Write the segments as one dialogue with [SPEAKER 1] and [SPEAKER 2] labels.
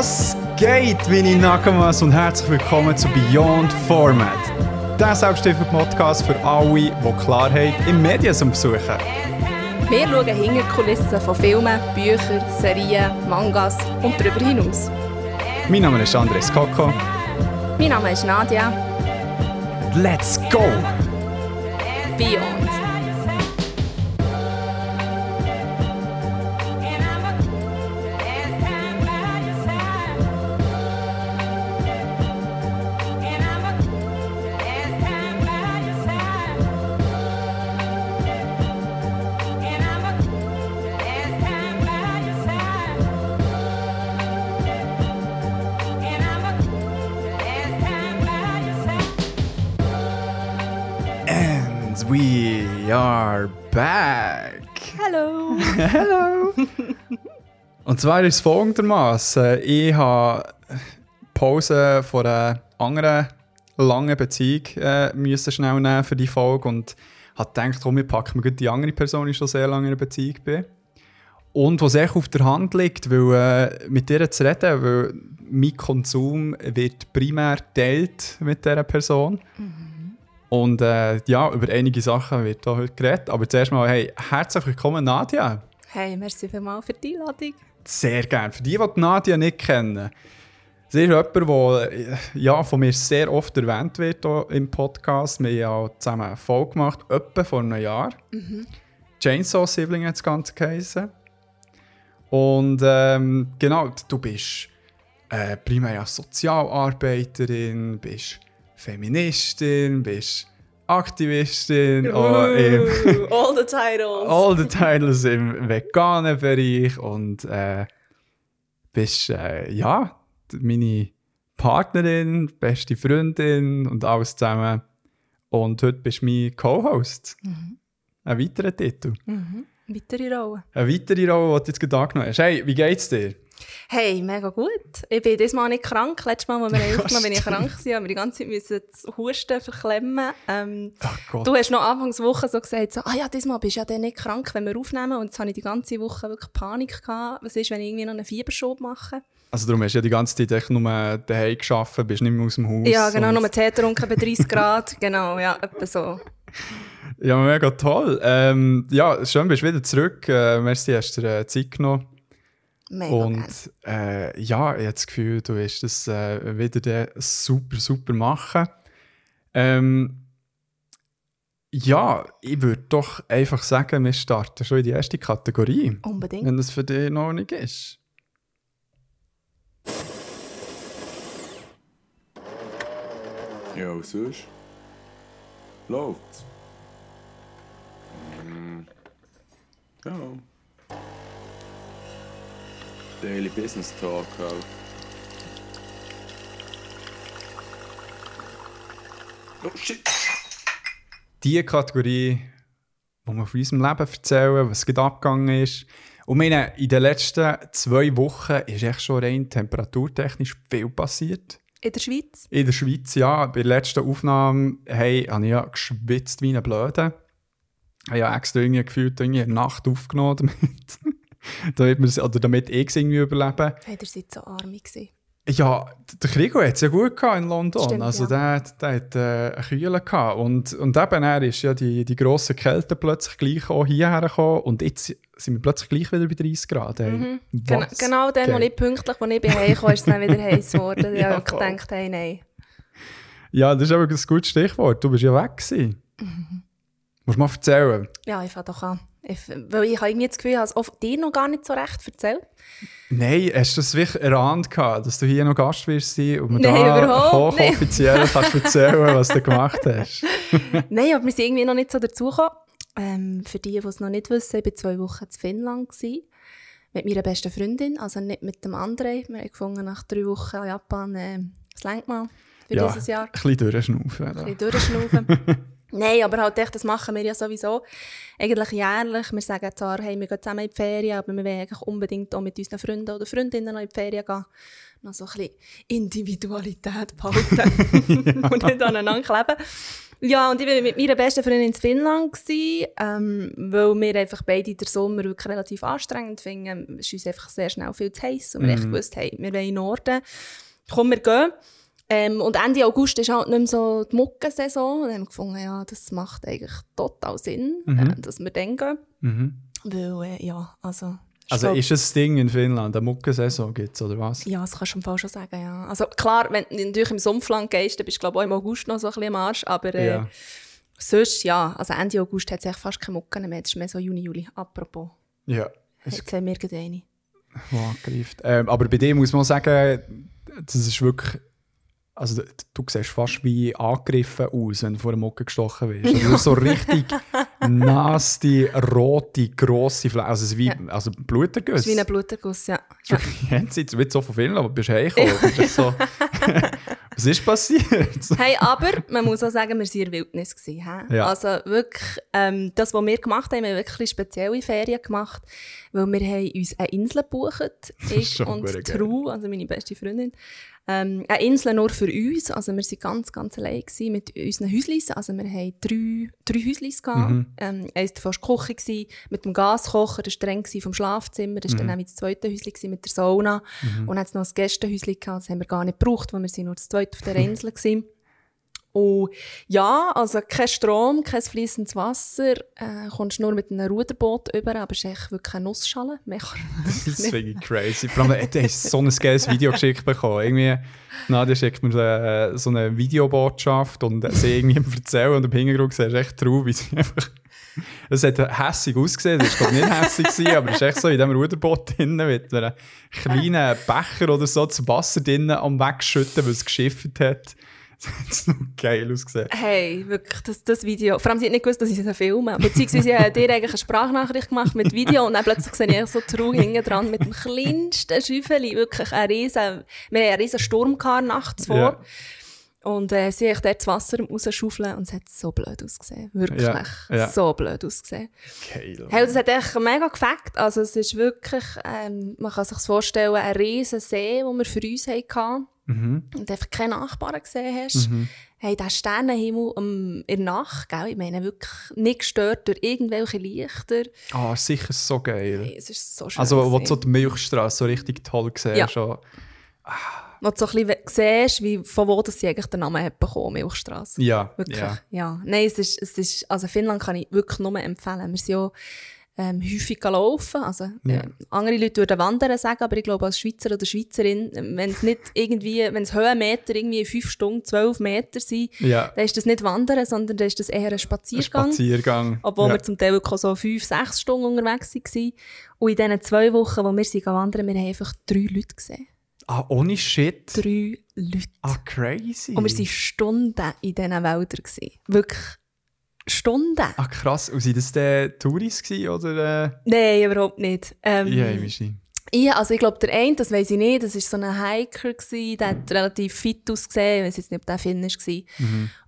[SPEAKER 1] Was geht, Winnie Nakamas und herzlich willkommen zu Beyond Format. Der selbststiftende Podcast für alle, die Klarheit im Mediensum suchen.
[SPEAKER 2] Wir schauen hinter die Kulissen von Filmen, Büchern, Serien, Mangas und darüber hinaus.
[SPEAKER 1] Mein Name ist Andres Koko.
[SPEAKER 2] Mein Name ist Nadia.
[SPEAKER 1] Let's go!
[SPEAKER 2] Beyond.
[SPEAKER 1] Und zwar ist es folgendermaßen: Ich habe Pause von einer anderen langen Beziehung äh, müssen schnell nehmen für die Folge und habe gedacht, komm, ich packe mir die andere Person, die schon sehr lange in einer Beziehung bin. Und was echt auf der Hand liegt, weil, äh, mit ihr zu reden, weil mein Konsum wird primär teilt mit dieser Person. Und äh, ja, über einige Sachen wird hier heute geredet. Aber zuerst mal, hey, herzlich willkommen, Nadia.
[SPEAKER 2] Hey, merci vielmals für die Einladung.
[SPEAKER 1] Sehr gerne. Für die, die Nadia nicht kennen, sie ist jemand, der äh, ja, von mir sehr oft erwähnt wird im Podcast. Wir haben ja zusammen eine Folge gemacht, etwa vor einem Jahr. Chainsaw Sibling hat das Ganze geheißen. Und ähm, genau, du bist äh, primär Sozialarbeiterin, bist Feministin, bist Aktivistin, auch im,
[SPEAKER 2] all the titles.
[SPEAKER 1] all the titles im veganen Bereich und äh, bist äh, ja meine Partnerin, beste Freundin und alles zusammen. Und heute bist du mein Co-Host. Ein weiterer Titel.
[SPEAKER 2] Mhm. Weitere Rollen.
[SPEAKER 1] Eine weitere Rolle, die du jetzt gerade angenommen hast. Hey, wie geht's dir?
[SPEAKER 2] Hey, mega gut. Ich bin dieses Mal nicht krank. Letztes Mal, als wir aufgenommen bin ich krank. gewesen, aber die ganze Zeit müssen Husten verklemmen. Ähm,
[SPEAKER 1] Gott.
[SPEAKER 2] Du hast noch Anfangswoche so gesagt, so, ah ja, diesmal bist du ja dann nicht krank, wenn wir aufnehmen. Und jetzt hatte ich die ganze Woche wirklich Panik gehabt. Was ist, wenn ich irgendwie noch einen Fieberschub mache?
[SPEAKER 1] Also darum hast du ja die ganze Zeit echt nur daheim gearbeitet, bist nicht mehr aus dem Haus.
[SPEAKER 2] Ja, genau, nur Tee getrunken bei 30 Grad. Genau, ja, etwa so.
[SPEAKER 1] Ja, mega toll. Ähm, ja, schön bist du wieder zurück. Äh, merci, hast du dir äh, Zeit genommen.
[SPEAKER 2] Mega.
[SPEAKER 1] Und äh, ja, ich habe das Gefühl, du wirst das äh, wieder super, super machen. Ähm, ja, ich würde doch einfach sagen, wir starten schon in die erste Kategorie,
[SPEAKER 2] Unbedingt.
[SPEAKER 1] wenn das für dich in Ordnung ist.
[SPEAKER 3] Ja, was sonst? Läuft's? Mm. Ja. Daily Business Talk halt. Oh shit!
[SPEAKER 1] Die Kategorie, wo wir von unserem Leben erzählen, was gerade abgegangen ist. Und ich meine, in den letzten zwei Wochen ist echt schon rein temperaturtechnisch viel passiert.
[SPEAKER 2] In der Schweiz?
[SPEAKER 1] In der Schweiz, ja. Bei der letzten Aufnahme hey, habe ich ja geschwitzt wie ein Blöde. Ich habe ja extra irgendwie gefühlt, irgendwie Nacht aufgenommen damit. damit, oder damit ich irgendwie überlebe.
[SPEAKER 2] Hey, ihr seid so arm gewesen.
[SPEAKER 1] Ja, der Krigo hat es ja gut gehabt in London.
[SPEAKER 2] Stimmt,
[SPEAKER 1] also
[SPEAKER 2] ja.
[SPEAKER 1] der, der hat äh, eine Kühle gehabt. Und, und eben er ist ja die, die grosse Kälte plötzlich gleich auch hierher gekommen. Und jetzt sind wir plötzlich gleich wieder bei 30 Grad. Hey.
[SPEAKER 2] Mhm. Gen genau dann, als
[SPEAKER 1] geht?
[SPEAKER 2] ich pünktlich, als ich bei Hause kam, ist es dann wieder heiß geworden. Ich
[SPEAKER 1] Ja, voll.
[SPEAKER 2] gedacht, hey, nein.
[SPEAKER 1] Ja, das ist aber ein gutes Stichwort. Du bist ja weg gewesen.
[SPEAKER 2] Mhm.
[SPEAKER 1] Musst du mal erzählen.
[SPEAKER 2] Ja, ich fange doch an. Ich, weil ich habe irgendwie das Gefühl, ich habe es dir noch gar nicht so recht erzählt.
[SPEAKER 1] Nein, hast du das wirklich erahnt, gehabt, dass du hier noch Gast wirst sein und mir
[SPEAKER 2] Nein,
[SPEAKER 1] da hochoffiziell kannst erzählen, was du gemacht hast?
[SPEAKER 2] Nein, aber wir sind irgendwie noch nicht so dazugekommen. Ähm, für die, die es noch nicht wissen, ich war zwei Wochen in Finnland. Gewesen, mit meiner besten Freundin, also nicht mit dem anderen. Wir haben gefunden, nach drei Wochen in Japan, äh, es längt mal für
[SPEAKER 1] ja,
[SPEAKER 2] dieses Jahr.
[SPEAKER 1] ein bisschen durchschnaufen.
[SPEAKER 2] Ein bisschen durchschnaufen. Nein, aber halt echt, das machen wir ja sowieso eigentlich jährlich. Wir sagen zwar, hey, wir gehen zusammen in die Ferien, aber wir wollen eigentlich unbedingt auch mit unseren Freunden oder Freundinnen noch in die Ferien gehen. noch so ein bisschen Individualität behalten und nicht aneinander kleben. Ja, und ich war mit meiner besten Freundin in Finnland, gewesen, ähm, weil wir einfach beide den Sommer wirklich relativ anstrengend finden. Es ist uns einfach sehr schnell viel zu heiß und wir echt gewusst, hey, wir wollen in den Norden. Komm, wir gehen. Ähm, und Ende August ist halt nicht mehr so die Muckensaison. Und dann haben wir gefunden, ja, das macht eigentlich total Sinn, äh, dass wir gehen.
[SPEAKER 1] Mhm.
[SPEAKER 2] Weil, äh, ja, also...
[SPEAKER 1] Also
[SPEAKER 2] glaub-
[SPEAKER 1] ist das Ding in Finnland, eine Muckensaison gibt es, oder was?
[SPEAKER 2] Ja, das kannst du im Fall schon sagen, ja. Also klar, wenn du natürlich im Sumpfland gehst, dann bist du, glaube auch im August noch so ein bisschen am Arsch, aber äh,
[SPEAKER 1] Ja.
[SPEAKER 2] sonst, ja, also Ende August hat es fast keine Mucken mehr, das ist mehr so Juni, Juli. Apropos,
[SPEAKER 1] Ja. Es
[SPEAKER 2] jetzt haben wir gerade eine.
[SPEAKER 1] wow, angegriffen. Ähm, aber bei dir muss man sagen, das ist wirklich. Also, du, siehst fast wie angegriffen aus, wenn du vor einer Mucke gestochen wirst. Also, hast so richtig nasty, rote, grosse Fläche. Also, es ist wie also Bluterguss.
[SPEAKER 2] Das ist wie ein Bluterguss, ja. ja.
[SPEAKER 1] Jenseits, wie so von Finnland, aber du bist heimgekommen. Bist so, was ist passiert?
[SPEAKER 2] Hey, aber man muss auch sagen, wir waren in der Wildnis. Gewesen, hä?
[SPEAKER 1] Ja.
[SPEAKER 2] Also wirklich, ähm, das, was wir gemacht haben, wir haben wirklich spezielle Ferien gemacht, weil wir haben uns eine Insel gebucht, ich und. True, also meine beste Freundin. Ähm, eine Insel nur für uns, also wir waren ganz, ganz allein gewesen mit unseren Häuslis, also wir hatten drei, drei Häuslis. gehabt.
[SPEAKER 1] Mhm.
[SPEAKER 2] Ähm, eins davon war Küche, gewesen, mit dem Gaskocher, das war streng vom Schlafzimmer, das war
[SPEAKER 1] Mhm.
[SPEAKER 2] dann auch das zweite gewesen mit der Sauna und dann hat es noch ein Gästehäusli gehabt, das haben wir gar nicht gebraucht, weil wir sind nur das zweite auf der Insel waren. Und ja, also kein Strom, kein fließendes Wasser, äh, kommst nur mit einem Ruderboot über, aber es ist echt wirklich eine Nussschale.
[SPEAKER 1] Das ist wirklich crazy. Vor allem, du hast so ein geiles Video geschickt bekommen. Irgendwie, Nadia schickt mir äh, so eine Videobotschaft und sie irgendwie erzählen und im Hintergrund siehst du echt traurig, wie sie einfach... Es hat hässig ausgesehen, das war nicht hässig, gewesen, aber es ist echt so in diesem Ruderboot drin mit einem kleinen Becher oder so das Wasser drin am Wegschütten, weil es geschifft hat. Das hat so geil ausgesehen.
[SPEAKER 2] Hey, wirklich, das, das Video. Vor allem, sie hat nicht gewusst, dass ich es filme. Beziehungsweise, sie hat dir eigentlich eine Sprachnachricht gemacht mit Video und dann plötzlich sehe ich so traurig hinten dran mit dem kleinsten Schäufeli. Wirklich ein riesen, wir hatten einen riesen Sturm gehabt nachts vor.
[SPEAKER 1] Ja.
[SPEAKER 2] Und äh, sie hat dort das Wasser rausschaufeln und es hat so blöd ausgesehen. Wirklich,
[SPEAKER 1] Ja, ja.
[SPEAKER 2] so blöd ausgesehen.
[SPEAKER 1] Geil.
[SPEAKER 2] Hey, das hat echt mega gefackt. Also es ist wirklich, ähm, man kann sich vorstellen, ein riesen See, den wir für uns hatten.
[SPEAKER 1] Mhm.
[SPEAKER 2] Und einfach keine Nachbarn gesehen hast. Hey, der Sternenhimmel ähm, in der Nacht, gell? ich meine wirklich nicht gestört durch irgendwelche Lichter.
[SPEAKER 1] Ah, sicher so geil.
[SPEAKER 2] Hey, es ist so schön.
[SPEAKER 1] Also, wo du so die Milchstraße so richtig toll siehst.
[SPEAKER 2] Ja.
[SPEAKER 1] Schon.
[SPEAKER 2] Wo du so ein bisschen siehst, wie, von wo das sie eigentlich den Namen hat bekommen, Milchstraße.
[SPEAKER 1] Ja,
[SPEAKER 2] Wirklich,
[SPEAKER 1] ja.
[SPEAKER 2] ja. Nein, es ist, es ist, also Finnland kann ich wirklich nur empfehlen. Wir sind ja ähm, häufig laufen. Also,
[SPEAKER 1] Ja.
[SPEAKER 2] äh, andere Leute würden wandern sagen, aber ich glaube, als Schweizer oder Schweizerin, wenn es nicht irgendwie, wenn es Höhenmeter irgendwie 5 Stunden, 12 Meter sind,
[SPEAKER 1] Ja.
[SPEAKER 2] dann ist das nicht Wandern, sondern dann ist das eher ein
[SPEAKER 1] Ein
[SPEAKER 2] Spaziergang.
[SPEAKER 1] Spaziergang.
[SPEAKER 2] Obwohl
[SPEAKER 1] ja.
[SPEAKER 2] wir zum Teil wirklich so 5, 6 Stunden unterwegs waren. Und in diesen zwei Wochen, wo wir sind wandern, wir haben einfach drei Leute gesehen.
[SPEAKER 1] Ah, ohne Shit.
[SPEAKER 2] Drei Leute.
[SPEAKER 1] Ah, crazy.
[SPEAKER 2] Und wir waren Stunden in diesen Wäldern. Gewesen. Wirklich Stunden.
[SPEAKER 1] Ah, krass. Und sind das dann Touris gewesen, oder äh,
[SPEAKER 2] Nein, überhaupt nicht. Ähm,
[SPEAKER 1] Einheimische?
[SPEAKER 2] Ja, also ich glaube, der eine, das weiß ich nicht, das war so ein Hiker, gewesen, der hat relativ fit ausgesehen, ich weiß jetzt nicht, ob der Finnisch war.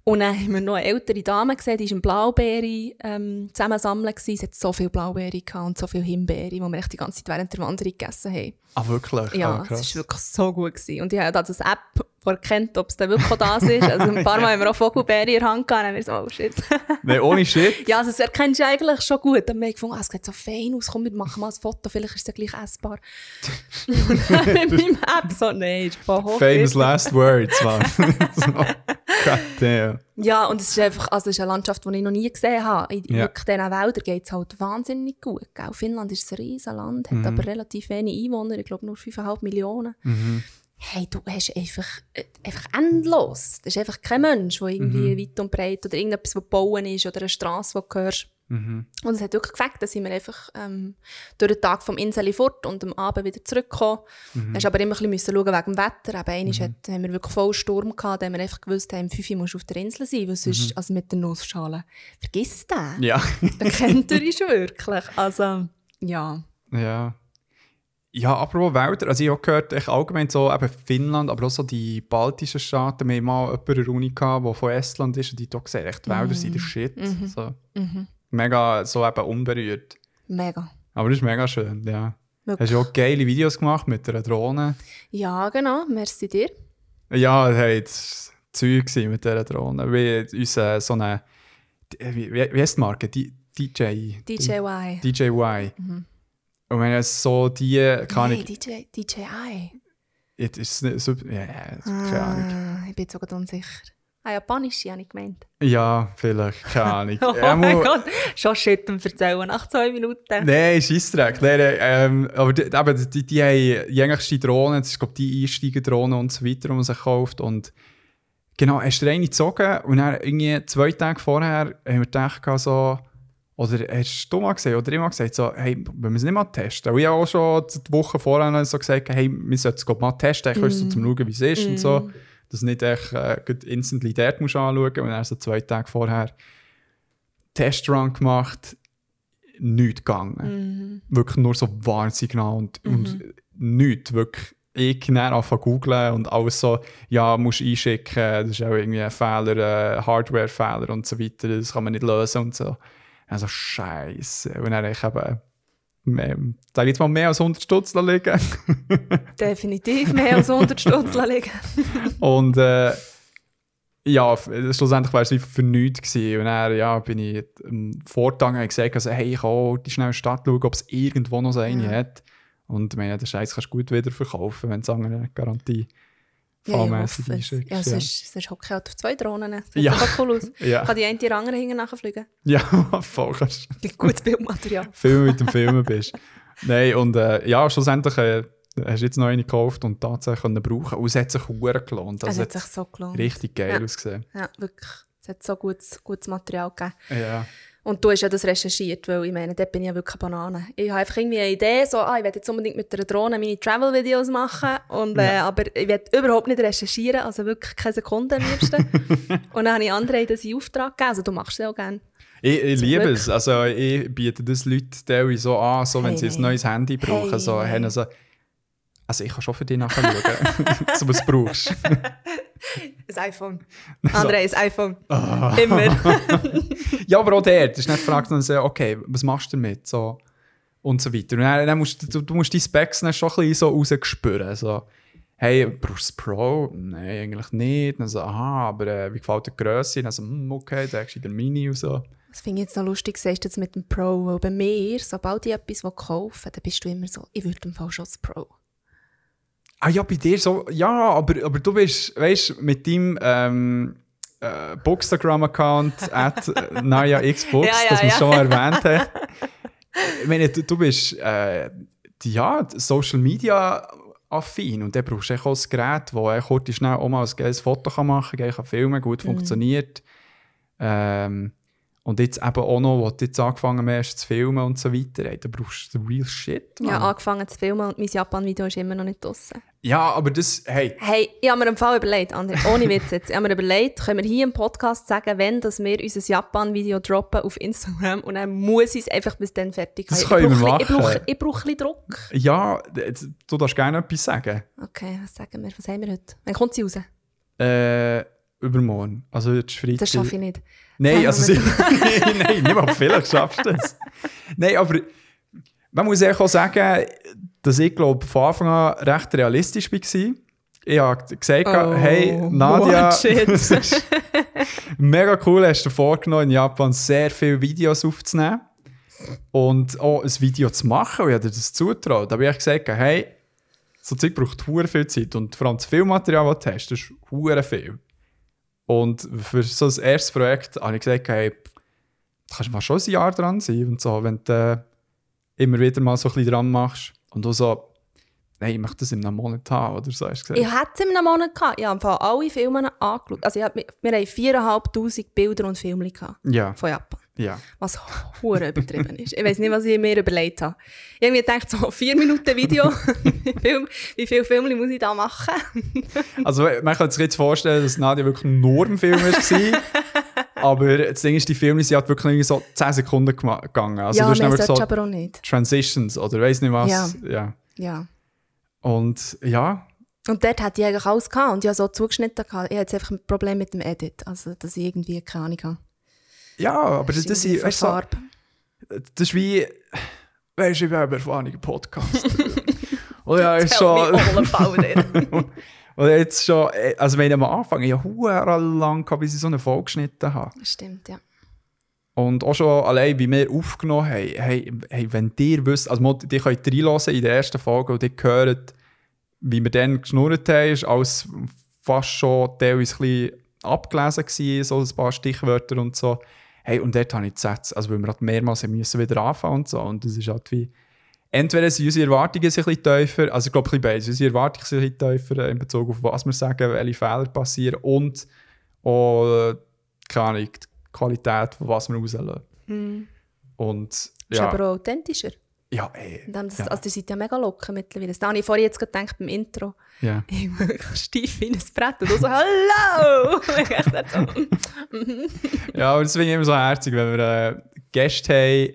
[SPEAKER 2] Und dann haben wir noch eine ältere Dame gesehen, die war im Blaubeere ähm, zusammensammeln. Es hat so viele Blaubeere gehabt und so viele Himbeere, die wir echt die ganze Zeit während der Wanderung gegessen haben.
[SPEAKER 1] Ah, wirklich?
[SPEAKER 2] Ja,
[SPEAKER 1] ah,
[SPEAKER 2] es
[SPEAKER 1] krass.
[SPEAKER 2] war wirklich so gut. Gewesen. Und ich habe da das App, die erkennt, ob es dann wirklich das ist. Also ein paar Mal haben wir auch Vogelbeere in der Hand gehabt, und dann haben so, oh shit.
[SPEAKER 1] Nein, ohne Shit?
[SPEAKER 2] Ja, also das erkennst du eigentlich schon gut. Dann haben wir gefunden, ah, es sieht so fein aus, komm, wir machen mal ein Foto, vielleicht ist es ja gleich essbar. Und dann mit meinem App so, nein, ist voll hoch.
[SPEAKER 1] Famous last words, man. God.
[SPEAKER 2] Ja, und es ist einfach, also es ist eine Landschaft, die ich noch nie gesehen habe. In
[SPEAKER 1] Ja.
[SPEAKER 2] diesen Wäldern geht es halt wahnsinnig gut. Gell? Finnland ist ein riesen Land, hat aber relativ wenig Einwohner, ich glaube nur 5,5 Millionen. Hey, du hast einfach, äh, einfach endlos. Das ist einfach kein Mensch, der irgendwie weit und breit oder irgendetwas, was bauen ist oder eine Straße, die du hörst. Und es hat wirklich gefällt, dass sind wir einfach ähm, durch den Tag vom Insel fort und am Abend wieder zurückgekommen. Mhm. Hast aber immer ein bisschen schauen wegen dem Wetter. Eben, einmal hat, haben wir wirklich voll Sturm gehabt, da haben wir einfach gewusst, hey, um 5 Uhr musst du auf der Insel sein, weil sonst, also mit der Nussschale, vergiss den.
[SPEAKER 1] Ja.
[SPEAKER 2] Den kennt ihr ist wirklich. Also, ja.
[SPEAKER 1] ja. Ja, apropos Wälder, also ich habe gehört, ich allgemein so eben Finnland, aber auch so die baltischen Staaten, wir hatten mal jemanden in der Uni, gehabt, der von Estland ist und die hat gesehen, echt, Wälder sind der Shit. So. Mega so eben unberührt.
[SPEAKER 2] Mega.
[SPEAKER 1] Aber das ist mega schön, ja.
[SPEAKER 2] Wirklich.
[SPEAKER 1] Hast du auch geile Videos gemacht mit einer Drohne?
[SPEAKER 2] Ja, genau. Merci dir.
[SPEAKER 1] Ja, hey, das war Zeug mit dieser Drohne. Wie unser so eine. Wie, wie heisst die Marke? Die, DJ.
[SPEAKER 2] DJY.
[SPEAKER 1] DJY. Und wenn es so die. Kann
[SPEAKER 2] Mhm. Nee,
[SPEAKER 1] ich.
[SPEAKER 2] DJ, DJI.
[SPEAKER 1] Jetzt ist es nicht so. Ja, ja, keine Ahnung.
[SPEAKER 2] Ah, ich bin sogar unsicher. Ah, Japanisch, habe ich gemeint.
[SPEAKER 1] Ja, vielleicht, keine Ahnung.
[SPEAKER 2] Oh mein
[SPEAKER 1] mu-
[SPEAKER 2] Gott, schon Shit am Erzählen nach zwei Minuten.
[SPEAKER 1] Nein, Scheissdreck. Nein, ähm, aber die, eben, die, die haben jegliche Drohnen, das ist glaube die Einsteigerdrohne und so weiter, die man sich kauft. Und genau, hast du eine gezogen und dann irgendwie zwei Tage vorher haben wir gedacht, so, oder hast du mal gesehen oder immer gesagt, so, hey, wollen wir es nicht mal testen? Und ich habe auch schon die Woche vorher so gesagt, hey, wir sollten es mal testen, mm. so, zum schauen, wie es ist und so. Dass du nicht echt äh, instantly dort musst anschauen musst. Und dann so zwei Tage vorher Testrun gemacht, nichts gegangen. Wirklich nur so Warnsignal und, und nichts. Wirklich ich dann anfangen googlen und alles so, ja, musst einschicken, das ist auch irgendwie ein Fehler, äh, Hardware-Fehler und so weiter, das kann man nicht lösen und so. Also Scheiße. Und dann ich eben, mehr, sag jetzt mal, mehr als 100 Stutz liegen.
[SPEAKER 2] Definitiv mehr als 100 Stutz liegen.
[SPEAKER 1] Und äh, ja, schlussendlich war es wie für nichts gewesen. Und dann ja, bin ich am Vortag und habe gesagt, also, hey, ich kann die schnell in die Stadt schauen, ob es irgendwo noch so eine hat. Und ich meine, den Scheiß kannst du gut wieder verkaufen, wenn es andere Garantie
[SPEAKER 2] Ja, hoffe es.
[SPEAKER 1] einschickst.
[SPEAKER 2] Ja,
[SPEAKER 1] Ja,
[SPEAKER 2] sonst, sonst hocke ich halt auf zwei Drohnen. Das sieht
[SPEAKER 1] Ja.
[SPEAKER 2] cool aus.
[SPEAKER 1] Ja.
[SPEAKER 2] Kann die eine die andere hinten nachfliegen?
[SPEAKER 1] ja voll kannst
[SPEAKER 2] gutes Bildmaterial.
[SPEAKER 1] Filmen mit dem Filmen bist. Nein, und äh, ja, schlussendlich äh, hast du jetzt noch eine gekauft und tatsächlich können brauchen. Und es hat sich verdammt gelohnt.
[SPEAKER 2] Es
[SPEAKER 1] Also,
[SPEAKER 2] hat
[SPEAKER 1] es
[SPEAKER 2] sich
[SPEAKER 1] hat
[SPEAKER 2] so gelohnt.
[SPEAKER 1] richtig geil
[SPEAKER 2] Ja.
[SPEAKER 1] ausgesehen.
[SPEAKER 2] Ja, wirklich. Es hat so gutes, gutes Material gegeben.
[SPEAKER 1] Ja.
[SPEAKER 2] Und du hast ja das recherchiert, weil ich meine, dort bin ich ja wirklich Banane. Ich habe einfach irgendwie eine Idee, so, ah, ich werde jetzt unbedingt mit einer Drohne meine Travel-Videos machen, und, äh, aber ich werde überhaupt nicht recherchieren, also wirklich keine Sekunde am liebsten. und dann habe ich andere das in Auftrag gegeben, also du machst es ja auch gerne.
[SPEAKER 1] Ich, ich liebe es. Also, ich biete das Leuten teilweise so an, so, wenn
[SPEAKER 2] Hey,
[SPEAKER 1] sie ein neues Handy brauchen.
[SPEAKER 2] Hey,
[SPEAKER 1] so, haben so, also, ich kann schon für dich nachschauen, so was du brauchst.
[SPEAKER 2] Ein iPhone. Andere ein iPhone.
[SPEAKER 1] Ah.
[SPEAKER 2] Immer.
[SPEAKER 1] ja, aber auch der, das ist nicht die Frage, sondern so, okay, was machst du damit? So, und so weiter. Und dann, dann musst du, du musst die Specs dann schon ein bisschen so rausspüren. So, hey, brauchst du das Pro? Nein, eigentlich nicht. Dann so, aha, aber äh, wie gefällt dir die Grösse? Dann so, hm, okay, dann hast du den Mini und so.
[SPEAKER 2] Das finde ich jetzt noch lustig, sagst du jetzt mit dem Pro, weil bei mir, sobald ich etwas kaufe, dann bist du immer so, ich würde im Fall schon das Pro.
[SPEAKER 1] Ah ja, bei dir so, ja, aber, aber du bist, weißt du, mit deinem ähm, äh, Bookstagram-Account at äh, Naya Xbox,
[SPEAKER 2] Ja, ja,
[SPEAKER 1] das wir
[SPEAKER 2] ja.
[SPEAKER 1] schon erwähnt haben. Ich meine, du, du bist äh, die- ja, Social Media affin und dann brauchst du auch ein Gerät, wo er kurz schnell auch mal ein geiles Foto kann machen kann, kann filmen,
[SPEAKER 2] Mhm.
[SPEAKER 1] gut funktioniert. Ähm, und jetzt eben auch noch, wo du jetzt angefangen hast zu filmen und so weiter, ey, da brauchst du real shit. Mann.
[SPEAKER 2] angefangen zu filmen und mein Japan-Video ist immer noch nicht draussen.
[SPEAKER 1] Ja, aber das, hey,
[SPEAKER 2] Hey, ich habe mir im Fall überlegt, André, ohne Witz jetzt, ich habe mir überlegt, können wir hier im Podcast sagen, wenn dass wir unser Japan-Video droppen auf Instagram und dann muss ich es einfach bis dann fertig
[SPEAKER 1] Das
[SPEAKER 2] haben.
[SPEAKER 1] können
[SPEAKER 2] ich
[SPEAKER 1] wir
[SPEAKER 2] brauche, Ich
[SPEAKER 1] machen.
[SPEAKER 2] brauche, ich brauche ein bisschen Druck.
[SPEAKER 1] Ja, du darfst gerne etwas sagen.
[SPEAKER 2] Okay, was sagen wir? Was haben wir heute? Wann kommt sie raus?
[SPEAKER 1] Äh, übermorgen. Also jetzt ist Freitag.
[SPEAKER 2] Das schaffe ich nicht.
[SPEAKER 1] Nein, also sie, nein, nicht mal vielleicht schaffst du das. Nein, aber man muss ehrlich auch sagen, dass ich glaube von Anfang an recht realistisch war. Ich habe gesagt,
[SPEAKER 2] Oh,
[SPEAKER 1] hey, Nadia, mega cool, hast du dir vorgenommen, in Japan sehr viele Videos aufzunehmen und auch ein Video zu machen. Und ich habe dir das zutraut. Ich habe gesagt, hey, so Zeug braucht hure viel Zeit und vor allem das Filmmaterial, das du hast, das ist hure viel. Und für so ein erstes Projekt habe ich gesagt, hey, da kannst du mal schon ein Jahr dran sein und so, wenn du äh, immer wieder mal so ein bisschen dran machst und du so, nein, ich möchte das in einem Monat haben oder so, hast du
[SPEAKER 2] Ich
[SPEAKER 1] gesagt.
[SPEAKER 2] hätte es in einem Monat gehabt. Ich habe alle Filme angeschaut. Also ich hab, wir haben 4'500 Bilder und Filme gehabt
[SPEAKER 1] Ja,
[SPEAKER 2] von Japan.
[SPEAKER 1] Ja.
[SPEAKER 2] Was hure übertrieben ist. Ich weiß nicht, was ich mir überlegt habe. Ich habe mir gedacht, so vier Minuten Video, wie viel, wie viele Filme muss ich da machen?
[SPEAKER 1] Also man kann sich jetzt vorstellen, dass Nadia wirklich nur im Film war. aber das Ding ist, die Filme sind halt wirklich irgendwie so 10 Sekunden gegangen. Also
[SPEAKER 2] ja,
[SPEAKER 1] du hast
[SPEAKER 2] mehr
[SPEAKER 1] nämlich so
[SPEAKER 2] aber auch nicht.
[SPEAKER 1] Transitions oder weiss nicht was.
[SPEAKER 2] Ja.
[SPEAKER 1] ja.
[SPEAKER 2] Ja.
[SPEAKER 1] Und ja,
[SPEAKER 2] Und dort hatte ich eigentlich alles gehabt und habe so zugeschnitten. Gehabt. Ich habe jetzt einfach ein Problem mit dem Edit. Also, dass ich irgendwie keine Ahnung habe.
[SPEAKER 1] Ja aber das, das, ist, weißt, du, so,
[SPEAKER 2] Farbe.
[SPEAKER 1] das ist wie weißt du, ich bin ein erfahrener Podcaster. und ja, ist schon... Und jetzt schon, also wenn ich am Anfang, ich habe lang gehabt, bis ich so eine Folge geschnitten habe.
[SPEAKER 2] Stimmt, ja.
[SPEAKER 1] Und auch schon allein, wie wir aufgenommen haben, hey, hey, wenn ihr wisst, also die könnt reinhören in der ersten Folge und ihr hört, wie wir dann geschnurrt haben, ist alles fast schon teilweise ein bisschen abgelesen gewesen, so ein paar Stichwörter und so. Hey, und dort habe ich die Sätze, also weil wir halt mehrmals müssen wieder anfangen und so. Und das ist halt wie, entweder sind unsere Erwartungen ein bisschen tiefer, also ich glaube, ein bisschen beides. Unsere Erwartungen sind ein bisschen tiefer in Bezug auf was wir sagen, welche Fehler passieren und auch, keine Ahnung, die Qualität, von was wir rauslassen. Und
[SPEAKER 2] Ist
[SPEAKER 1] ja,
[SPEAKER 2] aber auch authentischer.
[SPEAKER 1] Ja, ey,
[SPEAKER 2] Und dann- Das,
[SPEAKER 1] ja,
[SPEAKER 2] Also, ihr seid ja mega locker mittlerweile. Das habe ich vorhin jetzt gedacht beim Intro.
[SPEAKER 1] ja.
[SPEAKER 2] Ich steif wie ein Brett. Und du so, hallo! So,
[SPEAKER 1] ja, finde ich immer so herzig, wenn wir äh, Gäste haben,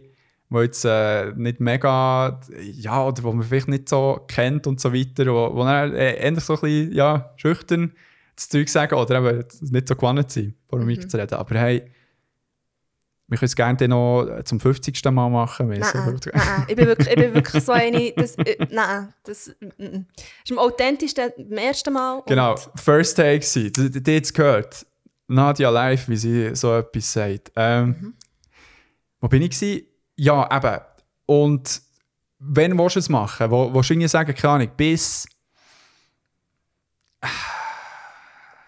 [SPEAKER 1] die jetzt äh, nicht mega, ja, oder wo man vielleicht nicht so kennt und so weiter, wo, wo dann äh, endlich so ein bisschen, ja, schüchtern das Zeug sagen oder eben nicht so gewonnen sind, vor dem Mikro zu reden. Aber hey, wir können es gerne noch zum 50. Mal machen.
[SPEAKER 2] Nein,
[SPEAKER 1] sind-
[SPEAKER 2] nein, ich bin wirklich, ich bin wirklich so eine, das, äh, nein, das mm, mm. ist am authentischsten beim ersten Mal.
[SPEAKER 1] Genau, First Take war. Die, jetzt gehört. Nadia live, wie sie so etwas sagt. Ähm, Wo bin ich? Gewesen? Ja, eben. Und wenn willst du es machen? Wo, willst du irgendwie sagen, keine Ahnung, bis.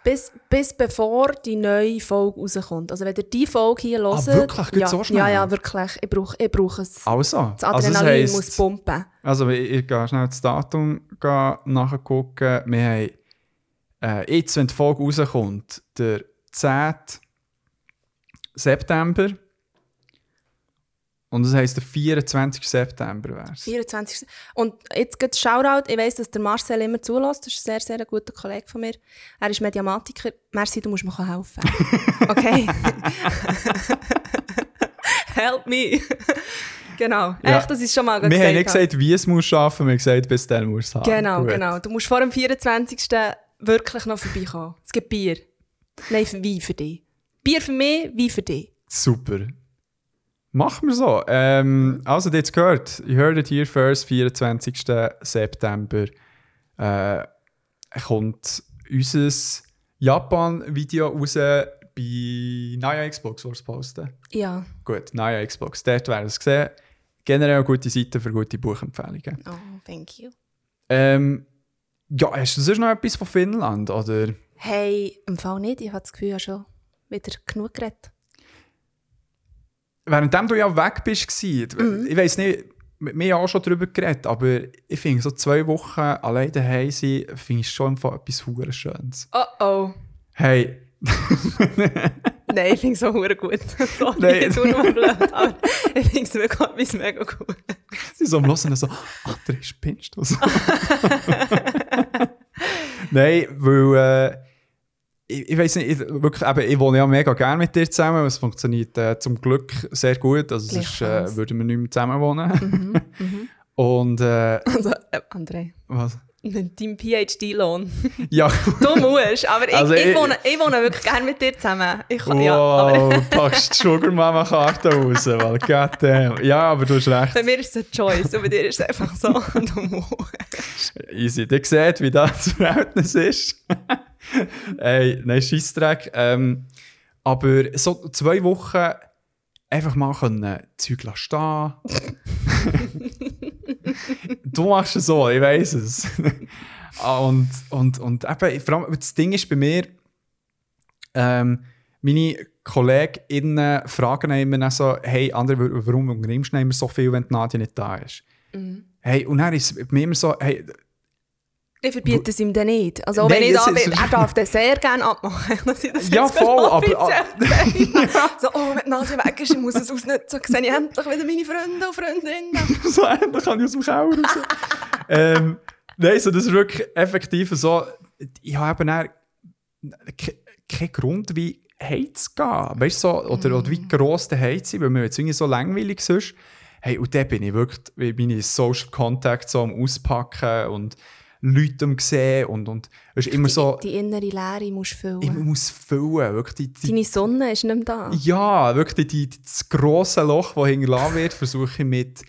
[SPEAKER 2] Bis, bis bevor die neue Folge rauskommt. Also wenn ihr die Folge hier hört...
[SPEAKER 1] Ah, wirklich? Geht
[SPEAKER 2] ja,
[SPEAKER 1] so schnell?
[SPEAKER 2] Ja, ja, wirklich. Ich brauche, ich brauche es.
[SPEAKER 1] Also,
[SPEAKER 2] Das
[SPEAKER 1] also das
[SPEAKER 2] Adrenalin
[SPEAKER 1] heisst,
[SPEAKER 2] muss pumpen.
[SPEAKER 1] Also, ich, ich gehe schnell das Datum gehen nachgucken. Wir haben äh, jetzt, wenn die Folge rauskommt, der 10. September. Und das heisst, der 24. September wäre es.
[SPEAKER 2] 24. Und jetzt geht Shoutout. Ich weiss, dass der Marcel immer zulässt. Das ist ein sehr, sehr guter Kollege von mir. Er ist Mediamatiker. Merci, du musst mir helfen. Okay? Help me. genau.
[SPEAKER 1] Ja.
[SPEAKER 2] Echt, das ist schon mal
[SPEAKER 1] Wir haben nicht
[SPEAKER 2] gesagt.
[SPEAKER 1] gesagt, wie es muss schaffen, wir haben gesagt, bis dann muss es haben.
[SPEAKER 2] Genau,
[SPEAKER 1] Gut.
[SPEAKER 2] genau. Du musst vor dem 24. wirklich noch vorbeikommen. Es gibt Bier. Nein, Wein für dich. Bier für mich, Wein für dich.
[SPEAKER 1] Super. Machen wir so. Ähm, also, jetzt gehört, you heard it here first, 24. September äh, kommt unser Japan-Video raus bei Naya Xbox, es posten.
[SPEAKER 2] Ja.
[SPEAKER 1] Gut, Naya Xbox, dort werden es gesehen. Generell gute Seite für gute Buchempfehlungen.
[SPEAKER 2] Oh, thank you.
[SPEAKER 1] Ähm, ja, hast du sonst noch etwas von Finnland? Oder?
[SPEAKER 2] Hey, im Fall nicht. Ich habe das Gefühl, ich habe schon wieder genug geredet.
[SPEAKER 1] Währenddem du ja weg bist, gewesen, ich weiß nicht, wir haben auch schon darüber geredet, aber ich finde, so zwei Wochen allein daheim sein, finde ich schon einfach etwas hure Schönes.
[SPEAKER 2] Oh oh.
[SPEAKER 1] Hey,
[SPEAKER 2] Nein, ich finde es hure gut. Sorry,
[SPEAKER 1] Nein.
[SPEAKER 2] jetzt nur blöd, aber ich finde es wirklich etwas mega gut.
[SPEAKER 1] sie so am Hören so, ach, der spinnst du so. Nein, weil, äh, ich, ich weiß nicht, ich, wirklich, eben, ich wohne ja mega gerne mit dir zusammen, es funktioniert äh, zum Glück sehr gut, also sonst äh, würden wir nicht mehr zusammen wohnen. Und, äh,
[SPEAKER 2] Also, äh, André,
[SPEAKER 1] was?
[SPEAKER 2] dein PhD-Lohn.
[SPEAKER 1] Ja,
[SPEAKER 2] Du musst, aber ich,
[SPEAKER 1] Also
[SPEAKER 2] ich,
[SPEAKER 1] ich-
[SPEAKER 2] wohne, ich wohne wirklich gerne mit dir zusammen. Ich kann, ja, aber
[SPEAKER 1] Wow, packst die Sugar Mama Karte raus, weil goddamn. Ja, aber du hast recht.
[SPEAKER 2] bei mir ist es eine Choice und bei dir ist es einfach so, du musst.
[SPEAKER 1] Easy. Ihr seht, wie das das Verhältnis ist. Ey, nein, Scheissdreck. Ähm, aber so zwei Wochen einfach mal können Zeug stehen. du machst es so, ich weiß es. Ah, und, und, und eben, vor allem, das Ding ist bei mir, ähm, meine KollegInnen fragen immer dann so, hey, wa- warum unternimmst du immer so viel, wenn die Nadia nicht da ist? Hey, und dann ist es bei mir immer so, hey,
[SPEAKER 2] Ich verbiete es ihm dann nicht. Also
[SPEAKER 1] Nein,
[SPEAKER 2] wenn ich da
[SPEAKER 1] ist-
[SPEAKER 2] bin, er darf das sehr gerne abmachen. Dass ich das
[SPEAKER 1] Ja, voll, aber-
[SPEAKER 2] offiziell sage. So, oh, wenn die Nase weg ist, ich muss es ausnutzen, sehe ich endlich wieder meine Freunde und Freundinnen.
[SPEAKER 1] so endlich kann ich aus dem Keller raus. ähm, nein, so, das ist wirklich effektiv so. Ich habe eben keinen Grund, wie heimzugehen. Weißt du, so, oder, oder wie gross der Heiz ist, weil mir jetzt irgendwie so langweilig sonst. Hey, und da bin ich wirklich, meine Social Contacts so am Auspacken und Leute am sehen und, und es ist immer so,
[SPEAKER 2] Die innere Leere musst du
[SPEAKER 1] ich
[SPEAKER 2] füllen.
[SPEAKER 1] muss füllen, wirklich die, die
[SPEAKER 2] Deine Sonne ist nicht mehr da.
[SPEAKER 1] Ja, wirklich die, die, das grosse Loch, das hinterlassen wird, versuche ich mit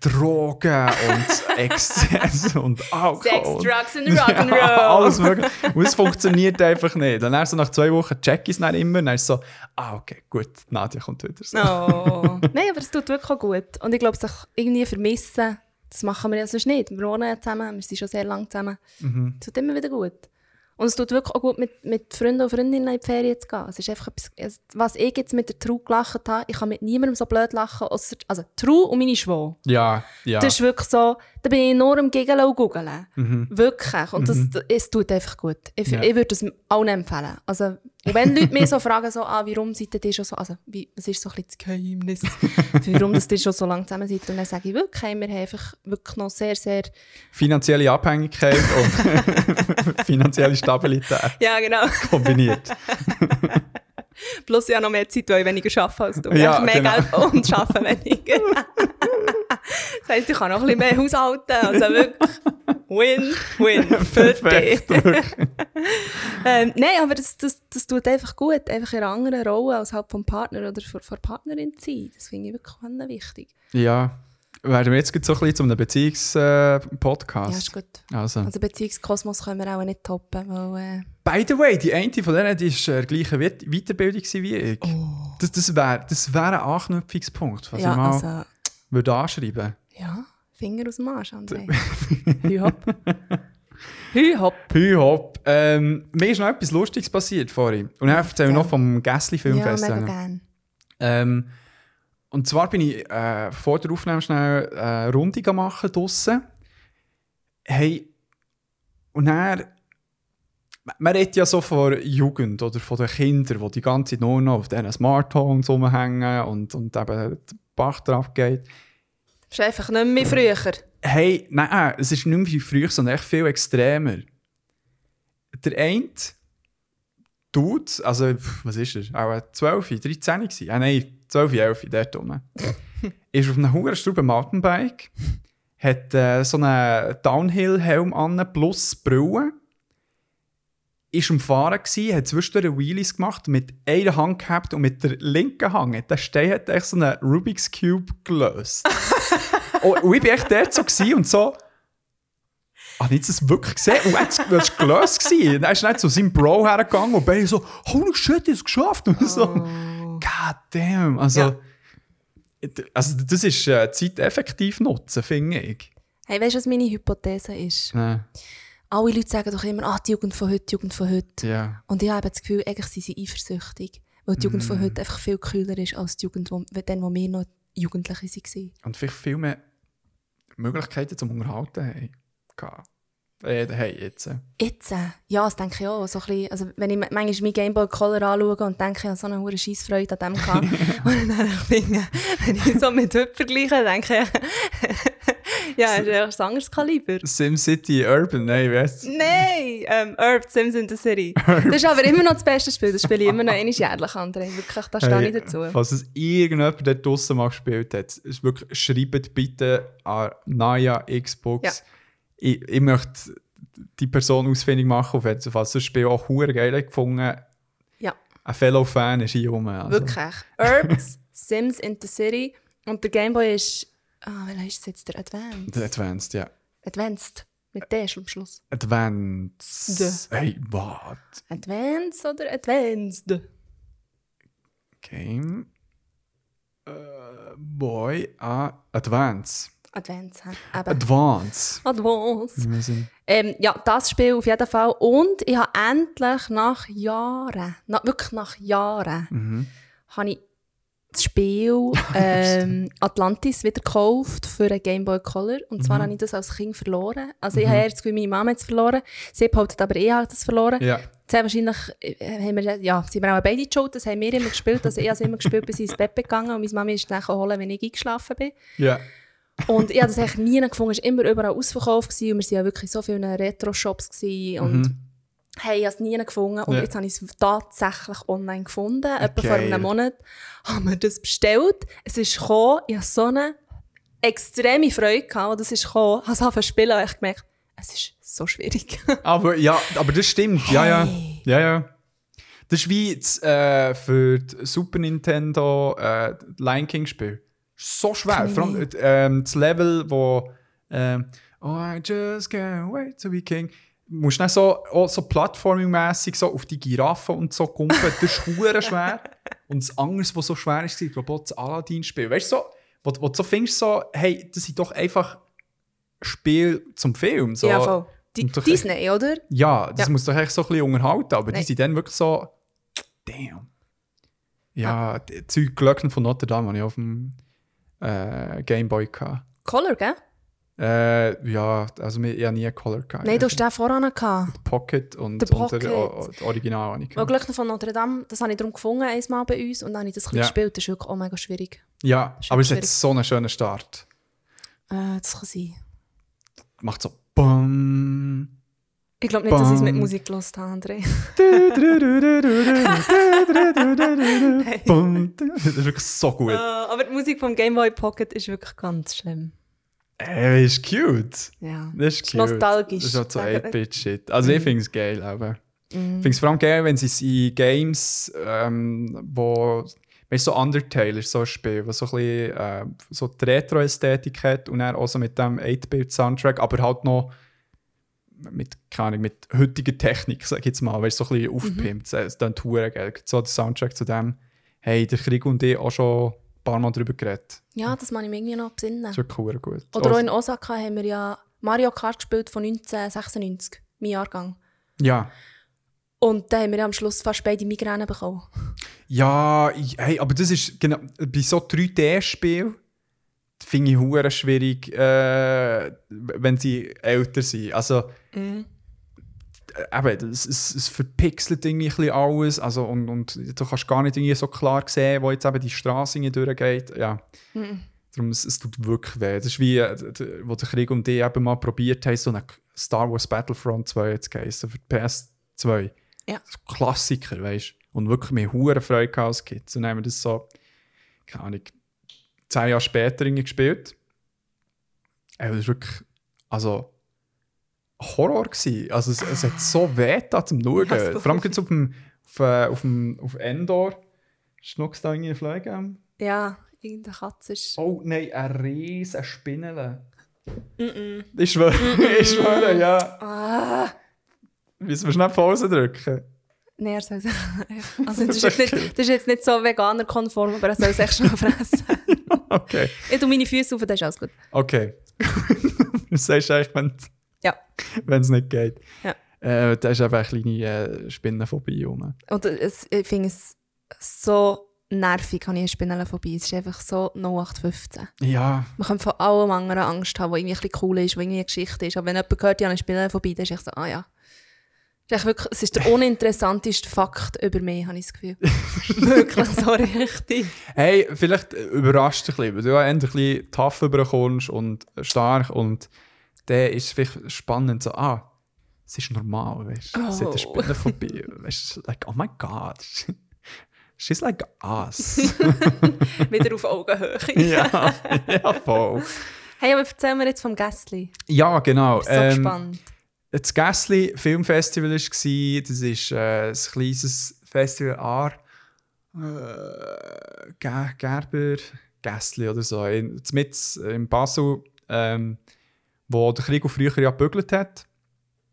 [SPEAKER 1] Drogen und Exzess und Alkohol.
[SPEAKER 2] Sex,
[SPEAKER 1] und-
[SPEAKER 2] Drugs and Rock'n'Roll.
[SPEAKER 1] Ja, alles mögliche. Und es funktioniert einfach nicht. Und dann so nach zwei Wochen check ich es dann immer. Und dann ist so, ah, okay, gut, Nadja kommt wieder. So.
[SPEAKER 2] Oh. Nein, aber es tut wirklich auch gut. Und ich glaube, sich irgendwie vermissen, das machen wir ja sonst nicht. Wir wohnen ja zusammen, wir sind schon sehr lange zusammen.
[SPEAKER 1] Mhm.
[SPEAKER 2] Es tut immer wieder gut. Und es tut wirklich auch gut, mit, mit Freunden und Freundinnen in die Ferien zu gehen. Es ist einfach etwas, was ich jetzt mit der True gelacht habe, ich kann mit niemandem so blöd lachen, ausser, also True und meine Schwau.
[SPEAKER 1] Ja, ja.
[SPEAKER 2] Das ist wirklich so, da bin ich nur am Giggeln und Googeln.
[SPEAKER 1] Mhm.
[SPEAKER 2] Wirklich. Und das, es tut einfach gut. Ich,
[SPEAKER 1] Ja.
[SPEAKER 2] ich würde es allen empfehlen. Also, und wenn Leute mich so fragen, so, ah, warum seid ihr schon so, also, wie, was ist so ein bisschen das Geheimnis, warum das ihr schon so lange zusammen seid, und dann sage ich wirklich, wir haben einfach wirklich noch sehr, sehr,
[SPEAKER 1] Finanzielle Abhängigkeit und finanzielle Stabilität
[SPEAKER 2] ja, genau.
[SPEAKER 1] kombiniert.
[SPEAKER 2] Plus habe noch mehr Zeit, weil ich weniger arbeite als du.
[SPEAKER 1] Ja,
[SPEAKER 2] ich mehr
[SPEAKER 1] genau.
[SPEAKER 2] Geld und arbeite weniger. Das heisst, ich kann noch ein bisschen mehr haushalten. Also wirklich win, win für dich. Ähm, Nein, aber das, das, das tut einfach gut, einfach in einer anderen Rolle als halt vom Partner oder von, von Partnerin zu sein. Das finde ich wirklich wichtig.
[SPEAKER 1] Ja, werden wir jetzt so ein bisschen zu einem
[SPEAKER 2] Ja,
[SPEAKER 1] Beziehungspodcast.
[SPEAKER 2] ist gut.
[SPEAKER 1] also.
[SPEAKER 2] Also Beziehungskosmos können wir auch nicht toppen, weil... Äh,
[SPEAKER 1] By the way, die eine von denen die ist äh, gleiche Weit- Weiterbildung wie ich. Das, das wäre das wär ein Anknüpfungspunkt, was
[SPEAKER 2] Oh. ja,
[SPEAKER 1] ich mal
[SPEAKER 2] also...
[SPEAKER 1] würde anschreiben
[SPEAKER 2] Ja, Finger aus dem Arsch, André. Hü hopp. Hü hopp.
[SPEAKER 1] Hü hopp. Ähm, mir ist noch etwas Lustiges passiert vorhin. Und dann erzähle ich noch vom Gässli
[SPEAKER 2] Ja,
[SPEAKER 1] Filmfest.
[SPEAKER 2] mega gern.
[SPEAKER 1] ähm, und zwar bin ich äh, vor der Aufnahme schnell äh, eine Runde machen draussen. Hey, und dann, man redet ja so von Jugend oder von den Kindern, die die ganze Zeit nur noch auf diesen Smartphones rumhängen und, und eben der Bach drauf geht.
[SPEAKER 2] Ist einfach nicht mehr früher.
[SPEAKER 1] Hey, nein, es ist nicht mehr wie früher, sondern echt viel extremer. Der eine Dude, also, was ist er? Auch 12, 13 gewesen. Ah nein, 12, 11, dort rum. ist auf einem Hurenstrauben Mountainbike, hat äh, so einen Downhill-Helm an plus Brille, ist am Fahren gewesen, hat zwischendurch Wheelies gemacht, mit einer Hand gehabt und mit der linken Hand hat der Stein hat echt so einen Rubik's Cube gelöst. und, und ich war echt dort so und so, Ah, nicht das wirklich gesehen? Und er hat es gelöst. gewesen. Dann ist er nicht zu seinem Bro hergegangen und bei so, holy shit, ich es geschafft. Und so, god damn. Also,
[SPEAKER 2] Ja.
[SPEAKER 1] also das ist äh, Zeit effektiv nutzen, finde ich.
[SPEAKER 2] Hey, weißt du, was meine Hypothese ist?
[SPEAKER 1] Äh,
[SPEAKER 2] Alle Leute sagen doch immer, ah, die Jugend von heute, die Jugend von heute.
[SPEAKER 1] ja.
[SPEAKER 2] Und ich habe das Gefühl, eigentlich sind sie eifersüchtig. Weil die Jugend
[SPEAKER 1] Mm.
[SPEAKER 2] von heute einfach viel kühler ist als die Jugend, wo, dann, wo wir noch Jugendliche waren.
[SPEAKER 1] Und vielleicht viel mehr Möglichkeiten zum Unterhalten haben. gehabt. Äh, hey, jetzt.
[SPEAKER 2] Jetzt, ja, das denke ich auch. So ein bisschen, also wenn ich manchmal meinen Gameboy Color anschaue und denke, ich habe so eine hohe Scheissfreude an dem gehabt. und dann finde ich, wenn ich so mit heute vergleiche, denke ich, ja, ist ja ein anderes Kaliber.
[SPEAKER 1] SimCity Urban, nein, weißt du?
[SPEAKER 2] Nein, ähm, Earth, Sims in the City. Das ist aber immer noch das beste Spiel. Das spiele ich immer noch einmal jährlich, André. Wirklich, da stehe ich dazu.
[SPEAKER 1] Falls es irgendjemand dort draussen mal gespielt hat, ist wirklich, schreibt bitte an Naya Xbox.
[SPEAKER 2] Ja.
[SPEAKER 1] Ich, ich möchte die Person ausfindig machen, auf jeden Fall. Das Spiel auch hure geil gefunden.
[SPEAKER 2] Ja,
[SPEAKER 1] Ein Fellow-Fan ist hier rum. Also.
[SPEAKER 2] wirklich. Earth, Sims in the City. Und der Gameboy ist, ah, welcher ist es jetzt? Der Advanced.
[SPEAKER 1] Der Advanced, ja.
[SPEAKER 2] Advanced. Mit D am Schluss.
[SPEAKER 1] Advanced. Hey, what?
[SPEAKER 2] Advanced oder Advanced?
[SPEAKER 1] Game. Äh, boy, ah, Advance. Advance.
[SPEAKER 2] Advanced.
[SPEAKER 1] Wir sind
[SPEAKER 2] Ähm, ja, das Spiel auf jeden Fall. Und ich habe endlich nach Jahren, na, wirklich nach Jahren,
[SPEAKER 1] Mhm.
[SPEAKER 2] habe ich das Spiel ähm, Atlantis wieder gekauft für einen Game Boy Color. Und zwar habe ich das als Kind verloren. Also ich habe eher das Gefühl, meine Mama hat es verloren. Sie behauptet aber, ich habe das verloren.
[SPEAKER 1] Ja.
[SPEAKER 2] Sehr wahrscheinlich äh, haben wir, ja, sind wir auch beide schuld. Das haben wir immer gespielt. Also ich habe es immer gespielt, bis ich ins Bett bin gegangen und meine Mama ist dann holen, wenn ich eingeschlafen bin.
[SPEAKER 1] Ja.
[SPEAKER 2] Und ich habe das eigentlich nie gefunden. Es war immer überall ausverkauft gewesen, und wir waren ja wirklich so viele Retro-Shops und hey, ich habe es nie gefunden. Und
[SPEAKER 1] Ja.
[SPEAKER 2] jetzt habe ich es tatsächlich online gefunden. Etwa vor einem Monat haben wir das bestellt. Es ist gekommen. Ich hatte so eine extreme Freude, gehabt, als das ist gekommen. Ich habe es spielen und ich gemerkt, es ist so schwierig.
[SPEAKER 1] Aber ja, aber das stimmt. Ja, ja.
[SPEAKER 2] Hey.
[SPEAKER 1] Ja, ja. Das ist wie das, äh, für die Super Nintendo äh, Lion King Spiel. So schwer. Vor allem
[SPEAKER 2] nicht.
[SPEAKER 1] ähm, das Level, wo ähm, Oh, I just can't wait to be king. Musst dann so, auch so plattforming-mässig so auf die Giraffe und so kumpeln. Das ist schwer. Und das andere, was so schwer ist, ich glaube auch das Aladdin-Spiel. Weißt du, so, wo, wo du so findest, so, hey, das sind doch einfach Spiel zum Film. So.
[SPEAKER 2] Ja, voll. Di
[SPEAKER 1] Und doch-
[SPEAKER 2] Disney, oder?
[SPEAKER 1] Ja, das
[SPEAKER 2] Ja.
[SPEAKER 1] muss doch echt so ein bisschen unterhalten, aber die
[SPEAKER 2] Nein.
[SPEAKER 1] sind dann wirklich so, damn. Ja, die Zeug Glöckner von Notre Dame hatte ich auf dem äh, Gameboy. gehabt.
[SPEAKER 2] Color, gell?
[SPEAKER 1] Äh, ja, also ich habe nie Color gehabt.
[SPEAKER 2] Nein, du hast den voran gehabt.
[SPEAKER 1] Pocket und,
[SPEAKER 2] Der
[SPEAKER 1] und der
[SPEAKER 2] Pocket.
[SPEAKER 1] o, o- Original habe ich gehabt.
[SPEAKER 2] Von Notre Dame, das habe ich darum gefunden, einmal bei uns. Und dann habe ich das ein
[SPEAKER 1] Ja.
[SPEAKER 2] gespielt. Das ist wirklich auch mega schwierig.
[SPEAKER 1] Ja, aber es hat so einen schönen Start.
[SPEAKER 2] Äh, das kann sein.
[SPEAKER 1] Macht so BAM.
[SPEAKER 2] Ich glaube nicht, dass ich es mit. Musik gelost habe, André.
[SPEAKER 1] Das ist wirklich so gut.
[SPEAKER 2] Äh, aber die Musik vom Game Boy Pocket ist wirklich ganz schlimm.
[SPEAKER 1] Ey, ist cute.
[SPEAKER 2] Ja.
[SPEAKER 1] Das ist
[SPEAKER 2] Ist
[SPEAKER 1] cute.
[SPEAKER 2] nostalgisch.
[SPEAKER 1] Das ist auch so
[SPEAKER 2] Sagen wir.
[SPEAKER 1] 8-Bit-Shit. Also ich finde es geil, aber... Ich
[SPEAKER 2] Mhm.
[SPEAKER 1] finde es vor allem geil, wenn sie es in Games, ähm, wo... Weißt du, so Undertale ist so ein Spiel, das so ein bisschen äh, so die Retro-Ästhetik hat und dann auch so mit dem 8-Bit-Soundtrack, aber halt noch mit, keine Ahnung, mit heutiger Technik, sag ich jetzt mal, weißt du, so ein bisschen aufgepimpt. Es ist dann Touren, gell. So der Soundtrack zu dem, hey, der Krieg und ich auch schon paar Mal drüber geredet.
[SPEAKER 2] Ja, das kann ich mir irgendwie noch besinnen.
[SPEAKER 1] Das ist wirklich cool, gut.
[SPEAKER 2] Oder auch
[SPEAKER 1] Also-
[SPEAKER 2] in Osaka haben wir ja Mario Kart gespielt von 1996, mein Jahrgang.
[SPEAKER 1] Ja.
[SPEAKER 2] Und da haben wir ja am Schluss fast beide Migräne bekommen.
[SPEAKER 1] Ja, hey, aber das ist genau, bei so 3D-Spielen finde ich hure schwierig, äh, wenn sie älter sind. Also,
[SPEAKER 2] Mhm.
[SPEAKER 1] Eben, es, es, es verpixelt irgendwie ein bisschen alles, also, und, und du kannst gar nicht irgendwie so klar sehen, wo jetzt eben die Straße durchgeht. Ja.
[SPEAKER 2] Mhm.
[SPEAKER 1] Darum, es, es tut wirklich weh. Das ist wie, äh, wo der Krieg und die eben mal probiert haben, so eine Star Wars Battlefront 2 jetzt geheißen, für die PS2.
[SPEAKER 2] Ja.
[SPEAKER 1] Klassiker, weißt du? Und wirklich mehr hure Freude gehabt als. Und dann haben wir das so, keine Ahnung, zehn Jahre später irgendwie gespielt. Ey, das ist wirklich, also, Horror gewesen. Also, es, es hat so weh getan zum Schauen.
[SPEAKER 2] Ja,
[SPEAKER 1] Vor allem jetzt auf dem, auf, äh, auf dem, auf Endor. Schnuckst du da irgendwie Fliegen?
[SPEAKER 2] Ja, irgendeine Katze ist.
[SPEAKER 1] Oh nein, ein riesen Spinnele. Ich schwöre, ich schwöre, ja.
[SPEAKER 2] Ah!
[SPEAKER 1] Müssen wir schnell Pause drücken?
[SPEAKER 2] Nein, er soll es. Also, das ist, jetzt nicht, das ist jetzt nicht so veganer-konform, aber er soll es echt schnell fressen.
[SPEAKER 1] Okay.
[SPEAKER 2] Ich tue meine Füße auf, dann ist alles gut.
[SPEAKER 1] Okay. du sagst eigentlich, wenn
[SPEAKER 2] Ja.
[SPEAKER 1] es nicht geht.
[SPEAKER 2] Ja.
[SPEAKER 1] Äh, da ist einfach eine kleine äh, Spinnenphobie rum.
[SPEAKER 2] Und es, ich finde es so nervig, habe ich eine Spinnenphobie. Es ist einfach so 0815.
[SPEAKER 1] Ja,
[SPEAKER 2] Man kann von allem anderen Angst haben, was irgendwie ein bisschen cool ist, was irgendwie eine Geschichte ist. Aber wenn jemand hört, ich habe eine Spinnenphobie, dann ist echt so, ah ja. Es ist, es ist der uninteressanteste Fakt über mich, habe ich das Gefühl. wirklich so richtig.
[SPEAKER 1] Hey, vielleicht überrascht dich ein bisschen, weil du ja eher ein bisschen tough überkommst und stark und dann ist es vielleicht spannend so, ah, es ist normal, weißt du? Sie hat eine
[SPEAKER 2] Oh.
[SPEAKER 1] Spinnenphobie, weißt du? Like, oh my God. She's like us.
[SPEAKER 2] Wieder auf Augenhöhe.
[SPEAKER 1] ja, ja, voll.
[SPEAKER 2] Hey, aber erzähl mir jetzt vom Gästli.
[SPEAKER 1] Ja, genau.
[SPEAKER 2] Ich bin so gespannt.
[SPEAKER 1] Das Gässli Filmfestival war, das ist äh, ein kleines Festival A. Äh, Ger- Gerber Gässli oder so. In, mit in Basel, ähm, wo der Krieg früher ja gebügelt hat.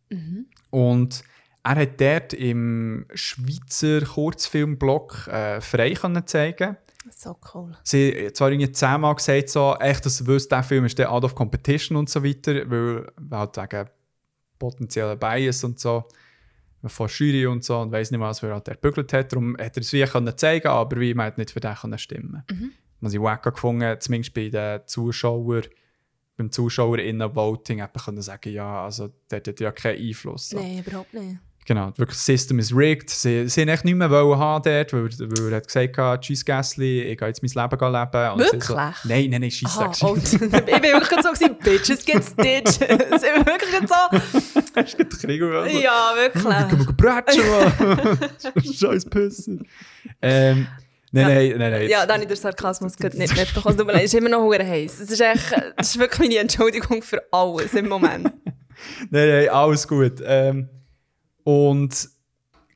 [SPEAKER 2] Mhm.
[SPEAKER 1] Und er hat dort im Schweizer Kurzfilmblock äh, frei können zeigen
[SPEAKER 2] So cool.
[SPEAKER 1] Sie hat zwar irgendwie zehnmal gesagt, so, echt, dass wüsste, der Film ist der out of competition und so weiter, weil, halt wegen potenziellen Bias und so, von Jury und so, und weiss nicht was, wer halt der gebügelt hat. Darum hat er es wie können zeigen aber wie man hat nicht für den können stimmen.
[SPEAKER 2] Mhm.
[SPEAKER 1] Was ich wack gefunden, zumindest bei den Zuschauern, beim ZuschauerInnen-Voting, eben können sagen, ja, also dort hat ja keinen Einfluss. So.
[SPEAKER 2] Nein, überhaupt nicht.
[SPEAKER 1] Genau, wirklich, das System ist rigged. Sie, sie echt nicht mehr wollen haben dort, weil, weil er hat gesagt hat, tschüss Gässli, ich gehe jetzt mein Leben leben. Und
[SPEAKER 2] Wirklich?
[SPEAKER 1] So, nein, nein, nein, scheiss
[SPEAKER 2] Aha, oh, ich bin wirklich so gewesen, Bitches get stitches. Ich bin wirklich so.
[SPEAKER 1] Hast du Krieg oder?
[SPEAKER 2] Ja,
[SPEAKER 1] Ich kann
[SPEAKER 2] wirklich.
[SPEAKER 1] mal bratschen, Mann. Scheiß Pisse. Ähm, nein, nein, nein, nein.
[SPEAKER 2] Ja, ich den Sarkasmus gerade nicht mitbekommen. Tut mir leid, es ist immer noch hure heiß. Es ist echt, das ist wirklich meine Entschuldigung für alles im Moment.
[SPEAKER 1] Nein, nein, alles gut. Ähm, und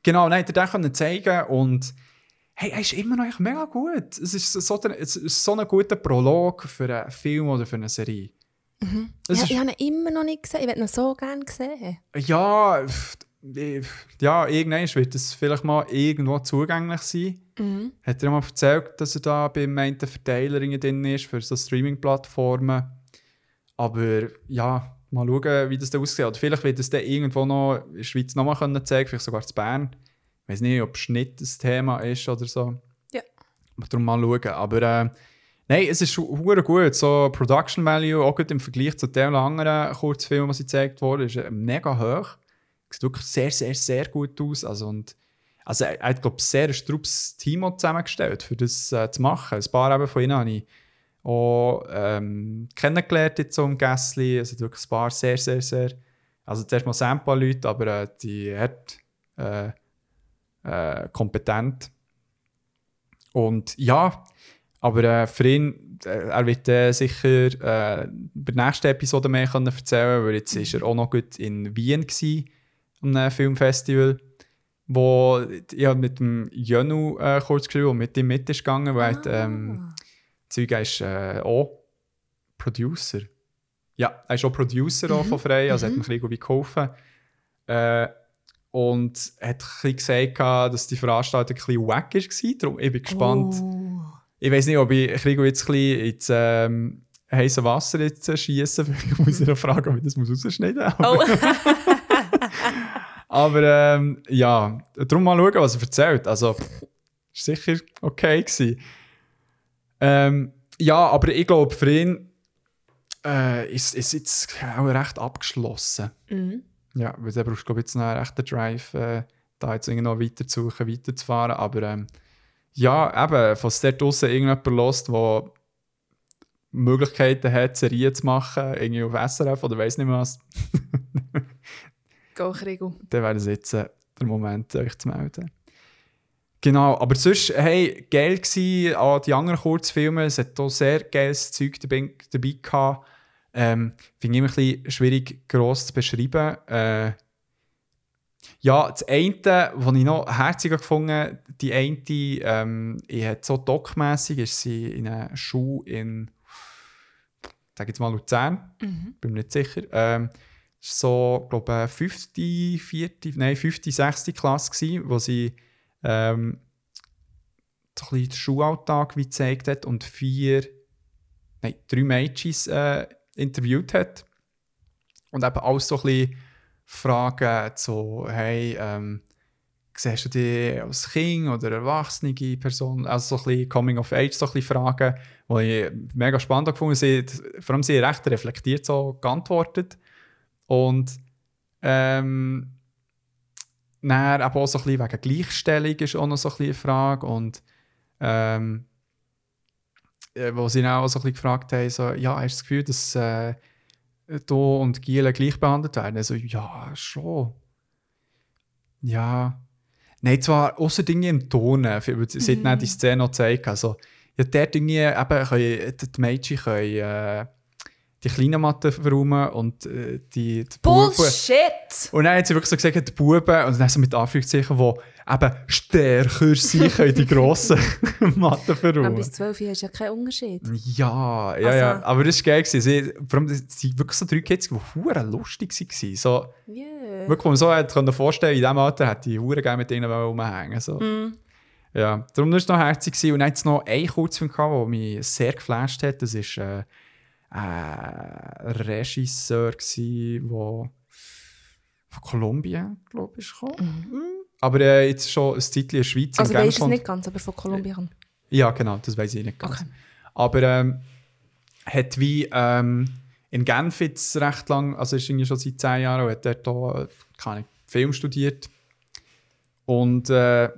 [SPEAKER 1] genau, nein, der können zeigen und hey, er ist immer noch echt mega gut. Es ist so, der, es ist so ein guter Prolog für einen Film oder für eine Serie. Es
[SPEAKER 2] Ja,
[SPEAKER 1] ist-
[SPEAKER 2] ich habe ihn immer noch nicht gesehen. Ich hätte ihn so gerne gesehen.
[SPEAKER 1] Ja, ja, irgendwann wird es vielleicht mal irgendwo zugänglich sein. Hat er mal erzählt, dass er da beim einen Verteiler irgendwie drin ist für so Streaming-Plattformen. Aber ja, mal schauen, wie das da aussieht. Oder vielleicht wird es dann irgendwo noch in der Schweiz nochmal können zeigen, vielleicht sogar in Bern. Ich weiß nicht, ob Schnitt das Thema ist oder so.
[SPEAKER 2] Ja.
[SPEAKER 1] Aber darum mal schauen. Aber äh, nein, es ist hure gut. So Production Value, auch gut im Vergleich zu den anderen Kurzfilmen, die gezeigt wurden, ist äh, mega hoch. Sieht wirklich sehr, sehr, sehr gut aus. Also, und, also er, er hat, glaube ich, sehr ein Team zusammengestellt, für das äh, zu machen. Ein paar eben von ihnen habe ich auch ähm, kennengelernt jetzt so im Gässli. Sind wirklich ein paar sehr, sehr, sehr... Also zuerst mal ein paar Leute, aber äh, die hat äh, äh, kompetent. Und ja, aber äh, für ihn, äh, er wird äh, sicher äh, bei der nächsten Episode mehr können erzählen weil jetzt ist er auch noch gut in Wien gsi am einem Filmfestival, wo ich hab mit dem Jönu äh, kurz geschrieben und mit ihm mit ist gegangen, weil er hat, ähm, Zeuge ist äh, auch Producer. Ja, er ist auch Producer auch von Frey, also hat mir ein bisschen geholfen. Äh, und hat ein bisschen gesagt, dass die Veranstaltung ein bisschen wack war. Darum ich bin gespannt.
[SPEAKER 2] Oh.
[SPEAKER 1] Ich weiß nicht, ob ich Krigo jetzt ein bisschen ins ähm, heiße Wasser jetzt schiessen. Ich muss ihn noch fragen, ob ich das rausschneiden muss.
[SPEAKER 2] Oh.
[SPEAKER 1] aber ähm, ja, darum mal schauen, was er erzählt. Also, ist sicher okay gewesen. Ähm, ja, aber ich glaube, für ihn äh, ist es jetzt auch recht abgeschlossen.
[SPEAKER 2] Mhm.
[SPEAKER 1] Ja, weil da brauchst du glaub ich, jetzt noch einen rechten Drive, äh, da jetzt irgendwie noch weiter zu suchen, weiterzufahren. Aber ähm, ja, eben, falls dort draussen irgendjemand lost, der Möglichkeiten hat, Serien zu machen, irgendwie auf SRF oder weiß nicht was,
[SPEAKER 2] Krigo.
[SPEAKER 1] dann wäre das jetzt äh, der Moment, euch zu melden. Genau, aber sonst, hey, geil gsi an die anderen Kurzfilme. Es hat auch sehr geiles Zeug dabei, dabei gehabt. Ähm, Finde ich immer ein bisschen schwierig, gross zu beschreiben. Äh, ja, das eine, was ich noch herziger gefunden habe, die eine, ähm, ich hat so doc-mässig, ist sie in einer Schule in, sag jetzt mal Luzern, bin mir nicht sicher. Ähm, es war so, glaube ich, 5., 4., nein, 5., 6. Klasse, gewesen, wo sie ähm, so ein bisschen den Schulalltag wie gezeigt hat und vier, nein, drei Mädchen äh, interviewt hat. Und eben alles so ein bisschen Fragen so, hey, ähm, siehst du dich als Kind oder erwachsene Person? Also so ein bisschen Coming of Age, so ein bisschen Fragen, die ich mega spannend gefunden habe. Vor allem sie recht reflektiert so geantwortet. Und ähm, dann eben auch so ein bisschen wegen Gleichstellung ist auch noch so ein bisschen eine Frage. Und ähm, äh, wo sie dann auch so ein bisschen gefragt haben, so, ja, hast du das Gefühl, dass äh, du und Giele gleich behandelt werden? Also, ja, schon. Ja. Nein, zwar außer Dinge im weil sie mhm. dann die Szene noch gezeigt. Also, ja, dort Dinge, eben, können, die Mädchen können äh, die kleinen Matten verräumen und äh, die, die Buben-
[SPEAKER 2] Bullshit!
[SPEAKER 1] und dann hat sie wirklich so gesagt, die Buben, und dann so mit Anführungszeichen, die eben stärker sein können, die grossen Matten verräumen.
[SPEAKER 2] bis 12 Uhr ist ja kein Unterschied.
[SPEAKER 1] Ja, ja, ja.
[SPEAKER 2] Also-
[SPEAKER 1] Aber das war geil. Sie, vor allem, es sind wirklich so drei Kids, die hure lustig waren. So,
[SPEAKER 2] Yeah.
[SPEAKER 1] wirklich, wo man so können vorstellen in diesem Alter hätte ich hure gerne mit ihnen rumhängen so. Ja, darum war es noch herzig. Und dann hat es noch einen Kurzfilm, der mich sehr geflasht hat. Das war äh, ein Regisseur, der von Kolumbien, glaube ich, kam. Aber äh, jetzt schon ein Zeitchen in der Schweiz.
[SPEAKER 2] Also du es nicht ganz, aber von Kolumbien.
[SPEAKER 1] ja, genau, das weiß ich nicht ganz.
[SPEAKER 2] Okay.
[SPEAKER 1] Aber ähm, hat wie ähm, in Genf jetzt recht lang, also ist irgendwie schon seit zehn Jahren, und hat dort auch, äh, keine Film studiert. Und äh,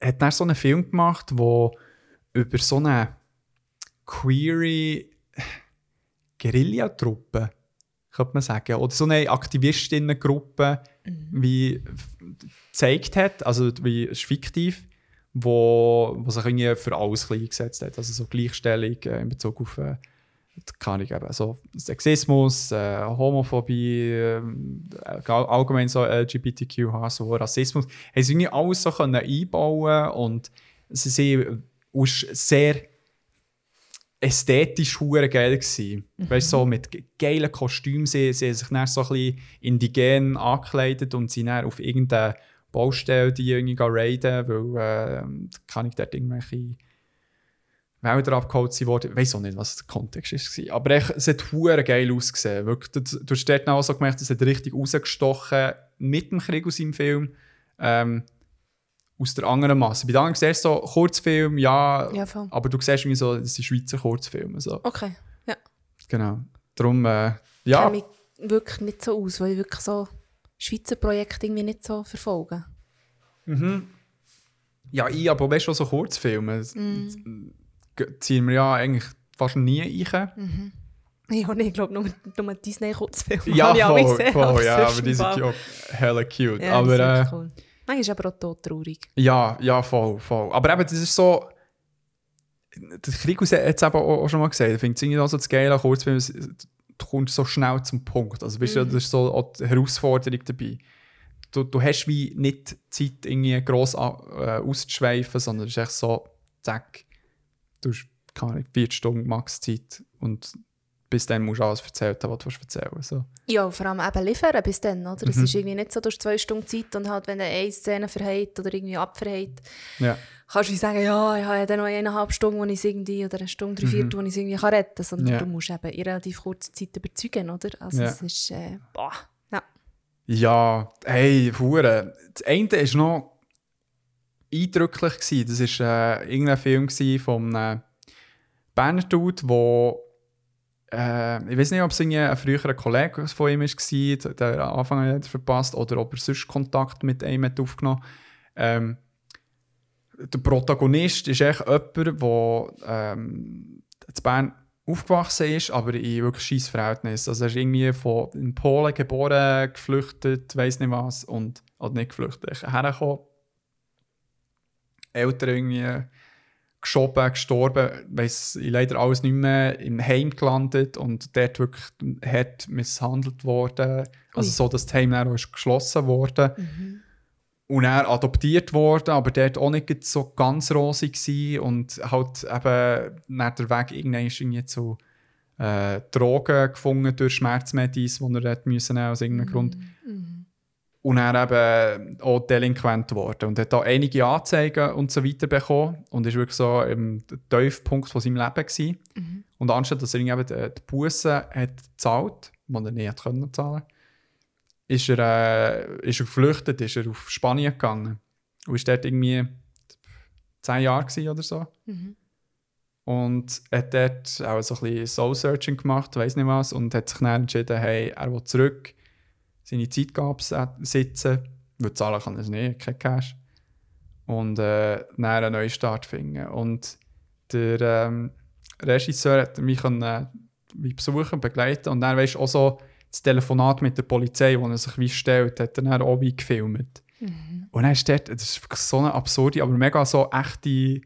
[SPEAKER 1] hat dann so einen Film gemacht, wo über so eine queere Guerillatruppe, könnte man sagen, oder so eine Aktivistinnengruppe, wie f- gezeigt hat, also wie es ist fiktiv, wo, wo sich irgendwie für alles eingesetzt hat. Also so Gleichstellung äh, in Bezug auf äh, kann ich eben so Sexismus, äh, Homophobie, all- allgemein so LGBTQ, so Rassismus, haben sie irgendwie alles so können einbauen und sie sind aus sehr ästhetisch hure geil gsi. Weißt so mit ge- geilen Kostümen, sie, sie haben sich dann so ein bisschen indigen angekleidet und sind dann auf irgendeine Baustelle die irgendwie raiden, weil äh, kann ich dort irgendwelche Wälder abgeholt sind worden. Ich weiß auch nicht, was der Kontext war. Aber echt, es hat hure geil ausgesehen. Wirklich, du, du hast dort auch so gemerkt, es hat richtig rausgestochen mit dem Krieg aus seinem Film. Ähm, aus der anderen Masse. Bei den anderen siehst du so Kurzfilm, ja,
[SPEAKER 2] Ja,
[SPEAKER 1] aber du siehst irgendwie so, das sind Schweizer Kurzfilme. So.
[SPEAKER 2] Okay, ja.
[SPEAKER 1] Genau. Darum, äh,
[SPEAKER 2] Ich
[SPEAKER 1] ja,
[SPEAKER 2] kenne mich wirklich nicht so aus, weil ich wirklich so Schweizer Projekte irgendwie nicht so verfolge.
[SPEAKER 1] ja, ich, aber weißt du, so Kurzfilme g- ziehen wir ja eigentlich fast nie ein.
[SPEAKER 2] Ja, nee, ich glaube nur, nur Disney-Kurzfilme.
[SPEAKER 1] Ja,
[SPEAKER 2] ich
[SPEAKER 1] voll, voll, ja, aber die sind ja auch hella cute.
[SPEAKER 2] Ja,
[SPEAKER 1] aber, äh,
[SPEAKER 2] cool. Manchmal aber auch todtraurig.
[SPEAKER 1] Ja, ja, voll, voll. Aber eben, das ist so. Der Krigus hat es eben auch, auch schon mal gesagt. Ich finde es irgendwie auch so das Geile Kurzfilmen, es- du kommst so schnell zum Punkt. Also, weißt du, das ist so auch die Herausforderung dabei. Du, du hast wie nicht Zeit, irgendwie gross äh, auszuschweifen, sondern es ist echt so, zack, du hast keine Ahnung, 40 Stunden Max Zeit und bis dann musst du alles erzählen, was du erzählen so.
[SPEAKER 2] Ja, vor allem eben liefern bis dann, oder?
[SPEAKER 1] Mhm.
[SPEAKER 2] Es ist irgendwie nicht so, du hast zwei Stunden Zeit und halt, wenn du eine Szene verhält oder irgendwie abverhält,
[SPEAKER 1] Ja.
[SPEAKER 2] kannst du sagen, ja, ich habe ja dann noch eineinhalb Stunden, wo ich es irgendwie, oder eine Stunde, drei, vier, wo ich es irgendwie kann retten kann. Sondern
[SPEAKER 1] Mhm. Ja.
[SPEAKER 2] du musst eben in relativ kurzer Zeit überzeugen, oder? Also
[SPEAKER 1] Ja.
[SPEAKER 2] es ist, äh, boah, ja.
[SPEAKER 1] Ja, hey, Hure. Das eine war noch eindrücklich. Gewesen. Das war äh, irgendein Film von einem Berner Dude, wo äh, ich weiß nicht, ob es ein früherer Kollege von ihm war, der am Anfang hat verpasst, oder ob er sonst Kontakt mit ihm hat aufgenommen ähm, Der Protagonist ist echt jemand, der ähm, in Bern aufgewachsen ist, aber in wirklich scheiß Verhältnissen. Also er ist irgendwie von, in Polen geboren, geflüchtet, weiß nicht was, und, oder nicht geflüchtet, er hergekommen. Eltern irgendwie geschoben, gestorben, weiss ich leider alles nicht mehr, im Heim gelandet und dort wirklich hart misshandelt worden. Also
[SPEAKER 2] Ui.
[SPEAKER 1] so, dass das Heim dann auch ist geschlossen worden. Und er adoptiert worden, aber dort auch nicht so ganz rosig gewesen und halt eben nach der Weg irgendwann ist irgendwie zu äh, Drogen gefunden durch Schmerzmedis, die er hat müssen aus irgendeinem Grund. Und er eben auch delinquent geworden. Und hat da einige Anzeigen und so weiter bekommen und ist wirklich so im Tiefpunkt von seinem Leben gewesen. Und anstatt dass er irgendwie die, die Bussen hat gezahlt, die er nicht hat können zahlen, ist er, äh, ist er geflüchtet, ist er auf Spanien gegangen. Und ist dort irgendwie zehn Jahre gewesen oder so. Und hat dort auch so ein bisschen Soul-Searching gemacht, weiß nicht was, und hat sich dann entschieden, hey, er will zurück, seine Zeit absitzen, weil zahlen kann er es nicht, kein Cash. Und äh, dann einen neuen Start finden. Und der ähm, Regisseur hat mich können, äh, besuchen, begleiten und dann weißt du auch so das Telefonat mit der Polizei, wo er sich wie stellt, hat er dann auch wie gefilmt. Und dann ist dort, das ist wirklich so eine absurde, aber mega so echte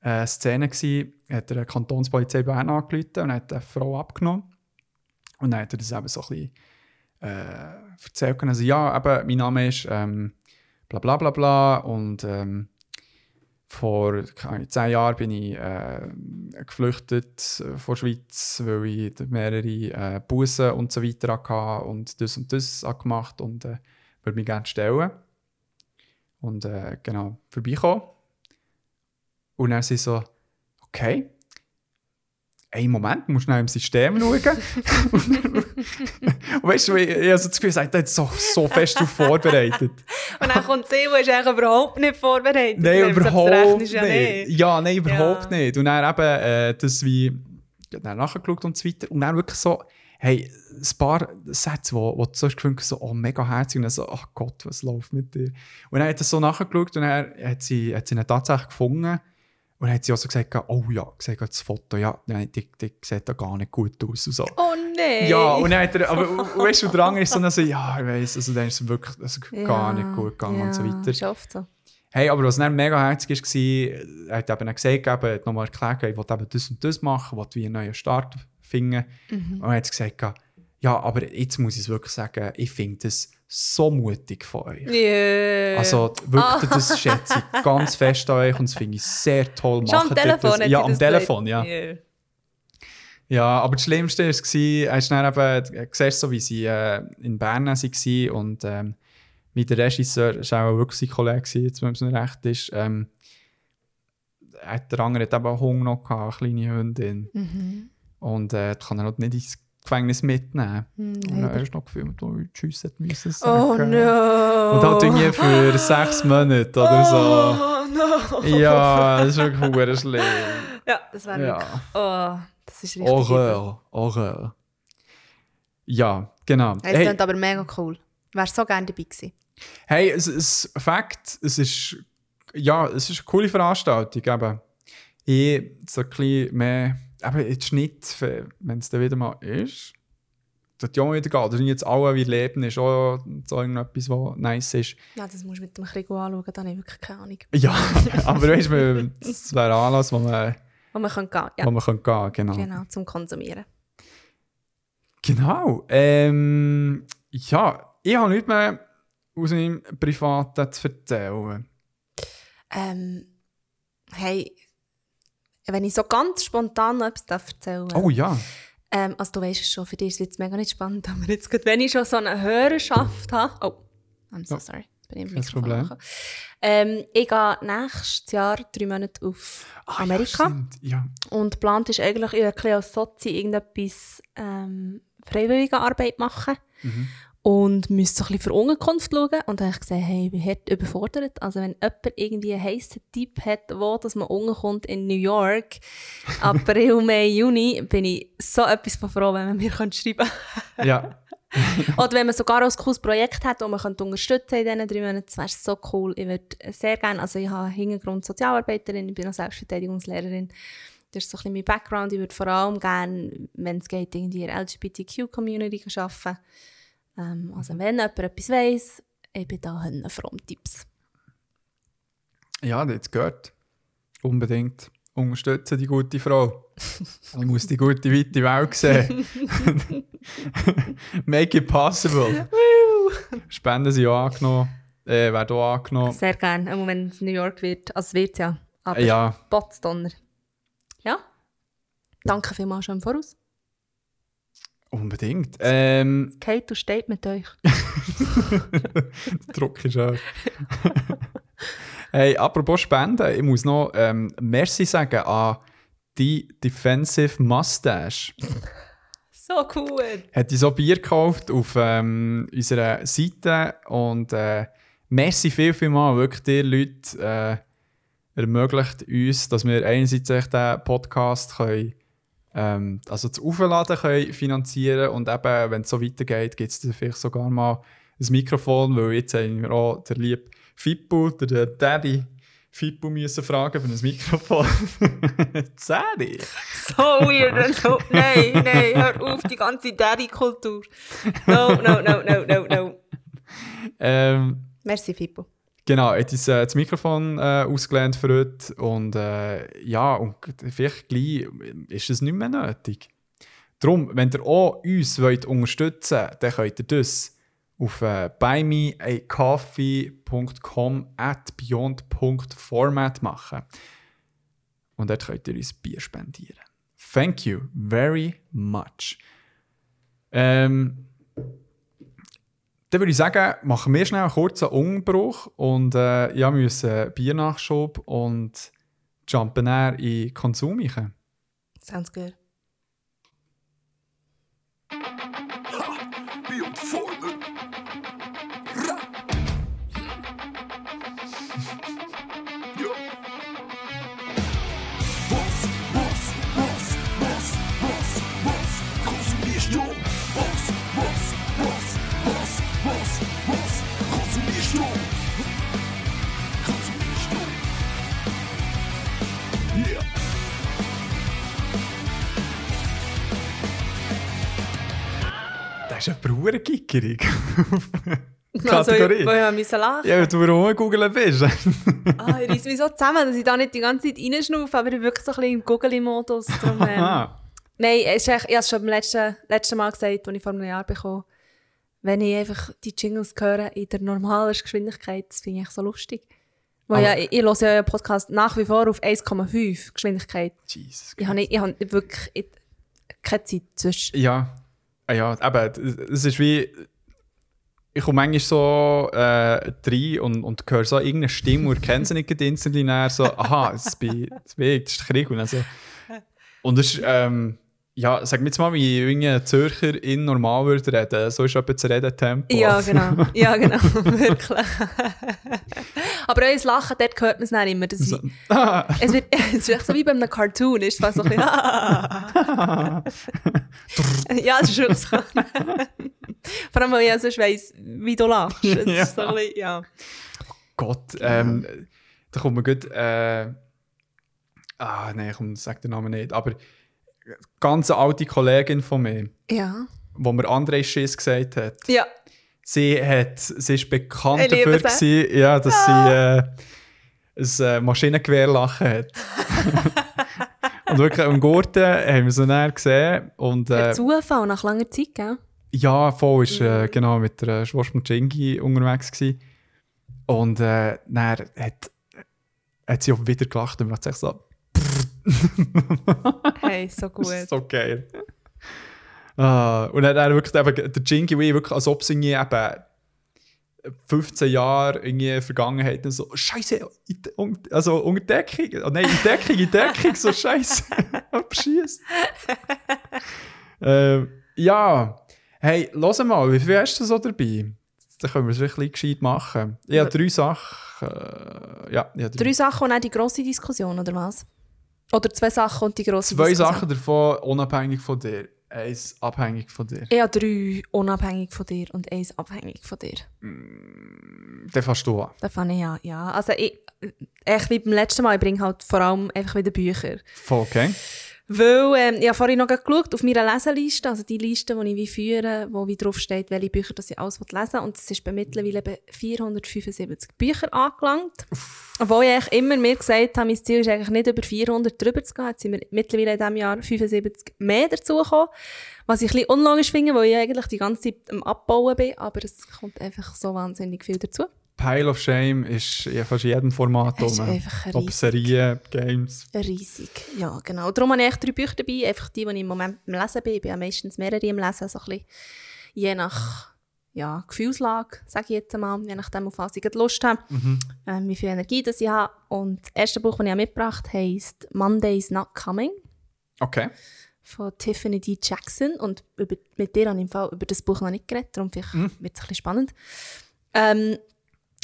[SPEAKER 1] äh, Szene gewesen, hat er die Kantonspolizei Bern angerufen und hat eine Frau abgenommen. Und dann hat er das eben so ein bisschen äh, erzählt. Also, ja, eben, mein Name ist ähm, bla bla bla bla und ähm, vor zehn Jahren bin ich äh, geflüchtet äh, von der Schweiz, weil ich mehrere äh, Bussen und so weiter hatte und das und das gemacht und äh, würde mich gerne stellen. Und äh, genau, vorbeikommen. Und dann sind sie so, okay, einen Moment, musst schnell im System schauen. und weißt du, ich, ich habe so das Gefühl, er hat so, so fest darauf vorbereitet.
[SPEAKER 2] Und dann kommt sie, die ist eigentlich überhaupt nicht vorbereitet.
[SPEAKER 1] Nein, überhaupt nicht.
[SPEAKER 2] Ja, nicht.
[SPEAKER 1] Ja, nein, überhaupt
[SPEAKER 2] Ja.
[SPEAKER 1] nicht. Und dann eben äh, das wie dann nachgeschaut und so weiter. Und dann wirklich so, hey, ein paar Sätze, wo, wo du so hast gefunden so, oh, mega herzig. Und dann so, ach Gott, was läuft mit dir? Und dann hat er so nachgeschaut und dann hat sie, hat sie ihn tatsächlich gefunden. Und dann hat sie auch so gesagt, oh ja, gesagt, das Foto, ja, nein, die, die sieht da gar nicht gut aus. Und so.
[SPEAKER 2] Oh nein.
[SPEAKER 1] Ja, und dann hat er, aber weißt du, der andere ist so, dann so, ja, ich weiss, also dann ist es wirklich also gar nicht gut gegangen und so weiter.
[SPEAKER 2] Ist oft so.
[SPEAKER 1] Hey, aber was dann mega herzig war, er hat eben gesagt, eben, er hat nochmal erklärt, ich will eben das und das machen, will wie einen neuen Start finden. Und dann hat gesagt, ja, aber jetzt muss ich es wirklich sagen, ich finde das so mutig von euch.
[SPEAKER 2] Yeah.
[SPEAKER 1] Also wirklich, das schätze ich ganz fest an euch und das finde ich sehr toll.
[SPEAKER 2] Schon am Telefon
[SPEAKER 1] das? Ja, am Telefon, ja.
[SPEAKER 2] Yeah.
[SPEAKER 1] Ja, aber das Schlimmste war, es war, hast dann eben, du siehst so, wie sie äh, in Bern waren und ähm, wie der Regisseur, das war auch wirklich sein Kollege, jetzt, wenn es mir recht ist, ähm, hat der andere hat eben auch Hunger noch gehabt, eine kleine Hündin.
[SPEAKER 2] Mhm.
[SPEAKER 1] Und äh, kann er halt nicht ins Gefängnis mitnehmen. Und dann hast du noch gefilmt, wo er Tschüss hat müssen
[SPEAKER 2] Oh
[SPEAKER 1] sagen.
[SPEAKER 2] no!
[SPEAKER 1] Und halt irgendwie für sechs Monate oder so.
[SPEAKER 2] Oh no!
[SPEAKER 1] Ja, das ist wirklich schlimm.
[SPEAKER 2] Ja, das wäre
[SPEAKER 1] Ja.
[SPEAKER 2] wirklich... Oh, das ist richtig
[SPEAKER 1] Horreur, Horreur. Ja, genau.
[SPEAKER 2] Es
[SPEAKER 1] Hey,
[SPEAKER 2] klingt aber mega cool. Wärst so gerne dabei gewesen.
[SPEAKER 1] hey es ist Fakt, es ist, ja, es ist eine coole Veranstaltung, eben. Ich so ein bisschen mehr, aber jetzt nicht, wenn es dann wieder mal ist, das ja wieder gehen. Das sind jetzt alle, wie Leben ist, auch so irgendetwas, was nice ist.
[SPEAKER 2] Ja, das musst du mit dem Krigo anschauen, da habe ich wirklich keine Ahnung.
[SPEAKER 1] Ja, aber weißt du, das wäre ein Anlass, wo man,
[SPEAKER 2] Wo man kann gehen ja,
[SPEAKER 1] wo man gehen genau.
[SPEAKER 2] genau, zum Konsumieren.
[SPEAKER 1] Genau. Ähm, ja, ich habe nichts mehr aus meinem Privaten zu erzählen.
[SPEAKER 2] Ähm, hey, wenn ich so ganz spontan noch etwas darf erzählen
[SPEAKER 1] Oh ja.
[SPEAKER 2] ähm, also du weißt es schon, für dich ist es jetzt mega nicht spannend, aber jetzt gerade, wenn ich schon so eine Hörerschaft habe... Oh, I'm so
[SPEAKER 1] Oh,
[SPEAKER 2] sorry. Bin ich
[SPEAKER 1] kein Problem.
[SPEAKER 2] Ähm, ich gehe nächstes Jahr drei Monate auf
[SPEAKER 1] Ah,
[SPEAKER 2] Amerika.
[SPEAKER 1] Ja, ja.
[SPEAKER 2] Und geplant ist eigentlich, ich als Sozi irgendetwas ähm, freiwillige Arbeit machen.
[SPEAKER 1] Mhm.
[SPEAKER 2] Und müsste so ein bisschen für Unterkunft schauen. Und dann habe ich gesehen, hey, ich bin hart überfordert. Also wenn jemand irgendwie einen heissen Tipp hat, wo dass man unterkommt in New York, April, Mai, Juni, bin ich so etwas von froh, wenn man mir schreiben könnte.
[SPEAKER 1] ja.
[SPEAKER 2] Oder wenn man sogar auch ein cooles Projekt hat, das man könnte unterstützen in diesen drei Monaten, das wäre so cool. Ich würde sehr gerne, also ich habe Hintergrund Sozialarbeiterin, ich bin auch Selbstverteidigungslehrerin. Das ist so ein bisschen mein Background. Ich würde vor allem gerne, wenn es geht, irgendwie in der LGBTQ-Community arbeiten. Ähm, also wenn jemand etwas weiss, ich bin da froh um Tipps.
[SPEAKER 1] Ja, das gehört. Unbedingt. Unterstützen die gute Frau. Ich muss die gute, weite Welt sehen. Make it possible. Spenden sind auch angenommen. Äh, werden auch angenommen.
[SPEAKER 2] Sehr gerne, auch wenn es New York wird. Also es wird ja. Aber
[SPEAKER 1] Ja,
[SPEAKER 2] Potsdonner. Ja. Danke vielmals schon im Voraus.
[SPEAKER 1] Unbedingt. Ähm,
[SPEAKER 2] Kate steht mit euch.
[SPEAKER 1] der Druck ist auch. hey, apropos Spenden, ich muss noch ähm, Merci sagen an die Defensive Mustache.
[SPEAKER 2] So cool.
[SPEAKER 1] hat die so Bier gekauft auf ähm, unserer Seite und äh, merci viel, viel mal. Wirklich, die Leute äh, ermöglicht uns, dass wir einerseits echt den Podcast können, ähm, also das Aufladen können finanzieren und eben, wenn es so weitergeht, gibt es vielleicht sogar mal ein Mikrofon, weil jetzt haben wir auch der liebe Fippo, der, der Daddy Fippo müssen fragen für ein Mikrofon. Daddy?
[SPEAKER 2] So weird so. Nein, nein, hör auf, die ganze Daddy-Kultur. No, no, no, no, no, no.
[SPEAKER 1] Ähm,
[SPEAKER 2] Merci, Fippo.
[SPEAKER 1] Genau, jetzt ist äh, das Mikrofon äh, ausgelernt für heute und äh, ja, und vielleicht gleich ist es nicht mehr nötig. Darum, wenn ihr auch uns wollt unterstützen wollt, dann könnt ihr das auf äh, buymeacoffee.com at beyond.format machen. Und dort könnt ihr uns Bier spendieren. Thank you very much. Ähm, dann würde ich sagen, machen wir schnell einen kurzen Umbruch und äh, ja, müssen Biernachschub und jumpen in Konsum. rein.
[SPEAKER 2] Sounds good.
[SPEAKER 1] Das ist eine.
[SPEAKER 2] Also, ich,
[SPEAKER 1] Kategorie.
[SPEAKER 2] ich musste lachen.
[SPEAKER 1] ja, weil du rumgoogeln bist.
[SPEAKER 2] Ah, ich reiss mich so zusammen, dass ich da nicht die ganze Zeit reinschnaufe, aber ich bin wirklich so ein bisschen im Googly-Modus. darum, Ähm. Nein, es ist echt, ich habe es schon beim letzten, letzten Mal gesagt, als ich vor einem Jahr bekommen wenn ich einfach die Jingles höre in der normalen Geschwindigkeit, das finde ich so lustig. Weil ja, ich, ich höre ja einen Podcast nach wie vor auf 1,5 Geschwindigkeit.
[SPEAKER 1] Jesus.
[SPEAKER 2] Ich habe, nicht, ich habe wirklich ich, keine Zeit zwischen.
[SPEAKER 1] Ja, ja, eben, es ist wie. Ich komme manchmal so äh, rein und, und höre so irgendeine Stimme und kenne sie nicht instantly näher, so, aha, das bin, ich, das ist Krieg. Und, dann so. und das ist, ähm, ja, sag mir jetzt mal, wie irgendein Zürcher in normal würde reden. So ist etwa das Redetempo.
[SPEAKER 2] Ja, genau. Ja, genau. Wirklich. Aber euer Lachen, dort hört man es nicht immer. Das
[SPEAKER 1] So,
[SPEAKER 2] es, wird, es ist so wie bei einem Cartoon. Ist fast so ein bisschen, ja, es ist wirklich so. Vor allem, weil ich sonst weiss, wie du lachst. Es
[SPEAKER 1] Ja.
[SPEAKER 2] ist so ein bisschen, ja.
[SPEAKER 1] Gott, ähm, da kommt mir gut. Äh, ah, nein, ich sage den Namen nicht. Aber ganz alte Kollegin von mir,
[SPEAKER 2] Ja.
[SPEAKER 1] wo mir André Schiss gesagt hat,
[SPEAKER 2] Ja.
[SPEAKER 1] sie, hat, sie ist bekannt dafür, gewesen, ja, dass sie äh, ein äh, Maschinengewehrlachen hat. und wirklich am Gurten haben wir sie dann gesehen. Und, äh,
[SPEAKER 2] Zufall, nach langer Zeit, gell?
[SPEAKER 1] ja, voll ist
[SPEAKER 2] Mhm.
[SPEAKER 1] äh, genau mit der Schwester mit Jingi unterwegs gewesen. Und äh, dann hat, hat sie auch wieder gelacht und hat sich so,
[SPEAKER 2] Hey, so gut.
[SPEAKER 1] das ist so geil. ah, und dann, dann wirklich eben, der Jingy Wee, wirklich, als ob es irgendwie eben 15 Jahre irgendwie Vergangenheit so, Scheiße, also unter Deckung, oh nein, in Deckung, in Deckung, so Scheiße, abschießt. ähm, ja, hey, los mal, wie viel hast du so dabei? Dann können wir es wirklich gescheit machen. Ich habe drei Sachen, äh, ja, ich habe
[SPEAKER 2] Drei Sachen und auch die grosse Diskussion, oder was? Oder zwei Sachen und die grosse
[SPEAKER 1] Zwei
[SPEAKER 2] Diskussion?
[SPEAKER 1] Sachen davon unabhängig von dir, eins abhängig von dir.
[SPEAKER 2] Ich habe drei unabhängig von dir und eins abhängig von dir.
[SPEAKER 1] Dann fährst du an.
[SPEAKER 2] Das fand ich ja. ja. Also ich, echt wie beim letzten Mal, ich bringe halt vor allem einfach wieder Bücher.
[SPEAKER 1] Voll okay.
[SPEAKER 2] Weil, ähm, ich habe vorhin noch geschaut auf meiner Leseliste, also die Liste, die ich wie führe, wo wie drauf steht, welche Bücher das ich alles lesen. Und es ist bei mittlerweile bei 475 Bücher angelangt. Obwohl ich immer mir gesagt habe, mein Ziel ist eigentlich nicht über 400 drüber zu gehen. Jetzt sind wir mittlerweile in diesem Jahr 75 mehr dazugekommen. Was ich ein bisschen unlogisch finde, weil ich eigentlich die ganze Zeit am Abbauen bin. Aber es kommt einfach so wahnsinnig viel dazu.
[SPEAKER 1] Pile of Shame ist in fast jedem Format
[SPEAKER 2] Es einfach
[SPEAKER 1] Ob. Serien, Games.
[SPEAKER 2] Riesig, ja genau. Darum habe ich echt drei Bücher dabei, einfach die, die ich im Moment am Lesen bin. Ich bin ja meistens mehrere im Lesen, so ein bisschen je nach ja, Gefühlslage, sage ich jetzt einmal, je nachdem, auf was ich Lust habe, ähm, wie viel Energie das ich habe. Und das erste Buch, das ich mitgebracht habe, heisst «Monday's Not Coming»
[SPEAKER 1] Okay.
[SPEAKER 2] von Tiffany D. Jackson. Und über, mit dir habe ich im Fall über das Buch noch nicht geredet, darum vielleicht wird es ein bisschen spannend. Ähm,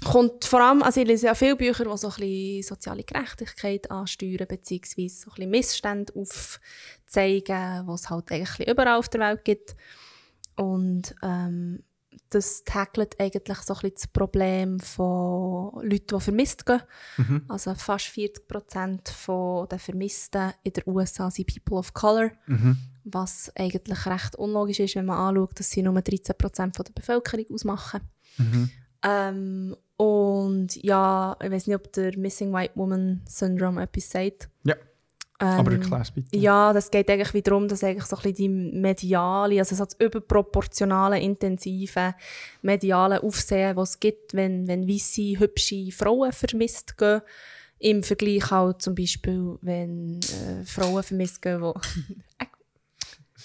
[SPEAKER 2] kommt vor allem, also ich lese ja viele Bücher, die so ein bisschen soziale Gerechtigkeit ansteuern, beziehungsweise so ein bisschen Missstände aufzeigen, die es halt eigentlich überall auf der Welt gibt. Und ähm, das tackelt eigentlich so ein bisschen das Problem von Leuten, die vermisst gehen. Also fast 40 Prozent der Vermissten in den USA sind People of Color, was eigentlich recht unlogisch ist, wenn man anschaut, dass sie nur 13 Prozent der Bevölkerung ausmachen. Ähm, und ja, ich weiß nicht, ob der Missing White Woman Syndrome etwas sagt.
[SPEAKER 1] Ja.
[SPEAKER 2] Ähm,
[SPEAKER 1] Aber erklär's bitte.
[SPEAKER 2] ja, das geht eigentlich wieder darum, dass eigentlich so ein bisschen die mediale, also so das überproportionale, intensive mediale Aufsehen, was es gibt, wenn, wenn weisse, hübsche Frauen vermisst gehen, im Vergleich auch zum Beispiel, wenn äh, Frauen vermisst gehen, die...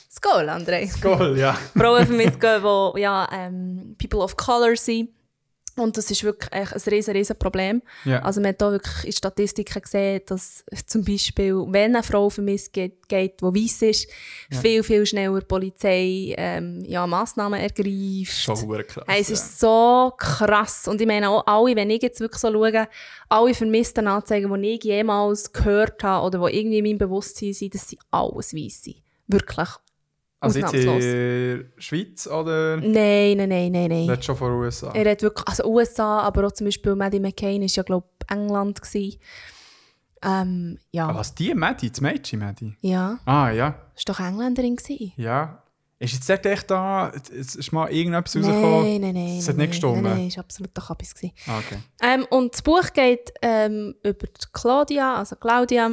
[SPEAKER 2] Skål, André!
[SPEAKER 1] Goal, ja.
[SPEAKER 2] Frauen vermisst gehen, die ja, ähm, People of Color sind. Und das ist wirklich ein riesen, riesen Problem.
[SPEAKER 1] Ja.
[SPEAKER 2] Also man hat da wirklich in Statistiken gesehen, dass zum Beispiel, wenn eine Frau vermisst geht, geht die weiss ist, viel, viel schneller die Polizei ähm, ja, Massnahmen ergreift.
[SPEAKER 1] Schon krass.
[SPEAKER 2] Hey, es
[SPEAKER 1] ja.
[SPEAKER 2] ist so krass. Und ich meine auch alle, wenn ich jetzt wirklich so schaue, alle vermissten Anzeigen, die ich jemals gehört habe oder die irgendwie in meinem Bewusstsein sind, das sind alles Weisse. Wirklich.
[SPEAKER 1] Also jetzt in der Schweiz oder
[SPEAKER 2] Nein, nein, nein, nein, nein.
[SPEAKER 1] nicht schon von den USA?
[SPEAKER 2] Er hat wirklich, also USA, aber auch zum Beispiel Maddie McCain war ja, glaube ich, England. Gewesen. Ähm, ja.
[SPEAKER 1] Ah, was, die Maddie? Das Mädchen Maddie?
[SPEAKER 2] Ja,
[SPEAKER 1] Ah, ja.
[SPEAKER 2] ist doch Engländerin gewesen.
[SPEAKER 1] Ja. Ist jetzt dort echt da, es ist mal irgendetwas rausgekommen?
[SPEAKER 2] Nein, nein, nein.
[SPEAKER 1] Es hat
[SPEAKER 2] nein,
[SPEAKER 1] nicht gestimmt?
[SPEAKER 2] Nein, nein, ist absolut doch etwas gewesen.
[SPEAKER 1] Ah, okay.
[SPEAKER 2] Ähm, und das Buch geht ähm, über Claudia, also Claudia.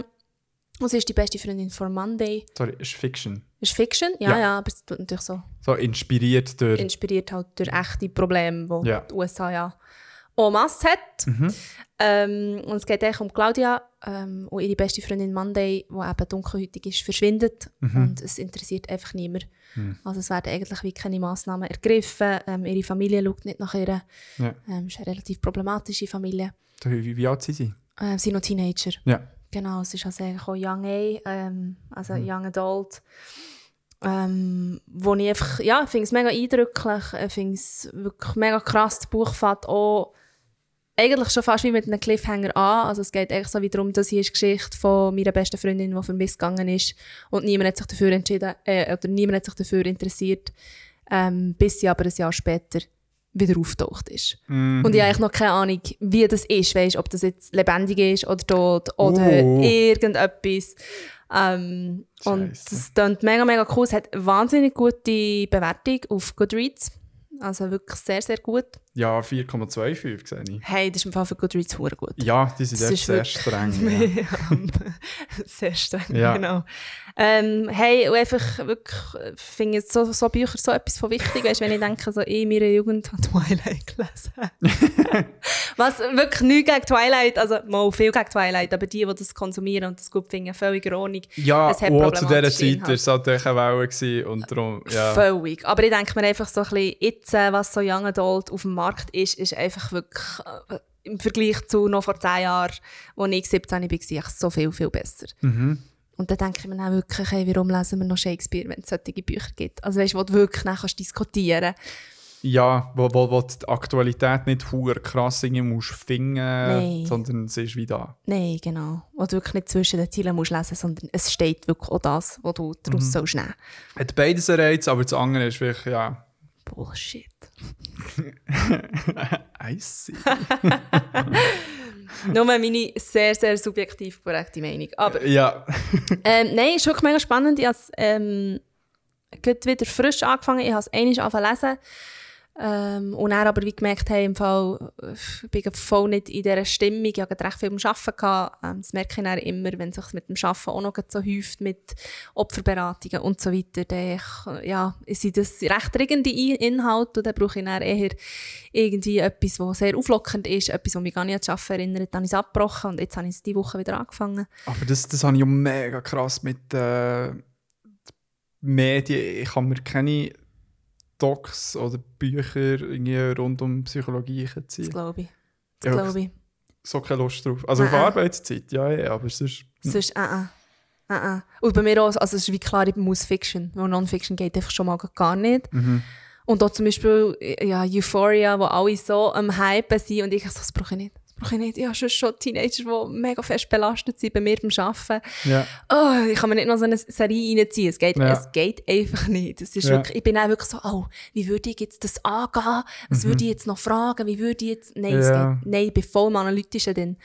[SPEAKER 2] Und sie ist die beste Freundin von Monday.
[SPEAKER 1] Sorry, ist Fiction.
[SPEAKER 2] Ist Fiction? Ja,
[SPEAKER 1] Ja.
[SPEAKER 2] ja, aber es tut natürlich so.
[SPEAKER 1] So inspiriert durch.
[SPEAKER 2] Inspiriert halt durch echte Probleme, die
[SPEAKER 1] Ja.
[SPEAKER 2] die USA ja en masse hat.
[SPEAKER 1] Mhm.
[SPEAKER 2] Ähm, und es geht eigentlich um Claudia ähm, und ihre beste Freundin Monday, die eben dunkelhäutig ist, verschwindet.
[SPEAKER 1] Mhm.
[SPEAKER 2] Und es interessiert einfach niemand. Also es werden eigentlich wie keine Massnahmen ergriffen. Ähm, ihre Familie schaut nicht nach ihr.
[SPEAKER 1] Ja.
[SPEAKER 2] Ähm, es ist eine relativ problematische Familie.
[SPEAKER 1] Wie, wie alt sind sie?
[SPEAKER 2] Ähm, sie sind noch Teenager.
[SPEAKER 1] Ja.
[SPEAKER 2] Genau, es ist also eigentlich auch Young A, ähm, also
[SPEAKER 1] Mhm.
[SPEAKER 2] Young Adult. Ähm, wo ich einfach, ja, finde es mega eindrücklich, ich finde es wirklich mega krass, das Buch fängt auch eigentlich schon fast wie mit einem Cliffhanger an, also es geht eigentlich so wie darum, dass hier ist die Geschichte von meiner besten Freundin, die vermisst gegangen ist. Und niemand hat sich dafür entschieden, äh, oder niemand hat sich dafür interessiert, ähm, bis sie aber ein Jahr später wieder auftaucht ist.
[SPEAKER 1] Mhm.
[SPEAKER 2] Und ich habe eigentlich noch keine Ahnung, wie das ist, weißt, ob das jetzt lebendig ist oder tot oder
[SPEAKER 1] Oh.
[SPEAKER 2] irgendetwas. Ähm, und das klingt mega, mega cool. Es hat wahnsinnig gute Bewertung auf Goodreads. Also wirklich sehr, sehr gut.
[SPEAKER 1] Ja, 4,25 sehe ich.
[SPEAKER 2] Hey, das ist im Fall für Goodreads hure gut.
[SPEAKER 1] Ja, die sind
[SPEAKER 2] Das
[SPEAKER 1] echt sehr streng. Ja.
[SPEAKER 2] sehr streng,
[SPEAKER 1] Ja.
[SPEAKER 2] genau. Ähm, hey, und einfach wirklich, finde ich so, so Bücher so etwas von wichtig, weißt, wenn ich denke, so in meiner Jugend habe Twilight gelesen. Was wirklich nichts gegen Twilight, also mal viel gegen Twilight, aber die, die das konsumieren und das gut finden, völlig Ordnung.
[SPEAKER 1] Ja,
[SPEAKER 2] Es hat
[SPEAKER 1] zu dieser Zeit war es halt echt eine Welle und darum, ja.
[SPEAKER 2] Völlig. Aber ich denke mir einfach so ein bisschen, jetzt, äh, was so Young Adult auf dem Markt ist, ist einfach wirklich äh, im Vergleich zu noch vor 10 Jahren, als ich 17 war, echt so viel, viel besser.
[SPEAKER 1] Mhm.
[SPEAKER 2] Und dann denke ich mir dann wirklich, hey, warum lesen wir noch Shakespeare, wenn es solche Bücher gibt? Also weißt du, wo du wirklich dann kannst diskutieren
[SPEAKER 1] Ja, wo, wo, wo die Aktualität nicht hure krass musst finden,
[SPEAKER 2] Nein.
[SPEAKER 1] sondern sie ist wie da.
[SPEAKER 2] Nein, genau. Wo du wirklich nicht zwischen den Zielen musst lesen, sondern es steht wirklich auch das, was du daraus
[SPEAKER 1] Mhm.
[SPEAKER 2] sollst nehmen.
[SPEAKER 1] Hat beides einen Reiz, aber das andere ist wirklich, ja,
[SPEAKER 2] Bullshit.
[SPEAKER 1] I see.
[SPEAKER 2] Nur meine sehr, sehr subjektiv korrekte Meinung. Aber
[SPEAKER 1] ja,
[SPEAKER 2] Ähm, nein, ist wirklich mega spannend. Ich habe es ähm, wieder frisch angefangen. Ich habe es einmal angefangen zu lesen. Ähm, und dann aber wie gemerkt, hey, im Fall, äh, ich bin voll nicht in dieser Stimmung. Ich hatte recht viel am Arbeiten. Ähm, das merke ich dann immer, wenn es sich mit dem Arbeiten auch noch so häuft, mit Opferberatungen und so weiter. Dann ich, ja, sind das recht dringende I- Inhalte und dann brauche ich dann eher irgendwie etwas, was sehr auflockend ist, etwas, was mich gar nicht an das Arbeiten erinnert. Dann habe ich es abgebrochen und jetzt habe ich es diese Woche wieder angefangen.
[SPEAKER 1] aber das, das habe ich ja mega krass mit äh, Medien. Ich kann mir keine Docs oder Bücher irgendwie rund um Psychologie
[SPEAKER 2] Das
[SPEAKER 1] ziehen.
[SPEAKER 2] glaube ich. Das
[SPEAKER 1] Ja,
[SPEAKER 2] glaube ich.
[SPEAKER 1] So keine Lust drauf. Also auf
[SPEAKER 2] Nein.
[SPEAKER 1] Arbeitszeit, ja, ja, aber sonst...
[SPEAKER 2] Sonst, äh, äh. Äh, äh. Und bei mir auch, also es ist wie klar, ich muss Fiction, weil Non-Fiction geht einfach schon mal gar nicht.
[SPEAKER 1] Mhm.
[SPEAKER 2] Und auch zum Beispiel ja, Euphoria, wo alle so am Hypen sind und ich so, das brauche ich nicht. Brauche ich nicht. Ich habe schon, schon Teenager, die mega fest belastet sind bei mir beim Arbeiten.
[SPEAKER 1] Ja.
[SPEAKER 2] Oh, ich kann mir nicht noch so eine Serie reinziehen. Es geht,
[SPEAKER 1] Ja.
[SPEAKER 2] es geht einfach nicht. Es ist
[SPEAKER 1] Ja.
[SPEAKER 2] wirklich, ich bin auch wirklich so, oh, wie würde ich jetzt das angehen? Was würde ich jetzt noch fragen? Wie würde ich jetzt... Nein, es
[SPEAKER 1] Mhm.
[SPEAKER 2] Geht, nein ich bin voll im Analytischen drin.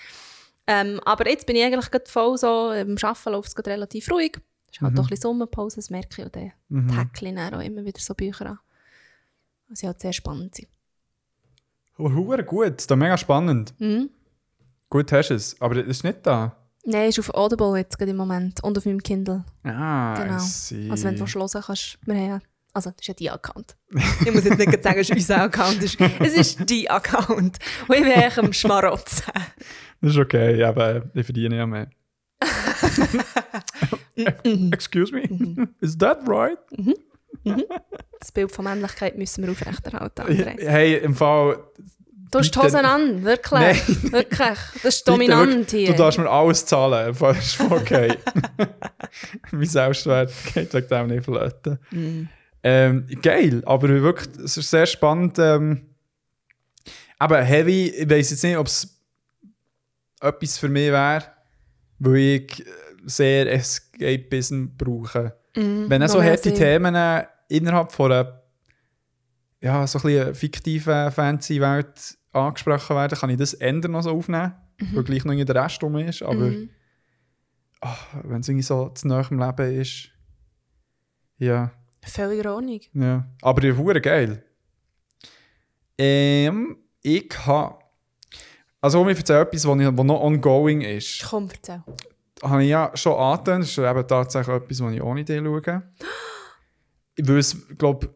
[SPEAKER 2] Ähm, aber jetzt bin ich eigentlich gerade voll so, im Arbeiten läuft es gerade relativ ruhig. Es ist halt
[SPEAKER 1] Mhm.
[SPEAKER 2] doch ein bisschen Sommerpause, das merke ich. Und dann
[SPEAKER 1] Mhm.
[SPEAKER 2] tackle ich dann auch immer wieder so Bücher an. Was ja halt sehr spannend sind.
[SPEAKER 1] Aber hure gut, da mega spannend.
[SPEAKER 2] Mhm.
[SPEAKER 1] Gut hast du es, aber das ist nicht da.
[SPEAKER 2] Nein, ist auf Audible jetzt gerade im Moment und auf meinem Kindle.
[SPEAKER 1] Ah,
[SPEAKER 2] Genau. Also wenn du hören kannst wir haben ja, also das ist ja dein Account. Ich muss jetzt nicht sagen, es ist unser Account. Es ist, es ist dein Account. Und ich bin eigentlich am Schmarotzen.
[SPEAKER 1] Das ist okay, aber ich verdiene ja mehr. Excuse me? Is that right?
[SPEAKER 2] Das Bild von Männlichkeit müssen wir aufrechterhalten. André.
[SPEAKER 1] Hey, im Fall.
[SPEAKER 2] Du hast die Hosen an, wirklich.
[SPEAKER 1] Nein.
[SPEAKER 2] Wirklich. Das ist dominant
[SPEAKER 1] wirklich,
[SPEAKER 2] hier.
[SPEAKER 1] Du darfst mir alles zahlen, im Fall, ist okay. mein Selbstwert geht wegen dem nicht verloren.
[SPEAKER 2] Mm.
[SPEAKER 1] Ähm, geil, aber wirklich, es ist sehr spannend. Ähm, aber Heavy, ich weiß jetzt nicht, ob es etwas für mich wäre, weil ich sehr Escapism brauche.
[SPEAKER 2] Mm,
[SPEAKER 1] Wenn er so harte. Themen äh, innerhalb von einer ja, so ein bisschen fiktiven Fantasy-Welt angesprochen werden, kann ich das ändern noch so aufnehmen, weil gleich noch der Rest um ist. Aber
[SPEAKER 2] Mhm.
[SPEAKER 1] ah, wenn es irgendwie so zu nahe im Leben ist, ja,
[SPEAKER 2] Völlig Ordnung.
[SPEAKER 1] ja. Aber die Hure geil. Ähm, ich habe. Also, ich erzähle etwas, was noch ongoing ist.
[SPEAKER 2] Komm, erzähl.
[SPEAKER 1] habe ich ja schon angetan, das ist eben tatsächlich etwas, was ich ohne dich schaue. Ich würde glaube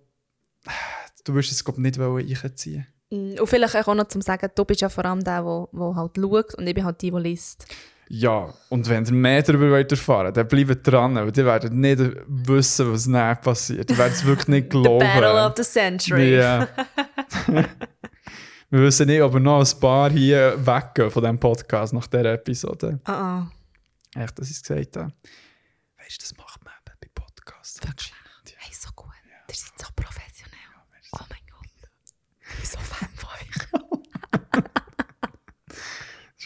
[SPEAKER 1] du wirst es glaub, nicht einziehen
[SPEAKER 2] Mm, Und vielleicht auch noch zum sagen, du bist ja vor allem der, der, halt schaut und ich bin halt die, die liest.
[SPEAKER 1] Ja, und wenn ihr mehr darüber wollt erfahren dann bleibt dran, weil ihr werdet nicht wissen, was nachher passiert. Ihr werdet es wirklich nicht
[SPEAKER 2] The
[SPEAKER 1] glauben.
[SPEAKER 2] Battle of the Century.
[SPEAKER 1] Ja. Wir wissen nicht, ob wir noch ein paar hier weggehen von diesem Podcast nach dieser Episode.
[SPEAKER 2] Ah, ah.
[SPEAKER 1] Echt, dass ich es gesagt habe. Weißt du, das macht man eben bei Podcasts. anscheinend. Ja.
[SPEAKER 2] Hey, so gut. Ihr seid so professionell. oh mein Gott. Ich bin so Fan von euch.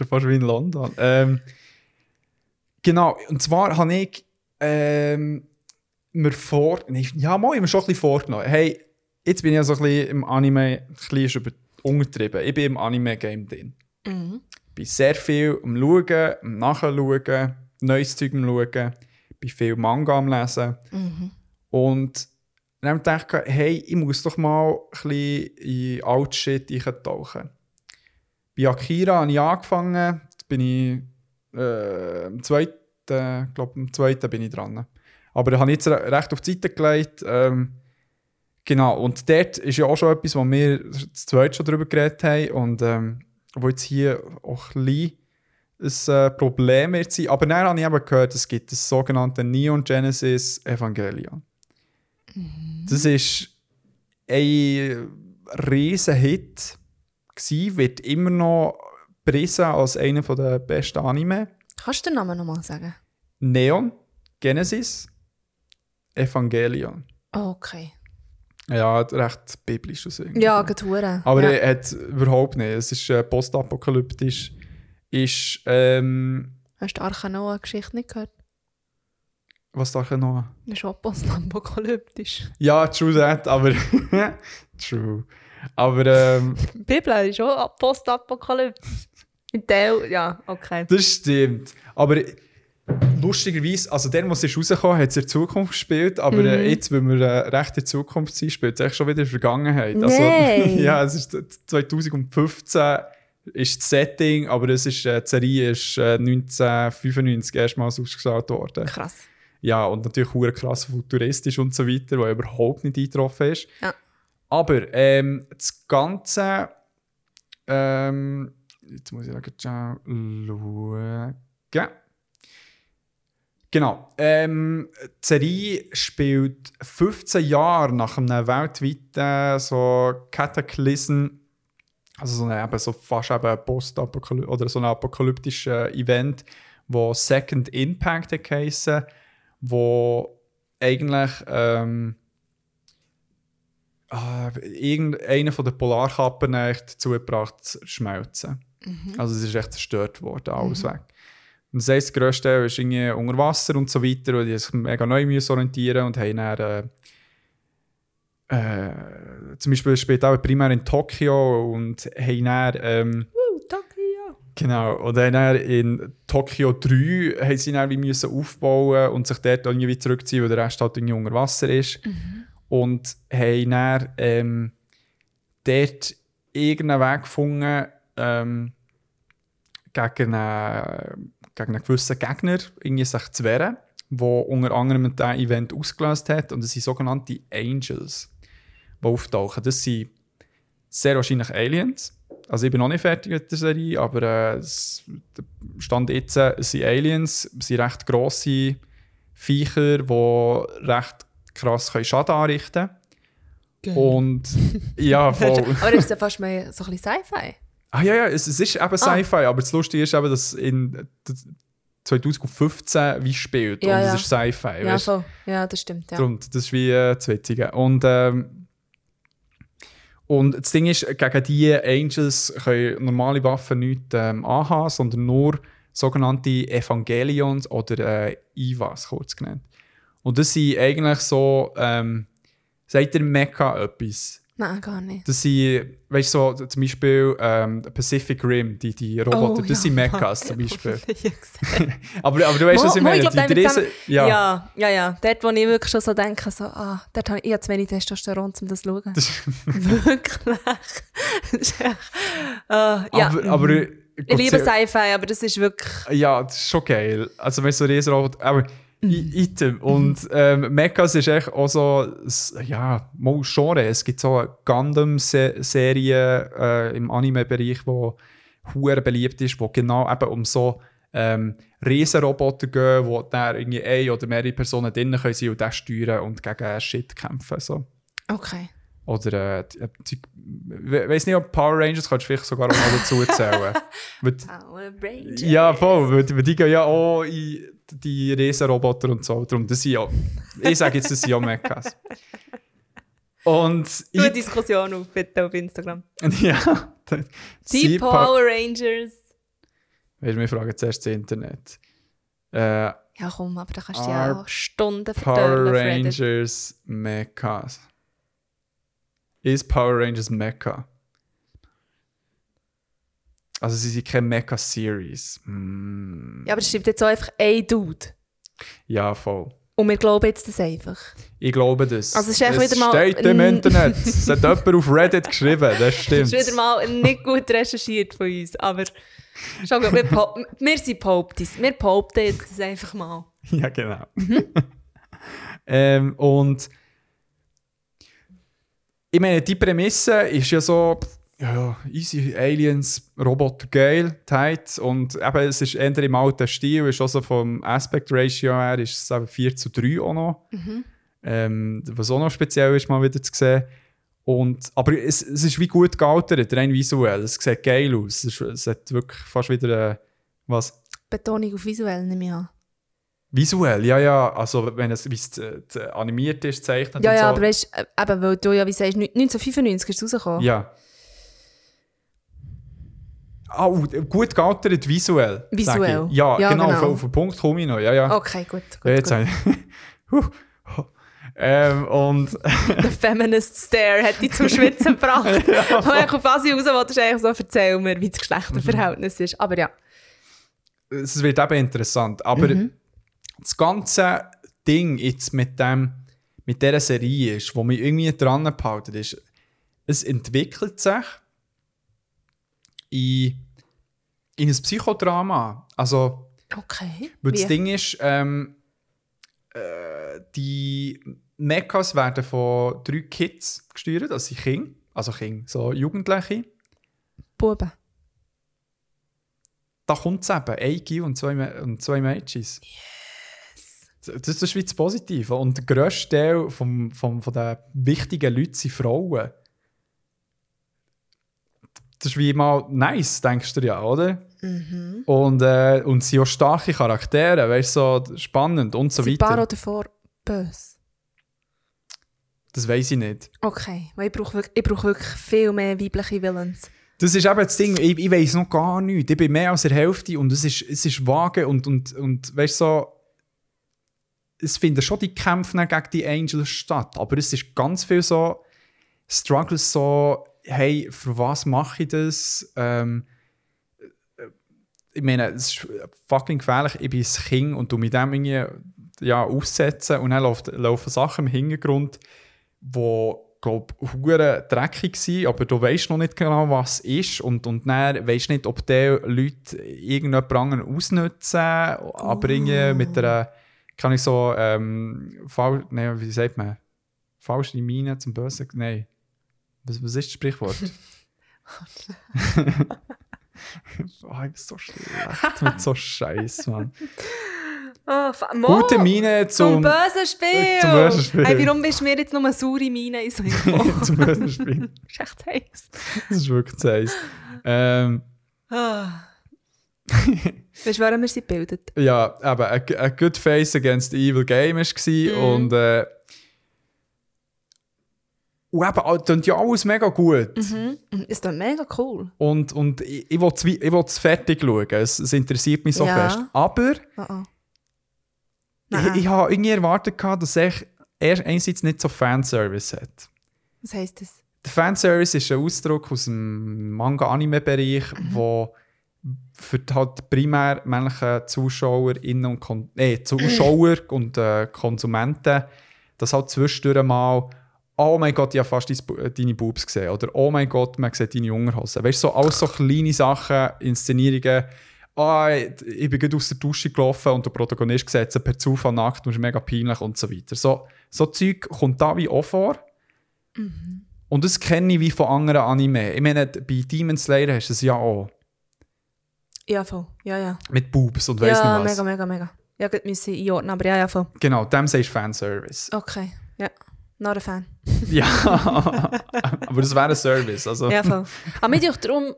[SPEAKER 1] Schon fast wie in London. Ähm, genau, und zwar habe ich ähm, mir vor... Ja, mal, ich habe mir schon ein bisschen vorgenommen. Hey, jetzt bin ich ja so ein bisschen im Anime, ein bisschen über. Ich bin im Anime-Game drin.
[SPEAKER 2] Mhm.
[SPEAKER 1] Ich bin sehr viel am Schauen, am Nachschauen, neues Zeug am Schauen, bin viel Manga am Lesen.
[SPEAKER 2] Mhm.
[SPEAKER 1] Und dann habe ich gedacht, hey, ich muss doch mal ein bisschen in alt Shit eintauchen. Bei Akira habe ich angefangen, jetzt bin ich äh, am zweiten, ich glaube am zweiten bin ich dran. Aber da habe ich jetzt re- recht auf die Seite gelegt. Ähm, genau, und dort ist ja auch schon etwas, wo wir das zweite schon darüber geredet haben und ähm, wo jetzt hier auch ein bisschen ein äh, Problem wird sein. Aber dann habe ich eben gehört, es gibt das sogenannte Neon Genesis Evangelion. Das ist ein riesen Hit gsi, wird immer noch gepriesen als einer der besten Anime.
[SPEAKER 2] Kannst du den Namen nochmal sagen?
[SPEAKER 1] Neon Genesis Evangelion.
[SPEAKER 2] Oh, okay.
[SPEAKER 1] Ja, recht biblisch aus irgendwie.
[SPEAKER 2] Ja, Getouren.
[SPEAKER 1] Aber
[SPEAKER 2] ja.
[SPEAKER 1] er hat überhaupt nicht. Es ist äh, postapokalyptisch. Ist, ähm,
[SPEAKER 2] Hast du Arche Noah-Geschichte nicht gehört?
[SPEAKER 1] was da noch?
[SPEAKER 2] Das ist auch postapokalyptisch.
[SPEAKER 1] Ja, true that, aber. true. Aber ähm,
[SPEAKER 2] Die Bibel ist auch postapokalyptisch. In Teil, ja, okay.
[SPEAKER 1] das stimmt. Aber lustigerweise, also der, was ist rausgekommen, hat es in der Zukunft gespielt, aber
[SPEAKER 2] Mhm.
[SPEAKER 1] äh, jetzt, wenn wir äh, recht in der Zukunft sind, spielt es echt schon wieder in der Vergangenheit. Also,
[SPEAKER 2] Nein.
[SPEAKER 1] ja, es ist 2015 ist das Setting, aber es ist, äh, die Serie ist äh, 1995 erstmals ausgestrahlt worden.
[SPEAKER 2] Krass.
[SPEAKER 1] Ja, und natürlich hure krass futuristisch und so weiter, was überhaupt nicht eingetroffen ist.
[SPEAKER 2] Ja.
[SPEAKER 1] Aber ähm, das Ganze. Ähm, jetzt muss ich schauen. Genau. Ähm, die Serie spielt 15 Jahre nach einem weltweiten so Cataclysm, also so, eine, eben so fast eben post oder so ein apokalyptisches Event, wo Second Impact geheissen, wo eigentlich ähm, ah, irgendeiner von den Polarkappen echt dazu gebracht zu schmelzen. Also es ist echt zerstört worden, alles weg. Und das heisst, das grösste ist irgendwie unter Wasser und so weiter und die sich mega neu müssen orientieren und haben dann, äh, äh, zum Beispiel spielt auch primär in Tokio und haben dann, ähm,
[SPEAKER 2] Tokio.
[SPEAKER 1] Genau, und dann dann in Tokio 3 haben sie dann wie müssen aufbauen und sich dort irgendwie zurückziehen, weil der Rest halt irgendwie unter Wasser ist. Und haben dann ähm, dort irgendeinen Weg gefunden, ähm, gegen, einen, gegen einen gewissen Gegner irgendwie sich zu wehren, der unter anderem dieses Event ausgelöst hat. Und das sind sogenannte Angels, die auftauchen. Das sind sehr wahrscheinlich Aliens. Also ich bin noch nicht fertig mit der Serie, aber äh, Stand jetzt äh, sind Aliens, sind recht grosse Viecher, die recht krass können Schaden anrichten können. Und ja, voll.
[SPEAKER 2] Aber das ist ja fast mehr so ein bisschen Sci-Fi.
[SPEAKER 1] Ah ja, ja, es, es ist eben Sci-Fi, aber das Lustige ist eben, dass in 2015 wie spielt
[SPEAKER 2] Ja,
[SPEAKER 1] und
[SPEAKER 2] ja.
[SPEAKER 1] es ist Sci-Fi.
[SPEAKER 2] Ja, voll. Ja, das stimmt. Ja.
[SPEAKER 1] Darum, das ist wie äh, das Witzige. Und, ähm, und das Ding ist, gegen die Angels können normale Waffen nicht ähm, anhaben, sondern nur sogenannte Evangelions oder äh, Ivas, kurz genannt. Und das sind eigentlich so, ähm, sagt ihr Mecha etwas?
[SPEAKER 2] Nein, gar nicht.
[SPEAKER 1] Das sind, weißt du, so, zum Beispiel ähm, Pacific Rim, die, die Roboter,
[SPEAKER 2] Oh,
[SPEAKER 1] das sind
[SPEAKER 2] ja.
[SPEAKER 1] Mechas zum Beispiel.
[SPEAKER 2] Ich
[SPEAKER 1] aber, aber du weißt, was ich meine.
[SPEAKER 2] glaub, da haben
[SPEAKER 1] die Riesen, ja,
[SPEAKER 2] ja, ja, ja. Dort, wo ich wirklich schon so denke, so, ah, dort habe ich, ich habe zu wenig Testosteron, um das zu schauen. wirklich. Das ist echt, ah, ja.
[SPEAKER 1] aber,
[SPEAKER 2] mhm.
[SPEAKER 1] aber
[SPEAKER 2] Ich liebe Sci-Fi, aber das ist wirklich.
[SPEAKER 1] Ja, das ist schon geil. Also, wenn so Riesenrobot. Aber Item. Und ähm, Mechas ist echt auch so, ja, mal Genre. Es gibt so eine Gundam-Serie äh, im Anime-Bereich, die hure beliebt ist, wo genau eben um so ähm, Riesenroboter gehen, wo dann irgendwie eine oder mehrere Personen drinnen können sein und das steuern und gegen Shit kämpfen. So.
[SPEAKER 2] Okay.
[SPEAKER 1] Oder, äh, ich weiß nicht, ob Power Rangers kannst du vielleicht sogar noch dazu zählen.
[SPEAKER 2] Power Rangers.
[SPEAKER 1] ja, voll, weil, weil die gehen ja auch in die Riesenroboter und so. Darum, das sind ja, ich sage jetzt, das sind ja Mechas. Und
[SPEAKER 2] eine
[SPEAKER 1] ich,
[SPEAKER 2] Diskussion auf, bitte, auf Instagram.
[SPEAKER 1] ja,
[SPEAKER 2] Die Power Rangers.
[SPEAKER 1] Du, wir fragen zuerst das Internet. Äh,
[SPEAKER 2] Ja, komm, aber da kannst du ja auch Stunden
[SPEAKER 1] Power
[SPEAKER 2] vertellen, Freddy.
[SPEAKER 1] Rangers Mechas. Ist Power Rangers Mecha? Also sie sind keine Mecha-Series. Hm.
[SPEAKER 2] Ja, aber es schreibt jetzt auch einfach ein Dude.
[SPEAKER 1] Ja, voll.
[SPEAKER 2] Und wir glauben jetzt das einfach.
[SPEAKER 1] Ich glaube das.
[SPEAKER 2] Also es ist einfach wieder mal
[SPEAKER 1] steht im Internet. Es hat jemand auf Reddit geschrieben, das stimmt.
[SPEAKER 2] ist wieder mal nicht gut recherchiert von uns, aber schon gut, wir, wir sind Behauptis. Wir behaupten jetzt das einfach mal.
[SPEAKER 1] Ja, genau. ähm, und ich meine, die Prämisse ist ja so, ja, easy Aliens, Roboter geil, tight. Und eben, es ist eher im alten Stil, ist also vom Aspect Ratio her, ist es eben 4 zu 3 auch noch. Ähm, was auch noch speziell ist, mal wieder zu sehen. Und, aber es, es ist wie gut gealtert, rein visuell. Es sieht geil aus. Es, es hat wirklich fast wieder äh, was.
[SPEAKER 2] Betonung auf visuell nehme ich an.
[SPEAKER 1] Visuell, ja, ja. Also, wenn es es äh, animiert ist, zeichnet
[SPEAKER 2] Ja, ja,
[SPEAKER 1] so.
[SPEAKER 2] aber weißt du, äh, eben, weil du ja, wie sagst, 1995 ist es rausgekommen.
[SPEAKER 1] Ja. Oh, gut gealtert visuell.
[SPEAKER 2] Visuell.
[SPEAKER 1] Ja,
[SPEAKER 2] Ja,
[SPEAKER 1] genau,
[SPEAKER 2] genau.
[SPEAKER 1] Auf, den Punkt komme ich noch. Ja, ja.
[SPEAKER 2] Okay, gut. gut,
[SPEAKER 1] ja jetzt
[SPEAKER 2] gut.
[SPEAKER 1] ich. Ähm, und
[SPEAKER 2] Der Feminist Stare hat dich zum Schwitzen gebracht. Und ich auf was ich raus wollte, ist eigentlich so, erzähl mir, wie das Geschlechterverhältnis ist. Aber ja.
[SPEAKER 1] es wird eben interessant. Aber
[SPEAKER 2] Mhm.
[SPEAKER 1] das ganze Ding jetzt mit, dem, mit dieser Serie ist, wo mich irgendwie dran behalten, ist, es entwickelt sich in, in ein Psychodrama. Also,
[SPEAKER 2] Okay.
[SPEAKER 1] weil das
[SPEAKER 2] Wie?
[SPEAKER 1] Ding ist, ähm, äh, die Mechas werden von drei Kids gesteuert, also sind Kinder, also Kinder, so Jugendliche.
[SPEAKER 2] Buben.
[SPEAKER 1] Da kommt es eben, ein Gil und zwei, und zwei Mädchen. Yes. Das ist wie das Positive. Und der grösste Teil vom, vom, von den wichtigen Leuten sind Frauen. Das ist wie mal nice, denkst du ja, oder?
[SPEAKER 2] Mhm.
[SPEAKER 1] Und, äh, und sie sind auch starke Charaktere, weißt du, so spannend und so
[SPEAKER 2] Sind Paar
[SPEAKER 1] weiter.
[SPEAKER 2] oder vor böse?
[SPEAKER 1] Das weiß ich nicht.
[SPEAKER 2] Okay, weil ich brauche wirklich, ich brauche wirklich viel mehr weibliche Villains.
[SPEAKER 1] Das ist eben das Ding, ich, ich weiß noch gar nichts. Ich bin mehr als der Hälfte und es ist, es ist vage und, und, und weißt du, so, es finden schon die Kämpfe gegen die Angels statt, aber es ist ganz viel so Struggles so, hey, für was mache ich das? Ähm, äh, ich meine, es ist fucking gefährlich, ich bin ein Kind und du mit dem irgendwie ja, aussetzen. Und dann laufen, laufen Sachen im Hintergrund, wo glaube hure dreckig sind, aber du weißt noch nicht genau, was ist. Und, und dann weißt nicht, ob die Leute irgendjemand anderen ausnutzen, aber irgendwie mit einer, kann ich so, ähm, fal nee, wie sagt man, falsche Mine zum Bösen, nein, was, was ist das Sprichwort? oh, ich bin so schlecht mit so Scheiß, Mann.
[SPEAKER 2] Oh,
[SPEAKER 1] Gute Mine
[SPEAKER 2] Zum
[SPEAKER 1] zum,
[SPEAKER 2] bösen Spiel!
[SPEAKER 1] Zum bösen Spiel.
[SPEAKER 2] Hey, warum bist du mir jetzt nur eine saure Mine in so einem
[SPEAKER 1] zum bösen Spiel.
[SPEAKER 2] ist echt heiß.
[SPEAKER 1] Das ist wirklich zu heiß. Ähm,
[SPEAKER 2] Ah. weißt du, warum wir sie gebildet?
[SPEAKER 1] ja, aber a, a good face against evil game war
[SPEAKER 2] Mhm.
[SPEAKER 1] und äh, und eben, all- klingt ja alles mega gut.
[SPEAKER 2] Mhm. Ist doch mega cool.
[SPEAKER 1] Und, und ich, ich will es fertig schauen. Es, es interessiert mich so
[SPEAKER 2] Ja.
[SPEAKER 1] fest. Aber
[SPEAKER 2] Oh oh.
[SPEAKER 1] ich, ich habe irgendwie erwartet, dass er er einerseits nicht so Fanservice hat.
[SPEAKER 2] Was heisst das?
[SPEAKER 1] Der Fanservice ist ein Ausdruck aus dem Manga-Anime-Bereich, wo für halt primär männliche ZuschauerInnen und Kon äh, Zuschauer und äh, Konsumenten das halt zwischendurch mal oh mein Gott, ich habe fast äh, deine Boobs gesehen. Oder oh mein Gott, man sieht deine Unterhosen. Weißt du, so, alles so kleine Sachen, Inszenierungen. Ah, ich bin gerade aus der Dusche gelaufen und der Protagonist sieht sie per Zufall nackt und ist mega peinlich und so weiter. So, so Zeug kommt da wie auch vor. Und das kenne ich wie von anderen Anime. Ich meine, bei Demon Slayer hast du es ja auch.
[SPEAKER 2] Ja, voll. Ja, ja.
[SPEAKER 1] Mit Boobs und weiss
[SPEAKER 2] ja,
[SPEAKER 1] nicht was.
[SPEAKER 2] mega, mega, mega. Ja, gut, müssen einordnen, aber ja, ja, voll.
[SPEAKER 1] Genau, dem sagst du Fanservice.
[SPEAKER 2] Okay, ja. Not a fan.
[SPEAKER 1] Ja, aber das wäre ein Service. Also,
[SPEAKER 2] Ja, voll. Aber denkt darum,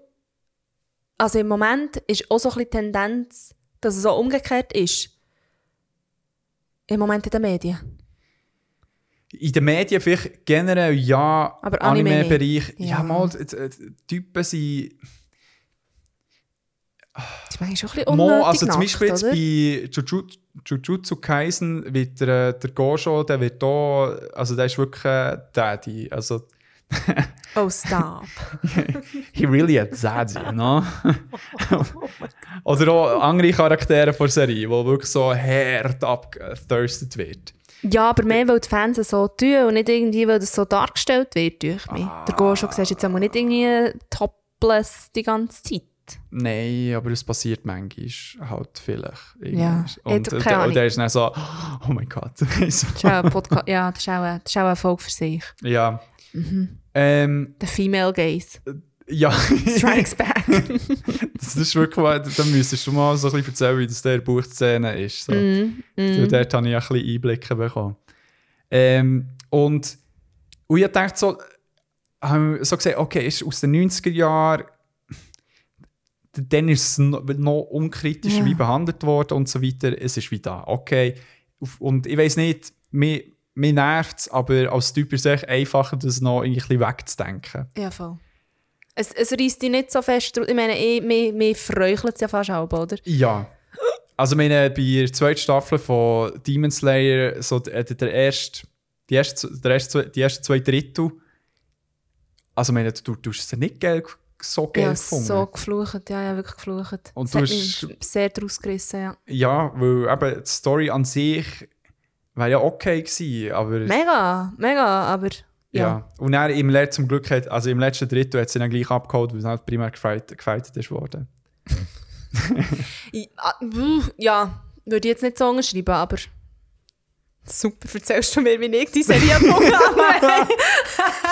[SPEAKER 2] also im Moment ist auch so ein bisschen Tendenz, dass es so umgekehrt ist. Im Moment in den Medien.
[SPEAKER 1] In den Medien vielleicht generell ja,
[SPEAKER 2] Aber Anime
[SPEAKER 1] Anime-Bereich. Ja.
[SPEAKER 2] Ja.
[SPEAKER 1] mal, die, die Typen sind.
[SPEAKER 2] Das ist manchmal schon ein bisschen unnötig
[SPEAKER 1] also zum
[SPEAKER 2] nackt,
[SPEAKER 1] Beispiel jetzt
[SPEAKER 2] oder?
[SPEAKER 1] bei Jujutsu, Kaisen wird der, der Gojo, der wird da, also der ist wirklich äh, Daddy. Also,
[SPEAKER 2] Oh, stop.
[SPEAKER 1] he really a Daddy, no? Oder auch andere Charaktere von der Serie, wo wirklich so hart abgethirstet wird.
[SPEAKER 2] ja, aber mehr, weil die Fans es so tun und nicht irgendwie, weil das so dargestellt wird durch mich. Der Gojo siehst jetzt auch nicht irgendwie topless die ganze Zeit.
[SPEAKER 1] Nein, aber es passiert manchmal halt vielleicht.
[SPEAKER 2] Ja.
[SPEAKER 1] Und, und, und, der ist dann so, oh mein Gott. So,
[SPEAKER 2] Das Podcast. ja, das ist auch das ist auch ein Volk für sich.
[SPEAKER 1] ja.
[SPEAKER 2] Mhm.
[SPEAKER 1] Ähm,
[SPEAKER 2] Der Female Gaze.
[SPEAKER 1] ja,
[SPEAKER 2] Strikes back.
[SPEAKER 1] das ist wirklich, da müsstest du mal so ein bisschen erzählen, wie das der Buchszene ist. So. So,
[SPEAKER 2] mhm.
[SPEAKER 1] Dort habe ich ein bisschen Einblicke bekommen. Ähm, und, und ich dachte so, haben so gesagt, okay, ist aus den 90er Jahren, dann ist es noch, unkritischer
[SPEAKER 2] Ja.
[SPEAKER 1] wie behandelt worden und so weiter. Es ist wie da, okay. Und ich weiß nicht, mir, mir nervt es, aber als Typ ist es einfacher, das noch ein bisschen wegzudenken.
[SPEAKER 2] Ja, voll. Es, es reißt dich nicht so fest. Ich meine, eh, mir, mir freuchelt es ja fast auch, oder?
[SPEAKER 1] Ja. Also, ich meine, bei der zweiten Staffel von Demon Slayer, so der, der erste, die, erste, der erste, die ersten zwei Drittel, also, ich meine, du tust es ja nicht geil, so geil
[SPEAKER 2] Ja,
[SPEAKER 1] gefunden.
[SPEAKER 2] so geflucht. Ja, ja, wirklich geflucht.
[SPEAKER 1] Und
[SPEAKER 2] Es
[SPEAKER 1] du hast-
[SPEAKER 2] sehr draus gerissen, ja.
[SPEAKER 1] Ja, weil eben die Story an sich wäre ja okay gewesen, aber
[SPEAKER 2] Mega, mega, aber
[SPEAKER 1] ja.
[SPEAKER 2] ja.
[SPEAKER 1] Und dann im letzten, zum Glück, hat, also im letzten Drittel hat sie dann gleich abgeholt, weil es halt primär gefightet, gefightet ist worden.
[SPEAKER 2] Ah, ja, würde ich jetzt nicht so unterschreiben, aber super, erzählst du mir, wie ich die Serie gefunden habe.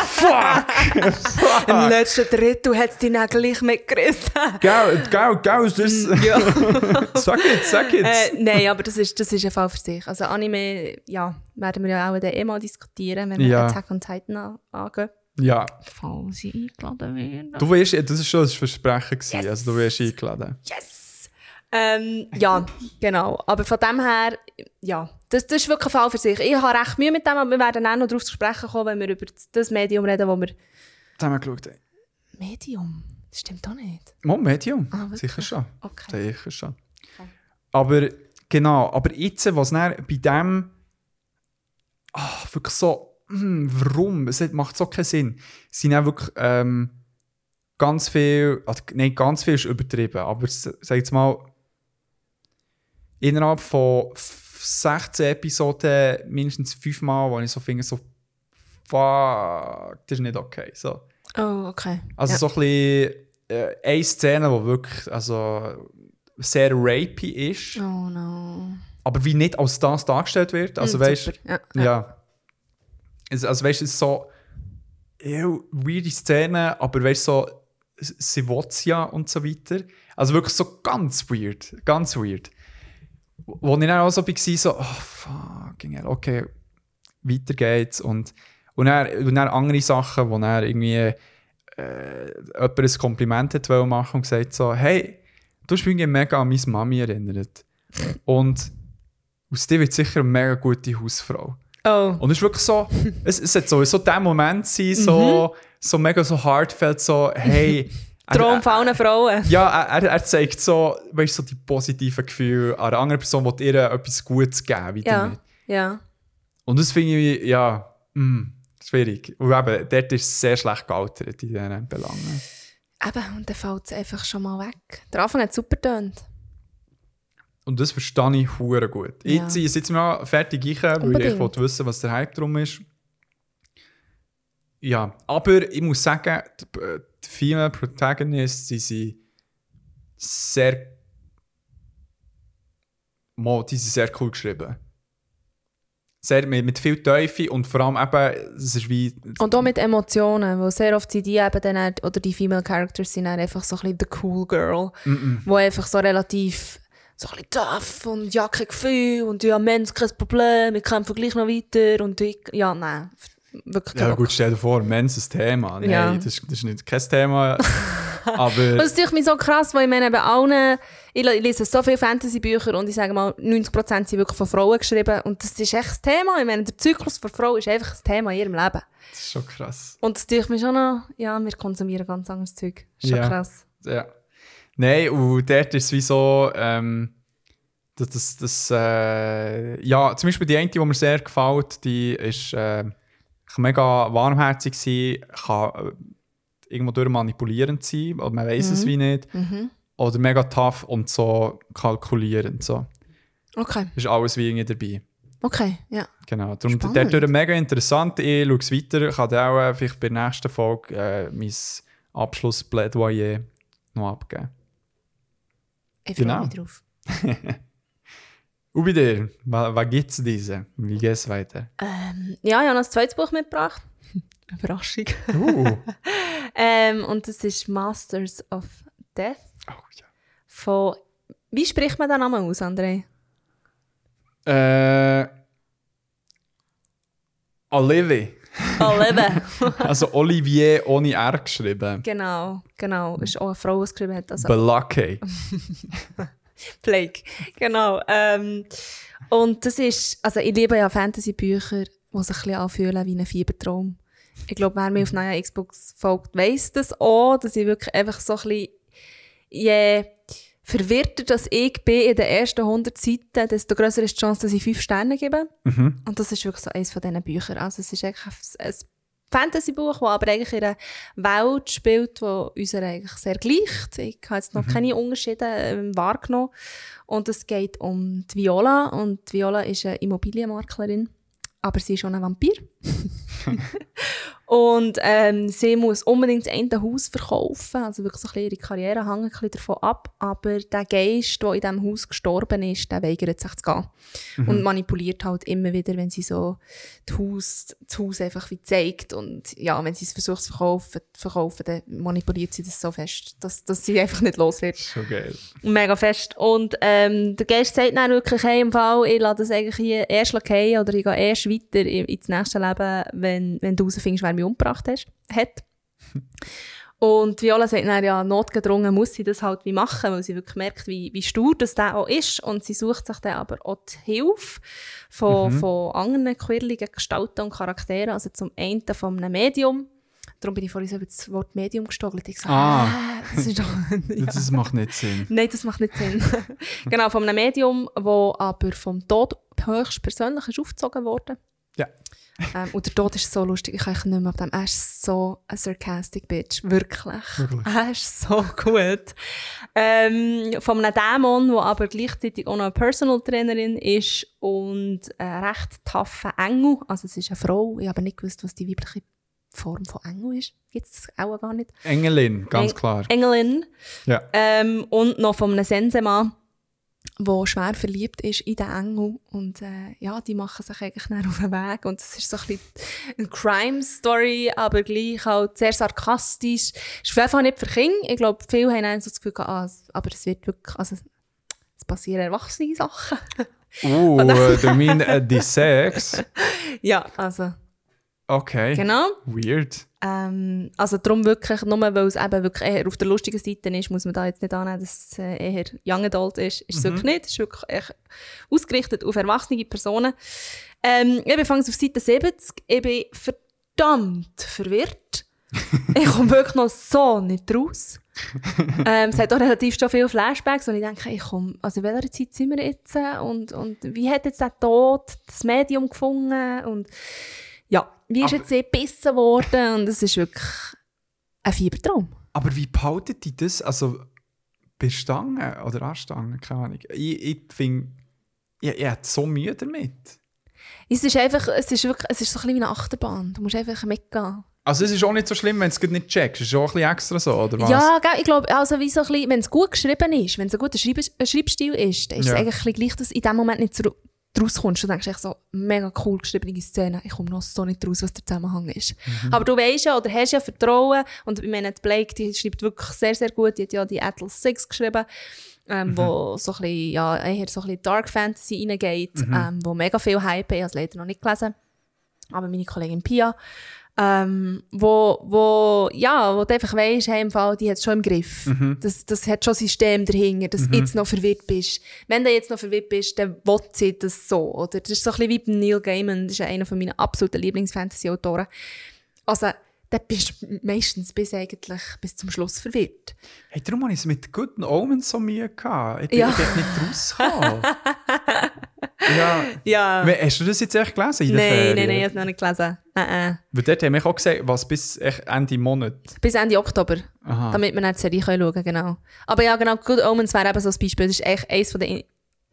[SPEAKER 1] Fuck!
[SPEAKER 2] Im letzten Drittel hat es dich dann gleich mitgerissen.
[SPEAKER 1] Gau, gau, gau, das ist...
[SPEAKER 2] ja.
[SPEAKER 1] sag jetzt, sag jetzt!
[SPEAKER 2] äh, nein, aber das ist, das ist ein Fall für sich. Also Anime, ja, werden wir ja auch dann eh mal diskutieren, wenn wir
[SPEAKER 1] Ja.
[SPEAKER 2] Attack on Titan an- angehen.
[SPEAKER 1] Ja,
[SPEAKER 2] Falls sie eingeladen werden.
[SPEAKER 1] du wirst, das ist schon ein Versprechen gewesen, also du wirst eingeladen.
[SPEAKER 2] Yes! Ähm, ja, genau. Aber von dem her, ja, das, das ist wirklich ein Fall für sich. Ich habe recht Mühe mit dem, aber wir werden auch noch darauf zu sprechen kommen, wenn wir über das Medium reden, wo wir...
[SPEAKER 1] Da haben wir geschaut. ey.
[SPEAKER 2] Medium? Das stimmt doch nicht.
[SPEAKER 1] Mal Medium,
[SPEAKER 2] Ah,
[SPEAKER 1] sicher schon.
[SPEAKER 2] Okay.
[SPEAKER 1] Sicher schon. Aber genau, aber jetzt, was dann bei dem ah, wirklich so, hm, warum? Es macht so keinen Sinn. Es sind auch wirklich ähm, ganz viel, also, nein, ganz viel ist übertrieben, aber sag jetzt mal, innerhalb von f- 16 Episoden mindestens fünfmal, wo ich so finde, so, fuck, das ist nicht okay. So.
[SPEAKER 2] Oh, okay.
[SPEAKER 1] Also
[SPEAKER 2] ja.
[SPEAKER 1] so ein bisschen äh, eine Szene, die wirklich also, sehr rapey ist,
[SPEAKER 2] Oh no.
[SPEAKER 1] aber wie nicht als das dargestellt wird. Also
[SPEAKER 2] Mm,
[SPEAKER 1] weißt.
[SPEAKER 2] Ja,
[SPEAKER 1] ja.
[SPEAKER 2] ja.
[SPEAKER 1] Also, also weißt du, es ist so ew, weirde Szene, aber weißt du, so sie ja und so weiter. Also wirklich so ganz weird, ganz weird. Wo ich dann auch so war, so, oh fucking hell, okay, weiter geht's. Und, und, dann, und dann andere Sachen, wo dann irgendwie äh, jemand ein Kompliment hat machen und gesagt so, hey, du hast mich mega an meine Mami erinnert. Und aus dir wird sicher eine mega gute Hausfrau.
[SPEAKER 2] Oh.
[SPEAKER 1] Und es ist wirklich so, es, es hat so, so der Moment sein, so, so mega so heartfelt, so, hey. Er-
[SPEAKER 2] Traum von allen Frauen.
[SPEAKER 1] ja, er, er, zeigt so, weißt, so die positiven Gefühle an einer anderen Person, die ihr etwas Gutes geben will.
[SPEAKER 2] Ja, ja.
[SPEAKER 1] Und das finde ich, ja, mm, schwierig. Und eben, dort ist es sehr schlecht gealtert in diesen Belangen.
[SPEAKER 2] Eben, und dann fällt es einfach schon mal weg. Der Anfang hat super getönt.
[SPEAKER 1] Und das verstehe ich hure gut.
[SPEAKER 2] Ja.
[SPEAKER 1] Jetzt, ich sitze mal fertig rein, weil ich
[SPEAKER 2] Unbedingt.
[SPEAKER 1] wollte wissen, was der Hype drum ist. ja, aber ich muss sagen, die, äh, die Female Protagonists, sie sind sehr. Mo, die sind sehr cool geschrieben. Sehr, mit, mit viel Teufel und vor allem eben, es ist wie.
[SPEAKER 2] Und auch mit Emotionen, weil sehr oft sind die eben dann, oder die Female Characters sind dann einfach so ein bisschen the cool girl, wo einfach so relativ so ein bisschen tough und ja, kein Gefühl und ja, Mensch, kein Problem, ich kämpfe gleich noch weiter und ich, ja, nein, wirklich
[SPEAKER 1] Ja, gut, stell dir vor, Mensch ist ein Thema. Nein,
[SPEAKER 2] Ja.
[SPEAKER 1] das, ist- das ist nicht kein Thema. aber.
[SPEAKER 2] Das ist natürlich so krass, weil ich meine, bei allen, ich le- lese so viele Fantasy-Bücher und ich sage mal, 90% sind wirklich von Frauen geschrieben und das ist echt das Thema. Ich meine, der Zyklus der Frau ist einfach ein Thema in ihrem Leben.
[SPEAKER 1] Das ist schon krass.
[SPEAKER 2] Und das tue ich mir schon noch, ja, wir konsumieren ganz anderes Zeug. Ist schon
[SPEAKER 1] Ja.
[SPEAKER 2] krass.
[SPEAKER 1] Ja. Nein, und dort ist es wie so, ähm, dass das, das äh, ja, zum Beispiel die eine, die mir sehr gefällt, die ist äh, mega warmherzig sein, kann äh, irgendwo durch manipulierend sein, oder man weiß es wie nicht, oder mega tough und so kalkulierend. So.
[SPEAKER 2] Okay,
[SPEAKER 1] Ist alles wie irgendwie dabei.
[SPEAKER 2] okay, ja.
[SPEAKER 1] Genau, darum dort durch mega interessant. Ich schaue es weiter, kann dann auch äh, vielleicht bei der nächsten Folge äh, mein Abschlussplädoyer noch abgeben.
[SPEAKER 2] Ich freue
[SPEAKER 1] Genau.
[SPEAKER 2] mich drauf.
[SPEAKER 1] Und bei dir, was, gibt es diese? Wie geht es weiter?
[SPEAKER 2] Ähm, ja, ich habe noch ein zweites Buch mitgebracht. Überraschung.
[SPEAKER 1] Uh.
[SPEAKER 2] ähm, und das ist Masters of Death
[SPEAKER 1] oh, ja.
[SPEAKER 2] von, wie spricht man den Namen aus, André?
[SPEAKER 1] Äh, Olivier.
[SPEAKER 2] Olive.
[SPEAKER 1] Also Olivier ohne R geschrieben.
[SPEAKER 2] genau, genau. Ist auch eine Frau, die es geschrieben hat. Also
[SPEAKER 1] Belacke.
[SPEAKER 2] Plague. Genau. Ähm, und das ist, also ich liebe ja Fantasy-Bücher, die sich ein bisschen anfühlen wie ein Fiebertraum. Ich glaube, wer mir auf neuer Xbox folgt, weiss das auch, dass ich wirklich einfach so ein bisschen, je verwirrter dass ich bin in den ersten 100 Seiten, desto grösser ist die Chance, dass ich 5 Sterne gebe. Und das ist wirklich so eines von diesen Büchern. Also es ist eigentlich ein ein Fantasy-Buch, das aber eigentlich in einer Welt spielt, die uns eigentlich sehr gleicht. Ich habe jetzt noch keine Unterschiede ähm, wahrgenommen. Und es geht um die Viola. Und die Viola ist eine Immobilienmaklerin, aber sie ist auch ein Vampir. und ähm, sie muss unbedingt das eine Haus verkaufen. Also wirklich so ein bisschen ihre Karriere hängt ein bisschen davon ab. Aber der Geist, der in diesem Haus gestorben ist, der weigert sich zu gehen. Und manipuliert halt immer wieder, wenn sie so das Haus, das Haus einfach wie zeigt. Und ja, wenn sie es versucht zu verkaufen, verkaufen, dann manipuliert sie das so fest, dass, dass sie einfach nicht los wird.
[SPEAKER 1] Schon geil.
[SPEAKER 2] Mega fest. Und ähm, der Geist sagt dann wirklich, hey, im Fall, ich lasse das eigentlich hier erst fallen oder ich gehe erst weiter in- ins nächste Leben, wenn, wenn du herausfindest, wer mich umgebracht hast, hat. Und Viola sagt dann, ja, notgedrungen muss sie das halt wie machen, weil sie wirklich merkt, wie, wie stur das der auch ist. Und sie sucht sich dann aber auch die Hilfe von, von anderen quirligen Gestalten und Charakteren. Also zum einen von einem Medium. Darum bin ich vorhin so über das Wort Medium gestogelt. Ich gesagt,
[SPEAKER 1] Ah.
[SPEAKER 2] ah. das ist doch... ja.
[SPEAKER 1] Das macht nicht Sinn.
[SPEAKER 2] Nein, das macht nicht Sinn. genau, von einem Medium, das aber vom Tod höchst persönlich ist aufgezogen wurde. Ähm, und der Tod ist so lustig, ich kann nicht mehr ab dem. Er ist so ein sarcastic Bitch. Wirklich.
[SPEAKER 1] Wirklich.
[SPEAKER 2] Er ist so gut. Ähm, von einem Dämon, der aber gleichzeitig auch noch eine Personal Trainerin ist und ein recht taffe Engel. Also es ist eine Frau. Ich habe nicht gewusst, was die weibliche Form von Engel ist. Gibt es auch gar nicht.
[SPEAKER 1] Engelin, ganz
[SPEAKER 2] Eng-
[SPEAKER 1] klar.
[SPEAKER 2] Engelin.
[SPEAKER 1] Ja.
[SPEAKER 2] Ähm, und noch von einem Sensemann, der schwer verliebt ist in den Engel. Und äh, ja, die machen sich eigentlich dann auf den Weg. Und es ist so ein bisschen eine Crime-Story, aber gleich halt sehr sarkastisch. Ist auf jeden Fall nicht für Kinder. Ich glaube, viele haben so das Gefühl, ah, es- aber es wird wirklich, also es passieren erwachsene Sachen.
[SPEAKER 1] Uh, du meinst äh, die Sex?
[SPEAKER 2] ja, also,
[SPEAKER 1] Okay.
[SPEAKER 2] genau.
[SPEAKER 1] Weird.
[SPEAKER 2] Ähm, also darum wirklich, nur weil es eben wirklich eher auf der lustigen Seite ist, muss man da jetzt nicht annehmen, dass es äh, eher Young Adult ist. Ist es wirklich nicht. Es ist wirklich ausgerichtet auf erwachsene Personen. Ähm, ich fangst auf Seite 70. Ich bin verdammt verwirrt. ich komme wirklich noch so nicht raus. ähm, es hat auch relativ schon viele Flashbacks und ich denke, ich komme, also in welcher Zeit sind wir jetzt und, und wie hat jetzt der Tod das Medium gefunden und wie ist
[SPEAKER 1] Aber-
[SPEAKER 2] jetzt gebissen worden und es ist wirklich ein Fiebertraum.
[SPEAKER 1] Aber wie behaltet die das? Also bei Stangen oder an Stangen? Keine Ahnung. Ich, ich finde, ich, ich hätte so Mühe damit.
[SPEAKER 2] Es ist einfach, es ist wirklich, es ist so ein bisschen wie eine Achterbahn. Du musst einfach mitgehen.
[SPEAKER 1] Also es ist auch nicht so schlimm, wenn du es nicht checkst. Es ist auch ein bisschen extra so, oder was?
[SPEAKER 2] Ja, ich glaube, also wie so ein bisschen, wenn es gut geschrieben ist, wenn es ein guter Schreib Schreibstil ist, dann ist
[SPEAKER 1] Ja.
[SPEAKER 2] es eigentlich gleich, dass du in dem Moment nicht so draus kommst. Du denkst echt so, mega cool geschriebene Szene, ich komme noch so nicht raus, was der Zusammenhang ist.
[SPEAKER 1] Mhm.
[SPEAKER 2] Aber du weißt ja, oder hast ja Vertrauen, und ich meine, die Blake, die schreibt wirklich sehr, sehr gut, die hat ja die Atlas 6 geschrieben, ähm,
[SPEAKER 1] Mhm.
[SPEAKER 2] wo so ein bisschen, ja, eher so ein bisschen Dark Fantasy reingeht,
[SPEAKER 1] Mhm.
[SPEAKER 2] ähm, wo mega viel Hype ich habe es leider noch nicht gelesen, aber meine Kollegin Pia, ähm, wo, wo, ja, wo du einfach weisst, hey, im Fall, die hat es schon im Griff.
[SPEAKER 1] Mhm.
[SPEAKER 2] Das, das hat schon ein System dahinter, dass du jetzt noch verwirrt bist. Wenn du jetzt noch verwirrt bist, dann will sie das so. Oder? Das ist so ein bisschen wie bei Neil Gaiman, das ist einer von meinen absoluten Lieblings-Fantasy-Autoren. Also, da bist du meistens bis eigentlich bis zum Schluss verwirrt.
[SPEAKER 1] Hey, darum habe ich es mit Good Omens so Mühe gehabt. Ich bin
[SPEAKER 2] ja.
[SPEAKER 1] nicht rausgekommen. ja.
[SPEAKER 2] Ja.
[SPEAKER 1] Hast du das jetzt echt gelesen in der
[SPEAKER 2] Nein,
[SPEAKER 1] Ferien?
[SPEAKER 2] nein, nein, ich habe es noch nicht gelesen. Nein.
[SPEAKER 1] Weil dort haben wir auch gesagt, was bis echt Ende Monat.
[SPEAKER 2] Bis Ende Oktober.
[SPEAKER 1] Aha.
[SPEAKER 2] Damit wir dann die Serie schauen können, genau. Aber ja, genau, Good Omens wäre eben so ein Beispiel. Das ist echt eines von den,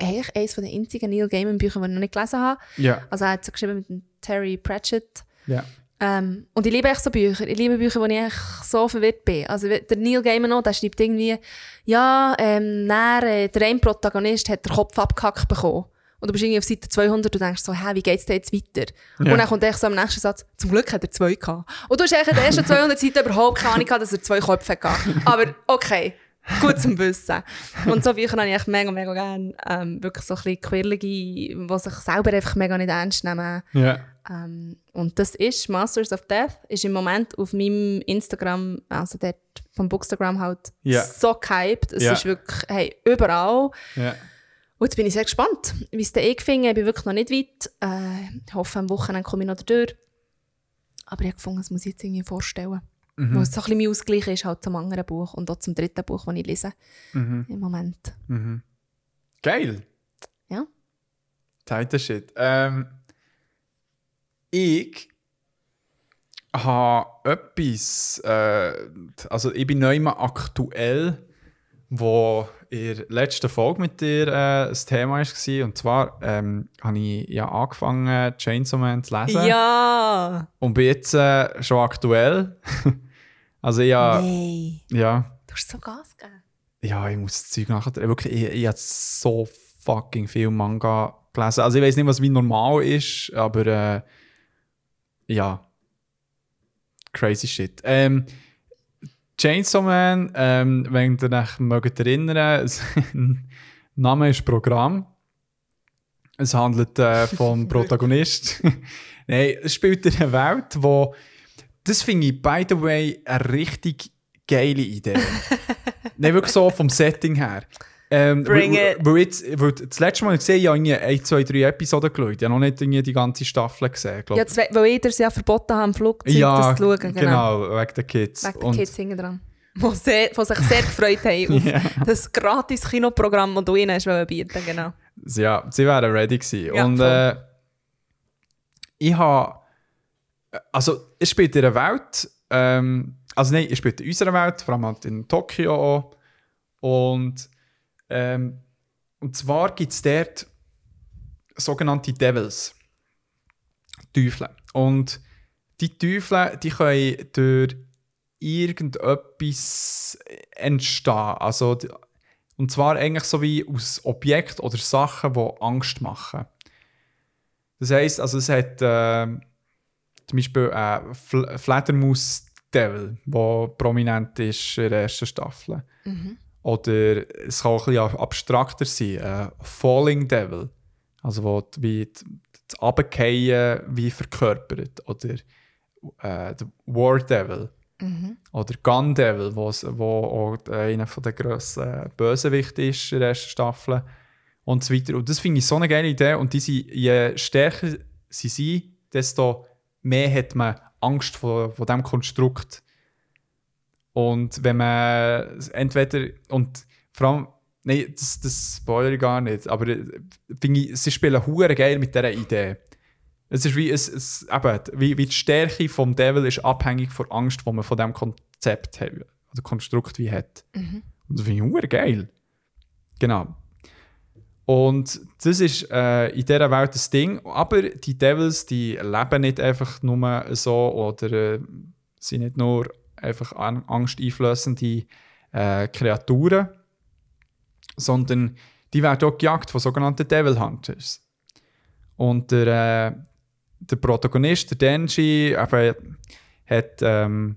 [SPEAKER 2] eigentlich eines von den einzigen Neil Gaiman Büchern, die ich noch nicht gelesen habe.
[SPEAKER 1] Ja.
[SPEAKER 2] Also er hat so geschrieben mit Terry Pratchett.
[SPEAKER 1] ja.
[SPEAKER 2] Ähm, und ich liebe echt so Bücher. Ich liebe Bücher, wo ich echt so verwirrt bin. Also der Neil Gaiman auch, der schreibt irgendwie, ja, ähm, dann, äh, der eine Protagonist hat den Kopf abgehackt bekommen. Und du bist irgendwie auf Seite 200 und denkst so, hä, wie geht's denn jetzt weiter?
[SPEAKER 1] Ja.
[SPEAKER 2] Und dann kommt echt so am nächsten Satz, zum Glück hat er zwei gehabt. Und du hast eigentlich in den ersten 200 Seiten überhaupt keine Ahnung gehabt, dass er zwei Köpfe hatte. Aber okay, gut zum Wissen. Und so Bücher habe ich echt mega, mega gerne. Ähm, wirklich so ein bisschen quirlige, die sich selber einfach mega nicht ernst nehmen.
[SPEAKER 1] Ja.
[SPEAKER 2] Ähm, und das ist Masters of Death, ist im Moment auf meinem Instagram, also dort vom Bookstagram halt,
[SPEAKER 1] Ja.
[SPEAKER 2] so gehypt. Es ist wirklich, hey, überall. Und jetzt bin ich sehr gespannt, wie es eh gefunden Ich bin wirklich noch nicht weit. Äh, ich hoffe, am Wochenende komme ich noch durch. Aber ich habe gefunden, das muss ich jetzt irgendwie vorstellen.
[SPEAKER 1] Mhm.
[SPEAKER 2] Weil es so ein bisschen mein Ausgleich ist halt zum anderen Buch und auch zum dritten Buch, das ich lese
[SPEAKER 1] Mhm.
[SPEAKER 2] im Moment.
[SPEAKER 1] Mhm. Geil.
[SPEAKER 2] Ja.
[SPEAKER 1] Tighter Shit. Ähm, ich habe etwas, äh, also ich bin neu mal aktuell, wo in der letzten Folge mit dir äh, das Thema war. Und zwar ähm, habe ich ja angefangen, Chainsaw Man zu lesen.
[SPEAKER 2] Ja!
[SPEAKER 1] Und bin jetzt äh, schon aktuell. also ja,
[SPEAKER 2] Nein.
[SPEAKER 1] ja,
[SPEAKER 2] Du hast so Gas gegeben.
[SPEAKER 1] ja, ich muss das Zeug nachher. Wirklich, ich, ich habe so fucking viel Manga gelesen. Also ich weiß nicht, was wie normal ist, aber äh, ja. Crazy shit. Ähm, Chainsaw Man, ähm, wenn ihr euch mögt erinnern, Name ist Programm. Es handelt äh, vom Protagonist. Nein, es spielt in einer Welt, wo das finde ich, by the way, eine richtig geile Idee. Nein, wirklich so vom Setting her. Ähm,
[SPEAKER 2] Bring it.
[SPEAKER 1] Weil jetzt, weil das letzte Mal gesehen, ich habe irgendwie ein, zwei, drei Episoden geschaut. Ich habe noch nicht irgendwie die ganze Staffel gesehen. glaub
[SPEAKER 2] Ja, zwei, weil ich dir ja verboten habe, im Flugzeug
[SPEAKER 1] ja,
[SPEAKER 2] das zu schauen. Genau.
[SPEAKER 1] genau, wegen den Kids.
[SPEAKER 2] Wegen der
[SPEAKER 1] Und-
[SPEAKER 2] Kids hinten dran. Die sich sehr gefreut haben auf
[SPEAKER 1] Ja.
[SPEAKER 2] das gratis Kinoprogramm, das du ihnen hast bieten genau.
[SPEAKER 1] Ja, sie wären ready gewesen.
[SPEAKER 2] Ja,
[SPEAKER 1] und äh, ich habe. Also, es spielt in einer Welt. Ähm, also, nein, es spielt in unserer Welt, vor allem halt in Tokio auch. Und, ähm, und zwar gibt es dort sogenannte Devils. Teufel. Und die Teufel, die können durch irgendetwas entstehen. Also, und zwar eigentlich so wie aus Objekten oder Sachen, die Angst machen. Das heisst, also es hat äh, zum Beispiel ein Fl Fledermaus-Devil, der prominent ist in der ersten Staffel. Oder es kann auch ein bisschen abstrakter sein, ein Falling Devil. Also wo die- wie das Abgehen wie verkörpert. Oder äh, War Devil. Oder Gun Devil, wo's- wo auch einer der grössten Bösewichte ist in der ersten Staffel. Und so weiter. Und das finde ich so eine geile Idee. Und die sind, je stärker sie sind, desto mehr hat man Angst vor, vor diesem Konstrukt. Und wenn man entweder, und vor allem, nein, das, das spoilere ich gar nicht, aber äh, finde ich, sie spielen hure geil mit dieser Idee. Es ist wie, es, es, eben, wie, wie die Stärke vom Devil ist abhängig von Angst, die man von diesem Konzept hat, oder Konstrukt wie hat. Und das finde ich hure geil. Genau. Und das ist äh, in dieser Welt das Ding. Aber die Devils, die leben nicht einfach nur so oder äh, sind nicht nur einfach an- angsteinflößende äh, Kreaturen, sondern die werden auch gejagt von sogenannten Devil Hunters. Und der, äh, der Protagonist, der Denji, eben, hat ähm,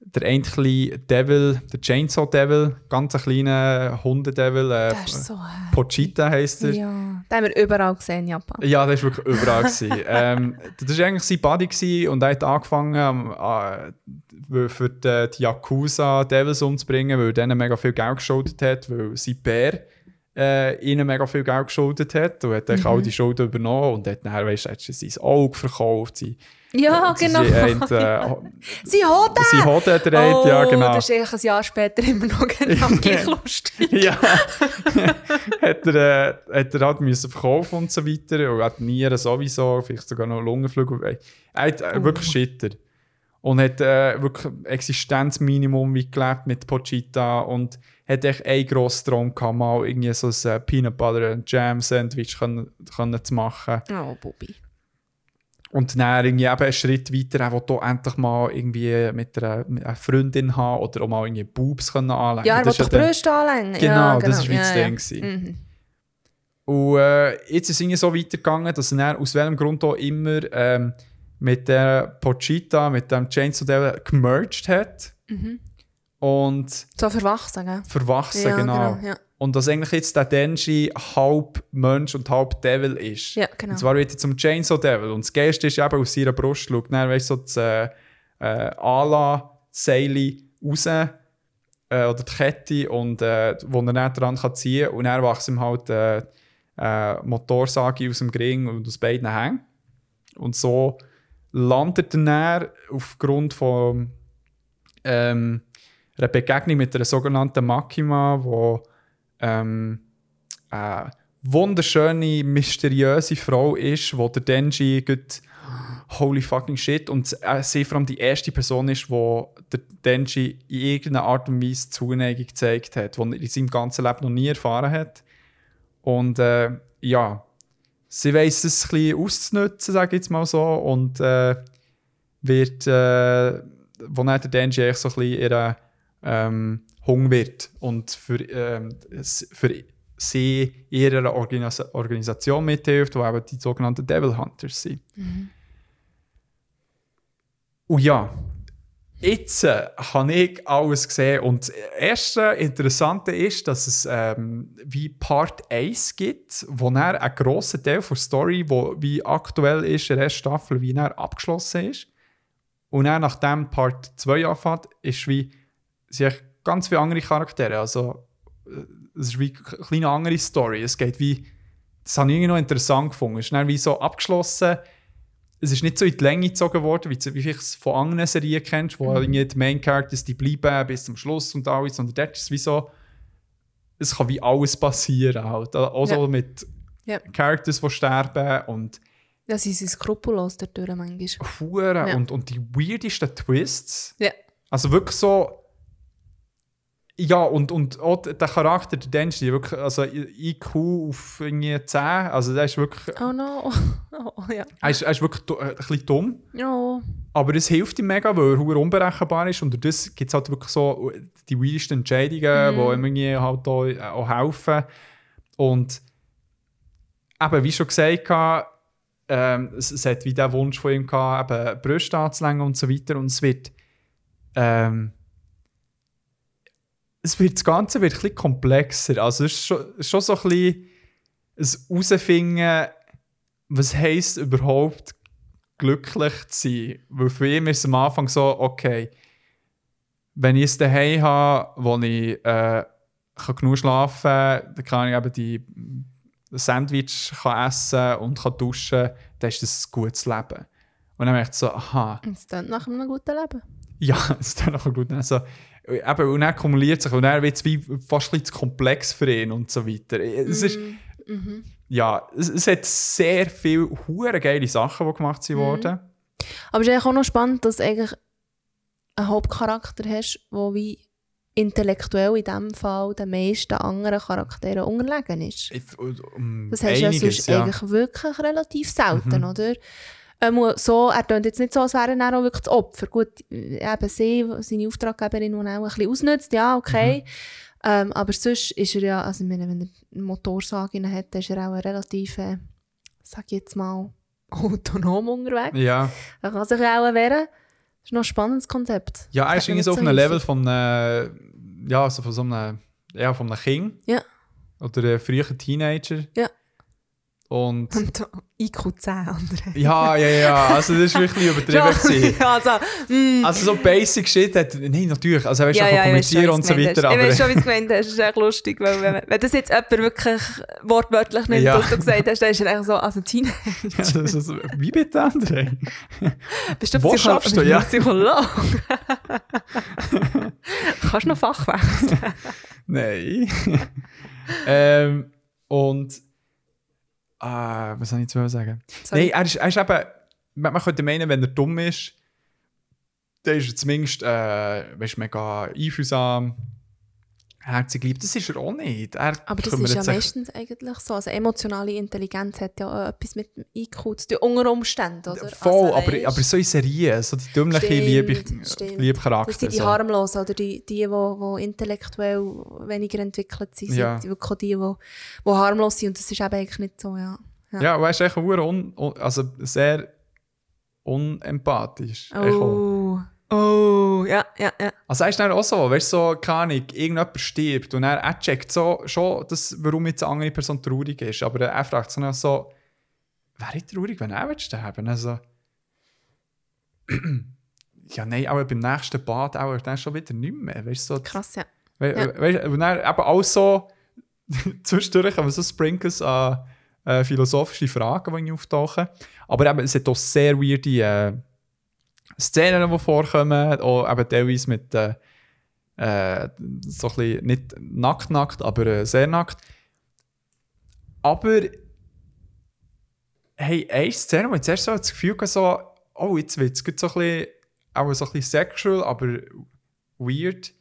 [SPEAKER 1] der kleine Devil, der Chainsaw Devil, ganz ein kleiner Hundedevil, äh,
[SPEAKER 2] so.
[SPEAKER 1] Pochita heisst er.
[SPEAKER 2] Ja, den haben wir überall gesehen in Japan.
[SPEAKER 1] Ja, das war wirklich überall. gewesen. ähm, das war eigentlich sein Buddy und er hat angefangen, ähm, äh, für die, die Yakuza Devils umzubringen, weil er denen mega viel Geld geschuldet hat, weil sein Bär äh, ihnen mega viel Geld geschuldet hat und hat dann all die Schulden übernommen und hat dann, weißt du, sein Auge verkauft, sein,
[SPEAKER 2] Ja,
[SPEAKER 1] sie-
[SPEAKER 2] genau.
[SPEAKER 1] Sie, haben, äh,
[SPEAKER 2] Sie hat den!
[SPEAKER 1] sie hat er
[SPEAKER 2] oh,
[SPEAKER 1] ja genau.
[SPEAKER 2] das ist eigentlich ein Jahr später immer noch genau gleich lustig.
[SPEAKER 1] ja, hat er, äh, hat er halt müssen verkaufen und so weiter und hat Nieren sowieso, vielleicht sogar noch Lungenflügel. Er hat äh, wirklich Schitter. Und hat äh, wirklich Existenzminimum wie gelebt mit Pochita und hat echt einen grossen Traum gehabt, mal irgendwie so ein äh, Peanut Butter and Jam Sandwich können, können zu machen.
[SPEAKER 2] Oh, Bobby.
[SPEAKER 1] Und dann irgendwie eben einen Schritt weiter, er will hier endlich mal irgendwie mit einer, mit einer Freundin haben oder auch mal irgendwie Boobs können anlegen.
[SPEAKER 2] Ja, er
[SPEAKER 1] Das
[SPEAKER 2] doch
[SPEAKER 1] dann-
[SPEAKER 2] Brüste anlängen.
[SPEAKER 1] Genau,
[SPEAKER 2] ja,
[SPEAKER 1] das ist wie das
[SPEAKER 2] ja,
[SPEAKER 1] Ding
[SPEAKER 2] ja.
[SPEAKER 1] gewesen.
[SPEAKER 2] Mhm.
[SPEAKER 1] Und äh, jetzt ist es irgendwie so weitergegangen, dass er aus welchem Grund auch immer ähm, mit der Pochita, mit dem Chainsaw Devil gemerged hat. Und
[SPEAKER 2] So verwachsen, gell?
[SPEAKER 1] verwachsen,
[SPEAKER 2] Ja,
[SPEAKER 1] genau.
[SPEAKER 2] genau, ja.
[SPEAKER 1] Und dass eigentlich jetzt der Denji halb Mensch und halb Devil ist.
[SPEAKER 2] Ja, genau.
[SPEAKER 1] Und zwar wird er zum Chainsaw Devil. Und das Geilste ist eben aus seiner Brust, schaut dann, weißt du, so das äh, äh, Ala-Seil raus äh, oder die Kette, und, äh, wo er dann dran kann ziehen kann. Und dann wächst ihm halt äh, äh, Motorsage aus dem Gring und aus beiden Hängen. Und so landet er dann aufgrund von ähm, einer Begegnung mit einer sogenannten Makima, wo ähm, eine wunderschöne, mysteriöse Frau ist, wo der Denji gut holy fucking shit und äh, sie vor allem die erste Person ist, wo der Denji in irgendeiner Art und Weise Zuneigung gezeigt hat, die er in seinem ganzen Leben noch nie erfahren hat. Und äh, ja, sie weiß es ein bisschen auszunutzen, sage ich jetzt mal so, und äh, wird, äh, wo dann der Denji eigentlich so ein bisschen ihre ähm, wird und für, ähm, für sie ihrer Organis Organisation mithilft, die eben die sogenannten Devil Hunters sind. Und ja, jetzt äh, habe ich alles gesehen und das erste Interessante ist, dass es ähm, wie Part 1 gibt, wo dann ein grosser Teil der Story, wo wie aktuell ist, in der ersten Staffel, wie dann abgeschlossen ist. Und dann, nachdem Part 2 anfängt, ist wie, sind echt ganz viele andere Charaktere. Also, äh, es ist wie eine kleine andere Story. Es geht wie, das habe ich irgendwie noch interessant gefunden. Es ist dann wie so abgeschlossen. Es ist nicht so in die Länge gezogen worden, wie, wie du es von anderen Serien kennst, wo irgendwie die Main Characters die bleiben bis zum Schluss und alles. Sondern dort ist es wie so, es kann wie alles passieren. Halt. Auch so
[SPEAKER 2] Ja.
[SPEAKER 1] mit
[SPEAKER 2] Ja.
[SPEAKER 1] Characters, die sterben und
[SPEAKER 2] Ja, sie sind skrupellos dadurch manchmal.
[SPEAKER 1] Huren
[SPEAKER 2] Ja.
[SPEAKER 1] und, und die weirdesten Twists.
[SPEAKER 2] Ja.
[SPEAKER 1] Also wirklich so. Ja, und, und auch der Charakter, der Denji, wirklich, also IQ auf irgendwie 10, also der ist wirklich,
[SPEAKER 2] Oh no. Oh, ja.
[SPEAKER 1] er ist, er ist wirklich äh, ein bisschen dumm,
[SPEAKER 2] Ja.
[SPEAKER 1] aber es hilft ihm mega, weil er unberechenbar ist und durch das gibt es halt wirklich so die weirdesten Entscheidungen, die ihm irgendwie halt auch, äh, auch helfen. Und eben, wie schon gesagt, hatte, ähm, es, es hat wie der Wunsch von ihm gehabt, eben Brüste anzulängen und so weiter. Und es wird, ähm, es wird, das Ganze wird ein bisschen komplexer. Also es ist schon, schon so ein bisschen ein Herausfinden, was heisst überhaupt glücklich zu sein. Weil für ihn ist es am Anfang so, okay, wenn ich es daheim habe, wo ich äh, kann genug schlafen kann, dann kann ich eben die Sandwich kann essen und kann duschen, dann ist das ein gutes Leben. Und dann merkt so, aha,
[SPEAKER 2] Es klingt nach einem guten Leben.
[SPEAKER 1] ja, es ist dann auch gut. Also, eben, und dann kumuliert sich und dann wird es wie fast ein zu komplex für ihn und so weiter. Es ist,
[SPEAKER 2] Mhm.
[SPEAKER 1] ja, es, es hat sehr viele hure geile Sachen, die gemacht sind worden.
[SPEAKER 2] Aber es ist eigentlich auch noch spannend, dass du eigentlich einen Hauptcharakter hast, der wie intellektuell in diesem Fall den meisten anderen Charakteren unterlegen ist.
[SPEAKER 1] Ich- um
[SPEAKER 2] Das hast du ja
[SPEAKER 1] einiges,
[SPEAKER 2] sonst eigentlich wirklich relativ selten,
[SPEAKER 1] Mhm.
[SPEAKER 2] oder? Ähm, so, er tönt jetzt nicht so, als wäre er auch wirklich das Opfer. Gut, äh, eben sie, seine Auftraggeberin, die ihn auch ein bisschen ausnutzt, ja, okay.
[SPEAKER 1] Mhm.
[SPEAKER 2] Ähm, aber sonst ist er ja, also ich meine, wenn er eine Motorsage hat, dann ist er auch relativ, äh, sag ich jetzt mal, autonom unterwegs.
[SPEAKER 1] Ja.
[SPEAKER 2] Er kann sich auch wehren. Das ist noch ein spannendes Konzept.
[SPEAKER 1] Ja, er ist irgendwie so auf einem. Level von einem, ja, also von so einem, ja, von einem Kind.
[SPEAKER 2] Ja.
[SPEAKER 1] Oder einem frühen Teenager.
[SPEAKER 2] Ja.
[SPEAKER 1] Und
[SPEAKER 2] Und IQ 10 andere.
[SPEAKER 1] ja, ja, ja, also das ist wirklich übertrieben
[SPEAKER 2] ja, also, mm,
[SPEAKER 1] Also so basic shit hat, nein, natürlich, also er ist
[SPEAKER 2] ja, ja,
[SPEAKER 1] kommunizieren
[SPEAKER 2] wie
[SPEAKER 1] und so weiter,
[SPEAKER 2] hast. Ich weiß
[SPEAKER 1] aber
[SPEAKER 2] schon, wie es gemeint hast. Das ist echt lustig, weil wenn, wenn das jetzt jemand wirklich wortwörtlich nimmt,
[SPEAKER 1] Ja.
[SPEAKER 2] was du gesagt hast, dann ist er eigentlich so, also Teenager.
[SPEAKER 1] das ist so, wie bitte, André?
[SPEAKER 2] Bist du
[SPEAKER 1] Wo
[SPEAKER 2] Psycho-
[SPEAKER 1] schaffst du, ja?
[SPEAKER 2] Psychologe? Kannst du noch Fach wechseln?
[SPEAKER 1] Nein. ähm, und ah, was soll ich jetzt sagen?
[SPEAKER 2] Sorry.
[SPEAKER 1] Nein, er ist, er ist eben, man man könnte meinen, wenn er dumm ist, dann ist er zumindest äh, weißt, mega einfühlsam, herzig lieb. Das ist er auch nicht. Er
[SPEAKER 2] Aber das ist ja meistens eigentlich so. Also emotionale Intelligenz hat ja auch etwas mit dem IQ zu tun, unter Umständen, oder?
[SPEAKER 1] Voll,
[SPEAKER 2] also,
[SPEAKER 1] aber, aber so in Serien, so die dümmliche liebe, liebe
[SPEAKER 2] Das
[SPEAKER 1] Charakter.
[SPEAKER 2] sind die
[SPEAKER 1] so.
[SPEAKER 2] harmlosen oder die, die, die, die intellektuell weniger entwickelt sind,
[SPEAKER 1] Ja.
[SPEAKER 2] sind wirklich die, die, die harmlos sind. Und das ist eben eigentlich nicht so, ja. Ja.
[SPEAKER 1] Ja, weißt du, echt un, also sehr unempathisch.
[SPEAKER 2] Oh. Oh, ja, ja, ja.
[SPEAKER 1] Also er ist dann auch so, weißt du, so, keine Ahnung, irgendjemand stirbt und er, er checkt so, schon, dass, warum jetzt eine andere Person traurig ist, aber er fragt sich dann so, wäre ich traurig, wenn er sterben? Also, ja, nein, aber beim nächsten Bad auch dann schon wieder nicht mehr, weißt du, so,
[SPEAKER 2] Krass, ja.
[SPEAKER 1] We
[SPEAKER 2] Ja.
[SPEAKER 1] weißt, und dann eben auch so, zwischendurch haben wir so Sprinkles an äh, philosophische Fragen, die auftauchen. Aber eben, es hat auch sehr weirde äh, Szenen, die vorkommen, auch eben teilweise mit äh, äh, so ein bisschen, nicht nackt, nackt, aber äh, sehr nackt. Aber hey, eine Szene, wo ich zuerst so das Gefühl hatte, so, oh, jetzt wird es so ein bisschen, auch so ein bisschen sexual, aber weird.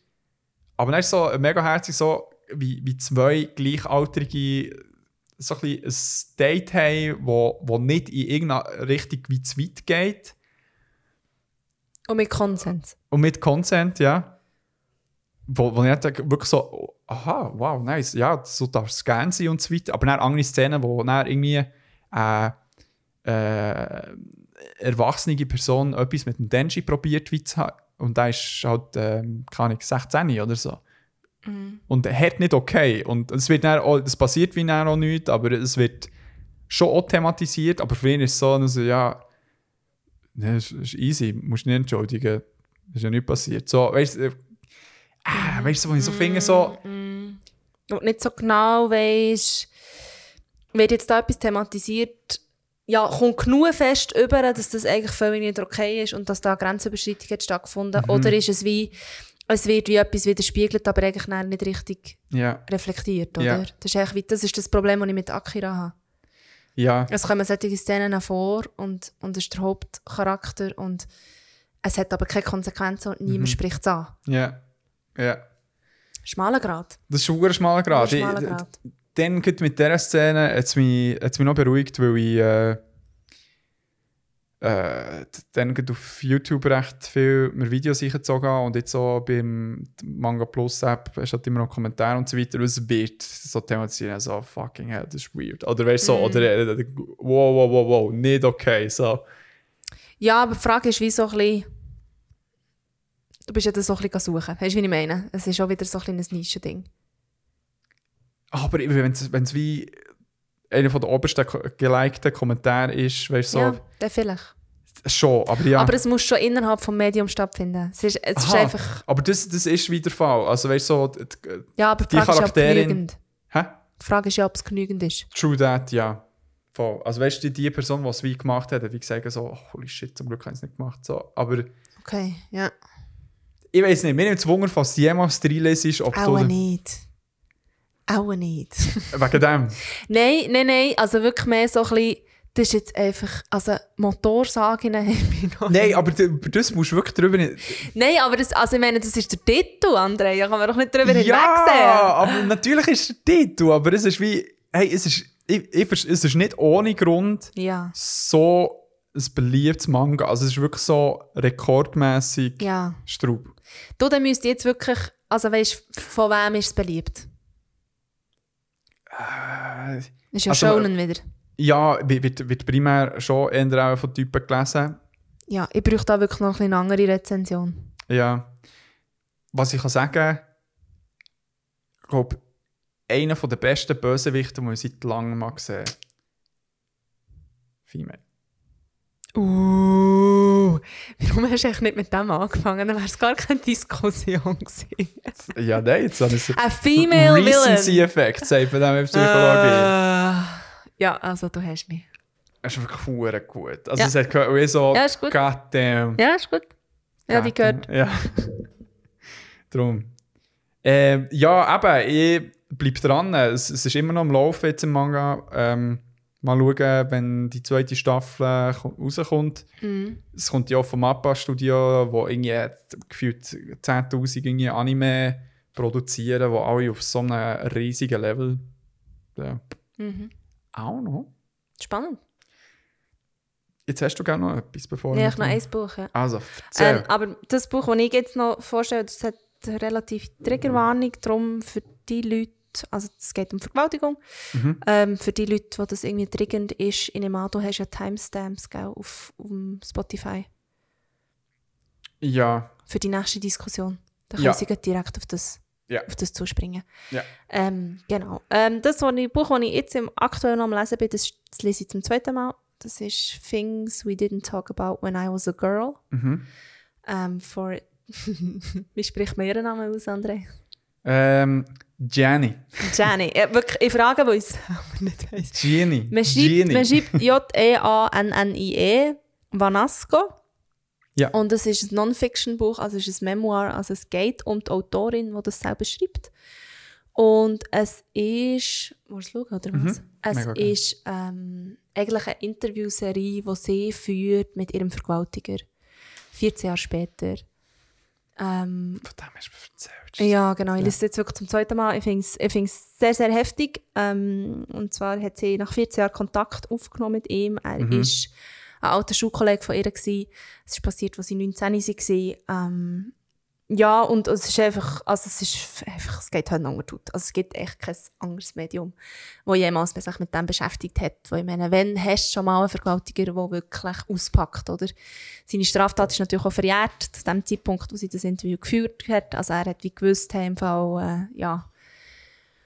[SPEAKER 1] Aber dann ist so mega herzig, so wie, wie zwei Gleichaltrige so ein, ein Date haben, wo, wo nicht in irgendeine Richtung wie zu weit geht.
[SPEAKER 2] Und mit Konsens.
[SPEAKER 1] Und mit Consent, ja. Wo, wo ich dann wirklich so, aha, wow, nice, ja, so darf es gerne sein und so weiter. Aber dann andere Szenen, wo dann irgendwie äh, äh, erwachsene Person etwas mit dem Denji probiert, wie zu haben. Und da ist halt, ähm, keine Ahnung, 16 oder so. Und er hat nicht okay. Und es wird dann auch, das passiert wie dann auch nicht, aber es wird schon auch thematisiert. Aber für ihn ist es so, also, ja, ne, es ist easy, musst nicht entschuldigen. ist ja nicht passiert. So, weißt du, äh, ah, weißt du, wo ich so finde, so,
[SPEAKER 2] Und nicht so genau weisst, wird jetzt da etwas thematisiert, ja, kommt genug fest über, dass das eigentlich völlig nicht okay ist und dass da Grenzüberschreitung hat stattgefunden.
[SPEAKER 1] Mhm.
[SPEAKER 2] Oder ist es wie, es wird wie etwas widerspiegelt, aber eigentlich nicht richtig
[SPEAKER 1] ja,
[SPEAKER 2] reflektiert, oder?
[SPEAKER 1] Ja.
[SPEAKER 2] Das, ist eigentlich wie, das ist das Problem, das ich mit Akira habe.
[SPEAKER 1] Ja,
[SPEAKER 2] Es kommen solche Szenen vor und, und es ist der Hauptcharakter und es hat aber keine Konsequenzen und
[SPEAKER 1] Mhm.
[SPEAKER 2] niemand spricht es an.
[SPEAKER 1] ja, ja.
[SPEAKER 2] Schmaler Grad.
[SPEAKER 1] Das ist ein schmaler Grad.
[SPEAKER 2] Schmaler
[SPEAKER 1] Ich-
[SPEAKER 2] Grad.
[SPEAKER 1] Dann gerade mit dieser Szene hat es mich, hat's mich noch beruhigt, weil ich äh, äh, dann auf YouTube recht viel mir Videos eingezogen und jetzt so beim Manga Plus App ist halt immer noch Kommentare und so weiter. Und es wird so thematisiert, so fucking hell, das ist weird. Oder weißt du, so, oder äh, äh, wow, wow, wow, wow, nicht okay. So.
[SPEAKER 2] Ja, aber die Frage ist, wie so ein bisschen. Du bist ja da so ein bisschen suchen. Weißt du, wie ich meine? Es ist auch wieder so ein bisschen ein Nischending.
[SPEAKER 1] Aber wenn es wie einer von der obersten gelikten Kommentare ist, weißt du, so,
[SPEAKER 2] Ja, dann vielleicht.
[SPEAKER 1] schon, aber ja.
[SPEAKER 2] Aber es muss schon innerhalb des Mediums stattfinden. Es ist, es ist einfach.
[SPEAKER 1] Aber das, das ist wieder der Fall. Also weißt du, so, d- d-
[SPEAKER 2] Ja, aber die
[SPEAKER 1] die
[SPEAKER 2] Frage ist,
[SPEAKER 1] Charakterin-
[SPEAKER 2] genügend.
[SPEAKER 1] hä?
[SPEAKER 2] Die Frage ist ja, ob es genügend ist.
[SPEAKER 1] True that, ja. Voll. Also weißt du, die Person, die es wie gemacht hat, wie gesagt, so, oh, holy shit, zum Glück habe ich es nicht gemacht. So. Aber
[SPEAKER 2] Okay, ja.
[SPEAKER 1] ich weiß nicht, mir nimmt es Wunder, falls jemals drin ist, ob
[SPEAKER 2] Auch
[SPEAKER 1] du...
[SPEAKER 2] nicht. Auch nicht.
[SPEAKER 1] Wegen dem.
[SPEAKER 2] nein, nein, nein. Also wirklich mehr so ein bisschen Das ist jetzt einfach, also Motorsagen haben wir noch.
[SPEAKER 1] Nein, aber über das musst du wirklich drüber nicht...
[SPEAKER 2] Nein, aber das, also ich meine, das ist der Titel, André. Da kann man doch nicht drüber hinwegsehen.
[SPEAKER 1] Ja, aber natürlich ist der Titel, aber es ist wie... Hey, es ist, ich, ich, es ist nicht ohne Grund
[SPEAKER 2] Ja.
[SPEAKER 1] so ein beliebtes Manga. Also es ist wirklich so rekordmäßig
[SPEAKER 2] Ja.
[SPEAKER 1] Straub.
[SPEAKER 2] Du, dann müsst jetzt wirklich, also weißt von wem ist es beliebt?
[SPEAKER 1] Äh,
[SPEAKER 2] Ist ja
[SPEAKER 1] Also,
[SPEAKER 2] wieder.
[SPEAKER 1] ja, wird, wird- primär schon eher auch von Typen gelesen.
[SPEAKER 2] Ja, ich brauche da wirklich noch ein eine andere Rezension.
[SPEAKER 1] Ja. Was ich kann sagen, ich glaube, einer der besten Bösewichte, den ich seit langem mal gesehen habe. Female.
[SPEAKER 2] Uh, warum hast du eigentlich nicht mit dem angefangen? Dann wäre es gar keine Diskussion gewesen.
[SPEAKER 1] Ja, nein, jetzt habe ich
[SPEAKER 2] Ein Female
[SPEAKER 1] Recency
[SPEAKER 2] Villain.
[SPEAKER 1] Effekt, sagt man dem in Psychologie.
[SPEAKER 2] Äh, ja, also du hast mich.
[SPEAKER 1] Das ist wirklich hure gut. Also
[SPEAKER 2] Ja.
[SPEAKER 1] es hat gehört, wie so,
[SPEAKER 2] Ja, ist gut.
[SPEAKER 1] goddamn.
[SPEAKER 2] Ja, ist gut. Ja, die gehört.
[SPEAKER 1] Ja. Drum. Ähm, ja, eben, ich bleib dran. Es, es ist immer noch am Laufen jetzt im Manga. Ähm, mal schauen, wenn die zweite Staffel ko- rauskommt.
[SPEAKER 2] Mhm.
[SPEAKER 1] Es kommt ja auch vom Mappa-Studio, wo irgendwie gefühlt 10'000 irgendwie Anime produzieren, wo alle auf so einem riesigen Level ja,
[SPEAKER 2] Mhm.
[SPEAKER 1] auch noch.
[SPEAKER 2] Spannend.
[SPEAKER 1] Jetzt hast du gerne noch etwas, bevor
[SPEAKER 2] Ja, ich noch ein Buch. Ja.
[SPEAKER 1] Also, erzähl.
[SPEAKER 2] Ähm, aber das Buch, das ich jetzt noch vorstelle, das hat eine relativ Triggerwarnung. Darum für die Leute, also es geht um Vergewaltigung,
[SPEAKER 1] Mhm.
[SPEAKER 2] ähm, für die Leute, wo das irgendwie triggernd ist, in dem du hast ja Timestamps gell, auf, auf Spotify
[SPEAKER 1] ja,
[SPEAKER 2] für die nächste Diskussion. Da
[SPEAKER 1] Ja.
[SPEAKER 2] können sie gleich direkt auf das,
[SPEAKER 1] Ja.
[SPEAKER 2] auf das zuspringen.
[SPEAKER 1] Ja.
[SPEAKER 2] Ähm, genau. Ähm, das was ich, Buch, das ich jetzt im aktuell noch am Lesen bin, das, das lese ich zum zweiten Mal. Das ist Things We Didn't Talk About When I Was a Girl.
[SPEAKER 1] mhm.
[SPEAKER 2] Ähm, for Wie spricht man ihren Namen aus, André?
[SPEAKER 1] Ähm, Jenny.
[SPEAKER 2] Jenny. Ja, wirklich, ich frage, wo ich es nicht weiss.
[SPEAKER 1] Jenny.
[SPEAKER 2] Man schreibt, J-E-A-N-N-I-E, Vanasco.
[SPEAKER 1] Ja.
[SPEAKER 2] Und es ist ein Non-Fiction-Buch, also es ist ein Memoir. Also es geht um die Autorin, die das selber schreibt. Und es ist. Willst du schauen, oder was? Es
[SPEAKER 1] Mhm. Mega gerne.
[SPEAKER 2] ist ähm, eigentlich eine Interviewserie, die sie führt mit ihrem Vergewaltiger. 14 Jahre später. Ähm,
[SPEAKER 1] Von dem hast du erzählt.
[SPEAKER 2] ja, genau. Ich
[SPEAKER 1] Ja.
[SPEAKER 2] lese es jetzt wirklich zum zweiten Mal. Ich finde es ich find's sehr, sehr heftig. Ähm, und zwar hat sie nach 14 Jahren Kontakt aufgenommen mit ihm. Er
[SPEAKER 1] Mhm.
[SPEAKER 2] ist ein alter Schulkollege von ihr. Gewesen. Es ist passiert, als sie 19 war. Ähm, ja, und es ist einfach, also es ist einfach, es geht heute unter tut. Also es gibt echt kein anderes Medium, wo jemals sich mit dem beschäftigt hat. Wo ich meine, wenn hast du schon mal einen Vergewaltiger, der wirklich auspackt, oder? Seine Straftat ist natürlich auch verjährt, zu dem Zeitpunkt, wo sie das Interview geführt hat. Also er hat wie gewusst, hey, im Fall, äh, ja,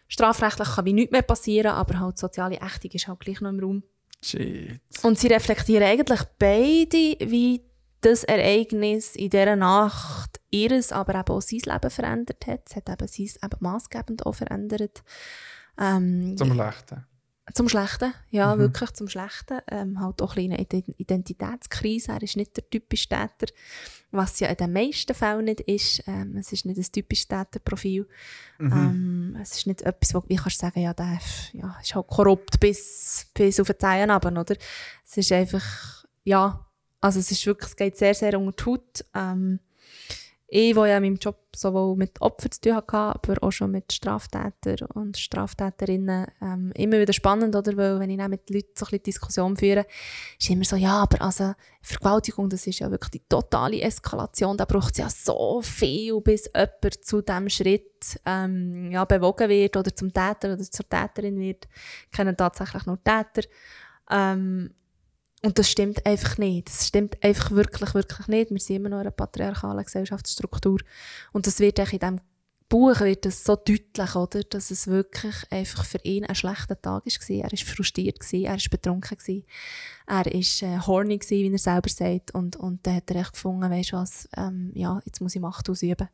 [SPEAKER 2] strafrechtlich kann wie nichts mehr passieren, aber halt soziale Ächtung ist halt gleich noch im Raum.
[SPEAKER 1] Shit.
[SPEAKER 2] Und sie reflektieren eigentlich beide, wie das Ereignis in dieser Nacht ihres, aber eben auch sein Leben verändert hat. Es hat eben sein eben maßgebend auch verändert. Ähm,
[SPEAKER 1] Zum Schlechten.
[SPEAKER 2] zum Schlechten, ja,
[SPEAKER 1] Mhm.
[SPEAKER 2] wirklich zum Schlechten. Ähm, halt auch eine Ident- Identitätskrise. Er ist nicht der typische Täter, was ja in den meisten Fällen nicht ist. Ähm, es ist nicht ein typisches Täterprofil.
[SPEAKER 1] Mhm.
[SPEAKER 2] Ähm, es ist nicht etwas, wo wie kannst du sagen, ja, der ja, ist halt korrupt bis, bis auf die Zehen runter, oder? Es ist einfach, ja, also es ist wirklich, es geht sehr, sehr unter die Haut. Ähm, ich, der ja in meinem Job sowohl mit Opfern zu tun hatte, aber auch schon mit Straftätern und Straftäterinnen, ähm, immer wieder spannend, oder? Weil wenn ich dann mit Leuten so ein bisschen Diskussion führe, ist immer so, ja, aber also Vergewaltigung, das ist ja wirklich die totale Eskalation, da braucht es ja so viel, bis jemand zu diesem Schritt ähm, ja, bewogen wird oder zum Täter oder zur Täterin wird, kennen tatsächlich nur Täter. Ähm, und das stimmt einfach nicht. Das stimmt einfach wirklich, wirklich nicht. Wir sind immer noch in einer patriarchalen Gesellschaftsstruktur. Und das wird auch in diesem Buch wird das so deutlich, oder? dass es wirklich einfach für ihn ein schlechter Tag war. Er war frustriert, er war betrunken, er war äh, horny, wie er selber sagt. Und, und dann hat er echt gefunden, weißt du was, ähm, ja, jetzt muss ich Macht ausüben.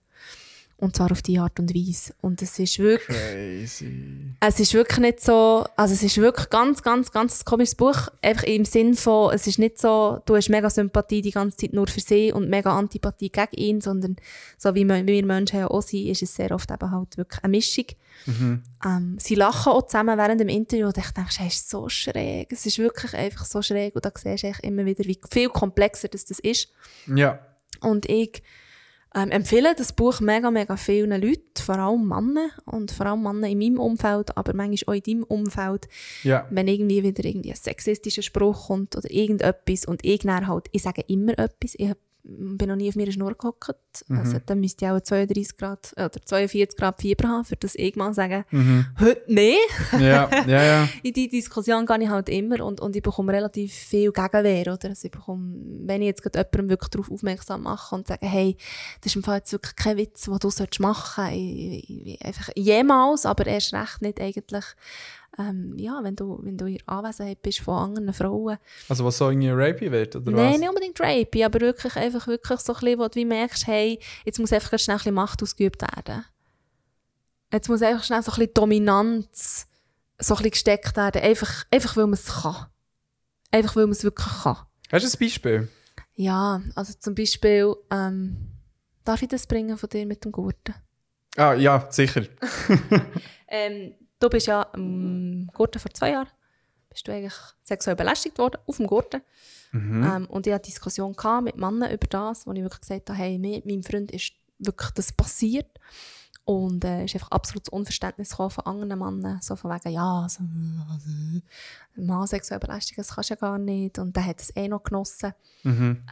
[SPEAKER 2] Und zwar auf die Art und Weise. Und es ist wirklich,
[SPEAKER 1] Crazy.
[SPEAKER 2] es ist wirklich nicht so, also es ist wirklich ganz, ganz, ganz ein komisches Buch. Einfach im Sinn von, es ist nicht so, du hast mega Sympathie die ganze Zeit nur für sie und mega Antipathie gegen ihn, sondern so wie wir, wir Menschen ja auch sind, ist es sehr oft eben halt wirklich eine Mischung. Ähm, sie lachen auch zusammen während dem Interview und ich denke, hey, ist so schräg. Es ist wirklich einfach so schräg und da siehst du immer wieder, wie viel komplexer das, das ist.
[SPEAKER 1] Ja.
[SPEAKER 2] Und ich ähm, empfehle das Buch mega, mega vielen Leuten, vor allem Männer und vor allem Männer in meinem Umfeld, aber manchmal auch in deinem Umfeld,
[SPEAKER 1] Ja.
[SPEAKER 2] wenn irgendwie wieder irgendwie ein sexistischer Spruch kommt oder irgendetwas und ich dann halt, ich sage immer etwas, ich hab- bin noch nie auf meiner Schnur gehockt, also dann müsste ich auch 32 Grad oder 42 Grad Fieber haben, für das ich mal sagen, heute nicht.
[SPEAKER 1] Ja, ja, ja.
[SPEAKER 2] in die Diskussion gehe ich halt immer und, und ich bekomme relativ viel Gegenwehr, oder? Also ich bekomme, wenn ich jetzt gerade jemandem wirklich darauf aufmerksam mache und sage, hey, das ist im Fall jetzt wirklich kein Witz, den du solltest machen ich, ich, ich, einfach jemals, aber erst recht nicht eigentlich, ähm, ja, wenn du, wenn du in Anwesenheit bist von anderen Frauen.
[SPEAKER 1] Also was so irgendwie rapey wird, oder
[SPEAKER 2] Nein,
[SPEAKER 1] was?
[SPEAKER 2] nicht unbedingt rapey, aber wirklich einfach wirklich so ein bisschen, wo du wie merkst, hey, jetzt muss einfach schnell ein bisschen Macht ausgeübt werden. Jetzt muss einfach schnell so ein bisschen Dominanz so ein bisschen gesteckt werden, einfach, einfach weil man es kann. Einfach weil man es wirklich kann.
[SPEAKER 1] Hast du ein Beispiel?
[SPEAKER 2] Ja, also zum Beispiel, ähm, darf ich das bringen von dir mit dem Gurten?
[SPEAKER 1] Ah, ja, sicher.
[SPEAKER 2] Ähm, du bist ja am Gurten vor zwei Jahren, bist du eigentlich sexuell belästigt worden, auf dem Gurten. Ähm, und ich hatte Diskussion mit Männern über das, wo ich wirklich gesagt habe, hey, mir, meinem Freund ist wirklich das passiert. Und äh, es ist einfach absolutes Unverständnis von anderen Männern, so von wegen, ja, also, also, Mann sexuell belästigen, das kannst du ja gar nicht. Und der hat es eh noch genossen.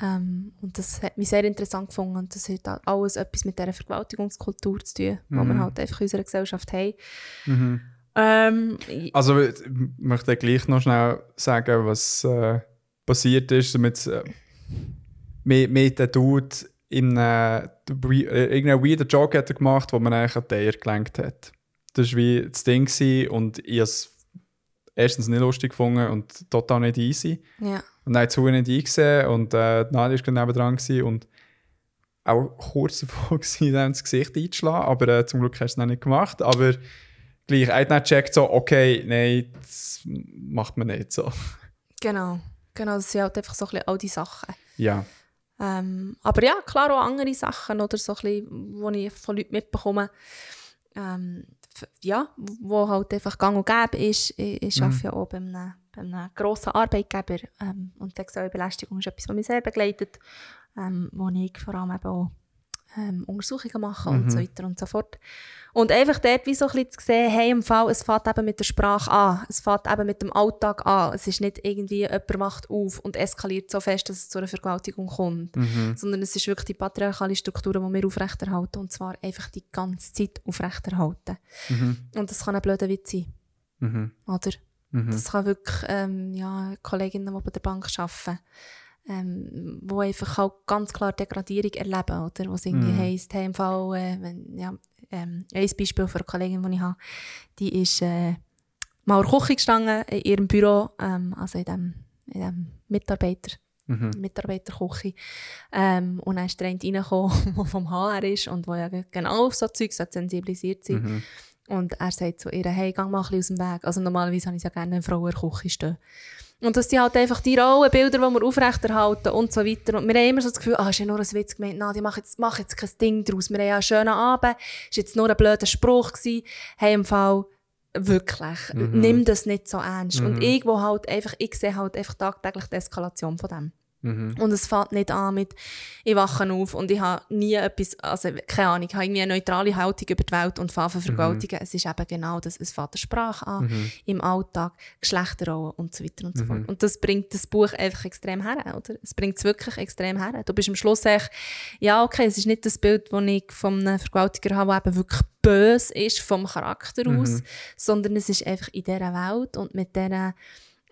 [SPEAKER 2] Ähm, und das hat mich sehr interessant gefunden. Und das hat alles etwas mit dieser Vergewaltigungskultur zu tun, die wir halt einfach in unserer Gesellschaft haben. Ähm,
[SPEAKER 1] Also ich möchte gleich noch schnell sagen, was äh, passiert ist, damit äh, mit, mit dem Dude in äh, irgendeinen weirden Joke hat er gemacht, wo man eigentlich an die Eier gelenkt hat. Das war wie das Ding gewesen und ich habe es erstens nicht lustig gefunden und total nicht easy.
[SPEAKER 2] ja.
[SPEAKER 1] Und dann es nicht eingesehen und äh, Nadia war nebendran gewesen und auch kurz davor gewesen, ins Gesicht einzuschlagen, aber äh, zum Glück hast du es noch nicht gemacht. Aber gleich, er hat dann gecheckt, so, okay, nein, das macht man nicht so.
[SPEAKER 2] Genau. Genau, das sind halt einfach so ein bisschen all die Sachen.
[SPEAKER 1] Ja.
[SPEAKER 2] Ähm, aber ja, klar auch andere Sachen, oder so ein bisschen, die ich von Leuten mitbekomme. Ähm, ja, wo halt einfach gang und gäbe ist. Ich, ich arbeite ja auch bei einem, bei einem grossen Arbeitgeber. Ähm, und sexuelle Belästigung ist etwas, was mich sehr begleitet. Ähm, wo ich vor allem eben auch ähm, Untersuchungen mache und so weiter und so fort. Und einfach dort wie so ein bisschen zu sehen, hey, im Fall, es fängt eben mit der Sprache an, es fängt eben mit dem Alltag an. Es ist nicht irgendwie, jemand wacht auf und eskaliert so fest, dass es zu einer Vergewaltigung kommt. Sondern es ist wirklich die patriarchale Struktur, die wir aufrechterhalten und zwar einfach die ganze Zeit aufrechterhalten. Und das kann ein blöder Witz sein. Oder? Das kann wirklich ähm, ja, Kolleginnen, die bei der Bank arbeiten, ähm, wo einfach halt ganz klar Degradierung erleben, oder? Wo es irgendwie heisst, hey, im Fall, äh, wenn, ja, ähm, ein Beispiel für eine Kollegin, die ich habe, die ist äh, mal Küche gestanden, in ihrem Büro, ähm, also in dem, in dem Mitarbeiter, Mitarbeiterküche. Ähm, und dann ist der eine reingekommen, der vom HR ist und der ja genau auf so Zeug sensibilisiert sein Und er sagt zu ihr, hey, geh mal ein bisschen aus dem Weg. Also normalerweise habe ich ja gerne eine Frau in der Küche stehen. Und das sind halt einfach die Rollenbilder, die wir aufrechterhalten und so weiter. Und wir haben immer so das Gefühl, ah, ist ja nur ein Witz gemeint, Nadia, mach jetzt, mach jetzt kein Ding draus. Wir haben ja einen schönen Abend, ist jetzt nur ein blöder Spruch gewesen. Hey, im Fall, wirklich, nimm das nicht so ernst. Und ich, wo halt einfach, ich sehe halt einfach tagtäglich die Eskalation von dem. Und es fängt nicht an mit, ich wache auf und ich habe nie etwas, also keine Ahnung, ich habe irgendwie eine neutrale Haltung über die Welt und fange an zu vergewaltigen. Es ist eben genau das, es fängt der Sprache an, im Alltag, Geschlechterrollen und so weiter und so fort. Und das bringt das Buch einfach extrem her, oder? Es bringt es wirklich extrem her. Du bist am Schluss echt, ja okay, es ist nicht das Bild, das ich von einem Vergewaltiger habe, das eben wirklich böse ist vom Charakter aus, sondern es ist einfach in dieser Welt und mit diesen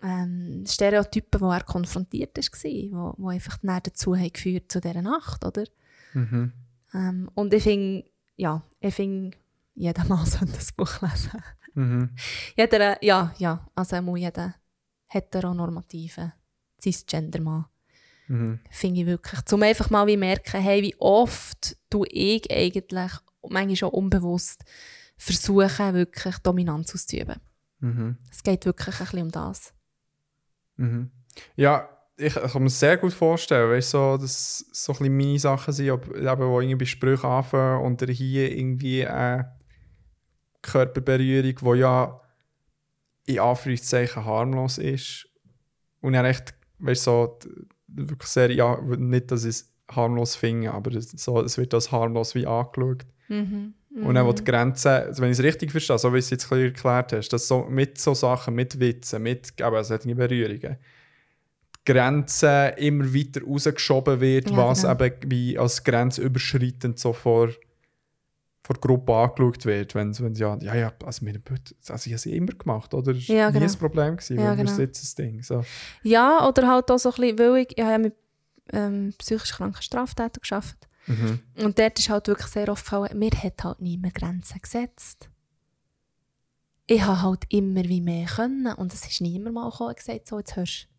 [SPEAKER 2] ähm, Stereotypen, die er konfrontiert war, wo, wo einfach dann dazu haben geführt zu dieser Nacht, oder? Ähm, und ich finde, ja, ich finde, jeder Mann sollte das Buch lesen. Jeder, äh, ja, ja, also muss jeder heteronormative Cisgender-Mann. Finde ich wirklich. Zum einfach mal wie merken, hey, wie oft du ich eigentlich manchmal auch unbewusst versuchen, wirklich Dominanz auszuüben.
[SPEAKER 1] Mhm.
[SPEAKER 2] Es geht wirklich ein bisschen um das.
[SPEAKER 1] Mhm. Ja, ich, kann mir sehr gut vorstellen, weißt, so, dass so ein bisschen meine Sachen sind, ob, eben, wo irgendwie bei Sprüchen anfangen und er hier irgendwie eine Körperberührung, die ja in Anführungszeichen harmlos ist. Und er echt, weißt so, wirklich sehr, ja, nicht, dass ich es harmlos finde, aber so, es wird als harmlos wie angeschaut. Und dann, wo die Grenzen, also wenn ich es richtig verstehe, so wie du es jetzt ein erklärt hast, dass so mit so Sachen, mit Witzen, mit eben solchen Berührungen, die Grenze immer weiter rausgeschoben wird,
[SPEAKER 2] Ja,
[SPEAKER 1] was
[SPEAKER 2] genau.
[SPEAKER 1] eben wie als grenzüberschreitend so vor, vor Gruppe angeschaut wird. Wenn, sie ja, ja, ja, also, wir, also ich habe sie immer gemacht, oder? Das war
[SPEAKER 2] Ja,
[SPEAKER 1] nie
[SPEAKER 2] genau.
[SPEAKER 1] ein Problem, gewesen,
[SPEAKER 2] Ja, genau.
[SPEAKER 1] sitzen das Ding. So.
[SPEAKER 2] Ja, oder halt auch so ein bisschen, weil ich, ich habe ja mit ähm, psychisch kranken Straftätern gearbeitet.
[SPEAKER 1] Mhm.
[SPEAKER 2] Und dort ist halt wirklich sehr oft gefallen, mir hat halt niemand Grenzen gesetzt. Ich habe halt immer wie mehr können und es ist niemand mal gekommen und gesagt, so, jetzt hörst du.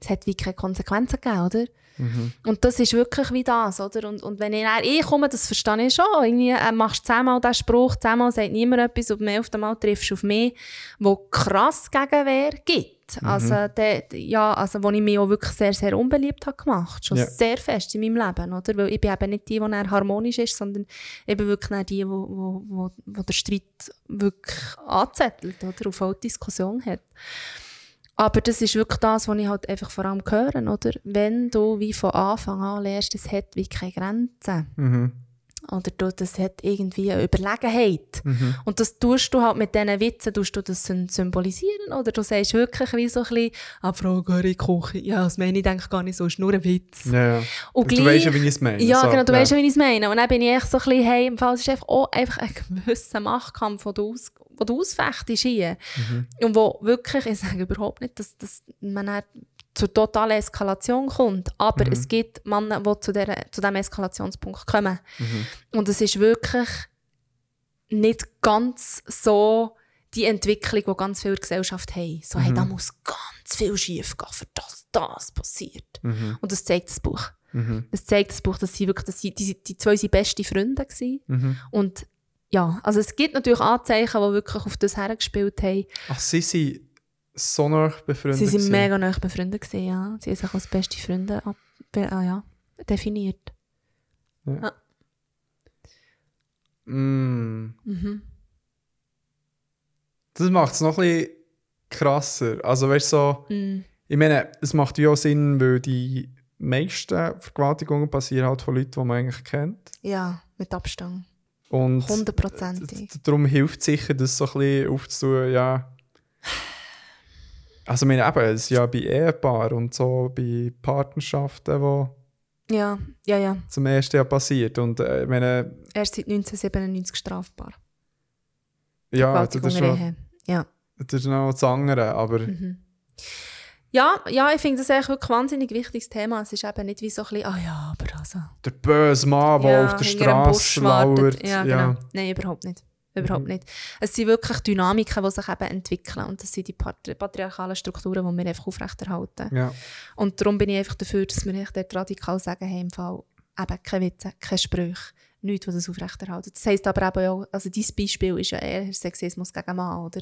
[SPEAKER 2] Es hat wie keine Konsequenzen gegeben, oder?
[SPEAKER 1] Mhm.
[SPEAKER 2] Und das ist wirklich wie das, oder? Und, und wenn ich dann ich komme, das verstehe ich schon. Irgendwie äh, machst zehnmal diesen Spruch, zehnmal sagt niemand etwas und mehr auf einmal triffst du auf mich, wo krass Gegenwehr gibt. Also, der, ja, also, wo ich mich auch wirklich sehr, sehr unbeliebt habe gemacht. Schon
[SPEAKER 1] Ja.
[SPEAKER 2] sehr fest in meinem Leben, oder? Weil ich bin eben nicht die, die dann harmonisch ist, sondern eben wirklich dann die, wo, wo, wo, wo der Streit wirklich anzettelt, oder? Auf eine Diskussion hat. Aber das ist wirklich das, was ich halt einfach vor allem höre, oder? Wenn du wie von Anfang an lernst, es hat wie keine Grenzen.
[SPEAKER 1] Mhm.
[SPEAKER 2] Oder du, das hat irgendwie eine Überlegenheit.
[SPEAKER 1] Mhm.
[SPEAKER 2] Und das tust du halt mit diesen Witzen, tust du das sym- symbolisieren, oder? Du sagst wirklich wie so ein bisschen, ah, Frau Göri, Küche, ja, das meine ich denke gar nicht so, ist nur ein Witz.
[SPEAKER 1] Ja, ja.
[SPEAKER 2] Und
[SPEAKER 1] du
[SPEAKER 2] gleich-
[SPEAKER 1] weißt ja, wie ich es meine.
[SPEAKER 2] Ja,
[SPEAKER 1] so,
[SPEAKER 2] genau, du
[SPEAKER 1] ja.
[SPEAKER 2] weißt ja, wie ich es meine. Und dann bin ich echt so ein bisschen, hey, im Fall es ist einfach auch einfach ein gewisser Machtkampf, den du, aus, den du ausfechtest hier.
[SPEAKER 1] Mhm.
[SPEAKER 2] Und wo wirklich, ich sage überhaupt nicht, dass, dass man zur totalen Eskalation kommt, aber
[SPEAKER 1] Mhm.
[SPEAKER 2] es gibt Männer, die zu, der, zu diesem Eskalationspunkt kommen.
[SPEAKER 1] Mhm.
[SPEAKER 2] Und es ist wirklich nicht ganz so die Entwicklung, die ganz viele in der Gesellschaft haben. So, hey, da muss ganz viel schief gehen, für das das passiert.
[SPEAKER 1] Mhm.
[SPEAKER 2] Und das zeigt das Buch.
[SPEAKER 1] Mhm.
[SPEAKER 2] Das zeigt das Buch, dass sie wirklich, dass sie, die, die zwei sind beste Freunde waren.
[SPEAKER 1] Mhm.
[SPEAKER 2] Und ja, also es gibt natürlich Anzeichen, die wirklich auf das hergespielt haben.
[SPEAKER 1] Ach, sie sind so nah befreundet.
[SPEAKER 2] Sie sind
[SPEAKER 1] gewesen.
[SPEAKER 2] mega nah befreundet gewesen, ja. Sie haben sich als beste Freunde ab, ah, ja, definiert.
[SPEAKER 1] Mm.
[SPEAKER 2] Mhm.
[SPEAKER 1] Das macht es noch ein bisschen krasser. Also, weißt du, so,
[SPEAKER 2] Mm.
[SPEAKER 1] ich meine, es macht ja auch Sinn, weil die meisten Vergewaltigungen passieren halt von Leuten, die man eigentlich kennt.
[SPEAKER 2] Ja, mit Abstand.
[SPEAKER 1] Und
[SPEAKER 2] Hundertprozentig.
[SPEAKER 1] d- darum hilft es sicher, das so ein bisschen aufzutun, ja. Also, meine, eben, es ist ja bei Ehepaaren und so, bei Partnerschaften, die
[SPEAKER 2] Ja, ja, ja.
[SPEAKER 1] zum ersten Jahr passiert. Und äh, meine,
[SPEAKER 2] Erst seit 1997 strafbar.
[SPEAKER 1] ja, das ist,
[SPEAKER 2] Ehe. Ja.
[SPEAKER 1] das ist noch das andere, aber
[SPEAKER 2] Mhm. Ja, ja, ich finde das eigentlich wirklich ein wahnsinnig wichtiges Thema. Es ist eben nicht wie so ein bisschen, ah ja, aber also...
[SPEAKER 1] der böse Mann, der
[SPEAKER 2] ja,
[SPEAKER 1] auf der Straße lauert.
[SPEAKER 2] Ja, genau. Nein, überhaupt nicht. Überhaupt
[SPEAKER 1] Mhm.
[SPEAKER 2] nicht. Es sind wirklich Dynamiken, die sich eben entwickeln. Und das sind die patri patriarchalen Strukturen, die wir einfach aufrechterhalten.
[SPEAKER 1] Ja.
[SPEAKER 2] Und darum bin ich einfach dafür, dass wir echt dort radikal sagen, hey, im Fall eben keine Witze, keine Sprüche, nichts, was das aufrechterhalten. Das heisst aber eben auch, also dein Beispiel ist ja eher Sexismus gegen Mann, oder?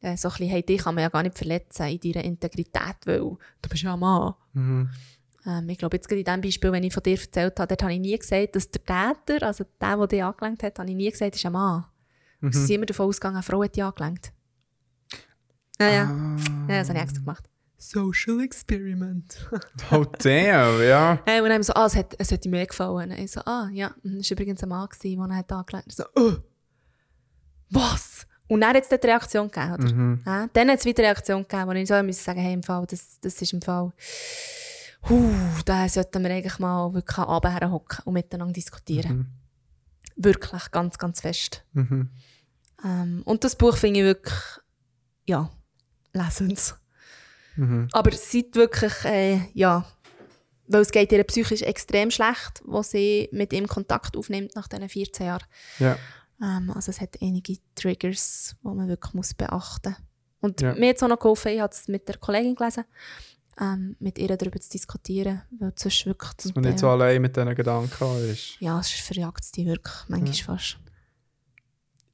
[SPEAKER 2] Äh, so ein bisschen, hey, dich kann man ja gar nicht verletzen in deiner Integrität, weil du bist ja ein Mann.
[SPEAKER 1] Mhm.
[SPEAKER 2] Ähm, ich glaube, jetzt gerade in dem Beispiel, wenn ich von dir erzählt habe, dort habe ich nie gesagt, dass der Täter, also der, der dich angelenkt hat, habe ich nie gesagt, ist ein Mann.
[SPEAKER 1] Mhm.
[SPEAKER 2] Sie sind immer davon ausgegangen, eine Frau hat dich angelenkt. Ja, ja.
[SPEAKER 1] Ah.
[SPEAKER 2] ja das habe ich extra gemacht. Social Experiment.
[SPEAKER 1] Oh, damn, ja.
[SPEAKER 2] Hey, und dann so, ah, es hat, es hat ihm mehr gefallen. Und ich so, ah, ja, mhm, das war übrigens ein Mann, der ihn hat angelenkt. Ich so, oh, was? Und dann hat es die Reaktion gegeben, oder?
[SPEAKER 1] Mhm.
[SPEAKER 2] Ja, dann hat es wieder eine Reaktion gegeben, wo ich so musste sagen, hey, im Fall, das, das ist im Fall, huh, da sollten wir eigentlich mal wirklich abend hocken und miteinander diskutieren.
[SPEAKER 1] Mhm.
[SPEAKER 2] Wirklich, ganz, ganz fest.
[SPEAKER 1] Mhm.
[SPEAKER 2] Ähm, und das Buch finde ich wirklich, ja, lesens.
[SPEAKER 1] Mhm.
[SPEAKER 2] Aber seid wirklich, äh, ja, weil es geht ihr psychisch extrem schlecht, wo sie mit ihm Kontakt aufnimmt nach diesen 14 Jahren.
[SPEAKER 1] Ja.
[SPEAKER 2] Ähm, also es hat einige Triggers, die man wirklich muss beachten muss. Und
[SPEAKER 1] Ja.
[SPEAKER 2] mir hat es auch noch geholfen, ich habe es mit der Kollegin gelesen, ähm, mit ihr darüber zu diskutieren, weil sonst wirklich
[SPEAKER 1] Dass man nicht so allein mit diesen Gedanken ist.
[SPEAKER 2] Ja, es verjagt dich wirklich, manchmal fast.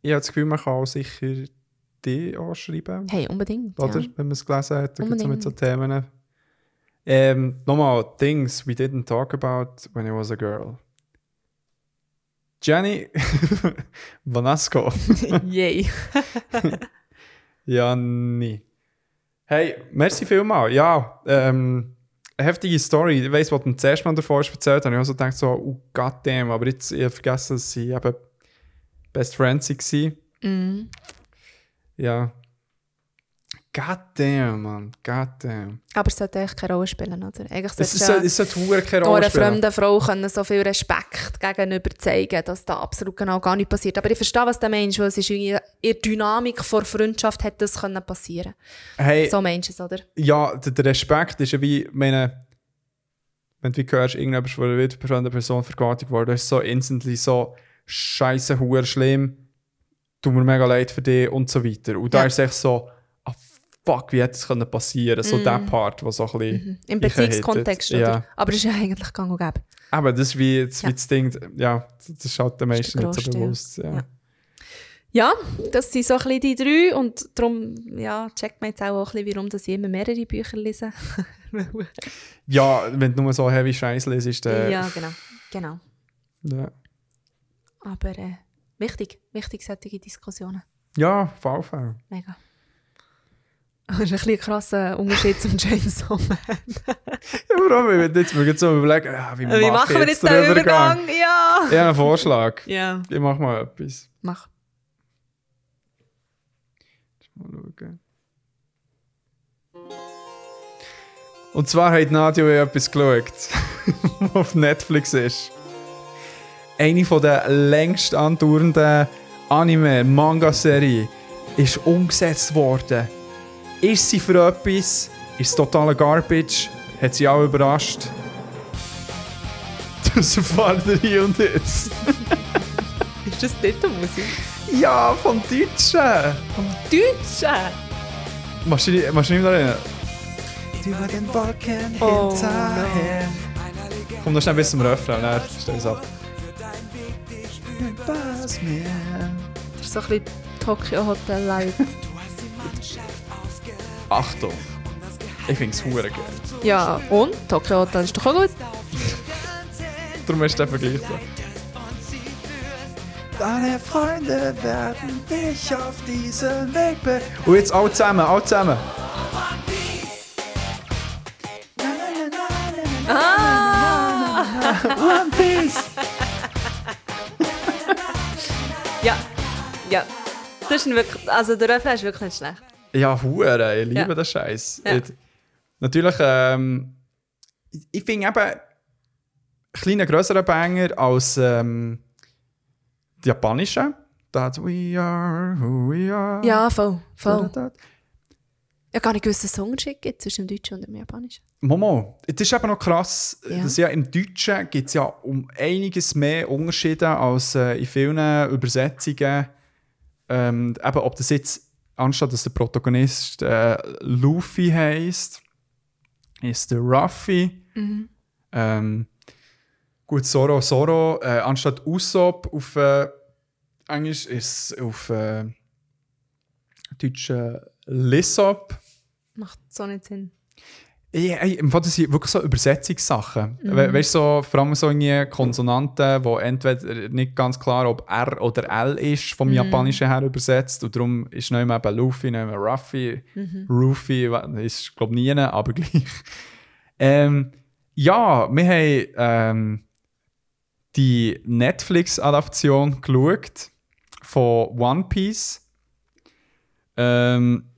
[SPEAKER 1] Ich habe das Gefühl, man kann auch sicher die anschreiben.
[SPEAKER 2] Hey, unbedingt,
[SPEAKER 1] Oder?
[SPEAKER 2] ja.
[SPEAKER 1] Wenn man es gelesen hat, da gibt es mit so. Themen. Ähm, nochmal, Things we didn't talk about when I was a girl. Jenny Vanasco.
[SPEAKER 2] Yay.
[SPEAKER 1] ja, nie. Hey, merci vielmal. Ja, ähm, eine heftige Story. Ich weiss, was du zuerst mal davor hast erzählt habe. Ich habe so gedacht, so, oh goddamn, aber jetzt ich vergessen, dass sie eben Best Friends waren.
[SPEAKER 2] Mhm.
[SPEAKER 1] Ja. Goddamn, Mann. Goddamn.
[SPEAKER 2] Aber es sollte eigentlich keine Rolle spielen, oder? Eigentlich
[SPEAKER 1] Es,
[SPEAKER 2] sollte
[SPEAKER 1] es,
[SPEAKER 2] ja
[SPEAKER 1] soll- es sollte keine Rolle
[SPEAKER 2] einer
[SPEAKER 1] spielen.
[SPEAKER 2] fremden Frau können so viel Respekt gegenüber zeigen, dass da absolut genau gar nicht passiert. Aber ich verstehe, was du meinst, weil es ist in der Dynamik vor Freundschaft hätte das können passieren.
[SPEAKER 1] Hey,
[SPEAKER 2] So meinst du es, oder?
[SPEAKER 1] ja, der, der Respekt ist ja wie, meine, wenn du wie hörst, irgendjemand von einer wildfremden Person vergewaltigt worden, ist so instantly so scheiße, hure schlimm, tut mir mega leid für dich und so weiter. Und da
[SPEAKER 2] Ja.
[SPEAKER 1] ist es echt so, ah fuck, wie hätte das können passieren? So der Part, der so ein bisschen...
[SPEAKER 2] Mhm. Im Beziehungskontext,
[SPEAKER 1] ja.
[SPEAKER 2] oder? Aber das ist ja eigentlich gang und gäbe.
[SPEAKER 1] Aber das ist wie das,
[SPEAKER 2] Ja.
[SPEAKER 1] wie das Ding, ja, das ist halt den meisten nicht so bewusst. Ja.
[SPEAKER 2] Ja. Ja, das sind so ein bisschen die drei und darum ja, checkt man jetzt auch, ein bisschen, warum dass ich immer mehrere Bücher lese.
[SPEAKER 1] ja, wenn du nur so heavy Scheiß lesest, äh,
[SPEAKER 2] ja, genau. genau.
[SPEAKER 1] ja.
[SPEAKER 2] Aber äh, wichtig, wichtig solche Diskussionen.
[SPEAKER 1] ja, VV.
[SPEAKER 2] Mega. Das ist ein bisschen krasser Unterschied zum Chainsaw Man.
[SPEAKER 1] Ja, warum? Ich will jetzt mir so überlegen, ja, wie,
[SPEAKER 2] Wie machen wir jetzt den Übergang? Ja.
[SPEAKER 1] Ich habe einen Vorschlag.
[SPEAKER 2] Ja.
[SPEAKER 1] Ich mach mal etwas.
[SPEAKER 2] Mach.
[SPEAKER 1] Mal schauen. Und zwar hat Nadia ja etwas geschaut, was auf Netflix ist. Eine von der längst andauernden Anime-Manga-Serien ist umgesetzt worden. Ist sie für etwas? Ist es totaler Garbage? Hat sie auch überrascht? Das erfahrt ihr hier und jetzt.
[SPEAKER 2] Ist das nicht die Musik?
[SPEAKER 1] Ja, vom Deutschen!
[SPEAKER 2] Deutsche!
[SPEAKER 1] Machst du dich machst du dich nicht mehr erinnern? Über den Wolken
[SPEAKER 2] Oh,
[SPEAKER 1] hinterher. Komm noch schnell bis zum Refrain, dann stell es ab. Was mir.
[SPEAKER 2] Das ist so ein bisschen Tokyo Hotel Light.
[SPEAKER 1] Achtung! Ich finde es hure geil.
[SPEAKER 2] ja, und? Tokyo Hotel ist doch auch gut.
[SPEAKER 1] Darum ist der Vergleich da. Deine Freunde werden dich auf diesem Weg be... Und jetzt alle zusammen, alle zusammen.
[SPEAKER 2] Ist wirklich, also der Refrain ist wirklich nicht schlecht.
[SPEAKER 1] Ja, hure, ich liebe
[SPEAKER 2] Ja.
[SPEAKER 1] den Scheiß.
[SPEAKER 2] Ja.
[SPEAKER 1] Natürlich, ähm, ich- ich finde eben ein kleiner grösserer Banger als ähm, die japanischen. That we are who we are.
[SPEAKER 2] Ja, voll, voll.
[SPEAKER 1] Da, da, da.
[SPEAKER 2] Ich habe gar nicht gewusst, es einen Unterschied gibt zwischen dem Deutschen und dem Japanischen.
[SPEAKER 1] Momo, das ist eben noch krass,
[SPEAKER 2] Ja.
[SPEAKER 1] dass ja im Deutschen gibt es ja um einiges mehr Unterschiede als äh, in vielen Übersetzungen. Ähm, eben, ob das jetzt, anstatt dass der Protagonist äh, Luffy heisst, ist der Ruffy. Ähm, gut, Zoro, Zoro. Äh, anstatt Usopp auf äh, Englisch ist auf äh, Deutsch äh, Lissop.
[SPEAKER 2] Macht so nicht Sinn.
[SPEAKER 1] Ey, im Fall, das sind wirklich so Übersetzungssachen. We weißt du, so, vor allem so irgendwie Konsonanten, wo entweder nicht ganz klar, ob R oder L ist, vom Japanischen her übersetzt. Und darum ist nicht mehr eben Luffy, nicht mehr Ruffy. Ruffy wa- ist, glaube ich, nie, aber gleich. Ähm, ja, wir haben ähm, die Netflix-Adaption geschaut von One Piece. Ähm,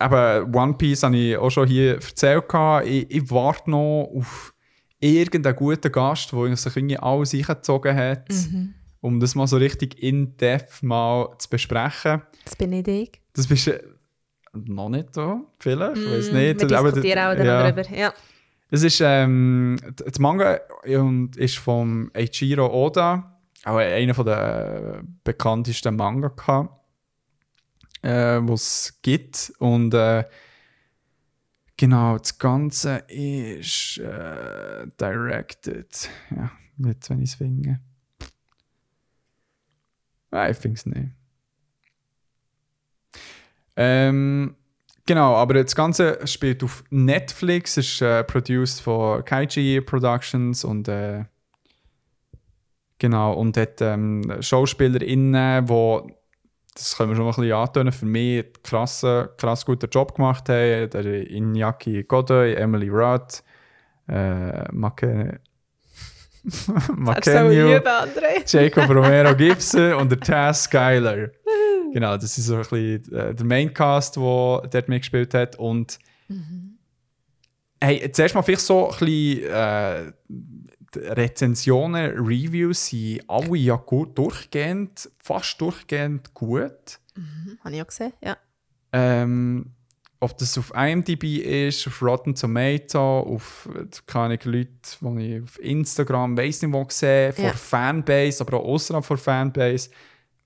[SPEAKER 1] eben, One Piece habe ich auch schon hier erzählt. Ich, ich warte noch auf irgendeinen guten Gast, der sich irgendwie alles eingezogen hat, um das mal so richtig in-depth mal zu besprechen.
[SPEAKER 2] Das bin nicht ich.
[SPEAKER 1] Das bist äh, noch nicht so, vielleicht, ich weiß
[SPEAKER 2] Mm,
[SPEAKER 1] nicht.
[SPEAKER 2] Wir
[SPEAKER 1] Aber
[SPEAKER 2] diskutieren auch
[SPEAKER 1] ja.
[SPEAKER 2] darüber. Ja.
[SPEAKER 1] Es ist, ähm, das Manga und ist vom Eiichiro Oda, auch einer von der bekanntesten Mangaka, äh, was gibt. Und äh, Genau, das Ganze ist äh, directed. Ja, jetzt, wenn ich es finde. Ich finde es nicht. Ähm, genau, aber das Ganze spielt auf Netflix, ist äh, produced von Kaiji Productions und äh, genau, und hat ähm, SchauspielerInnen, die das können wir schon mal ein bisschen antönen, für mich einen krassen, krass guten Job gemacht haben. Der Iñaki Godoy, Emily Rudd, äh, Make Makenio. Jacob Romero Gibson und der Taz Skyler. Genau, das ist so ein bisschen äh, der Maincast, der dort mitgespielt hat. Und hey, zuerst mal vielleicht so ein bisschen äh, die Rezensionen, Reviews sind alle ja gut, durchgehend, fast durchgehend gut.
[SPEAKER 2] Habe ich auch gesehen, ja.
[SPEAKER 1] Ähm, ob das auf IMDb ist, auf Rotten Tomato, auf keine Leute, die ich auf Instagram weiss nicht wo gesehen, von
[SPEAKER 2] Ja.
[SPEAKER 1] Fanbase, aber auch außerhalb von Fanbase.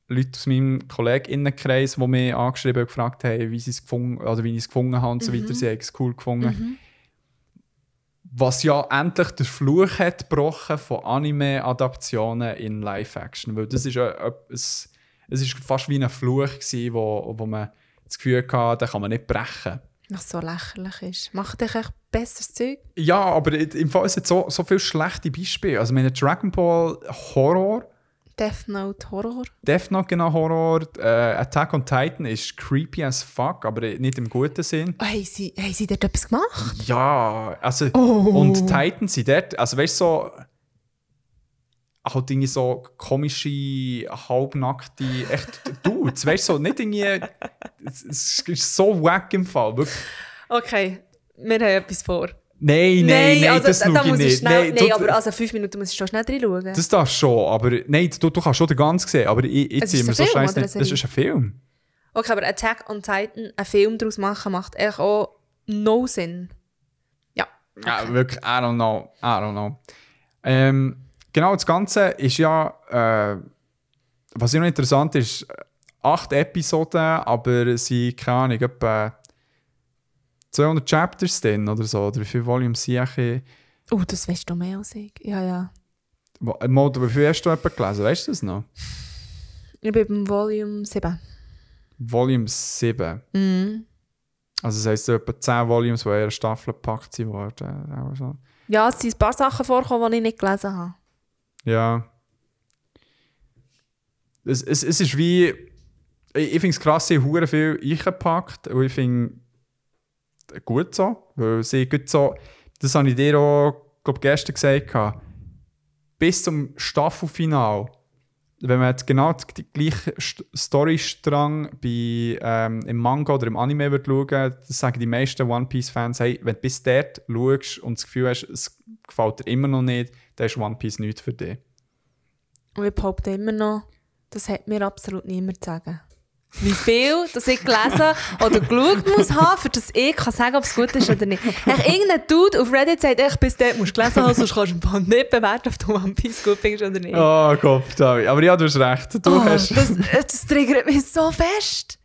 [SPEAKER 1] Leute aus meinem KollegInnenkreis, die mich angeschrieben und gefragt haben, wie sie es gefunden, oder wie ich es gefunden habe und so weiter. Sie haben es cool gefunden. Was ja endlich der Fluch hat gebrochen von Anime-Adaptionen in Live-Action. Weil das ist etwas, es ist fast wie ein Fluch gewesen, wo, wo man das Gefühl hatte, den kann man nicht brechen.
[SPEAKER 2] Was so lächerlich ist. Macht dich echt besseres Zeug?
[SPEAKER 1] Ja, aber im Fall sind so, so viele schlechte Beispiele. Also meine Dragon Ball Horror,
[SPEAKER 2] Death Note Horror?
[SPEAKER 1] Death Note genau Horror, äh, Attack on Titan ist creepy as fuck, aber nicht im guten Sinn.
[SPEAKER 2] Oh, haben, sie, haben sie dort etwas gemacht?
[SPEAKER 1] Ja, also
[SPEAKER 2] Oh.
[SPEAKER 1] und Titan sind dort, also weißt du so halt irgendwie so komische, halbnackte, echt Dudes, weißt du, so nicht irgendwie, es es ist so wack im Fall, wirklich.
[SPEAKER 2] Okay, wir haben etwas vor.
[SPEAKER 1] Nein, nein, nein,
[SPEAKER 2] also,
[SPEAKER 1] das
[SPEAKER 2] da
[SPEAKER 1] schaue ich nicht.
[SPEAKER 2] Schnell, nein,
[SPEAKER 1] du-
[SPEAKER 2] aber also fünf Minuten muss ich schon schnell reinschauen.
[SPEAKER 1] Das darfst du schon, aber nein, du, du kannst schon den ganzen sehen, aber ich, ich ziehe mir so scheiße nicht. Das ist ein Film.
[SPEAKER 2] Okay, aber Attack on Titan, einen Film daraus machen, macht echt auch no Sinn. Ja.
[SPEAKER 1] Ja, wirklich, I don't know, I don't know. Ähm, genau, das Ganze ist ja, äh, was noch interessant ist, acht Episoden, aber sind, keine Ahnung, etwa 200 Chapters drin oder so, oder wie viele Volumes sind eigentlich?
[SPEAKER 2] Oh, das weißt du mehr als ich. Ja, ja.
[SPEAKER 1] Wo- Mal, wie viel hast du etwa gelesen, weißt du das noch?
[SPEAKER 2] Ich bin beim Volume 7.
[SPEAKER 1] Volume 7.
[SPEAKER 2] Mhm.
[SPEAKER 1] Also das heisst, etwa 10 Volumes, die in einer Staffel gepackt sind worden. auch so.
[SPEAKER 2] Ja, es sind ein paar Sachen vorgekommen, die ich nicht gelesen habe.
[SPEAKER 1] Ja. Es, es, es ist wie. Ich, ich finde es krass, sie haben hure viel eingepackt. Und ich finde gut so. Weil sie gut so. Das habe ich dir auch glaub, gestern gesagt. Bis zum Staffelfinal. Wenn man jetzt genau den gleichen St- Storystrang bei, ähm, im Manga oder im Anime wird schauen, sagen die meisten One Piece-Fans, hey, wenn du bis dort schaust und das Gefühl hast, es gefällt dir immer noch nicht, dann ist One Piece nichts für dich.
[SPEAKER 2] Und ich behaupte immer noch, das hat mir absolut niemand zu sagen. Wie viel dass ich gelesen oder geschaut muss haben, für das ich kann sagen, ob es gut ist oder nicht. Echt, irgendein Dude auf Reddit sagt, echt, bis dort musst du gelesen haben, sonst kannst du nicht bewerten, ob du One Piece gut findest oder nicht.
[SPEAKER 1] Oh Gott, David. Aber ja, du hast recht. Du
[SPEAKER 2] Oh,
[SPEAKER 1] hast.
[SPEAKER 2] das, das triggert mich so fest.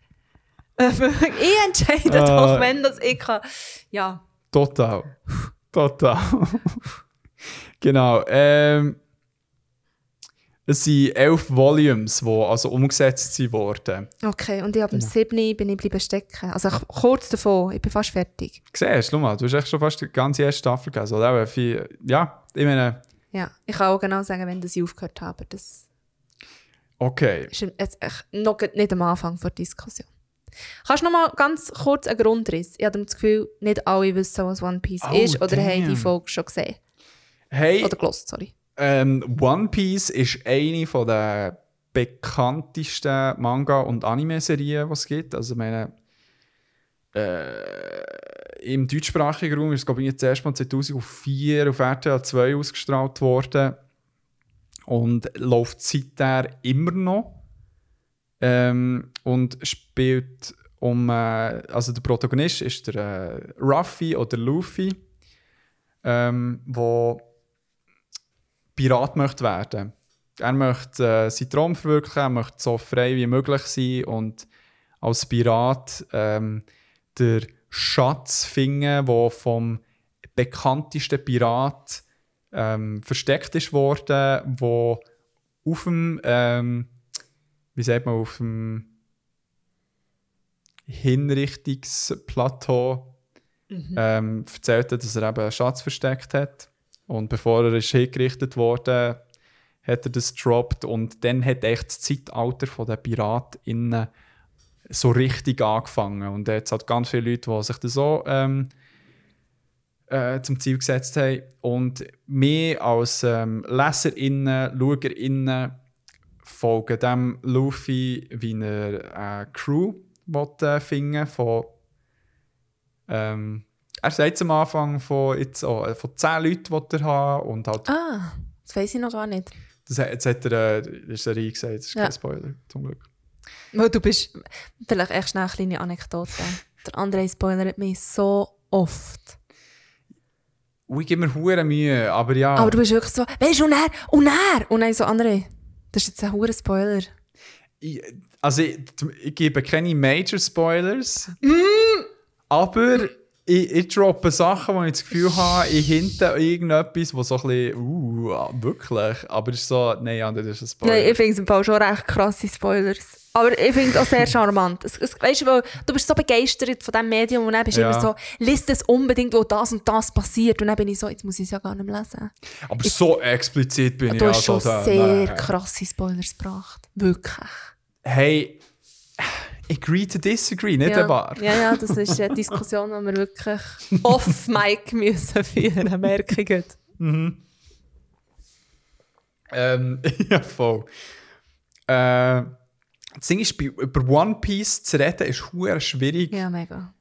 [SPEAKER 2] Äh, ich entscheide
[SPEAKER 1] Ah.
[SPEAKER 2] doch, wenn das ich kann. Ja.
[SPEAKER 1] Total. Total. genau. Ähm, es sind elf Volumes, die also umgesetzt sind worden.
[SPEAKER 2] Okay, und ich habe am 7. bin ich bleiben stecken. Also ich- kurz davon, ich bin fast fertig.
[SPEAKER 1] Siehst du, mal, du hast echt schon fast die ganze erste Staffel gelesen. Oder? Auch viel, ja, ich meine,
[SPEAKER 2] Ja, ich kann auch genau sagen, wenn das ich aufgehört habe. Das
[SPEAKER 1] okay.
[SPEAKER 2] ist jetzt echt noch nicht am Anfang der Diskussion. Kannst du noch mal ganz kurz einen Grundriss? Ich habe das Gefühl, nicht alle wissen, was One Piece
[SPEAKER 1] Oh,
[SPEAKER 2] ist oder haben
[SPEAKER 1] damn.
[SPEAKER 2] die Folge schon gesehen.
[SPEAKER 1] Hey,
[SPEAKER 2] Oder gelost, sorry.
[SPEAKER 1] Ähm, One Piece ist eine von der bekanntesten Manga- und Anime-Serien, die es gibt. Also, meine, äh, im deutschsprachigen Raum ist es, glaube ich, jetzt erst mal 2004 auf RTL 2 ausgestrahlt worden. Und läuft seither immer noch. Ähm, und spielt um. Äh, also, der Protagonist ist der äh, Ruffy oder Luffy, ähm, wo Pirat möchte werden. Er möchte äh, seinen Traum verwirklichen, er möchte so frei wie möglich sein und als Pirat ähm, der Schatz finden, der vom bekanntesten Pirat ähm, versteckt ist worden, wo auf dem, ähm, wie sagt man, auf dem Hinrichtungsplateau ähm, erzählt hat, dass er eben einen Schatz versteckt hat. Und bevor er ist hingerichtet wurde, hat er das gedroppt. Und dann hat echt das Zeitalter der PiratInnen so richtig angefangen. Und jetzt hat ganz viele Leute, die sich das so ähm, äh, zum Ziel gesetzt haben. Und mehr als ähm, LeserInnen, SchauerInnen folgen dem Luffy, wie eine Crew will, äh, finden von ähm, er sagt am Anfang von, jetzt, oh, von 10 Leuten, die er haben und halt,
[SPEAKER 2] Ah, das weiß ich noch gar nicht.
[SPEAKER 1] das, hat- jetzt hat er, äh, ist er gesagt, das ist
[SPEAKER 2] Ja.
[SPEAKER 1] kein Spoiler, zum Glück.
[SPEAKER 2] Weil du bist, vielleicht echt schnell eine kleine Anekdote. Der André spoilert mich so oft.
[SPEAKER 1] Ich gebe mir hure Mühe, aber ja,
[SPEAKER 2] Aber du bist wirklich so, weißt du, und er, und er. Und dann so, André, das ist jetzt ein hoher Spoiler.
[SPEAKER 1] ich, also ich, ich gebe keine Major Spoilers,
[SPEAKER 2] Mm.
[SPEAKER 1] aber ich, ich droppe Sachen, wo ich das Gefühl habe, ich hinte irgendetwas, wo so ein bisschen, uh, ah, wirklich, aber es ist so, nein, ja, das ist ein Spoiler.
[SPEAKER 2] Nein, ich finde es im Fall schon recht krasse Spoilers. Aber ich finde es auch sehr charmant. Es, es, weißt du, du bist so begeistert von diesem Medium und dann bist du
[SPEAKER 1] Ja.
[SPEAKER 2] immer so, liest es unbedingt, wo das und das passiert. Und dann bin ich so, jetzt muss ich es ja gar nicht mehr lesen.
[SPEAKER 1] aber so explizit bin ich
[SPEAKER 2] Du hast
[SPEAKER 1] also
[SPEAKER 2] schon sehr
[SPEAKER 1] nein.
[SPEAKER 2] krasse Spoilers gebracht. Wirklich.
[SPEAKER 1] Hey, agree to disagree, nicht
[SPEAKER 2] ja.
[SPEAKER 1] wahr?
[SPEAKER 2] Ja, ja, das ist eine Diskussion, die wir wirklich off-mic müssen führen, merke ich gut.
[SPEAKER 1] Ähm, ja, voll. Äh, das Ding ist, über One Piece zu reden, ist hure schwierig,
[SPEAKER 2] Ja, mega.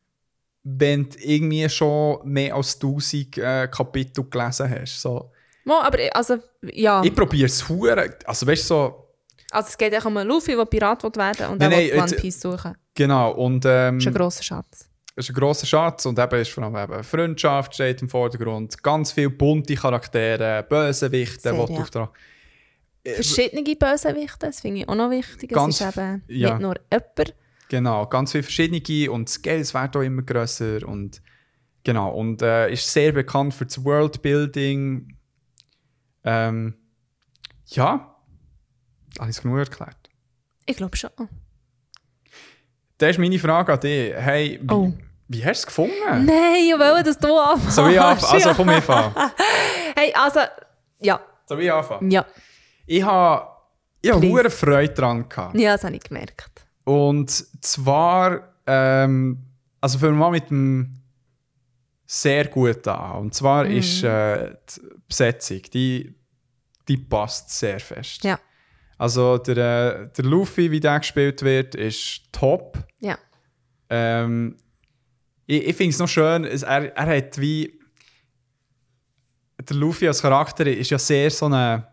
[SPEAKER 1] wenn du irgendwie schon mehr als 1000 äh, Kapitel gelesen hast. So.
[SPEAKER 2] Mo, aber ich- also, ja.
[SPEAKER 1] Ich probiere es hure. Also, weißt du, so.
[SPEAKER 2] Also es geht auch um einen Luffy, der Pirat will werden und
[SPEAKER 1] Nein,
[SPEAKER 2] der
[SPEAKER 1] nein,
[SPEAKER 2] will One Piece suchen.
[SPEAKER 1] Genau. Und ähm,
[SPEAKER 2] Das ist ein grosser Schatz.
[SPEAKER 1] ist ein grosser Schatz und eben ist vor allem eben Freundschaft steht im Vordergrund. Ganz viele bunte Charaktere, Bösewichte, die
[SPEAKER 2] ja.
[SPEAKER 1] auf der.
[SPEAKER 2] Verschiedene Bösewichte, das finde ich auch noch wichtig.
[SPEAKER 1] Ganz-
[SPEAKER 2] es ist eben
[SPEAKER 1] ja.
[SPEAKER 2] nicht nur jemand.
[SPEAKER 1] Genau, ganz viele verschiedene und das Geld wird auch immer grösser und genau und äh, ist sehr bekannt für das Worldbuilding. Ähm, ja, habe ich es genug erklärt.
[SPEAKER 2] Ich glaube schon.
[SPEAKER 1] Das ist meine Frage an dich. Hey, wie,
[SPEAKER 2] Oh.
[SPEAKER 1] wie hast du es gefunden?
[SPEAKER 2] Nein, ich will, dass du anfängst.
[SPEAKER 1] Soll ich anfangen? Also komm, ich anfangen.
[SPEAKER 2] Hey, also, ja.
[SPEAKER 1] Soll ich anfangen?
[SPEAKER 2] Ja,
[SPEAKER 1] Ich habe ich
[SPEAKER 2] Please.
[SPEAKER 1] hohe Freude daran gehabt.
[SPEAKER 2] ja das habe ich gemerkt.
[SPEAKER 1] Und zwar, ähm, also wir mal mit dem sehr gut an. Und zwar
[SPEAKER 2] Mhm.
[SPEAKER 1] ist äh, die Besetzung, die, die passt sehr fest.
[SPEAKER 2] Ja,
[SPEAKER 1] Also der, der Luffy, wie der gespielt wird, ist top.
[SPEAKER 2] ja.
[SPEAKER 1] Ähm, ich ich finde es noch schön, er, er hat wie. Der Luffy als Charakter ist ja sehr so ein.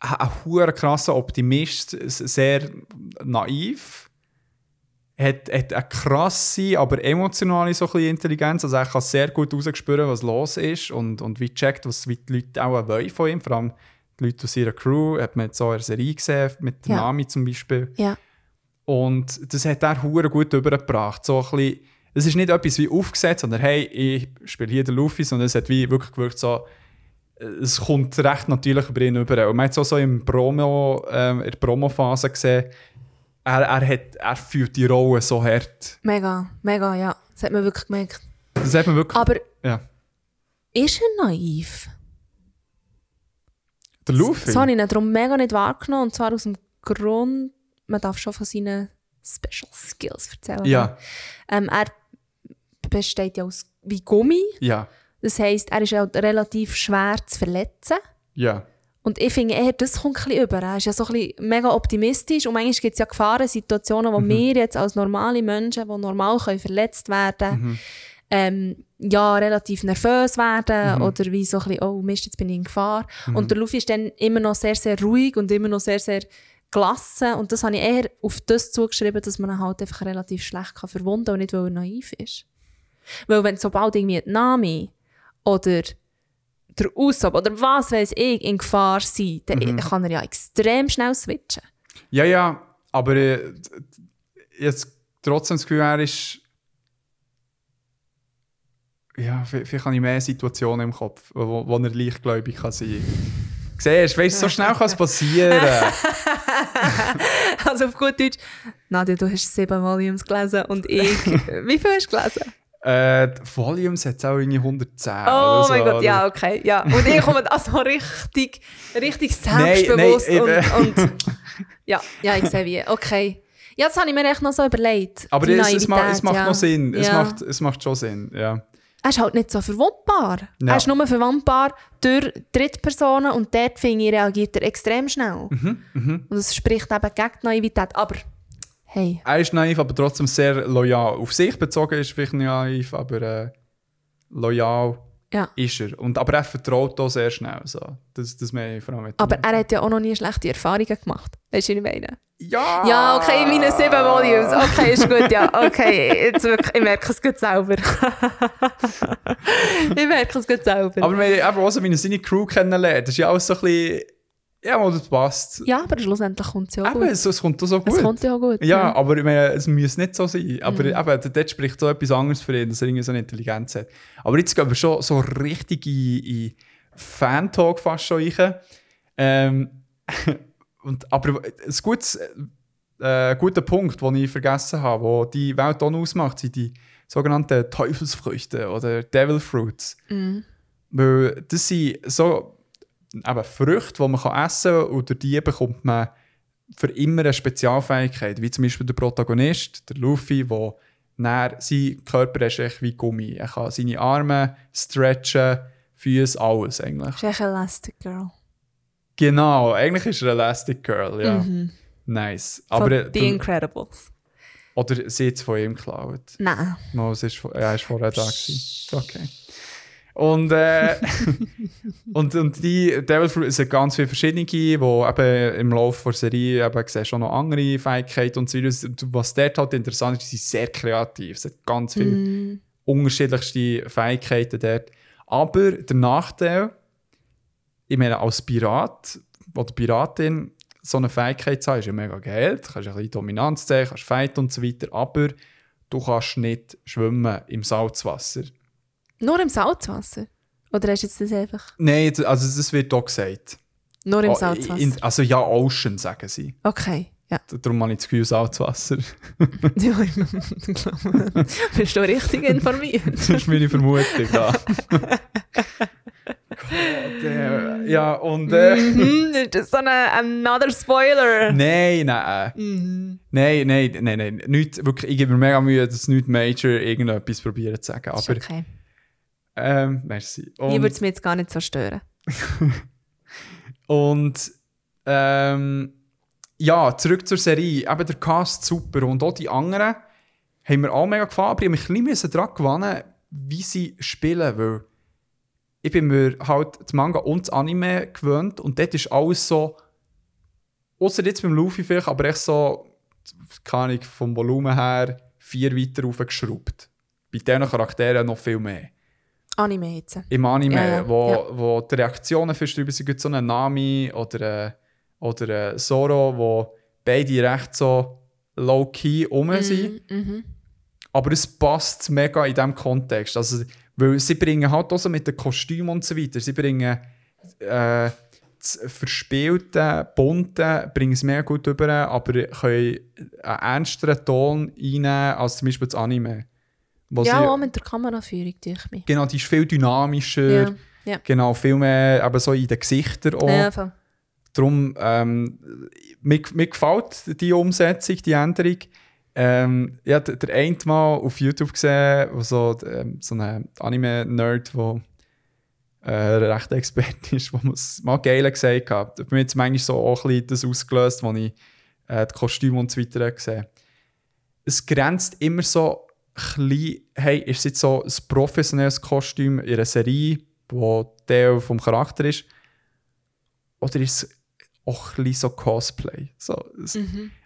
[SPEAKER 1] Ein hoher krasser Optimist, sehr naiv. Hat, hat eine krasse, aber emotionale so ein Intelligenz. Also er kann sehr gut rausspüren, was los ist und, und wie checkt, was wie die Leute auch wollen von ihm. Vor allem die Leute aus ihrer Crew, hat man jetzt so in der Serie gesehen, mit
[SPEAKER 2] Ja.
[SPEAKER 1] Nami zum Beispiel.
[SPEAKER 2] Ja,
[SPEAKER 1] Und das hat er hure gut übergebracht. So ein bisschen, es ist nicht etwas wie aufgesetzt, sondern hey, ich spiele hier den Luffy, sondern es hat wie wirklich gewirkt so, es kommt recht natürlich über ihn über. Und man hat es auch so im Promo, ähm, in der Promo-Phase gesehen, er, er, hat, er fühlt die Rolle so hart.
[SPEAKER 2] mega, mega, ja. Das hat man wirklich gemerkt.
[SPEAKER 1] Das hat man wirklich...
[SPEAKER 2] Aber
[SPEAKER 1] ja.
[SPEAKER 2] ist er naiv?
[SPEAKER 1] Der Luffy?
[SPEAKER 2] Das habe ich ihn darum mega nicht wahrgenommen. Und zwar aus dem Grund, man darf schon von seinen Special Skills erzählen.
[SPEAKER 1] Ja,
[SPEAKER 2] Ähm, er besteht ja aus wie Gummi.
[SPEAKER 1] ja,
[SPEAKER 2] Das heisst, er ist ja relativ schwer zu verletzen.
[SPEAKER 1] ja.
[SPEAKER 2] Und ich finde eher, das kommt ein bisschen über. Er ist ja so ein bisschen mega optimistisch und manchmal gibt es ja Gefahrensituationen,
[SPEAKER 1] Mhm.
[SPEAKER 2] wo wir jetzt als normale Menschen, die normal können verletzt werden
[SPEAKER 1] Mhm.
[SPEAKER 2] Ähm, ja, relativ nervös werden
[SPEAKER 1] Mhm.
[SPEAKER 2] oder wie so ein bisschen, oh Mist, jetzt bin ich in Gefahr. Und der Luffy ist dann immer noch sehr, sehr ruhig und immer noch sehr, sehr gelassen. Und das habe ich eher auf das zugeschrieben, dass man ihn halt einfach relativ schlecht kann verwunden kann und nicht, weil er naiv ist. Weil wenn sobald irgendwie die Nami oder der Usopp oder was weiß ich in Gefahr sind, dann
[SPEAKER 1] Mhm.
[SPEAKER 2] kann er ja extrem schnell switchen.
[SPEAKER 1] Ja, ja, aber äh, jetzt trotzdem das Gefühl, er ist. Ja, vi- vielleicht habe ich mehr Situationen im Kopf, wo, wo er leichtgläubig kann sein kann. Siehst du, weißt, so schnell kann es passieren.
[SPEAKER 2] Also auf gut Deutsch, Nadja, du hast sieben Volumes gelesen und ich, wie viel hast du gelesen?
[SPEAKER 1] äh, Volumes hat es auch irgendwie 110
[SPEAKER 2] Oh
[SPEAKER 1] oder so.
[SPEAKER 2] mein Gott,
[SPEAKER 1] oder?
[SPEAKER 2] ja, okay, ja. Und ich komme also richtig, richtig
[SPEAKER 1] Nein,
[SPEAKER 2] selbstbewusst
[SPEAKER 1] nein,
[SPEAKER 2] und,
[SPEAKER 1] eben.
[SPEAKER 2] und ja, ja, ich sehe wie, okay. Ja, das habe ich mir echt noch so überlegt.
[SPEAKER 1] Aber es, es, macht, es macht
[SPEAKER 2] ja.
[SPEAKER 1] noch Sinn. Es,
[SPEAKER 2] Ja.
[SPEAKER 1] macht, es macht schon Sinn, ja.
[SPEAKER 2] Er ist halt nicht so verwundbar.
[SPEAKER 1] Ja.
[SPEAKER 2] Er ist nur verwundbar durch Drittpersonen und dort, finde ich, reagiert er extrem schnell.
[SPEAKER 1] Mhm,
[SPEAKER 2] Und es spricht eben gegen die Naivität. Aber, hey,
[SPEAKER 1] Er ist naiv, aber trotzdem sehr loyal. Auf sich bezogen ist er vielleicht nicht naiv, aber äh, loyal
[SPEAKER 2] ja.
[SPEAKER 1] ist er. Und, aber er vertraut auch sehr schnell. So. Das, das meine ich vor allem
[SPEAKER 2] Aber er hat ja auch noch nie schlechte Erfahrungen gemacht. Weißt du, was ich meine?
[SPEAKER 1] Ja!
[SPEAKER 2] Ja, okay, meine sieben Volumes. Okay, ist gut, ja. Okay, jetzt wirklich, ich merke es gut selber. ich merke es gut selber.
[SPEAKER 1] Aber wir haben eben auch so meine seine Crew kennenlernen. Das ist ja alles so ein bisschen. Ja, mal, das passt.
[SPEAKER 2] ja, aber schlussendlich kommt es ja auch
[SPEAKER 1] Eben,
[SPEAKER 2] gut.
[SPEAKER 1] es, es kommt auch so gut.
[SPEAKER 2] Es kommt ja auch gut.
[SPEAKER 1] Ja, aber ich meine, es muss nicht so sein. Aber
[SPEAKER 2] Mhm.
[SPEAKER 1] eben, dort spricht so etwas anderes für ihn, dass er irgendwie so eine Intelligenz hat. Aber jetzt gehen wir schon so richtig in, in Fan-Talk fast schon rein. Ähm, und, aber ein gutes, äh, guter Punkt, den ich vergessen habe, wo die Welt auch ausmacht, sind die sogenannten Teufelsfrüchte oder Devil Fruits.
[SPEAKER 2] Mhm.
[SPEAKER 1] Weil das sind so eben Früchte, die man kann essen kann und durch die bekommt man für immer eine Spezialfähigkeit. Wie zum Beispiel der Protagonist, der Luffy, der dann, sein Körper ist echt wie Gummi. Er kann seine Arme stretchen, Füße, alles eigentlich.
[SPEAKER 2] Das ist echt Elastic Girl.
[SPEAKER 1] Genau, eigentlich ist er Elastic Girl, ja.
[SPEAKER 2] Mhm.
[SPEAKER 1] Nice.
[SPEAKER 2] Von
[SPEAKER 1] Aber äh,
[SPEAKER 2] The Incredibles.
[SPEAKER 1] oder sie hat es von ihm geklaut.
[SPEAKER 2] Nein.
[SPEAKER 1] No, es ist, er ist vorher da gewesen. Okay. Und, äh, und, und die Devil Fruit sind ganz viele verschiedene, die eben im Laufe der Serie eben siehst auch noch andere Fähigkeiten und so Was dort halt interessant ist, sie sind sehr kreativ. Es hat ganz viele
[SPEAKER 2] Mm.
[SPEAKER 1] unterschiedlichste Fähigkeiten dort. Aber der Nachteil, ich meine, als Pirat oder Piratin so eine Fähigkeit zu haben, ist ja mega geil. Du kannst ein bisschen Dominanz zeigen, kannst fighten und so weiter, aber du kannst nicht schwimmen im Salzwasser.
[SPEAKER 2] Nur im Salzwasser? Oder hast du jetzt das einfach?
[SPEAKER 1] Nein, also das wird auch gesagt.
[SPEAKER 2] Nur im
[SPEAKER 1] Oh,
[SPEAKER 2] Salzwasser?
[SPEAKER 1] also ja, Ocean, sagen sie.
[SPEAKER 2] okay, ja.
[SPEAKER 1] Darum habe ich das Gefühl, Salzwasser.
[SPEAKER 2] ja ich glaube, bist du richtig informiert?
[SPEAKER 1] das ist meine Vermutung, ja. Äh, ja, und... Äh,
[SPEAKER 2] Mhm, ist das so eine another Spoiler?
[SPEAKER 1] Nein, nein.
[SPEAKER 2] Mhm.
[SPEAKER 1] Nein, nein, nein, nein. Nicht, wirklich, ich gebe mir mega Mühe, dass nicht Major irgendetwas probieren zu sagen.
[SPEAKER 2] Ist
[SPEAKER 1] Aber,
[SPEAKER 2] okay.
[SPEAKER 1] ähm, merci.
[SPEAKER 2] Mir würde
[SPEAKER 1] Und,
[SPEAKER 2] es mich jetzt gar nicht so stören.
[SPEAKER 1] und ähm, ja, zurück zur Serie. Eben der Cast super und auch die anderen haben mir auch mega gefallen, aber ich musste mich ein bisschen daran gewöhnen, wie sie spielen, weil ich bin mir halt das Manga und das Anime gewöhnt und dort ist alles so, außer jetzt beim Luffy vielleicht, aber echt so, keine Ahnung, vom Volumen her vier weiter aufgeschraubt. Bei diesen Charakteren noch viel mehr.
[SPEAKER 2] Anime jetzt.
[SPEAKER 1] Im Anime,
[SPEAKER 2] Ja, ja,
[SPEAKER 1] wo,
[SPEAKER 2] ja.
[SPEAKER 1] wo die Reaktionen fast drüber sind, so einen Nami oder, äh, oder äh, Zoro, wo beide recht so low-key rum sind.
[SPEAKER 2] Mhm.
[SPEAKER 1] Aber es passt mega in diesem Kontext. Also, weil sie bringen halt auch so mit den Kostümen und so weiter, sie bringen äh, das verspielte, bunte, bringen es mega gut rüber, aber können einen ernsteren Ton einnehmen als zum Beispiel das Anime.
[SPEAKER 2] Ja,
[SPEAKER 1] sie,
[SPEAKER 2] auch mit der Kameraführung durch mich.
[SPEAKER 1] Genau, die ist viel dynamischer.
[SPEAKER 2] Ja, ja.
[SPEAKER 1] Genau, viel mehr eben so in den Gesichtern auch.
[SPEAKER 2] Ja.
[SPEAKER 1] Darum, ähm, mir, mir gefällt die Umsetzung, die Änderung. Ähm, ich habe der eine Mal auf YouTube gesehen, wo so, ähm, so ein Anime-Nerd, der äh, recht Expert ist, wo es mal geil gesagt hat. Mir hat es manchmal so auch ein bisschen das ausgelöst, als ich äh, die Kostüme und so weiter gesehen Es grenzt immer so klein, hey, ist es jetzt so ein professionelles Kostüm in einer Serie, wo Teil vom Charakter ist, oder ist es auch ein bisschen so Cosplay? So, es,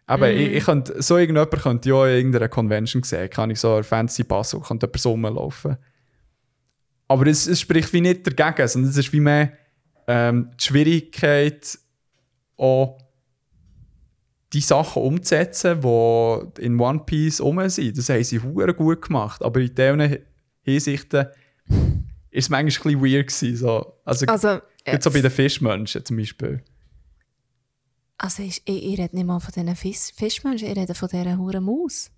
[SPEAKER 1] Aber ich, ich könnte, so irgendjemand könnte ja in irgendeiner Convention sehen, kann ich so ein fancy Pass und könnte jemand rumlaufen. Aber es, es spricht wie nicht dagegen, sondern es ist wie mehr ähm, die Schwierigkeit, auch die Sachen umzusetzen, die in One Piece rum sind. Das haben sie hure gut gemacht. Aber in diesen Hinsichten ist es manchmal ein bisschen weird gewesen. So. Also,
[SPEAKER 2] Also,
[SPEAKER 1] jetzt so bei den Fischmenschen zum Beispiel.
[SPEAKER 2] Also ich, ich, ich rede nicht mal von diesen Fisch, Fischmenschen, ich rede von dieser huren Maus.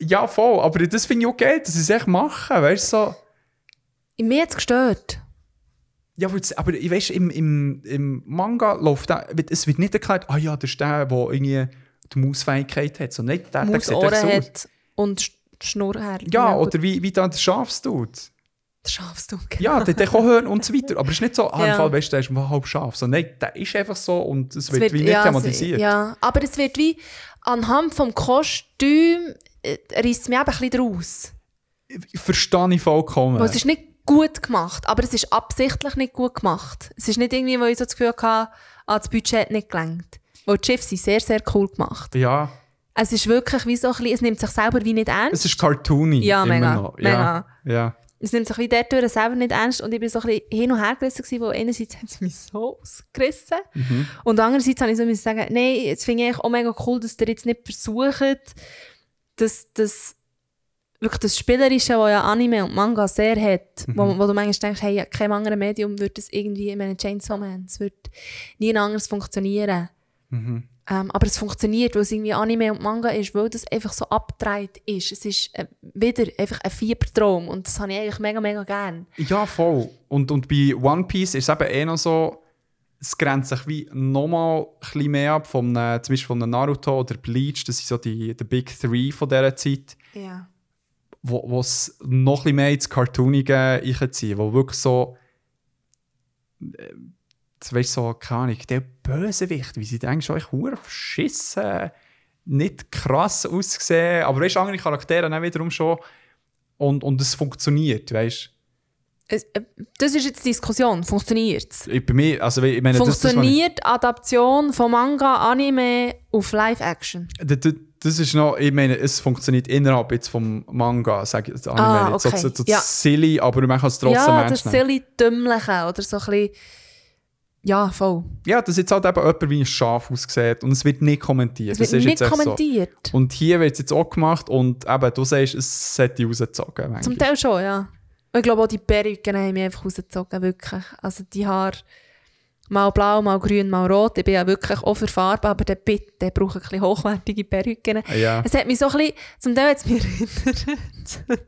[SPEAKER 1] Ja, voll. Aber das finde ich auch geil, dass sie es echt machen. Weißt du, so.
[SPEAKER 2] Mir hat es gestört.
[SPEAKER 1] Ja, aber ich weiss, im, im, im Manga läuft da, es wird nicht erklärt, ah ja, das ist der, der irgendwie die Mausfähigkeit hat. So, nein, der, der sieht so aus.
[SPEAKER 2] hat und Sch- Schnurrhaar.
[SPEAKER 1] Ja, oder wie, wie dann der Schafstut.
[SPEAKER 2] Der Schafsdunkel.
[SPEAKER 1] Ja, der, der kann hören und so weiter. Aber es ist nicht so, ah,
[SPEAKER 2] Ja.
[SPEAKER 1] im Fall, weißt du, der ist halb Schaf. So, nein, der ist einfach so und es
[SPEAKER 2] Es
[SPEAKER 1] wird, wie nicht
[SPEAKER 2] ja, es-
[SPEAKER 1] thematisiert.
[SPEAKER 2] Ja, aber es wird wie anhand vom Kostüm äh, reißt es mich eben ein bisschen draus.
[SPEAKER 1] Verstehe ich vollkommen.
[SPEAKER 2] Weil es ist nicht gut gemacht, aber es ist absichtlich nicht gut gemacht. Es ist nicht irgendwie, wo ich so das Gefühl hatte, ah, das Budget hat nicht gelangt. Weil die Schiffe sind sehr, sehr cool gemacht.
[SPEAKER 1] ja,
[SPEAKER 2] Es ist wirklich wie so ein bisschen, es nimmt sich selber wie nicht ernst.
[SPEAKER 1] es ist cartoony.
[SPEAKER 2] Ja,
[SPEAKER 1] immer
[SPEAKER 2] mega,
[SPEAKER 1] Noch. Ja, ja.
[SPEAKER 2] Es nimmt sich wie dort selber nicht ernst und ich bin so ein bisschen hin und her gerissen gewesen, wo einerseits hat es mich so ausgerissen
[SPEAKER 1] Mhm.
[SPEAKER 2] und andererseits habe ich so müssen sagen, nein, jetzt finde ich auch mega cool, dass ihr jetzt nicht versucht, dass das wirklich das Spielerische, was ja Anime und Manga sehr hat,
[SPEAKER 1] Mhm.
[SPEAKER 2] wo, wo du manchmal denkst, hey, kein anderes Medium würde das irgendwie, ich meine Chainsaw Man, es wird nie anders funktionieren.
[SPEAKER 1] Mhm.
[SPEAKER 2] Ähm, aber es funktioniert, weil es irgendwie Anime und Manga ist, weil das einfach so abgedreht ist. Es ist äh, wieder einfach ein Fiebertraum und das habe ich eigentlich mega, mega gern.
[SPEAKER 1] Ja, voll. Und, und bei One Piece ist es eben eh noch so, es grenzt sich wie nochmal ein mehr ab von, äh, zum Beispiel von Naruto oder Bleach, das sind so die, die Big Three von dieser Zeit,
[SPEAKER 2] Ja.
[SPEAKER 1] wo es noch ein mehr ins Cartoonige einziehen, wo wirklich so, äh, das weißt so, keine Ahnung, der Bösewicht, wie sie denken, schon echt hure verschissen, nicht krass aussehen, aber weißt andere Charaktere dann wiederum schon und, und es funktioniert, weißt
[SPEAKER 2] äh, das ist jetzt die Diskussion. Funktioniert es?
[SPEAKER 1] Ich- Bei mir, also ich meine, das, das,
[SPEAKER 2] Funktioniert Adaption von Manga, Anime auf Live-Action?
[SPEAKER 1] das, das, das ist noch, ich meine, es funktioniert innerhalb jetzt vom Manga, sage ich, das Anime,
[SPEAKER 2] Ah,
[SPEAKER 1] nicht. so,
[SPEAKER 2] okay.
[SPEAKER 1] so, so
[SPEAKER 2] Ja.
[SPEAKER 1] silly, aber man kann es trotzdem
[SPEAKER 2] ja, das silly Dümmliche oder so ein bisschen... Ja, voll.
[SPEAKER 1] Ja, dass jetzt halt eben jemand wie ein Schaf aussieht und es wird nicht kommentiert.
[SPEAKER 2] Es wird
[SPEAKER 1] das ist
[SPEAKER 2] nicht kommentiert.
[SPEAKER 1] So. Und hier wird es jetzt auch gemacht und eben, du sagst, es sollte rausgezogen manchmal.
[SPEAKER 2] Zum Teil schon, ja. Und ich glaube auch die Perücken haben mich einfach rausgezogen, wirklich. Also die Haare, mal blau, mal grün, mal rot. Ich bin ja wirklich auch für Farbe, aber der bitte braucht ein bisschen hochwertige Perücken.
[SPEAKER 1] Ja.
[SPEAKER 2] Es hat mich so ein bisschen, zum Teil hat es mich erinnert.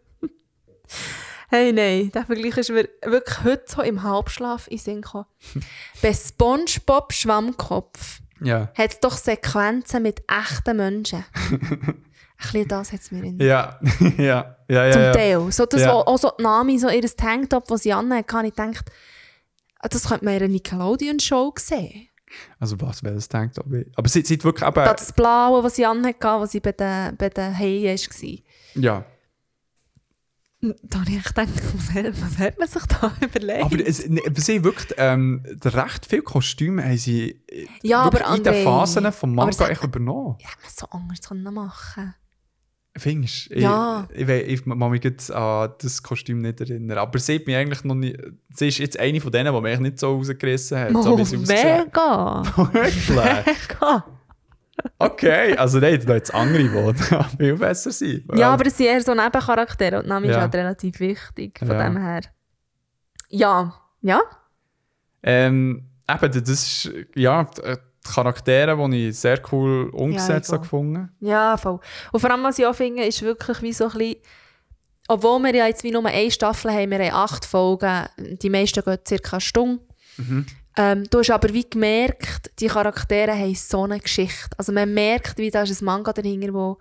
[SPEAKER 2] Hey, nein, der Vergleich ist mir wirklich heute so im Halbschlaf in Sinn gekommen. Bei Spongebob Schwammkopf
[SPEAKER 1] Ja.
[SPEAKER 2] hat es doch Sequenzen mit echten Menschen. ein bisschen das hat es mir erinnert.
[SPEAKER 1] Ja. ja. Ja, ja,
[SPEAKER 2] Zum
[SPEAKER 1] ja.
[SPEAKER 2] Teil. So, das,
[SPEAKER 1] Ja.
[SPEAKER 2] auch so die Nami, so ihr Tanktop, das sie anhatte, habe ich gedacht, ah, das könnte man in einer Nickelodeon-Show sehen.
[SPEAKER 1] Also was, wer das denkt. Aber, aber sie sieht wirklich eben...
[SPEAKER 2] Das Blaue, das sie anhatte, was sie bei den, bei den Haien war.
[SPEAKER 1] Ja.
[SPEAKER 2] Da habe ich gedacht, was hat, was hat man sich da überlegt?
[SPEAKER 1] Aber es, ne, sie wirklich ähm, recht viele Kostüme haben sie äh,
[SPEAKER 2] Ja, aber
[SPEAKER 1] in den Phasen vom Manga echt übernommen.
[SPEAKER 2] ja, man so anders machen
[SPEAKER 1] Findest du?
[SPEAKER 2] Ja.
[SPEAKER 1] Ich, ich, ich, kann mich jetzt an das Kostüm nicht erinnern. Aber sie hat mich eigentlich noch nicht... Sie ist jetzt eine von denen, die mich nicht so rausgerissen hat. so
[SPEAKER 2] Oh,
[SPEAKER 1] aussieht.
[SPEAKER 2] mega! Mega!
[SPEAKER 1] Okay, also nein, da jetzt andere, die viel besser sind.
[SPEAKER 2] Ja, aber es sind eher so Nebencharaktere und Nami ist
[SPEAKER 1] Ja.
[SPEAKER 2] halt relativ wichtig, von
[SPEAKER 1] Ja.
[SPEAKER 2] dem her. Ja, ja.
[SPEAKER 1] Ähm, eben, das ist... Ja, die Charaktere, die ich sehr cool umgesetzt
[SPEAKER 2] Ja,
[SPEAKER 1] habe gefunden.
[SPEAKER 2] Ja, voll. Und vor allem, was ich auch finde, ist wirklich wie so ein bisschen, obwohl wir ja jetzt wie nur eine Staffel haben, wir haben acht Folgen, die meisten gehen circa eine Stunde. Ähm, du hast aber wie gemerkt, die Charaktere haben so eine Geschichte. Also man merkt, wie da ist ein Manga dahinter, wo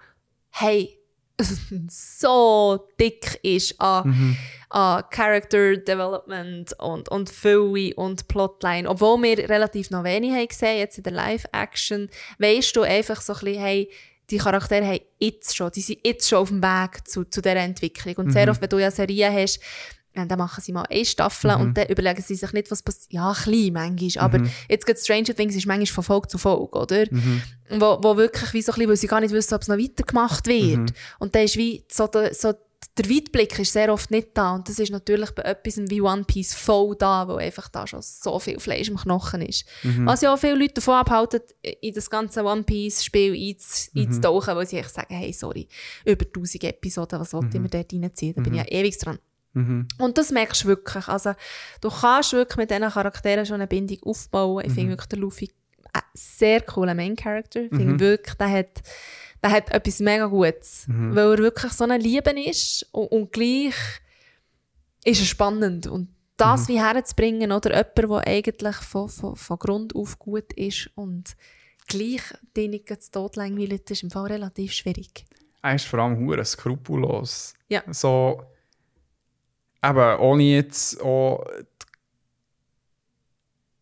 [SPEAKER 2] hey, so dick ist an, an Character Development und, und Fülle und Plotline. Obwohl wir relativ noch wenig haben gesehen, jetzt in der Live-Action, weisst du einfach so ein bisschen, hey, die Charaktere haben jetzt schon, die sind jetzt schon auf dem Weg zu, zu dieser Entwicklung. Und sehr oft, wenn du ja Serien hast, äh, dann machen sie mal eine Staffel und dann überlegen sie sich nicht, was passiert. Ja, klein manchmal, aber jetzt geht Stranger Things ist manchmal von Folge zu Folge, oder? Wo, wo wirklich wie so ein bisschen, weil sie gar nicht wissen, ob es noch weitergemacht wird. Und dann ist wie so der, so der Weitblick ist sehr oft nicht da und das ist natürlich bei etwas wie One Piece voll da, wo einfach da schon so viel Fleisch im Knochen ist. Was ja auch viele Leute davon abhalten, in das ganze One Piece Spiel einz einzutauchen, weil sie echt sagen, hey, sorry, über 1000 Episoden, was wollt ihr mir dort reinziehen? Da bin ich ja ewig dran.
[SPEAKER 1] Mhm.
[SPEAKER 2] Und das merkst du wirklich. Also, du kannst wirklich mit diesen Charakteren schon eine Bindung aufbauen. Ich finde wirklich der Luffy ein sehr cooler Main-Character. Ich finde wirklich, der hat, der hat etwas mega Gutes. Weil er wirklich so eine Liebe ist und, und gleich ist er spannend. Und das wie herzubringen, oder jemand, der eigentlich von, von, von Grund auf gut ist und gleich den nicht zu Tod langweilig ist, im Fall relativ schwierig.
[SPEAKER 1] Er ist vor allem hure skrupellos.
[SPEAKER 2] Ja.
[SPEAKER 1] So, eben, ohne jetzt auch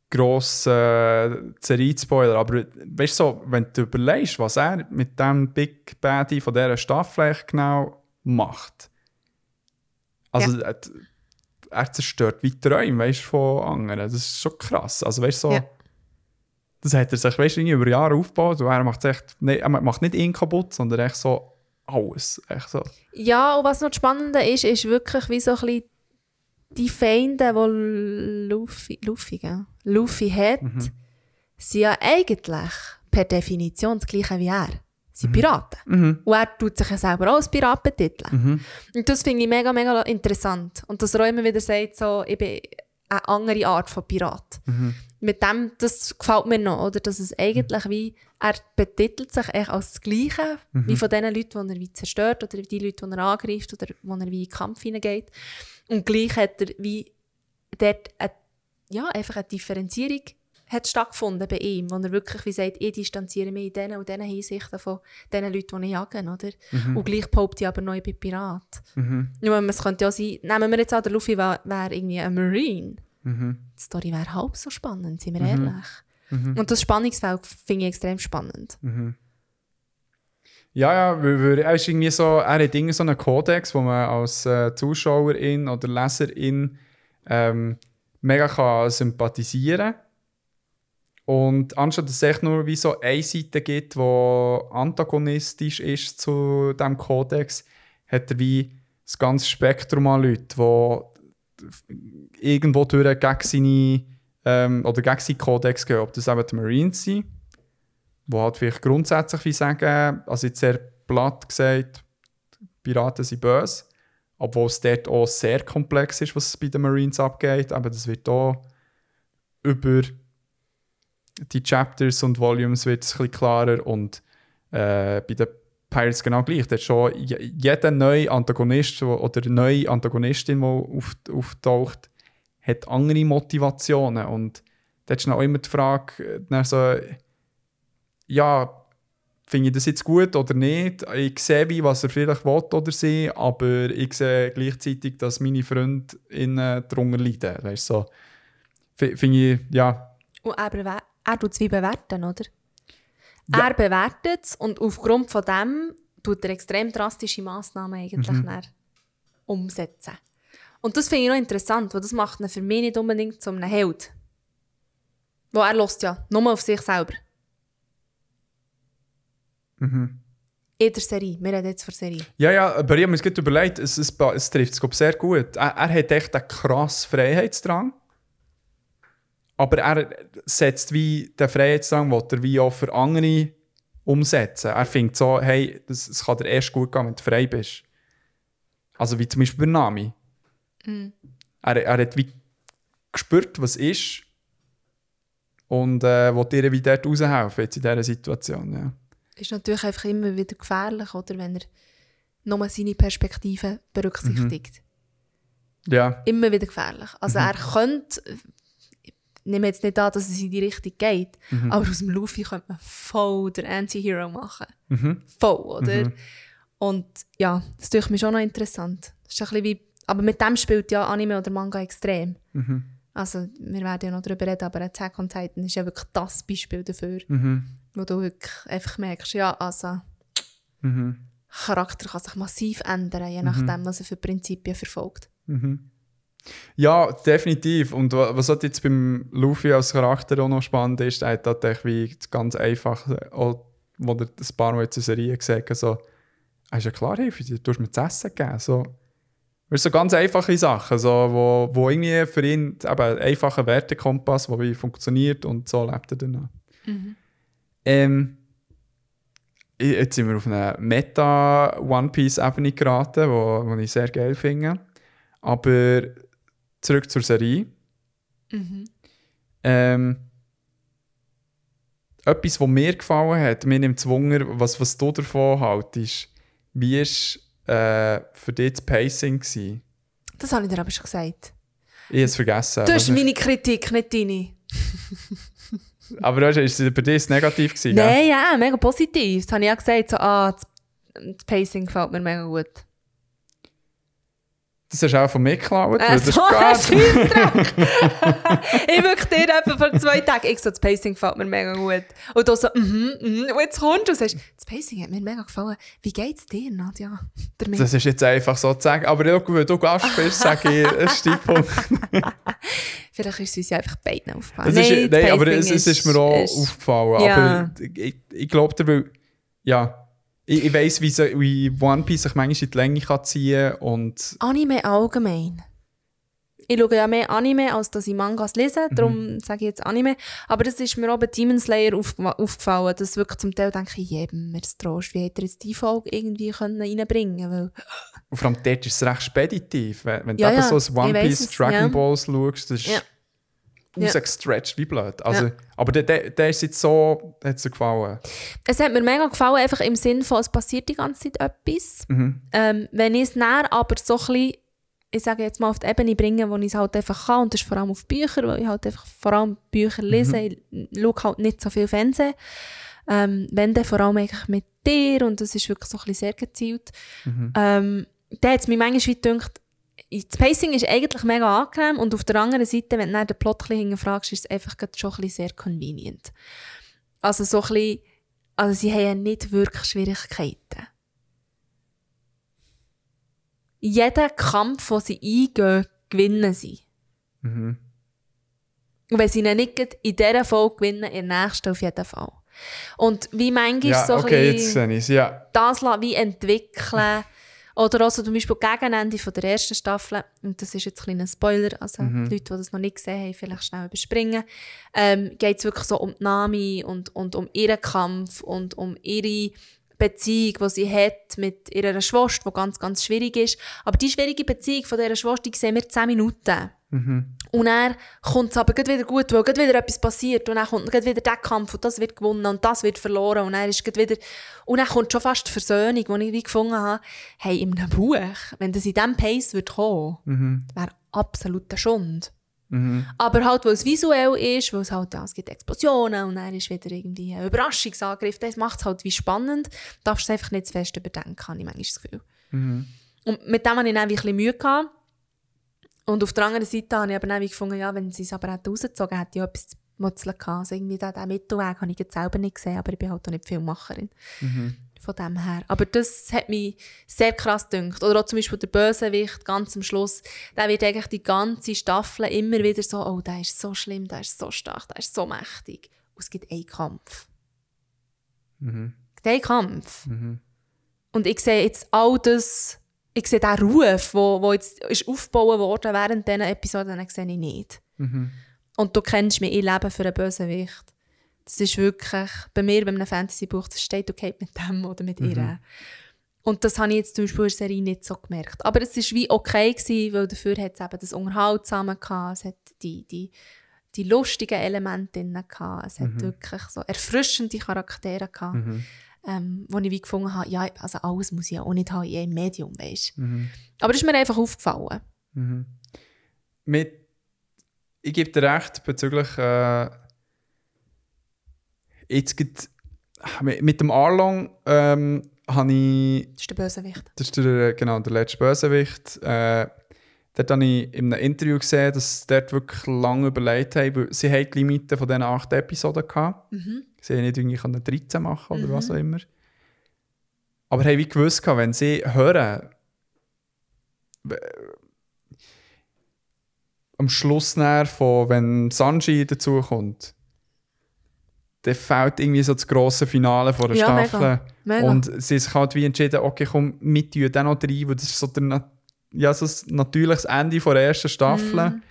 [SPEAKER 1] gross äh, Spoiler, aber weißt du, so, wenn du überlegst, was er mit dem Big Baddy von dieser Staffel genau macht. Also, er, er zerstört wie Träume, weißt du, von anderen. Das ist schon krass. Also, weißt du, so,
[SPEAKER 2] Ja.
[SPEAKER 1] das hat er sich, weißt über Jahre aufgebaut und er macht echt, nee, er macht nicht ihn kaputt, sondern echt so alles. Echt so.
[SPEAKER 2] Ja, und was noch das Spannende ist, ist wirklich wie so ein bisschen die Feinde, die Luffy, Luffy, gell? Luffy hat, sind ja eigentlich per Definition das gleiche wie er. Sie sind Piraten. Und er tut sich ja selber auch als Pirat betiteln. Und das finde ich mega, mega interessant. Und dass er auch immer wieder sagt, so, ich bin eine andere Art von Pirat. Mit dem, das gefällt mir noch, oder? Dass es eigentlich wie, er betitelt sich echt als das Gleiche, wie von den Leuten, die er wie zerstört, oder die Leute, die er angreift, oder wo er wie in den Kampf hineingeht. Und gleich hat er wie dort eine, ja, einfach eine Differenzierung hat stattgefunden bei ihm, wo er wirklich wie sagt, ich distanziere mich in diesen und diesen Hinsichten von den Leuten, die ich jage, oder? Und gleich behaupte ich aber ich bin Pirat. Ja, es könnte ja sein, nehmen wir jetzt an, der Luffy wäre wär irgendwie ein Marine. Die Story wäre halb so spannend, sind wir ehrlich. Und das Spannungsfeld finde ich extrem spannend.
[SPEAKER 1] Ja, ja, weil, er ist irgendwie so, er hat irgendwie so einen Kodex, wo man als äh, Zuschauerin oder Leserin ähm, mega kann sympathisieren Und anstatt dass es echt nur wie so eine Seite gibt, die antagonistisch ist zu diesem Kodex, hat er wie das ganze Spektrum an Leuten, die irgendwo durch gegen seine ähm, oder gegen seinen Kodex gehen. Ob das eben die Marines sind, die halt vielleicht grundsätzlich wie sagen, also jetzt sehr platt gesagt, Piraten sind böse, obwohl es dort auch sehr komplex ist, was bei den Marines abgeht. Aber das wird auch über die Chapters und Volumes wird es ein bisschen klarer und äh, bei den Pirates genau gleich. Da schon je- jeder neue Antagonist wo- oder neue Antagonistin, die auf, auftaucht, hat andere Motivationen und da ist auch immer die Frage, äh, so, ja, finde ich das jetzt gut oder nicht? Ich sehe, wie, was er vielleicht will oder sie, aber ich sehe gleichzeitig, dass meine Freundinnen darunter leiden. Weißt so. Finde ich, ja,
[SPEAKER 2] Und er, er tut es wie bewerten, oder?
[SPEAKER 1] Ja.
[SPEAKER 2] Er bewertet es und aufgrund von dem tut er extrem drastische Massnahmen eigentlich dann umsetzen. Und das finde ich noch interessant, weil das macht ihn für mich nicht unbedingt zu einem Held. Wo er lässt ja nur auf sich selber. In der Serie. Wir reden jetzt von Serie.
[SPEAKER 1] Ja, ja, aber ich habe mir gerade überlegt, es, es, es trifft es sehr gut. Er, er hat echt einen krassen Freiheitsdrang. Aber er setzt wie den Freiheitsdrang, will er wie auch für andere umsetzen. Er findet so, hey, das kann dir erst gut gehen, wenn du frei bist. Also wie zum Beispiel bei Nami. Er, er hat wie gespürt, was ist und äh, will dir wie dort raushelfen jetzt in dieser Situation. Ja.
[SPEAKER 2] Ist natürlich einfach immer wieder gefährlich, oder? Wenn er nur seine Perspektive berücksichtigt.
[SPEAKER 1] ja.
[SPEAKER 2] immer wieder gefährlich. Also er könnte, ich nehme jetzt nicht an, dass es in die Richtung geht, aber aus dem Luffy könnte man voll der Anti-Hero machen. Voll, oder? Und ja, das tue ich mir schon noch interessant. Das ist ein bisschen wie, aber mit dem spielt ja Anime oder Manga extrem. Also wir werden ja noch darüber reden, aber Attack on Titan ist ja wirklich das Beispiel dafür, wo du wirklich einfach merkst, ja, also Charakter kann sich massiv ändern, je nachdem, was er für Prinzipien verfolgt.
[SPEAKER 1] Ja, definitiv. Und wa- was halt jetzt beim Luffy als Charakter auch noch spannend ist, er hat wie das ganz einfach, auch, wo er ein paar Mal in der Serie gesagt hat, so, «Ah, ist ja klar, Hilfe, du hast mir zu essen gegeben. So, so ganz einfache Sachen, so, wo, wo irgendwie für ihn eben ein einfacher Wertekompass, der wie funktioniert und so lebt er dann auch. Ähm, jetzt sind wir auf eine Meta-One-Piece-Ebene geraten, wo, wo ich sehr geil finde. Aber zurück zur Serie.
[SPEAKER 2] Mhm.
[SPEAKER 1] Ähm, etwas, was mir gefallen hat, mir nimmt es Wunder, was, was du davon haltest. Wie war äh, für dich das Pacing? Gewesen?
[SPEAKER 2] Das habe ich dir aber schon gesagt.
[SPEAKER 1] Ich habe es vergessen.
[SPEAKER 2] Du hast meine Kritik, nicht deine.
[SPEAKER 1] aber weißt ist es bei dir negativ gewesen?
[SPEAKER 2] Nein, ja, mega positiv. Das habe ich ja gesagt. So, ah, das Pacing gefällt mir mega gut.
[SPEAKER 1] Das hast du auch von mir geklaut.
[SPEAKER 2] Äh,
[SPEAKER 1] weil das
[SPEAKER 2] so
[SPEAKER 1] ist
[SPEAKER 2] ein ich wirklich dir etwa vor zwei Tagen, ich so, das Pacing gefällt mir mega gut. Und du so, mhm, mhm. Und jetzt kommst du und sagst, das Pacing hat mir mega gefallen. Wie geht's dir, Nadja? Damit?
[SPEAKER 1] Das ist jetzt einfach so zu sagen. Aber weil du Gast bist, sage ich, es ist dein Punkt.
[SPEAKER 2] Vielleicht ist es uns ja einfach beiden aufgefallen.
[SPEAKER 1] Ist,
[SPEAKER 2] das
[SPEAKER 1] nein, aber es, es ist mir auch
[SPEAKER 2] ist-
[SPEAKER 1] aufgefallen.
[SPEAKER 2] Ja.
[SPEAKER 1] Aber ich, ich glaube, dir, weil, ja, ich, ich weiss, wie, sie, wie One Piece sich manchmal in die Länge kann ziehen kann. Und
[SPEAKER 2] Anime allgemein. Ich schaue ja mehr Anime, als dass ich Mangas lese, darum sage ich jetzt Anime. Aber das ist mir auch bei Demon Slayer auf, aufgefallen, dass wirklich zum Teil denke ich, jedem mir das Trost, wie hätte er jetzt die Folge irgendwie können reinbringen können.
[SPEAKER 1] Und vor allem dort ist es recht speditiv. Wenn, wenn
[SPEAKER 2] Ja,
[SPEAKER 1] du
[SPEAKER 2] ja,
[SPEAKER 1] so ein One Piece Dragon
[SPEAKER 2] ja.
[SPEAKER 1] Balls schaust, das ist
[SPEAKER 2] Ja. Ja.
[SPEAKER 1] rausgestretched wie blöd. Also,
[SPEAKER 2] Ja.
[SPEAKER 1] Aber der, der, der ist jetzt so, hat es gefallen.
[SPEAKER 2] Es hat mir mega gefallen, einfach im Sinn von, es passiert die ganze Zeit etwas.
[SPEAKER 1] Mhm.
[SPEAKER 2] Ähm, wenn ich es näher aber so ein bisschen, ich sage jetzt mal auf die Ebene bringe, wo ich es halt einfach kann, und das ist vor allem auf Bücher, weil ich halt einfach vor allem Bücher lese, ich schaue halt nicht so viel Fernsehen. Ähm, wenn dann vor allem eigentlich mit dir, und das ist wirklich so ein bisschen sehr gezielt. Ähm, da hat es mich manchmal wie gedacht, das Pacing ist eigentlich mega angenehm und auf der anderen Seite, wenn du dann den Plot ein hinterfragst, ist es einfach schon ein sehr convenient. Also so ein bisschen, also sie haben ja nicht wirklich Schwierigkeiten. Jeden Kampf, den sie eingehen, gewinnen sie.
[SPEAKER 1] Mhm.
[SPEAKER 2] Und wenn sie ihn nicht in dieser Folge gewinnen, in der nächsten auf jeden Fall. Und wie manchmal
[SPEAKER 1] Ja,
[SPEAKER 2] so ein
[SPEAKER 1] okay, jetzt
[SPEAKER 2] bisschen
[SPEAKER 1] sehe ich es. Ja.
[SPEAKER 2] das wie entwickeln. Oder auch so zum Beispiel gegen Ende von der ersten Staffel, und das ist jetzt ein kleiner Spoiler, also die Leute, die das noch nicht gesehen haben, vielleicht schnell überspringen, ähm, geht es wirklich so um die Nami und, und um ihren Kampf und um ihre Beziehung, die sie hat mit ihrer Schwester, die ganz, ganz schwierig ist. Aber die schwierige Beziehung von dieser Schwester, die sehen wir 10 Minuten. Und dann kommt es aber wieder gut, weil wieder etwas passiert und dann kommt wieder der Kampf und das wird gewonnen und das wird verloren und dann ist wieder und dann kommt schon fast die Versöhnung, die ich wie gefunden habe, hey, in einem Buch, wenn das in diesem Pace wird kommen, wäre absoluter Schund. Aber halt, weil es visuell ist, weil es halt, ja, es gibt Explosionen und dann ist wieder irgendwie ein Überraschungsangriff, das macht es halt wie spannend. Du darfst es einfach nicht zu fest überdenken, habe ich manchmal das Gefühl. Und mit dem hatte ich dann ein bisschen Mühe. Gehabt. Und auf der anderen Seite habe ich aber dann gefunden, ja, wenn sie es aber rausgezogen hätte, ich auch etwas zu mutzeln gehabt. Also irgendwie den Mittelweg habe ich jetzt selber nicht gesehen, aber ich bin halt auch nicht Filmmacherin. Von dem her. Aber das hat mich sehr krass gedünkt. Oder auch zum Beispiel der Bösewicht, ganz am Schluss, der wird eigentlich die ganze Staffel immer wieder so, oh, der ist so schlimm, der ist so stark, der ist so mächtig. Und es gibt einen Kampf.
[SPEAKER 1] Mhm.
[SPEAKER 2] Es gibt einen Kampf. Und ich sehe jetzt all das, ich sehe den Ruf, wo, wo jetzt ist aufgebaut worden während diesen Episoden, den sehe ich nicht. Und du kennst mich, ich lebe für einen Bösewicht. Das ist wirklich, bei mir, bei einem Fantasy-Buch, das steht, okay mit dem oder mit ihr. Und das habe ich jetzt zum Beispiel in der Serie nicht so gemerkt. Aber es war wie okay, gewesen, weil dafür hat es eben das Unterhaltsame gehabt, es hat die, die, die lustigen Elemente drin gehabt, es hat wirklich so erfrischende Charaktere gehabt, ähm, wo ich wie gefunden habe, ja, also alles muss ich ja auch nicht haben in einem Medium, weißt Aber das ist mir einfach aufgefallen.
[SPEAKER 1] Mit, ich gebe dir recht bezüglich äh, jetzt gibt, mit, dem Arlong ähm, habe ich
[SPEAKER 2] Das ist der Bösewicht.
[SPEAKER 1] Das ist der, genau, der letzte Bösewicht. Äh, dort habe ich in einem Interview gesehen, dass sie dort wirklich lange überlegt haben, weil sie haben die Limite von diesen acht Episoden gehabt. Sie haben nicht irgendwie können 13 machen oder was auch immer. Aber haben wie gewusst, wenn sie hören, w- am Schluss von, wenn Sanji dazukommt, dann fehlt irgendwie so das grosse Finale von der
[SPEAKER 2] Ja, mega.
[SPEAKER 1] Staffel.
[SPEAKER 2] Mega.
[SPEAKER 1] Und sie sich halt wie entschieden, okay, komm, wir tun den noch rein, weil das ist so, der, ja, so ein natürliches Ende von der ersten Staffel.
[SPEAKER 2] Mhm.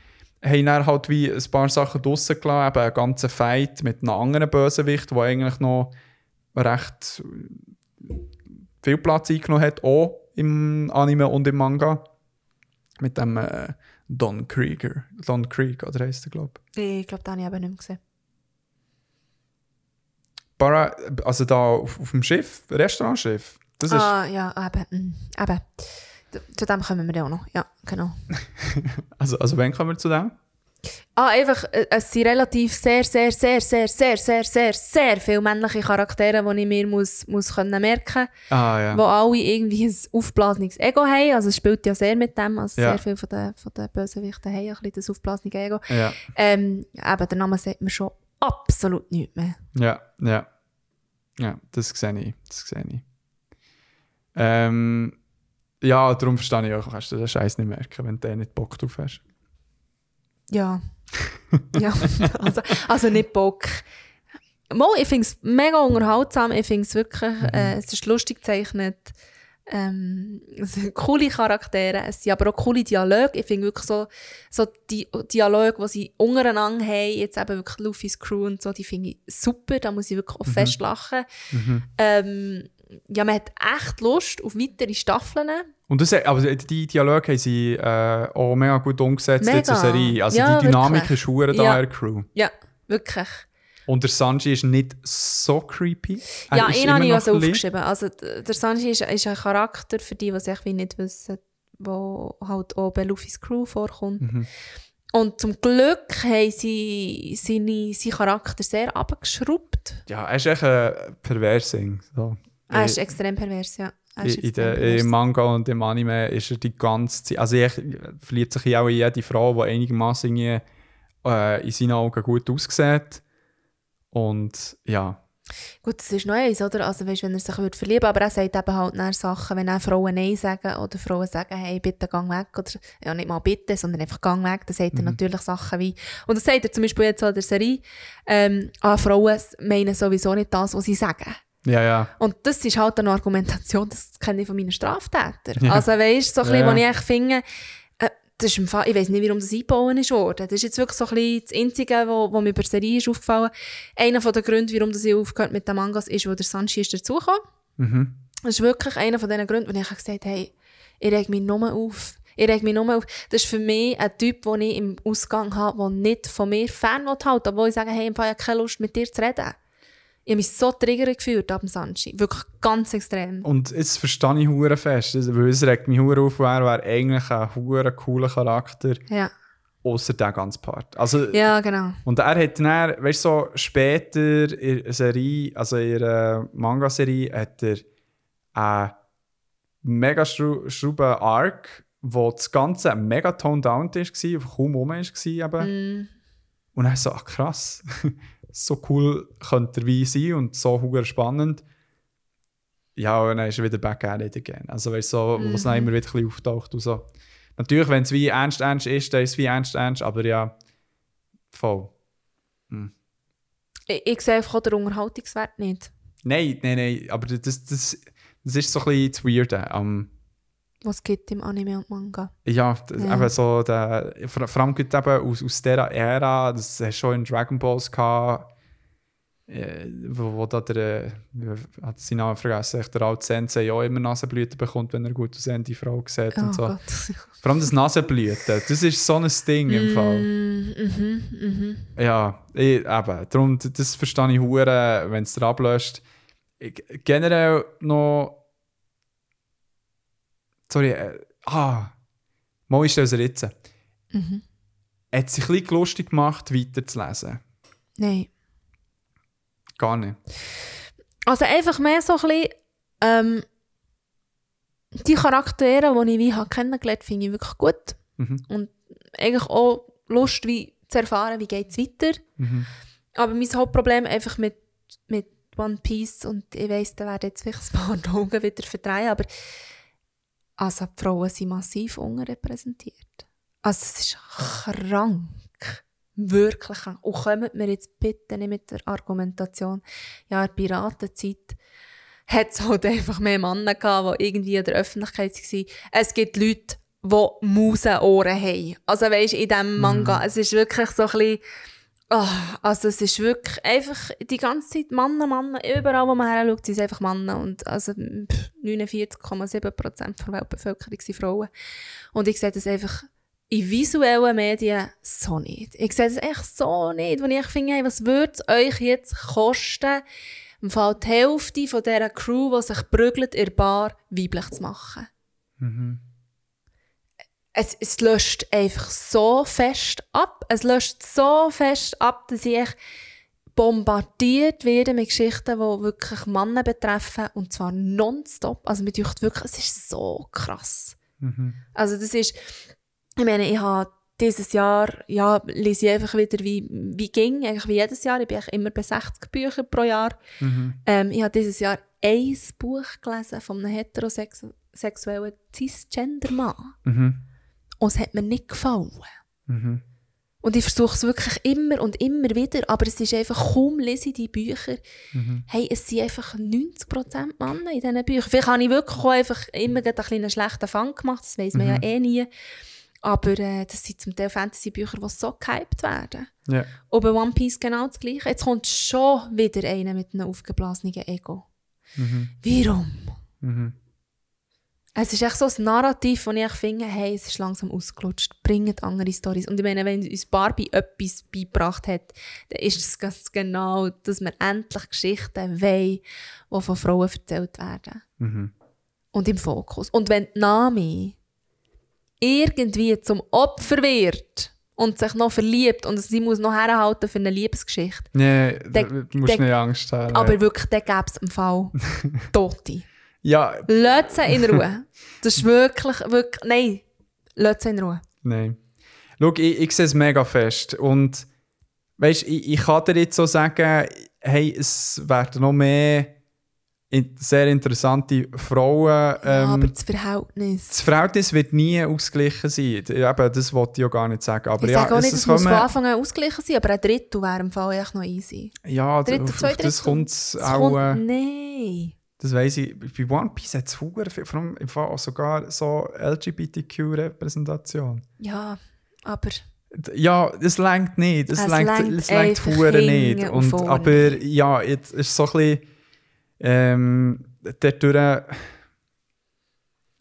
[SPEAKER 1] Haben dann halt wie ein paar Sachen draussen gelassen, eben einen ganzen Fight mit einem anderen Bösewicht, der eigentlich noch recht viel Platz eingenommen hat, auch im Anime und im Manga. Mit dem äh, Don Krieger. Don Krieg, oder heisst der, glaube ich.
[SPEAKER 2] Ich glaube, das habe ich eben nicht mehr gesehen.
[SPEAKER 1] Bara, also da auf, auf dem Schiff, Restaurantschiff. Das ist,
[SPEAKER 2] Ah, ja, eben. mm, eben. Zu dem kommen wir ja auch noch. Ja, genau.
[SPEAKER 1] also, also wann kommen wir zu dem?
[SPEAKER 2] Ah, einfach, äh, es sind relativ sehr, sehr, sehr, sehr, sehr, sehr, sehr, sehr viele männliche Charaktere, die ich mir muss, muss können merken
[SPEAKER 1] Ah, ja.
[SPEAKER 2] muss, die alle irgendwie ein aufblasenes Ego haben. Also es spielt ja sehr mit dem, also
[SPEAKER 1] Ja.
[SPEAKER 2] sehr viele von den, von den Bösewichten haben ein bisschen das aufblasene Ego.
[SPEAKER 1] ja.
[SPEAKER 2] Ähm, eben, der Name sagt mir schon absolut nichts mehr.
[SPEAKER 1] Ja, ja. Ja, das sehe ich. Das sehe ich. Ähm, ja, darum verstehe ich auch, kannst du den Scheiß nicht merken, wenn du den nicht Bock drauf hast.
[SPEAKER 2] Ja. ja, also, also nicht Bock. Mal, ich finde es mega unterhaltsam. Ich finde es wirklich, äh, es ist lustig gezeichnet. Ähm, es sind coole Charaktere, es sind aber auch coole Dialoge. Ich finde wirklich so, so die Dialoge, die sie untereinander haben, jetzt eben wirklich Luffy's Crew und so, die finde ich super. Da muss ich wirklich auch fest lachen. Ähm, ja, man hat echt Lust auf weitere Staffeln.
[SPEAKER 1] Und das, aber die Dialoge haben sie äh, auch mega gut umgesetzt
[SPEAKER 2] Mega.
[SPEAKER 1] in der Serie. Also
[SPEAKER 2] Ja,
[SPEAKER 1] die Dynamik
[SPEAKER 2] wirklich.
[SPEAKER 1] ist da
[SPEAKER 2] Ja.
[SPEAKER 1] in der Crew.
[SPEAKER 2] Ja, wirklich.
[SPEAKER 1] Und der Sanji ist nicht so creepy. Er
[SPEAKER 2] Ja, ihn habe ich also aufgeschrieben. Also, der Sanji ist, ist ein Charakter, für die, die wie nicht wissen, wo halt auch bei Luffys Crew vorkommt.
[SPEAKER 1] Mhm.
[SPEAKER 2] Und zum Glück haben sie seine, seinen Charakter sehr abgeschraubt.
[SPEAKER 1] Ja, er ist echt ein Perversing. So.
[SPEAKER 2] Er ist extrem pervers, ja.
[SPEAKER 1] In, in der. Im Manga und im Anime ist er die ganze Zeit. Also, er verliebt sich auch in jede Frau, die einigermaßen irgendwie, äh, in seinen Augen gut aussieht. Und ja.
[SPEAKER 2] Gut, das ist noch eins, oder? Also, weißt, wenn er sich würde verlieben aber er sagt eben halt nach Sachen, wenn auch Frauen Nein sagen oder Frauen sagen, hey, bitte gang weg, oder ja, nicht mal bitte, sondern einfach gang weg, dann sagt er natürlich Sachen wie, und das sagt er zum Beispiel jetzt in der Serie, ähm, ah, Frauen meinen sowieso nicht das, was sie sagen.
[SPEAKER 1] Ja, ja.
[SPEAKER 2] Und das ist halt eine Argumentation, das kenne ich von meinen Straftätern.
[SPEAKER 1] Ja.
[SPEAKER 2] Also weißt du, so ein
[SPEAKER 1] Ja.
[SPEAKER 2] bisschen, wo ich finde, das ist im Fall, ich weiß nicht, warum das eingebaut ist worden. Das ist jetzt wirklich so ein bisschen das Einzige, wo mir bei der Serie ist aufgefallen. Einer von den Gründen, warum das ich aufgehört mit den Mangas ist, wo der Sanji ist dazugekommen.
[SPEAKER 1] Mhm.
[SPEAKER 2] Das ist wirklich einer von diesen Gründen, wo ich gesagt habe, hey, ich reg mich nur auf. Ich reg mich nur auf. Das ist für mich ein Typ, den ich im Ausgang habe, der nicht von mir fern will halten obwohl ich sage, hey, Fall habe ich keine Lust, mit dir zu reden. Ich habe mich so triggert gefühlt ab dem Sanji. Wirklich ganz extrem.
[SPEAKER 1] Und jetzt verstehe ich hure fest, weil es regt mich hure auf, er wäre eigentlich ein hure cooler Charakter,
[SPEAKER 2] Ja,
[SPEAKER 1] außer der ganze Part. Also,
[SPEAKER 2] ja genau.
[SPEAKER 1] Und er hat dann, weißt du, so später in der Serie, also in der Manga-Serie, hat er einen mega schrauben Arc, wo das Ganze mega toned down war, kaum rum war. Eben.
[SPEAKER 2] Mm.
[SPEAKER 1] Und dann so, ach krass, so cool könnte er wie sein und so hure spannend. Ja, und dann ist er wieder back at it again. Also weißt so, wo es dann immer wieder ein bisschen auftaucht und so. Natürlich, wenn es wie ernst ernst ist, dann ist es wie ernst ernst, aber ja, voll.
[SPEAKER 2] Ich, ich sehe einfach den Unterhaltungswert nicht.
[SPEAKER 1] Nein, nein, nein, aber das, das, das ist so ein bisschen das Weirde. am
[SPEAKER 2] Was gibt im Anime und Manga.
[SPEAKER 1] ja,
[SPEAKER 2] Ja.
[SPEAKER 1] eben so, der, vor, vor allem eben aus, aus dieser Ära, das hast du schon in Dragon Balls gehabt, äh, wo, wo da der, äh, hat seinen Namen vergessen, der alte Sensei ja immer Nasenblüten bekommt, wenn er gut aussehende Frau sieht
[SPEAKER 2] Oh
[SPEAKER 1] und so.
[SPEAKER 2] Gott.
[SPEAKER 1] Vor allem das Nasenblüten, das ist so ein Ding im Fall.
[SPEAKER 2] Mm, mhm, mhm.
[SPEAKER 1] Ja, ich, eben. Darum, das verstehe ich hure, wenn es dir ablöscht. Generell noch. Sorry, äh, ah. Mal ist das jetzt.
[SPEAKER 2] Mhm.
[SPEAKER 1] Hat sich ein bisschen lustig gemacht, weiterzulesen.
[SPEAKER 2] Nein.
[SPEAKER 1] Gar nicht.
[SPEAKER 2] Also einfach mehr so ein bisschen, ähm, die Charaktere, die ich wie habe kennengelernt habe, finde ich wirklich gut.
[SPEAKER 1] Mhm.
[SPEAKER 2] Und eigentlich auch Lust, wie zu erfahren, wie geht es weiter.
[SPEAKER 1] Mhm.
[SPEAKER 2] Aber mein Hauptproblem einfach mit, mit One Piece, und ich weiss, da werden jetzt vielleicht ein paar Augen wieder verdrehen, aber also die Frauen sind massiv unterrepräsentiert. Also es ist krank. Wirklich krank. Und kommt mir jetzt bitte nicht mit der Argumentation, ja, in der Piratenzeit hat es halt einfach mehr Männer gehabt, die irgendwie in der Öffentlichkeit waren. Es gibt Leute, die Mausenohren haben. Also weisst, in diesem Manga, es ist wirklich so ein bisschen Ah, also es ist wirklich einfach die ganze Zeit Männer, Männer, überall wo man her schaut, sind es einfach Männer und also pff, 49,7% der Weltbevölkerung sind Frauen. Und ich sehe das einfach in visuellen Medien so nicht. Ich sehe das echt so nicht, wenn ich finde, hey, was würde es euch jetzt kosten, im Fall die Hälfte von dieser Crew, die sich prügelt, der Bar weiblich zu machen. Es, es löscht einfach so fest ab. Es löscht so fest ab, dass ich bombardiert werde mit Geschichten, die wirklich Männer betreffen. Und zwar nonstop. Also mir denkt wirklich, es ist so krass. Also das ist, ich meine, ich habe dieses Jahr, ja, lese ich einfach wieder wie, wie ging, eigentlich wie jedes Jahr. Ich bin eigentlich immer bei 60 Büchern pro Jahr. Ähm, ich habe dieses Jahr ein Buch gelesen von einem heterosexuellen Cisgender-Mann. Und es hat mir nicht gefallen. Und ich versuche es wirklich immer und immer wieder, aber es ist einfach, kaum lese ich die Bücher, hey, es sind einfach 90% Männer in diesen Büchern. Vielleicht habe ich wirklich auch einfach immer einen kleinen schlechten Fang gemacht, das weiß man ja eh nie. Aber äh, das sind zum Teil Fantasy-Bücher, die so gehypt werden.
[SPEAKER 1] Ja.
[SPEAKER 2] Und bei One Piece genau das Gleiche. Jetzt kommt schon wieder einer mit einem aufgeblasenen Ego. Warum? Es ist echt so ein Narrativ, das ich finde, hey, es ist langsam ausgelutscht, bringt andere Stories. Und ich meine, wenn uns Barbie etwas beigebracht hat, dann ist es ganz genau, dass wir endlich Geschichten wollen, die von Frauen erzählt werden. Und im Fokus. Und wenn die Nami irgendwie zum Opfer wird und sich noch verliebt und sie muss noch herhalten für eine Liebesgeschichte,
[SPEAKER 1] Nee,
[SPEAKER 2] Der-
[SPEAKER 1] da musst du nicht Angst haben.
[SPEAKER 2] aber wirklich, dann gäbe es im Fall Tote.
[SPEAKER 1] Ja,
[SPEAKER 2] Lass sie in Ruhe. Das ist wirklich, wirklich, nein, lass sie in Ruhe.
[SPEAKER 1] Nein. Schau, ich, ich sehe es mega fest. Und weißt, ich, ich kann dir jetzt so sagen, hey, es werden noch mehr sehr interessante Frauen.
[SPEAKER 2] Ja,
[SPEAKER 1] Ähm,
[SPEAKER 2] aber das Verhältnis.
[SPEAKER 1] das Verhältnis wird nie ausgeglichen sein. Eben, das wollte ich ja gar nicht sagen. Aber
[SPEAKER 2] Ich
[SPEAKER 1] ja,
[SPEAKER 2] sage auch nicht,
[SPEAKER 1] es,
[SPEAKER 2] muss von Anfang an ausgeglichen sein, aber ein Drittel wäre im Fall echt noch easy.
[SPEAKER 1] ja,
[SPEAKER 2] Drittel, zwei
[SPEAKER 1] auf das
[SPEAKER 2] Drittel.
[SPEAKER 1] kommt auch. äh,
[SPEAKER 2] nein.
[SPEAKER 1] Das weiss ich. Bei One Piece hat es viel, vor allem im Fall auch sogar so LGBTQ-Repräsentation.
[SPEAKER 2] Ja, aber
[SPEAKER 1] Ja, das längt nicht. Das
[SPEAKER 2] Es
[SPEAKER 1] längt, es längt nicht.
[SPEAKER 2] und vorne
[SPEAKER 1] aber ja, jetzt ist so ein bisschen ähm, dadurch,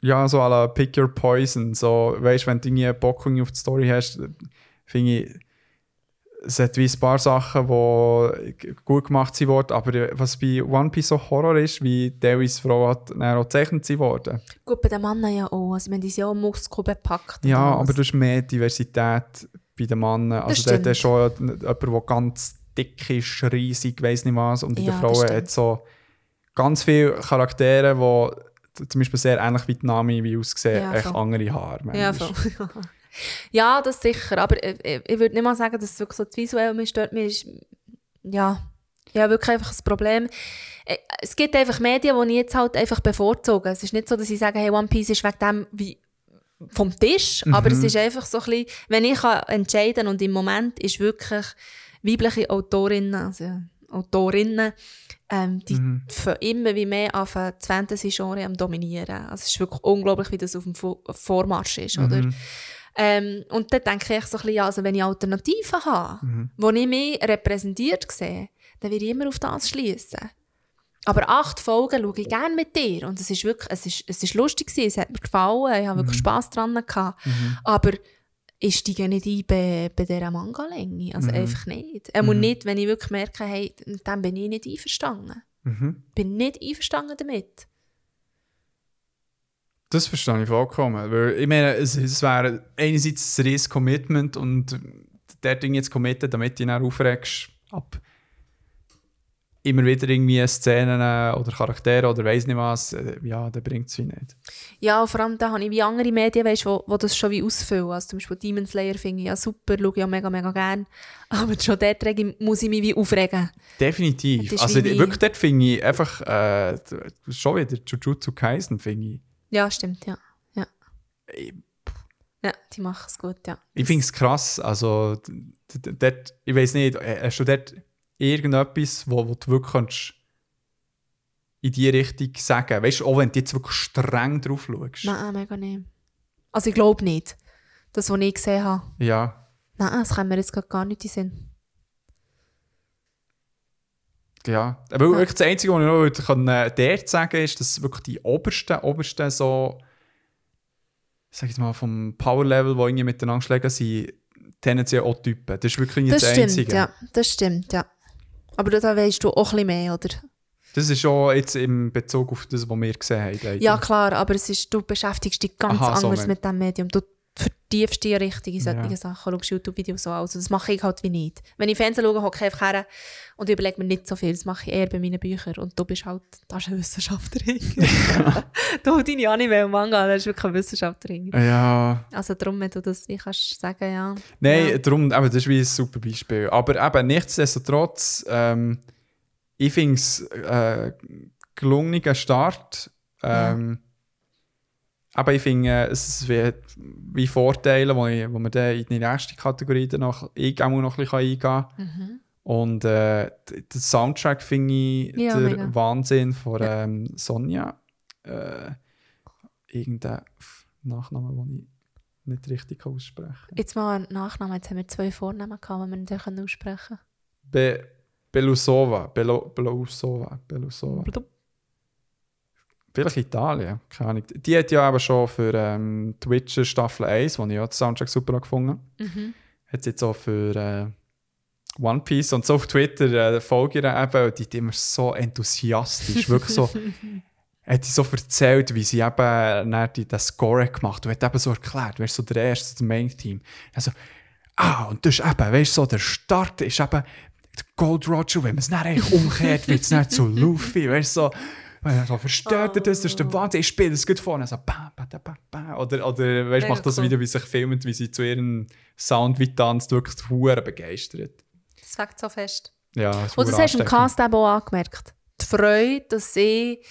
[SPEAKER 1] ja, so à la Pick Your Poison. So, weißt, wenn du irgendwie Bock auf die Story hast, finde ich, es hat wie ein paar Sachen, die gut gemacht sind worden, aber was bei One Piece so Horror ist, wie Davis Frau hat auch gezeichnet sie worden.
[SPEAKER 2] gut, bei den Männern ja auch. Also, wenn die sind ja auch Muskel bepackt.
[SPEAKER 1] Ja, aber du hast mehr Diversität bei den Männern. Also der,
[SPEAKER 2] stimmt.
[SPEAKER 1] schon jemand, der ganz dick ist, riesig, weiss nicht was. Und bei
[SPEAKER 2] Ja,
[SPEAKER 1] den Frauen hat so ganz viele Charaktere, die zum Beispiel sehr ähnlich wie die Nami wie aussehen,
[SPEAKER 2] Ja,
[SPEAKER 1] echt andere Haare.
[SPEAKER 2] Ja, voll. ja, das sicher. Aber ich, ich, ich würde nicht mal sagen, dass es wirklich so das Visuelle mich stört. Mir ist, ja, ja, wirklich einfach ein Problem. Äh, Es gibt einfach Medien, die ich jetzt halt einfach bevorzuge. Es ist nicht so, dass ich sage, hey, One Piece ist wegen dem wie vom Tisch, aber es ist einfach so ein bisschen, wenn ich kann entscheiden und im Moment ist wirklich weibliche Autorinnen, also Autorinnen, ähm, die fangen immer wie mehr auf das Fantasy-Genre am dominieren. Also es ist wirklich unglaublich, wie das auf dem Vo- Vormarsch ist, oder? Ähm, und dann denke ich so ein bisschen, also wenn ich Alternativen habe, wo ich mich repräsentiert sehe, dann würde ich immer auf das schließen. Aber acht Folgen schaue ich gerne mit dir. Und es ist wirklich, es ist, es ist lustig gewesen, es hat mir gefallen, ich habe wirklich Spass dran gehabt. Aber ich steige nicht ein bei, bei dieser Manga-Länge. Also einfach nicht. Er muss nicht, wenn ich wirklich merke, hey, dem bin ich nicht einverstanden.
[SPEAKER 1] Mhm.
[SPEAKER 2] Bin nicht einverstanden damit.
[SPEAKER 1] Das verstehe ich vollkommen. Weil, ich meine, es, es wäre einerseits ein riesiges Commitment und der Ding jetzt committen, damit du dich dann aufregst, ab immer wieder irgendwie Szenen oder Charaktere oder weiss nicht was, äh, ja, dann bringt es wie nicht.
[SPEAKER 2] Ja, vor allem da habe ich wie andere Medien, weißt, wo, wo das schon wie ausfüllen. Also zum Beispiel Demon Slayer finde ich ja super, schaue ich auch mega, mega gerne. Aber schon dort muss ich mich wie aufregen.
[SPEAKER 1] Definitiv. Also wirklich, dort finde ich einfach äh, schon wieder Jujutsu Kaisen, finde ich.
[SPEAKER 2] Ja, stimmt, ja. Ja, ja die machen es gut, ja.
[SPEAKER 1] ich finde es krass. Also, dort, ich weiß nicht, äh, hast du dort irgendetwas, wo, wo du wirklich kannst in die Richtung sagen Weißt du, auch wenn du jetzt wirklich streng drauf schaust.
[SPEAKER 2] Nein, mega nicht. Also ich glaube nicht. Das, was ich gesehen habe.
[SPEAKER 1] Ja.
[SPEAKER 2] Nein, das kann mir jetzt gar nicht in Sinn.
[SPEAKER 1] Ja, aber wirklich das Einzige, was ich noch kann, äh, dort sagen ist, dass wirklich die obersten, obersten so, ich sag jetzt mal, vom Power-Level, die irgendwie miteinander schlagen, sind tendenziell auch Typen. Das ist wirklich nicht
[SPEAKER 2] Das
[SPEAKER 1] das,
[SPEAKER 2] stimmt,
[SPEAKER 1] Einzige.
[SPEAKER 2] ja. Das stimmt, ja. Aber da weißt du auch ein bisschen mehr, oder?
[SPEAKER 1] Das ist schon jetzt im Bezug auf das, was wir gesehen haben. leider.
[SPEAKER 2] Ja, klar, aber es ist, du beschäftigst dich ganz
[SPEAKER 1] Aha, so
[SPEAKER 2] anders
[SPEAKER 1] mein-
[SPEAKER 2] mit diesem Medium. Du vertiefst dich richtig in solche
[SPEAKER 1] Ja.
[SPEAKER 2] Sachen, schaust YouTube-Videos so. Also das mache ich halt wie nicht. Wenn ich Fernsehen schaue, hocke ich einfach her und überlege mir nicht so viel. Das mache ich eher bei meinen Büchern. Und du bist halt, da ist eine Wissenschaftlerin. du, deine Anime und Manga, da ist wirklich eine Wissenschaftlerin.
[SPEAKER 1] Ja,
[SPEAKER 2] Also darum, wenn du das wie kannst sagen, ja.
[SPEAKER 1] nein,
[SPEAKER 2] Ja.
[SPEAKER 1] darum, eben, das ist wie ein super Beispiel. Aber eben, nichtsdestotrotz, ähm, ich finde es äh, gelungener Start. Ähm, Aber ich finde, es wie, wie Vorteile, wo, ich, wo man dann in die nächste Kategorie dann noch, ich auch noch ein bisschen eingehen kann.
[SPEAKER 2] Mhm.
[SPEAKER 1] Und äh, d- der Soundtrack finde ich
[SPEAKER 2] Ja,
[SPEAKER 1] der
[SPEAKER 2] mega.
[SPEAKER 1] Wahnsinn von
[SPEAKER 2] Ja.
[SPEAKER 1] ähm, Sonja. Äh, irgendein Nachname, den ich nicht richtig aussprechen kann.
[SPEAKER 2] Jetzt mal ein Nachname. Jetzt haben wir zwei Vornamen gehabt, die wir nicht können aussprechen
[SPEAKER 1] Be Belusova. Belo Belusova. Belusova.
[SPEAKER 2] können.
[SPEAKER 1] Vielleicht Italien, keine Ahnung. Die hat ja aber schon für ähm, die Witcher Staffel 1, wo ich ja den Soundtrack super habe gefunden
[SPEAKER 2] Mhm.
[SPEAKER 1] hat sie jetzt auch für äh, One Piece und so auf Twitter äh, folge ich ihr eben und die ist immer so enthusiastisch, wirklich so. hat sie so erzählt, wie sie eben den Score hat gemacht und hat eben so erklärt, wer so der Erste, das Main-Team. Also, ah, und das ist eben, weißt du, so der Start ist eben Gold Roger, wenn man es eigentlich umkehrt, wird es dann zu Luffy, weißt du, so. So versteht er das, das ist der Wahnsinn, ich spiele das gut vorne, so bam, bam, bam, bam. Oder, oder weißt, macht das
[SPEAKER 2] cool.
[SPEAKER 1] Video, wie sich filmt, wie sie zu ihrem Sound wie tanzt, wirklich hure begeistert.
[SPEAKER 2] Das fängt so fest.
[SPEAKER 1] Ja,
[SPEAKER 2] Und das
[SPEAKER 1] ist hure
[SPEAKER 2] hast du im. Cast auch angemerkt. Die Freude, dass sie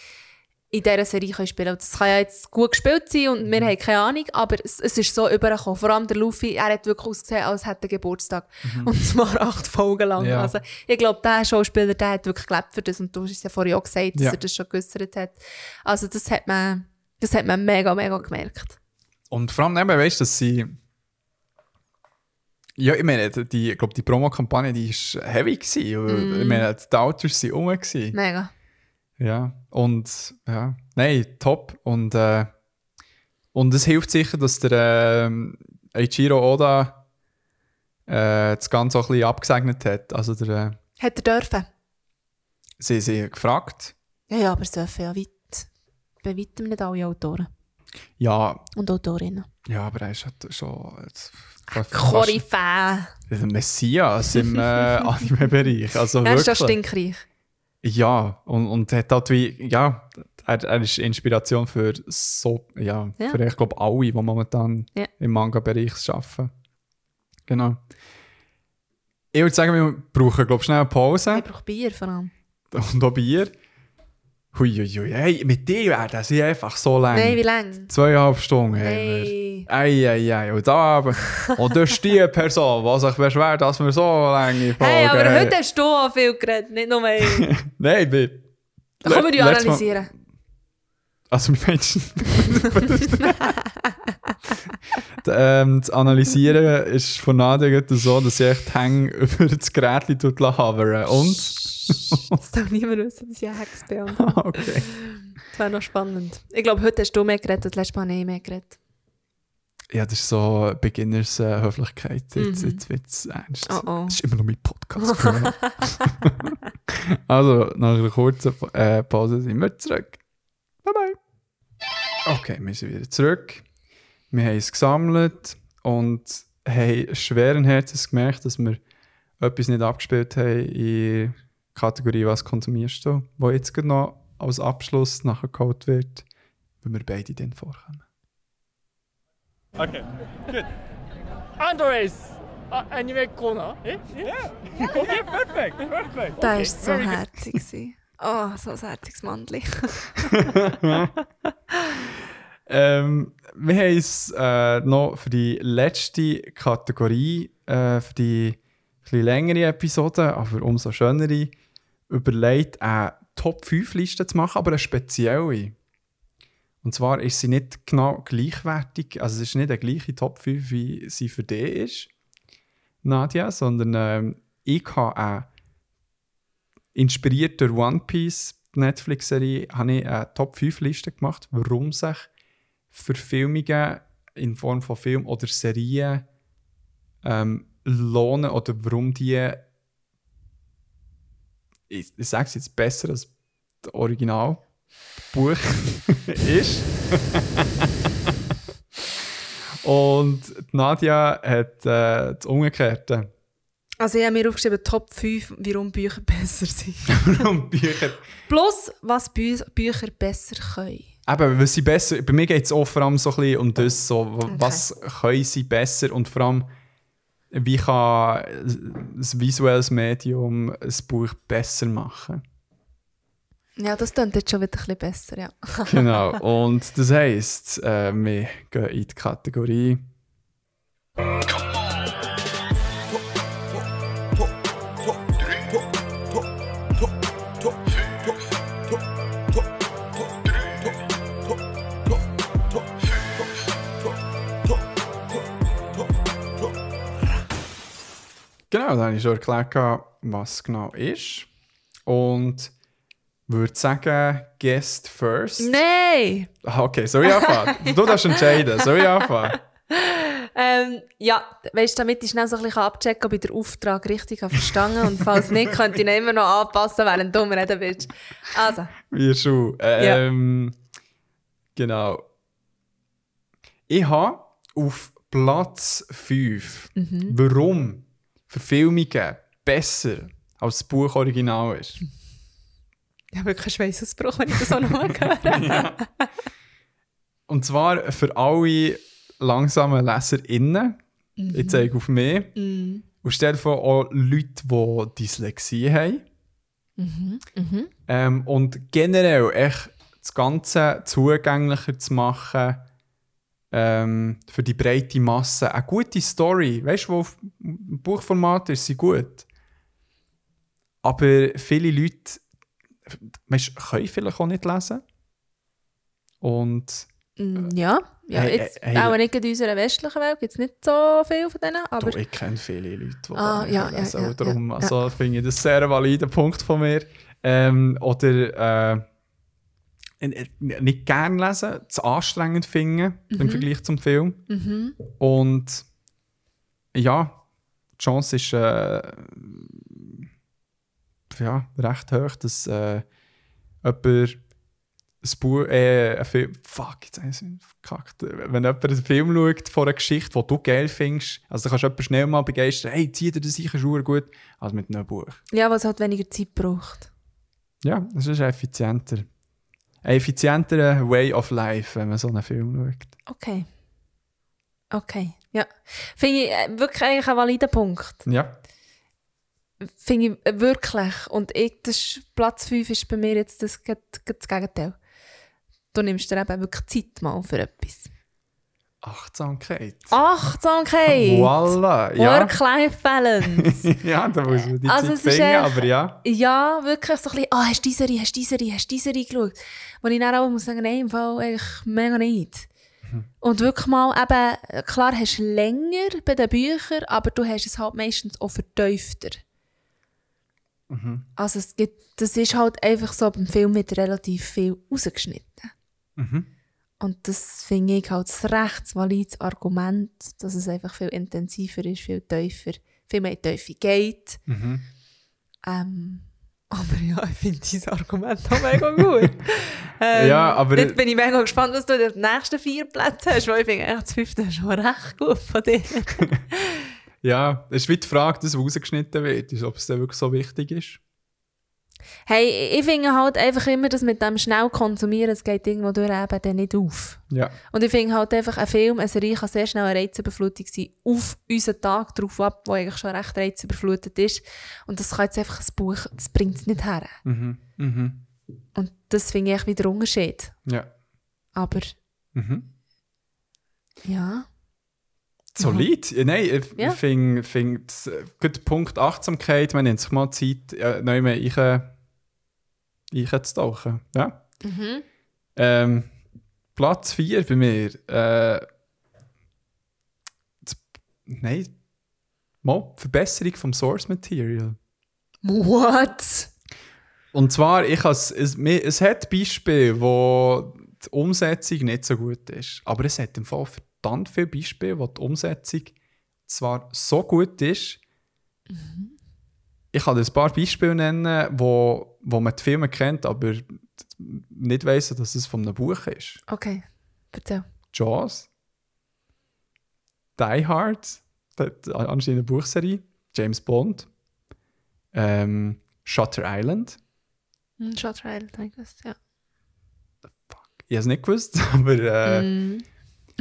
[SPEAKER 2] in dieser Serie können spielen können. Das kann ja jetzt gut gespielt sein und
[SPEAKER 1] Mhm.
[SPEAKER 2] wir haben keine Ahnung, aber es, es ist so übergekommen. Vor allem der Luffy, er hat wirklich ausgesehen, als hätte er Geburtstag. Und zwar acht Folgen lang.
[SPEAKER 1] Mhm. Ja.
[SPEAKER 2] Also, ich glaube, der Schauspieler, der hat wirklich gelebt für das und du hast es ja vorhin auch gesagt, dass
[SPEAKER 1] Ja.
[SPEAKER 2] er das schon geäussert hat. Also das hat man, das hat man mega, mega gemerkt.
[SPEAKER 1] Und vor allem, eben, weißt du, dass sie. Ja, ich meine, die, ich glaube, die Promo-Kampagne, die war heavy. Gewesen.
[SPEAKER 2] Mhm.
[SPEAKER 1] Ich meine, die Autos waren rum. Gewesen.
[SPEAKER 2] Mega.
[SPEAKER 1] Ja, und ja, nein, top. Und, äh, und es hilft sicher, dass der Eiichiro Oda äh, das Ganze auch ein bisschen abgesegnet hat. Also, der, äh,
[SPEAKER 2] Hat er dürfen?
[SPEAKER 1] sie sie gefragt.
[SPEAKER 2] Ja, ja, aber es dürfen ja weit, bei weitem nicht alle Autoren
[SPEAKER 1] Ja,
[SPEAKER 2] und Autorinnen.
[SPEAKER 1] ja, aber er ist halt schon.
[SPEAKER 2] Koryphäe.
[SPEAKER 1] ein Messias im äh, Anime-Bereich. Also
[SPEAKER 2] Er ist schon stinkreich.
[SPEAKER 1] Ja, und, und hat halt wie, ja, er, er ist Inspiration für so, ja,
[SPEAKER 2] Ja.
[SPEAKER 1] für ich glaube alle, die momentan
[SPEAKER 2] Ja.
[SPEAKER 1] im Manga-Bereich arbeiten. Genau. Ich würde sagen, wir brauchen, glaube ich, schnell eine Pause
[SPEAKER 2] Ich brauche Bier vor allem.
[SPEAKER 1] und auch Bier. Huiuiui, hey, mit dir wäre das hier einfach so lang.
[SPEAKER 2] Nein, wie lange?
[SPEAKER 1] Zweieinhalb Stunden haben wir.
[SPEAKER 2] Hey.
[SPEAKER 1] Ei, ei, ei, und da. Und das ist die Person, die sich beschwert, dass wir so lange Folgen
[SPEAKER 2] Hey, aber
[SPEAKER 1] haben.
[SPEAKER 2] heute hast du auch viel geredet, nicht nur ich.
[SPEAKER 1] Nein, wir.
[SPEAKER 2] Da können wir die
[SPEAKER 1] Letztes Mal- Also Menschen. ähm, das Analysieren ist von Nadia so, dass sie echt hängen über das Gerät hovern. Und?
[SPEAKER 2] Das darf niemand wissen, dass ich ein Hex bin.
[SPEAKER 1] okay.
[SPEAKER 2] Das wäre noch spannend. Ich glaube, heute hast du mehr geredet, letztes Mal habe ich mehr geredet.
[SPEAKER 1] Ja, das ist so Beginners äh, Höflichkeit. Jetzt,
[SPEAKER 2] Mhm.
[SPEAKER 1] jetzt wird es ernst.
[SPEAKER 2] Oh oh.
[SPEAKER 1] Das ist immer noch mein Podcast. Also, nach einer kurzen äh, Pause sind wir zurück. Bye bye. Okay, wir sind wieder zurück. Wir haben es gesammelt und haben schweren Herzens gemerkt, dass wir etwas nicht abgespielt haben in der Kategorie «Was konsumierst du?», wo jetzt noch als Abschluss nachher geholt wird, wenn wir beide dann vorkommen.
[SPEAKER 4] Okay, good. Andres, anime corner. Eh? Yeah. okay, perfect, perfect.
[SPEAKER 2] Der
[SPEAKER 4] okay,
[SPEAKER 2] war so herzig. Oh, so ein herziges Mandli.
[SPEAKER 1] Ähm, wir haben uns äh, noch für die letzte Kategorie, äh, für die etwas längere Episode, aber umso schönere, überlegt, eine Top-5-Liste zu machen, aber eine spezielle. Und zwar ist sie nicht genau gleichwertig, also es ist nicht eine gleiche Top 5, wie sie für dich ist, Nadja, sondern ähm, ich habe eine inspiriert durch One Piece, die Netflix-Serie, habe ich eine Top-5-Liste gemacht, warum sich Verfilmungen in Form von Film oder Serien ähm, lohnen oder warum die, ich, ich sage es jetzt besser als das Originalbuch ist. Und Nadia hat äh, das Umgekehrte.
[SPEAKER 2] Also ich habe mir aufgeschrieben, Top 5, warum Bücher besser sind.
[SPEAKER 1] Warum Bücher
[SPEAKER 2] Plus, was Bü Bücher besser können.
[SPEAKER 1] Eben, was sie besser, bei mir geht es auch vor allem so ein bisschen um das, so, was können sie besser und vor allem, wie kann ein visuelles Medium ein Buch besser machen.
[SPEAKER 2] Ja, das klingt jetzt schon wieder ein bisschen besser, ja.
[SPEAKER 1] Genau, und das heisst, äh, wir gehen in die Kategorie Genau, da habe ich schon erklärt, was es genau ist. Und würde sagen, Guest first.
[SPEAKER 2] Nein!
[SPEAKER 1] Ah, Okay, soll ich anfangen? du darfst entscheiden. Soll ich anfangen?
[SPEAKER 2] Ähm, ja, weißt du, damit ich schnell so ein bisschen abchecken ob ich den Auftrag richtig habe verstanden und falls nicht, könnte ich ihn immer noch anpassen, während du am Reden bist. Also,
[SPEAKER 1] Wie schon. Ähm, Genau. Ich habe auf Platz 5, warum Verfilmungen besser als das Buch Original ist.
[SPEAKER 2] ich habe wirklich einen Schweißausbruch, wenn ich das auch noch mal höre.
[SPEAKER 1] Und zwar für alle langsamen LeserInnen. Ich zeige auf mich. Und stell dir vor, auch Leute, die Dyslexie haben. Ähm, und generell echt das Ganze zugänglicher zu machen ähm, für die breite Masse. Eine gute Story, weißt du, wo auf Buchformat ist sie gut. Aber viele Leute weißt, du, können vielleicht auch nicht lesen. Und
[SPEAKER 2] Mm, ja, ja
[SPEAKER 1] Hey,
[SPEAKER 2] jetzt,
[SPEAKER 1] hey,
[SPEAKER 2] auch nicht in unserer westlichen Welt gibt es nicht so viel von denen, aber
[SPEAKER 1] Doch, ich kenne viele Leute, die
[SPEAKER 2] Ah, ja, ja,
[SPEAKER 1] lesen.
[SPEAKER 2] ja,
[SPEAKER 1] Und darum
[SPEAKER 2] ja,
[SPEAKER 1] also, finde ich das sehr valider Punkt von mir. Ähm, oder äh, nicht gern lesen, zu anstrengend finden
[SPEAKER 2] Mhm.
[SPEAKER 1] im Vergleich zum Film. Und ja, die Chance ist äh, ja, recht hoch, dass äh, jemand ein Buch, äh, ein Film, fuck, jetzt habe ich verkackt. Wenn jemand einen Film schaut von einer Geschichte, die du geil findest, also kannst du jemanden schnell mal begeistern, hey, zieh dir das sicher schon gut, als mit einem Buch.
[SPEAKER 2] ja, was halt weniger Zeit braucht.
[SPEAKER 1] Ja, das ist effizienter. Ein effizienterer Way of Life, wenn man so einen Film schaut.
[SPEAKER 2] Okay. Okay, ja. Finde ich äh, wirklich eigentlich ein valider Punkt.
[SPEAKER 1] Ja.
[SPEAKER 2] Finde ich wirklich. Und ich, das Platz 5 ist bei mir jetzt das, das, das Gegenteil. Du nimmst dir eben wirklich Zeit mal für etwas.
[SPEAKER 1] Achtsamkeit.
[SPEAKER 2] Achtsamkeit!
[SPEAKER 1] Voila, ja.
[SPEAKER 2] Work-Life-Balance.
[SPEAKER 1] ja, da muss man die
[SPEAKER 2] Also
[SPEAKER 1] Zeit finden,
[SPEAKER 2] echt-
[SPEAKER 1] aber ja.
[SPEAKER 2] ja, wirklich so ein bisschen, ah, hast du die Serie, hast du die Serie, hast du die Serie geschaut? Wo ich dann auch muss sagen, nein, im Fall eigentlich mega nicht. Und wirklich mal eben, klar hast du länger bei den Büchern, aber du hast es halt meistens auch vertiefter. Also es gibt, das ist halt einfach so, beim Film wird relativ viel rausgeschnitten. Und das finde ich halt das recht valides Argument, dass es einfach viel intensiver ist, viel tiefer, viel mehr Tiefe geht. Ähm, aber ja, ich finde dieses Argument auch mega gut. ähm,
[SPEAKER 1] Ja, aber-
[SPEAKER 2] Jetzt bin ich mega gespannt, was du in den nächsten vier Plätzen hast, weil ich finde eigentlich das fünfte schon recht gut von dir.
[SPEAKER 1] Ja, es ist wie die Frage, dass rausgeschnitten wird, ist, ob es dann wirklich so wichtig ist.
[SPEAKER 2] Hey, ich finde halt einfach immer, dass mit dem schnell konsumieren, es geht irgendwo durch eben dann nicht auf.
[SPEAKER 1] Ja.
[SPEAKER 2] Und ich finde halt einfach, ein Film, eine Serie kann sehr schnell eine Reizüberflutung sein, auf unseren Tag drauf ab, wo eigentlich schon recht reizüberflutet ist. Und das kann jetzt einfach ein Buch, das bringt es nicht her.
[SPEAKER 1] Mhm. Mhm.
[SPEAKER 2] Und das finde ich echt wieder Unterschied.
[SPEAKER 1] Ja.
[SPEAKER 2] Aber,
[SPEAKER 1] Mhm.
[SPEAKER 2] ja.
[SPEAKER 1] Solid. Ja, nein, ich
[SPEAKER 2] Ja.
[SPEAKER 1] finde find, gut, Punkt Achtsamkeit, man nimmt sich mal Zeit, äh, neu mehr einzutauchen. Ja.
[SPEAKER 2] Mhm.
[SPEAKER 1] Ähm, Platz 4 bei mir. Äh, das, nein. Mal Verbesserung vom Source Material.
[SPEAKER 2] What?
[SPEAKER 1] Und zwar, ich has, es, es hat Beispiele, wo die Umsetzung nicht so gut ist. Aber es hat im Fall verdammt viele Beispiele, wo die Umsetzung zwar so gut ist. Ich kann dir ein paar Beispiele nennen, wo, wo man die Filme kennt, aber nicht weiss, dass es von einem Buch ist.
[SPEAKER 2] Okay, erzähl.
[SPEAKER 1] Jaws, Die Hard, anscheinend eine Buchserie, James Bond, ähm, Shutter Island.
[SPEAKER 2] Hm, Shutter Island, ich gewusst, ja.
[SPEAKER 1] Ich habe es nicht gewusst, aber äh,
[SPEAKER 2] Mm.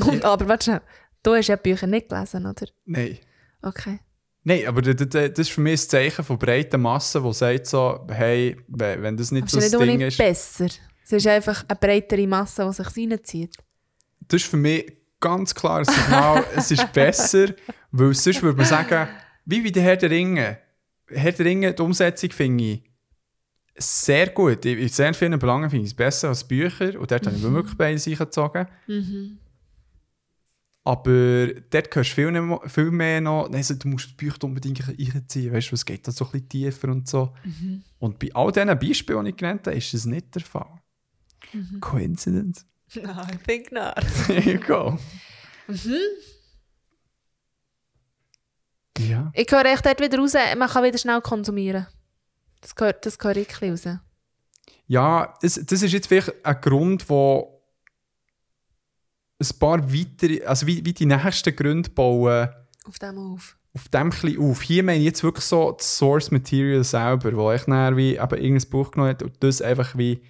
[SPEAKER 2] Und, aber warte schnell, du hast ja Bücher nicht gelesen, oder?
[SPEAKER 1] nein.
[SPEAKER 2] Okay.
[SPEAKER 1] Nein, aber das, das das ist für mich ein Zeichen von breiter Masse, die sagt so, hey, we- wenn das nicht
[SPEAKER 2] Aber
[SPEAKER 1] so das
[SPEAKER 2] nicht
[SPEAKER 1] Ding ist,
[SPEAKER 2] besser. Es ist einfach eine breitere Masse, die sich reinzieht.
[SPEAKER 1] das ist für mich ganz klar ein Signal, es ist besser, weil sonst würde man sagen, wie bei der Herr der Ringe. Herr der Ringe, die Umsetzung finde ich sehr gut. In sehr vielen Belangen finde ich es besser als Bücher und dort habe ich wirklich beide Seiten gezogen. Aber dort hörst du viel, nicht mo- viel mehr noch, nein, so, du musst die Bücher unbedingt reinziehen, weißt du, es geht da so ein bisschen tiefer und so. Und bei all diesen Beispielen, die ich genannt habe, ist das nicht der Fall. Coincidence?
[SPEAKER 2] Nein, ich think not.
[SPEAKER 1] There you go. Ja.
[SPEAKER 2] Ich höre echt dort wieder raus, man kann wieder schnell konsumieren. Das gehört, das gehört wirklich raus.
[SPEAKER 1] Ja, das, das ist jetzt vielleicht ein Grund, wo ein paar weitere, also wie, wie die nächsten Gründe bauen,
[SPEAKER 2] Auf dem auf.
[SPEAKER 1] auf dem ein auf. Hier meine ich jetzt wirklich so das Source Material selber, wo ich dann wie eben irgendein Buch genommen hat und das einfach wie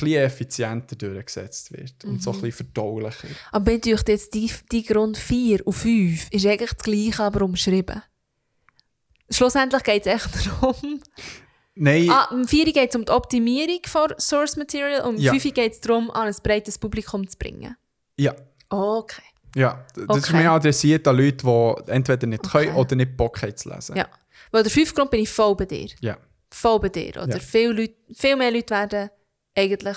[SPEAKER 1] ein effizienter durchgesetzt wird und so ein bisschen verdaulicher.
[SPEAKER 2] Aber mir denkt jetzt, die, die Grund 4 und 5 ist eigentlich das Gleiche, aber umschrieben. Schlussendlich geht es echt darum.
[SPEAKER 1] Nein,
[SPEAKER 2] Ah, im 4 geht es um die Optimierung von Source Material und im
[SPEAKER 1] Ja.
[SPEAKER 2] 5 geht es darum, an ein breites Publikum zu bringen.
[SPEAKER 1] Ja.
[SPEAKER 2] Okay.
[SPEAKER 1] Ja, das ist
[SPEAKER 2] Okay.
[SPEAKER 1] mehr adressiert an Leute, die entweder nicht können
[SPEAKER 2] Okay.
[SPEAKER 1] oder nicht Bock haben zu lesen.
[SPEAKER 2] Ja. Weil der 5 Grund bin ich voll bei dir.
[SPEAKER 1] Ja.
[SPEAKER 2] Voll bei dir. Oder
[SPEAKER 1] Ja.
[SPEAKER 2] viel, Leute, viel mehr Leute werden eigentlich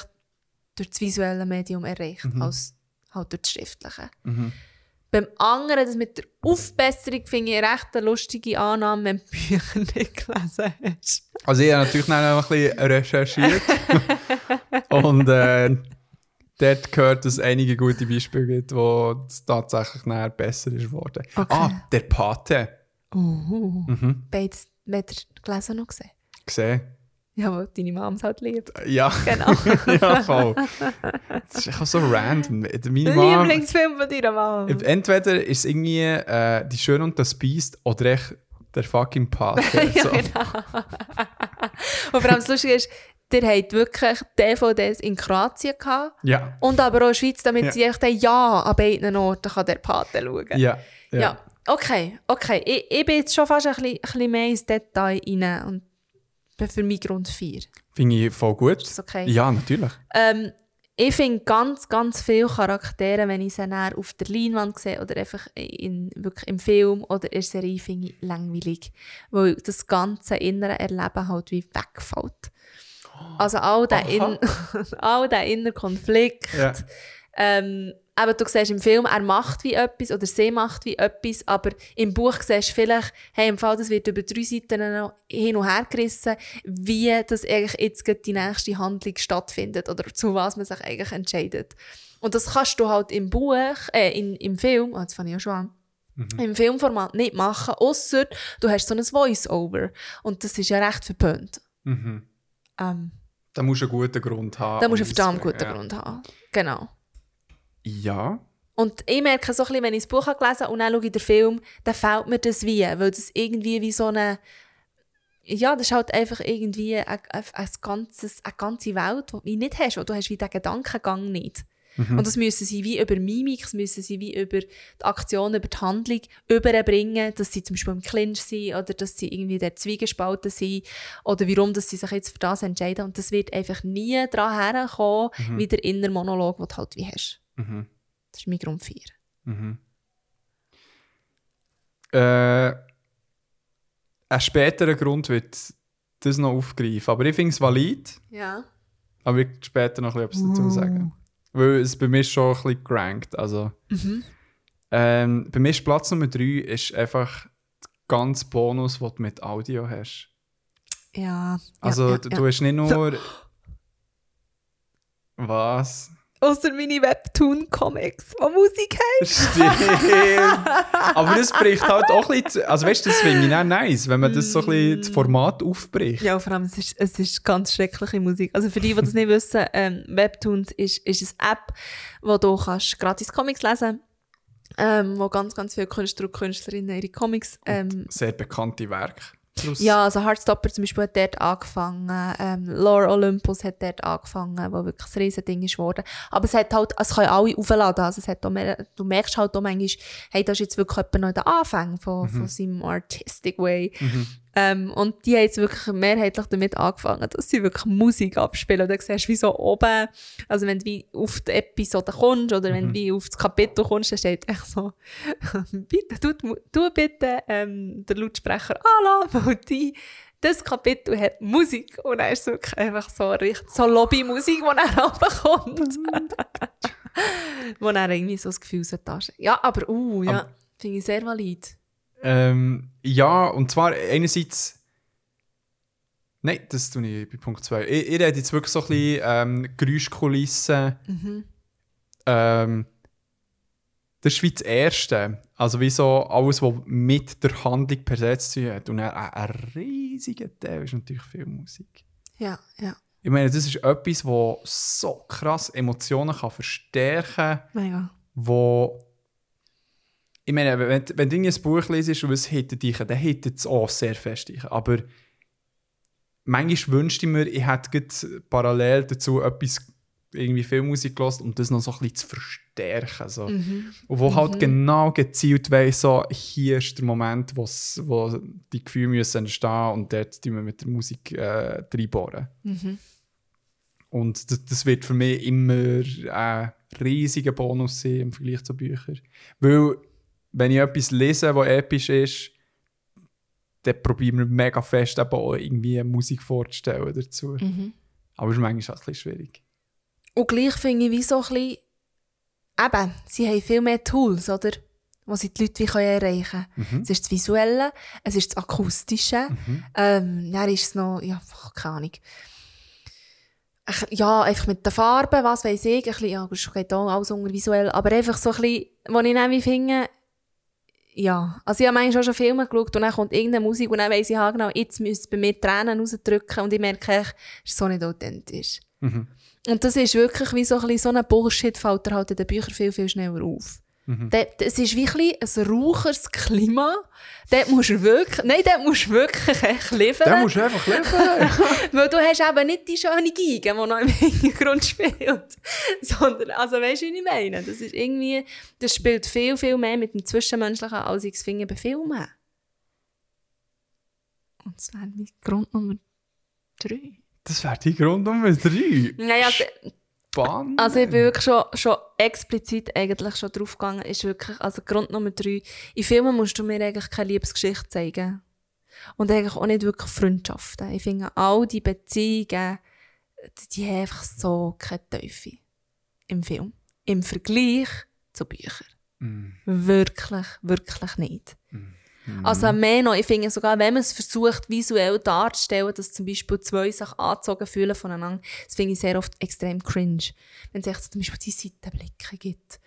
[SPEAKER 2] durch das visuelle Medium erreicht,
[SPEAKER 1] Mhm.
[SPEAKER 2] als halt durch das schriftliche. Beim anderen, das mit der Aufbesserung, finde ich eine recht eine lustige Annahme, wenn du Bücher nicht gelesen hast.
[SPEAKER 1] Also ich habe natürlich noch ein bisschen recherchiert. und äh, dort gehört, dass es einige gute Beispiele gibt, wo es tatsächlich nachher besser ist geworden.
[SPEAKER 2] Okay.
[SPEAKER 1] Ah, der Pate.
[SPEAKER 2] Uh,
[SPEAKER 1] Mhm.
[SPEAKER 2] Beides, hat er gelesen noch gesehen?
[SPEAKER 1] Gesehen?
[SPEAKER 2] Ja, weil deine Mom es halt liebt.
[SPEAKER 1] Ja.
[SPEAKER 2] Genau.
[SPEAKER 1] ja, voll. Das ist einfach so random. Meine Mom,
[SPEAKER 2] Lieblingsfilm von deiner Mom.
[SPEAKER 1] entweder ist es irgendwie äh, Die Schöne und das Biest oder echt der fucking Pate.
[SPEAKER 2] ja,
[SPEAKER 1] so.
[SPEAKER 2] genau. Und vor allem das Lustige ist, der hat wirklich DVDs in Kroatien gehabt.
[SPEAKER 1] ja.
[SPEAKER 2] Und aber auch in der Schweiz, damit
[SPEAKER 1] Ja.
[SPEAKER 2] sie echt dann ja an beiden Orten kann der Pate schauen
[SPEAKER 1] Ja.
[SPEAKER 2] Ja.
[SPEAKER 1] ja.
[SPEAKER 2] okay, okay. Ich, ich bin jetzt schon fast ein bisschen, ein bisschen mehr ins Detail rein und bin für mich Grund 4.
[SPEAKER 1] Finde ich voll gut.
[SPEAKER 2] Ist das okay?
[SPEAKER 1] Ja, natürlich.
[SPEAKER 2] Ähm, ich finde ganz, ganz viele Charaktere, wenn ich sie näher auf der Leinwand sehe oder einfach in, wirklich im Film oder in der Serie, finde ich langweilig. Weil das ganze innere Erleben halt wie wegfällt. Also all der, in, all der innere Konflikt.
[SPEAKER 1] Ja.
[SPEAKER 2] Ähm, eben, du siehst im Film, er macht wie etwas oder sie macht wie etwas, aber im Buch siehst du vielleicht, hey, im Fall, das wird über drei Seiten hin und her gerissen, wie das eigentlich jetzt die nächste Handlung stattfindet oder zu was man sich eigentlich entscheidet. Und das kannst du halt im Buch, äh, in, im Film, oh, jetzt fange ich ja schon an, im Filmformat nicht machen, außer du hast so ein Voice-Over. Und das ist ja recht verpönt.
[SPEAKER 1] Mhm.
[SPEAKER 2] Ähm,
[SPEAKER 1] Da musst du einen guten Grund haben.
[SPEAKER 2] da musst du einen verdammt guten
[SPEAKER 1] ja.
[SPEAKER 2] Grund haben. Genau.
[SPEAKER 1] Ja.
[SPEAKER 2] Und ich merke so ein bisschen, wenn ich das Buch habe gelesen und dann schaue ich den Film, dann fällt mir das wie, weil das irgendwie wie so eine, ja, das ist halt einfach irgendwie ein, ein, ein ganzes, eine ganze Welt, die du nicht hast, weil du hast wie den Gedankengang nicht. Und das müssen sie wie über Mimik, das müssen sie wie über die Aktion, über die Handlung überbringen, dass sie zum Beispiel im Clinch sind oder dass sie irgendwie der Zwiegespalten sind oder warum dass sie sich jetzt für das entscheiden. Und das wird einfach nie daran herkommen, wie der innere Monolog, den du halt wie hast.
[SPEAKER 1] Mhm.
[SPEAKER 2] Das ist mein Grund 4.
[SPEAKER 1] Mhm. Äh, ein späterer Grund wird das noch aufgreifen. Aber ich finde es valid.
[SPEAKER 2] Ja.
[SPEAKER 1] Aber ich werde später noch etwas dazu sagen. Weil es bei mir schon ein bisschen gerankt. Also, ähm, bei mir ist Platz Nummer 3 ist einfach der ganze Bonus, den du mit Audio hast.
[SPEAKER 2] Ja.
[SPEAKER 1] Also
[SPEAKER 2] ja,
[SPEAKER 1] du,
[SPEAKER 2] ja,
[SPEAKER 1] du hast nicht nur... Was?
[SPEAKER 2] Außer meine Webtoon-Comics, die Musik haben.
[SPEAKER 1] Stimmt. Aber das bricht halt auch ein bisschen... Also weißt du, das finde ich auch nice, wenn man das so ein bisschen das Format aufbricht.
[SPEAKER 2] Ja, vor allem, es ist, es ist ganz schreckliche Musik. Also für die, die das nicht wissen, ähm, Webtoons ist, ist eine App, wo du kannst gratis Comics lesen ähm, wo ganz, ganz viele Künstler und Künstlerinnen ihre Comics ähm,
[SPEAKER 1] Sehr bekannte Werke. Daraus.
[SPEAKER 2] Ja, also Heartstopper zum Beispiel hat dort angefangen, ähm, Lore Olympus hat dort angefangen, wo wirklich ein riesen Ding ist geworden. Aber es hat halt, es können alle aufladen, also es hat mehr, du merkst halt auch manchmal, hey, das ist jetzt wirklich jemand noch in den Anfängen von, von seinem Artistic Way. Ähm, und die haben jetzt wirklich mehrheitlich damit angefangen, dass sie wirklich Musik abspielen. Und dann siehst du, wie so oben, also wenn du wie auf die Episode kommst oder wenn du wie auf das Kapitel kommst, dann steht echt so, bitte, tu, tu bitte ähm, den Lautsprecher anlassen, weil die, das Kapitel hat Musik. Und dann ist es wirklich einfach so, richtig, so Lobbymusik, die dann runterkommt. wo dann irgendwie so das Gefühl ist. Ja, aber, uh, ja, finde ich sehr valid.
[SPEAKER 1] Ähm, ja, und zwar einerseits. Nein, das tue ich bei Punkt 2. Ich, ich rede jetzt wirklich so ein bisschen ähm, Geräuschkulissen. Ähm, das ist wie das Erste. Also wie so alles, was mit der Handlung per se zu tun hat. Und ein, ein riesiger Teil ist natürlich Filmmusik.
[SPEAKER 2] Ja, ja,
[SPEAKER 1] Ich meine, das ist etwas, das so krass Emotionen kann verstärken kann.
[SPEAKER 2] mega.
[SPEAKER 1] wo ich meine, wenn, wenn du ein Buch lesest und es hittet dich, dann hittet es auch sehr fest dich. Aber manchmal wünschte ich mir, ich hätte parallel dazu etwas irgendwie Filmmusik gehört, um das noch so ein bisschen zu verstärken. So. Und wo halt genau gezielt weiss, so, hier ist der Moment, wo die Gefühle müssen entstehen und dort tun wir mit der Musik äh, reinbohren. Und das, das wird für mich immer ein riesiger Bonus sein im Vergleich zu Büchern. Weil, wenn ich etwas lese, das episch ist, dann probieren wir mega fest eben auch irgendwie Musik vorzustellen dazu. Aber es ist manchmal auch ein bisschen schwierig.
[SPEAKER 2] Und gleich finde ich wie so ein bisschen, eben, sie haben viel mehr Tools, oder? Wo sie die Leute wie können erreichen können. Es ist das Visuelle, es ist das Akustische, ähm, dann ist es noch, ja, keine Ahnung. Ja, einfach mit den Farben, was weiß ich, ein bisschen, ja, das geht auch alles unter visuell, aber einfach so ein bisschen, wo ich wie finde, ja, also ich habe manchmal auch schon Filme geschaut und dann kommt irgendeine Musik und dann weiss ich halt genau, jetzt müsste bei mir Tränen rausdrücken und ich merke, echt, das ist so nicht authentisch. Und das ist wirklich wie so ein, so ein Bullshit, fällt dir halt in den Büchern viel, viel schneller auf. Dort- Es ist wie ein, raucheres Klima. Dort musst du wirklich, nein, dort musst du wirklich echt liefern.
[SPEAKER 1] Da musst du einfach liefern.
[SPEAKER 2] Weil du hast eben nicht die schöne Geige, die noch im Hintergrund spielt. Sondern, also weißt du, wie ich meine? Das ist irgendwie, das spielt viel, viel mehr mit dem Zwischenmenschlichen, als ich es finde bei Filmen. Und das wäre mein Grund Nummer drei.
[SPEAKER 1] das wäre die Grund Nummer drei.
[SPEAKER 2] Naja, also,
[SPEAKER 1] Spannend.
[SPEAKER 2] also ich bin wirklich schon, schon explizit eigentlich schon drauf gegangen, ist wirklich, also Grund Nummer drei, in Filmen musst du mir eigentlich keine Liebesgeschichte zeigen. Und eigentlich auch nicht wirklich Freundschaften. Ich finde, all die Beziehungen, die, die haben einfach so keine Teufel im Film. Im Vergleich zu Büchern. Wirklich, wirklich nicht. Also mehr noch, ich finde sogar, wenn man es versucht, visuell darzustellen, dass zum Beispiel zwei sich angezogen fühlen voneinander, das finde ich sehr oft extrem cringe. Wenn es echt zum Beispiel die Seitenblicke gibt.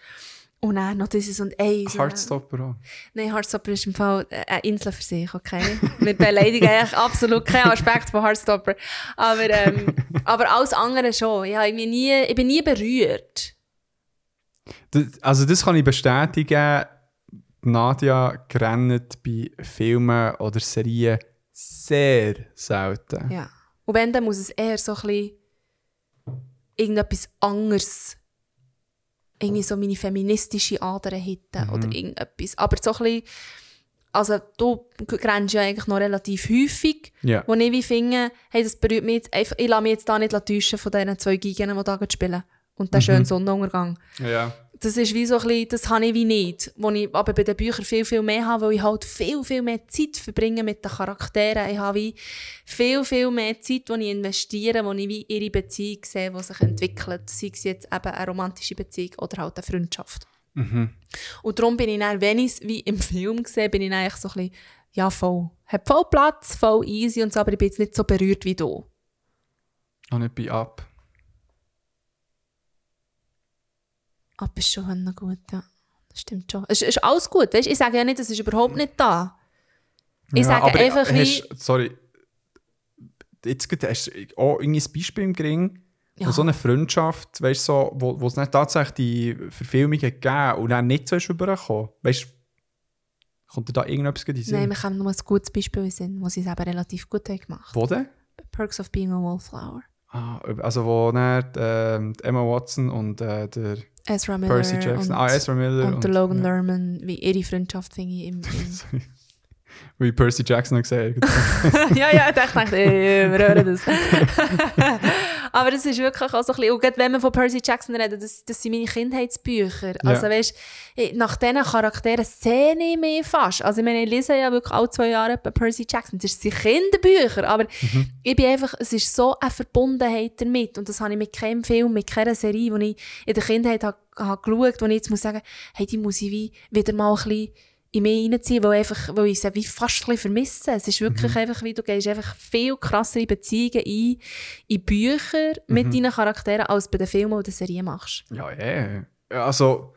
[SPEAKER 2] Und dann noch dieses und eins.
[SPEAKER 1] Heartstopper auch.
[SPEAKER 2] Nein, Heartstopper ist im Fall äh, eine Insel für sich, okay? Wir beleidigen eigentlich absolut keinen Aspekt von Heartstopper. Aber, ähm, aber alles andere schon. Ich, habe irgendwie nie, ich bin nie berührt.
[SPEAKER 1] Das, also das kann ich bestätigen. Nadia rennt bei Filmen oder Serien sehr selten.
[SPEAKER 2] Ja. Und wenn, dann muss es eher so ein bisschen irgendetwas anderes, irgendwie so meine feministische Ader hitten oder irgendetwas. Aber so ein bisschen, also du rennst ja eigentlich noch relativ häufig,
[SPEAKER 1] Ja.
[SPEAKER 2] wo ich wie finde, hey, das berührt mich jetzt einfach, ich lasse mich jetzt da nicht täuschen von diesen zwei Gigen, die da spielen. Und der schöne Sonnenuntergang.
[SPEAKER 1] Ja.
[SPEAKER 2] Das ist wie so ein bisschen, das habe ich wie nicht. Wo ich aber bei den Büchern viel, viel mehr habe, weil ich halt viel, viel mehr Zeit verbringe mit den Charakteren. Ich habe wie viel, viel mehr Zeit, die ich investiere, wo ich wie ihre Beziehung sehe, die sich entwickelt. Sei es jetzt eben eine romantische Beziehung oder halt eine Freundschaft. Und darum bin ich dann, wenn ich es wie im Film sehe, bin ich dann eigentlich so ein bisschen, Ja, voll. Hat voll Platz, voll easy und so, aber ich bin jetzt nicht so berührt wie du.
[SPEAKER 1] Auch nicht bei Up.
[SPEAKER 2] Aber ist schon noch gut, ja. Das stimmt schon. Es ist, alles gut, weißt? Ich sage ja nicht, es ist überhaupt nicht da. Ich sage
[SPEAKER 1] aber
[SPEAKER 2] einfach wie...
[SPEAKER 1] hast, Sorry. Jetzt hast du auch ein Beispiel im Gring,
[SPEAKER 2] Ja.
[SPEAKER 1] wo so eine Freundschaft, weißt du, so, wo, wo es nicht tatsächlich die Verfilmung gegeben und dann nicht so ist übergekommen. Weißt du, kommt dir da irgendetwas in Sinn?
[SPEAKER 2] Nein, wir haben nur ein gutes Beispiel in Sinn, wo sie es eben relativ gut haben gemacht
[SPEAKER 1] Wo denn?
[SPEAKER 2] Perks of Being a Wallflower.
[SPEAKER 1] Ah, also wo dann die Emma Watson und äh, der
[SPEAKER 2] Ezra Miller
[SPEAKER 1] Percy Jackson,
[SPEAKER 2] und,
[SPEAKER 1] ah, Ezra Miller
[SPEAKER 2] und, der Logan
[SPEAKER 1] ja.
[SPEAKER 2] Lerman, wie ihre Freundschaft finde ich im... im
[SPEAKER 1] Wie Percy Jackson gesagt hat.
[SPEAKER 2] ja, ja, ich dachte, ey, wir hören das. Aber das ist wirklich auch so ein bisschen, und gerade wenn wir von Percy Jackson reden, das, das sind meine Kindheitsbücher. Also weißt, nach diesen Charakteren sehne ich mich fast. Also ich meine, ich lese ja wirklich alle zwei Jahre bei Percy Jackson. Das sind Kinderbücher, aber ich bin einfach, es ist so eine Verbundenheit damit und das habe ich mit keinem Film, mit keiner Serie, die ich in der Kindheit habe, habe geschaut, wo ich jetzt muss sagen, hey, die muss ich wie wieder mal ein bisschen in mich reinziehen, weil, einfach, weil ich sie wie fast ein bisschen vermisse. Es ist wirklich einfach wie, du gehst einfach viel krassere Beziehungen ein in Bücher mit deinen Charakteren, als bei den Filmen oder Serien machst.
[SPEAKER 1] ja, ja. Also.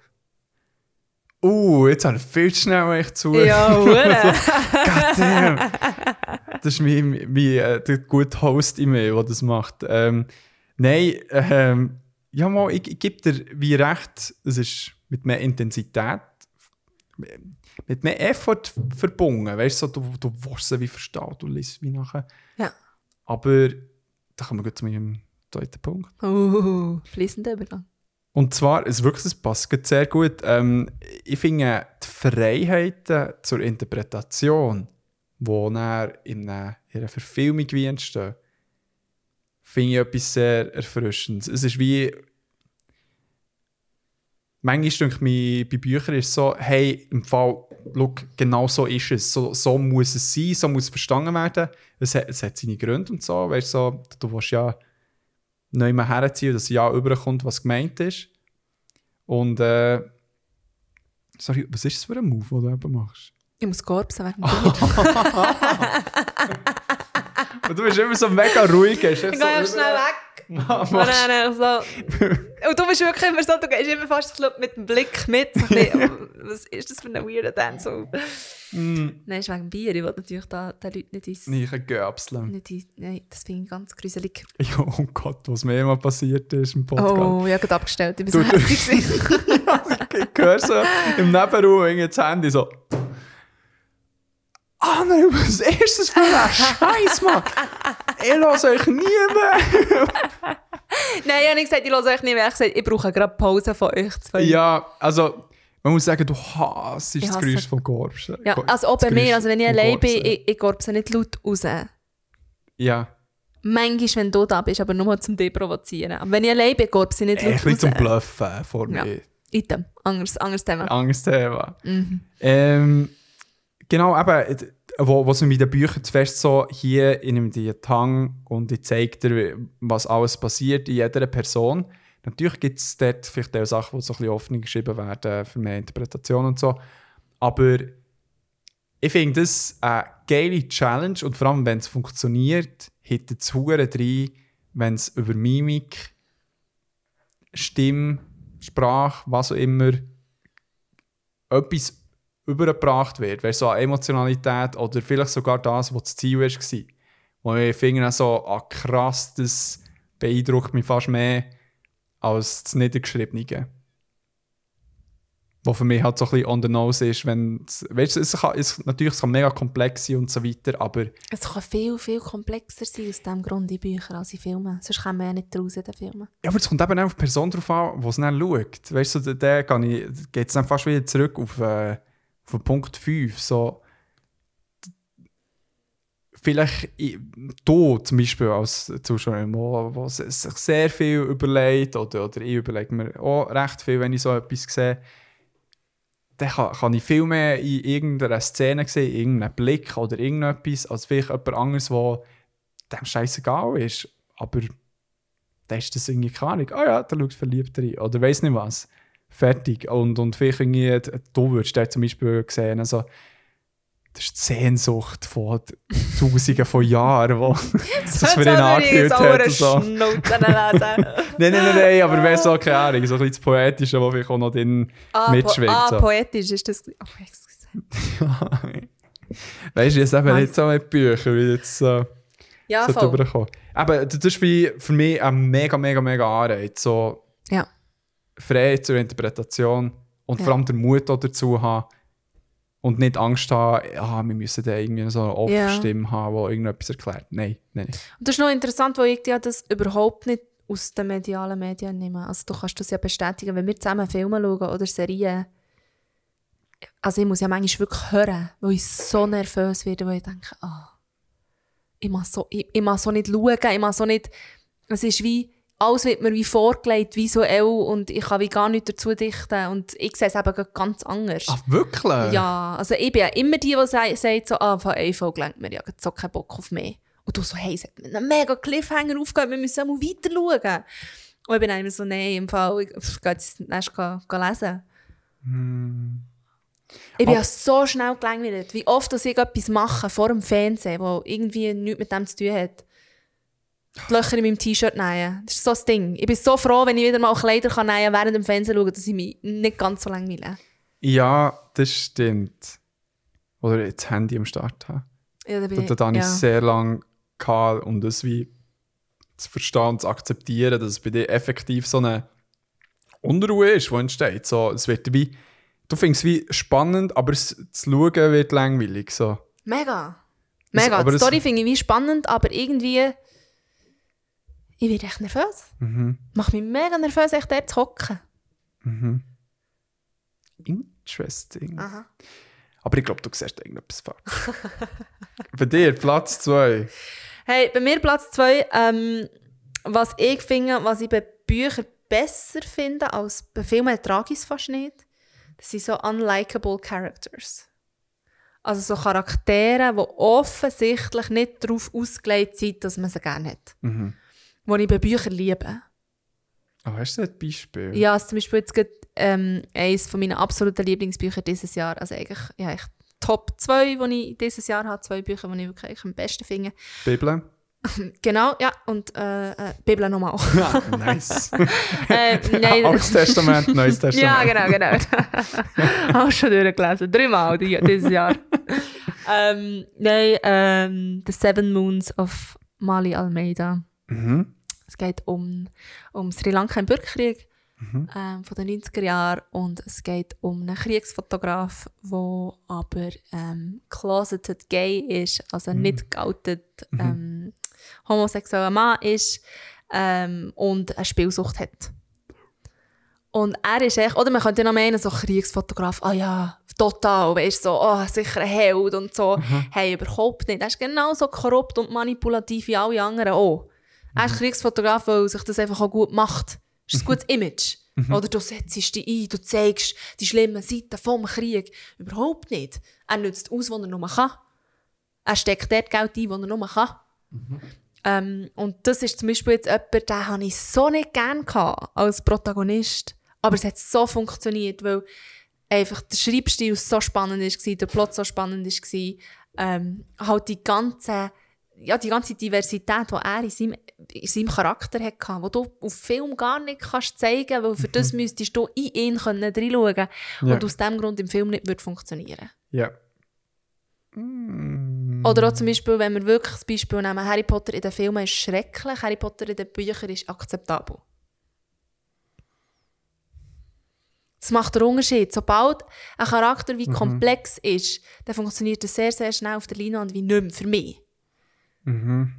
[SPEAKER 1] Uh, jetzt habe ich viel zu schnell echt zu.
[SPEAKER 2] hure.
[SPEAKER 1] Goddamn. Das ist mein, mein, äh, der gute Host in mir, der das macht. Ähm, nein, ähm, ja, mal, ich, ich gebe dir wie recht, es ist mit mehr Intensität, mit mehr Effort verbunden. Weißt du, so, du, du willst sie wie verstehen, du liest wie nachher.
[SPEAKER 2] Ja.
[SPEAKER 1] Aber da kommen wir zu meinem zweiten Punkt.
[SPEAKER 2] Uh, fließender Übergang.
[SPEAKER 1] Und zwar, es wirklich, es passt sehr gut. Ähm, ich finde die Freiheiten zur Interpretation, die dann in einer, in einer Verfilmung wie entstehen, finde ich etwas sehr Erfrischendes. Es ist wie. Manchmal denke ich bei Büchern ist es so, hey, im Fall, look, genau so ist es. So, so muss es sein, so muss es verstanden werden. Es hat, es hat seine Gründe und so. Weißt, so du willst ja neu mal herziehen, dass ja überkommt, was gemeint ist. Und äh, sorry, was ist das für ein Move, den du eben machst?
[SPEAKER 2] Ich muss dem Bier.
[SPEAKER 1] Und du bist immer so mega ruhig.
[SPEAKER 2] Ich gehe ja schnell weg.
[SPEAKER 1] Machst,
[SPEAKER 2] Und dann so. Und du bist wirklich immer so, du gehst immer fast glaub, mit dem Blick mit. So bisschen, Was ist das für ein weirder Dance? So.
[SPEAKER 1] mm,
[SPEAKER 2] Nein, ist wegen Bier. Ich will natürlich da, den Leuten nicht ins...
[SPEAKER 1] nee, ich kann göpseln.
[SPEAKER 2] Nicht nein, das finde ich ganz gruselig.
[SPEAKER 1] Ja, oh Gott, was mir mal passiert ist im Podcast.
[SPEAKER 2] Oh, ich habe gerade abgestellt. Ich bin so hässlich.
[SPEAKER 1] Ich höre so im Nebenraum das Handy so. Ah nein, was ist das für ein Scheiß, Mann? Ich euch nie mehr.
[SPEAKER 2] Nein, ich habe nicht gesagt, ich höre euch nicht mehr. Ich gesagt, ich brauche gerade Pause von euch zwei.
[SPEAKER 1] Ja, also, man muss sagen, du hasst das Geräusch vom Korps.
[SPEAKER 2] Ja, also auch bei mir, also wenn ich allein bin, ich, ich nicht laut raus.
[SPEAKER 1] Ja,
[SPEAKER 2] Manchmal, wenn du da bist, aber nur zum Deprovozieren. Aber wenn ich allein bin, korpse ich nicht
[SPEAKER 1] ein
[SPEAKER 2] laut
[SPEAKER 1] bisschen
[SPEAKER 2] raus.
[SPEAKER 1] zum Bluffen vor
[SPEAKER 2] Ja.
[SPEAKER 1] mir.
[SPEAKER 2] Item. Anderes, anderes Thema.
[SPEAKER 1] Angst Thema.
[SPEAKER 2] Mhm.
[SPEAKER 1] Ähm, genau, äh, wo, wo es mit den Büchern zuerst so, hier in einem die Tang und ich zeige dir, was alles passiert in jeder Person. Natürlich gibt es dort vielleicht auch Sachen, die so ein bisschen offen geschrieben werden für mehr Interpretation und so. Aber ich finde das eine geile Challenge und vor allem, wenn es funktioniert, hittet es Huren rein, wenn es über Mimik, Stimme, Sprache, was auch immer, etwas übergebracht wird, weißt, so an Emotionalität oder vielleicht sogar das, was das Ziel war. Wo ich finde, so, ah, krass, das beeindruckt mich fast mehr als das Niedergeschriebene. Was für mich halt so ein bisschen on the nose ist, wenn weißt, du, es kann, es, natürlich es kann mega komplex sein und so weiter, aber
[SPEAKER 2] Es kann viel, viel komplexer sein aus diesem Grund in Büchern als in Filmen. Sonst kommen wir ja nicht raus in den Filmen.
[SPEAKER 1] Ja, aber es kommt eben auch auf die Person drauf an, die es dann schaut. Weißt du, so, der geht es dann fast wieder zurück auf, äh, den Punkt 5. So, vielleicht du zum Beispiel als Zuschauer, wo sich sehr viel überlegt, oder, oder ich überlege mir auch recht viel, wenn ich so etwas sehe, dann kann, kann ich viel mehr in irgendeiner Szene sehen, in irgendeinem Blick oder irgendetwas, als vielleicht jemand anderes, der dem scheißegal ist. Aber dann ist das irgendwie keine Ahnung. Ah ja, da schaut verliebt rein. Oder weiss nicht was. Fertig. Und, und vielleicht irgendwie, du würdest da zum Beispiel sehen, also, das ist die Sehnsucht von Tausenden von Jahren, wo das für ihn
[SPEAKER 2] ich
[SPEAKER 1] hat.
[SPEAKER 2] so?
[SPEAKER 1] Nein, nein, nein, nein, aber du, so, keine Ahnung, so ein bisschen das Poetische, was vielleicht auch noch drin
[SPEAKER 2] Ah,
[SPEAKER 1] mitschwingt.
[SPEAKER 2] po ah
[SPEAKER 1] so.
[SPEAKER 2] poetisch ist das. Oh, excuse.
[SPEAKER 1] weißt du, jetzt eben nicht so mit Büchern, wie jetzt so,
[SPEAKER 2] Ja,
[SPEAKER 1] so
[SPEAKER 2] voll.
[SPEAKER 1] Aber das ist wie für mich ein mega, mega, mega Anreiz. So
[SPEAKER 2] Ja.
[SPEAKER 1] Freiheit zur Interpretation und
[SPEAKER 2] Ja.
[SPEAKER 1] vor allem den Mut auch dazu haben und nicht Angst haben, ja, wir müssen da irgendwie so eine Off-Stimme haben, die irgendetwas erklärt. Nein, nein.
[SPEAKER 2] Und das ist noch interessant, weil ich ja das überhaupt nicht aus den medialen Medien nehme. Also du kannst das ja bestätigen, wenn wir zusammen Filme schauen oder Serien. Also ich muss ja manchmal wirklich hören, weil ich so nervös werde, weil ich denke, ah, ich mag so, ich, ich mag so nicht schauen, ich mag so nicht, es ist wie, alles wird mir wie vorgelegt, visuell und ich kann wie gar nichts dazu dichten und ich sehe es eben ganz anders.
[SPEAKER 1] Ach, wirklich?
[SPEAKER 2] Ja, also ich bin ja immer die, die sagt, so, ah, von Folge lenkt mir ja so keinen Bock auf mehr. Und du so, hey, es hat mir einen mega Cliffhanger aufgehört, wir müssen mal weiter schauen. Und ich bin immer so, nein, im Fall, ich gehe jetzt erst gehen, gehen lesen. Ich bin ja so schnell gelangweilt, wie oft dass ich etwas mache vor dem Fernsehen, wo irgendwie nichts mit dem zu tun hat. Die Löcher in meinem T-Shirt nähen. Das ist so das Ding. Ich bin so froh, wenn ich wieder mal Kleider kann nähen während dem Fernsehen schauen, dass ich mich nicht ganz so langweile.
[SPEAKER 1] Ja, das stimmt. Oder jetzt das Handy am Start haben.
[SPEAKER 2] Ja, da bin ich,
[SPEAKER 1] da, da ich
[SPEAKER 2] ja.
[SPEAKER 1] sehr lange gehabt, um das wie zu verstehen und zu akzeptieren, dass es bei dir effektiv so eine Unruhe ist, die entsteht. So, es wird wie, du findest es wie spannend, aber es, zu schauen wird langweilig. So.
[SPEAKER 2] Mega. Mega.
[SPEAKER 1] aber
[SPEAKER 2] die Story finde ich wie spannend, aber irgendwie. Ich werde echt nervös.
[SPEAKER 1] Mhm.
[SPEAKER 2] Macht mich mega nervös, echt dort zu hocken.
[SPEAKER 1] Interesting.
[SPEAKER 2] Aha.
[SPEAKER 1] Aber ich glaube, du siehst irgendetwas falsch. bei dir, Platz 2.
[SPEAKER 2] Hey, bei mir Platz 2, ähm, was ich finde, was ich bei Büchern besser finde als bei Filmen, trage ich es fast nicht. Das sind so unlikable Characters. Also so Charaktere, die offensichtlich nicht darauf ausgelegt sind, dass man sie gerne hat.
[SPEAKER 1] Mhm.
[SPEAKER 2] Die ich bei Büchern liebe.
[SPEAKER 1] Oh, hast du ein Beispiel?
[SPEAKER 2] Ja, also zum Beispiel jetzt gerade, ähm, eines von meinen absoluten Lieblingsbüchern dieses Jahr. Also eigentlich, ja, echt Top 2, die ich dieses Jahr habe. Zwei Bücher, die ich wirklich eigentlich am besten finde.
[SPEAKER 1] Bibel?
[SPEAKER 2] Genau, ja. Und äh, äh, Bibel nochmal.
[SPEAKER 1] Ja, nice.
[SPEAKER 2] äh, nein,
[SPEAKER 1] Altes Testament, Neues Testament.
[SPEAKER 2] ja, genau, genau. Auch schon durchgelesen. Dreimal die, dieses Jahr. ähm, nein, ähm, The Seven Moons of Mali Almeida.
[SPEAKER 1] Mhm.
[SPEAKER 2] Es geht um, um Sri Lanka im Bürgerkrieg
[SPEAKER 1] Mhm.
[SPEAKER 2] ähm, von den 90er Jahren und es geht um einen Kriegsfotograf, der aber ähm, closeted gay ist, also
[SPEAKER 1] Mhm.
[SPEAKER 2] nicht geoutet ähm, homosexueller Mann ist ähm, und eine Spielsucht hat. Und er ist echt, oder man könnte noch meinen, so Kriegsfotograf, ah ja, total, weißt so, oh, sicher ein Held und so. Hey, überhaupt nicht. Er ist genauso korrupt und manipulativ wie alle anderen auch. Er ist Kriegsfotograf, weil sich das einfach auch gut macht. Das ist ein gutes Image. Oder du setzt dich ein, du zeigst die schlimmen Seiten vom Krieg. Überhaupt nicht. Er nützt aus, was er nur kann. Er steckt dort Geld ein, was er nur kann. Ähm, und das ist zum Beispiel jetzt jemand, den habe ich so nicht gerne gehabt als Protagonist. Aber es hat so funktioniert, weil einfach der Schreibstil so spannend war, der Plot so spannend war. Ähm, halt die ganze, ja, die ganze Diversität, die er in seinem, in seinem Charakter hatte, die du auf Film gar nicht kannst zeigen weil für das müsstest du in ihn können reinschauen können.
[SPEAKER 1] Ja.
[SPEAKER 2] Und aus diesem Grund im Film nicht würde funktionieren
[SPEAKER 1] Ja.
[SPEAKER 2] Oder auch zum Beispiel, wenn wir wirklich das Beispiel nehmen, Harry Potter in den Filmen ist schrecklich, Harry Potter in den Büchern ist akzeptabel. Das macht den Unterschied. Sobald ein Charakter wie komplex ist, dann funktioniert er sehr, sehr schnell auf der Leinwand wie nicht mehr für mich.
[SPEAKER 1] Mhm.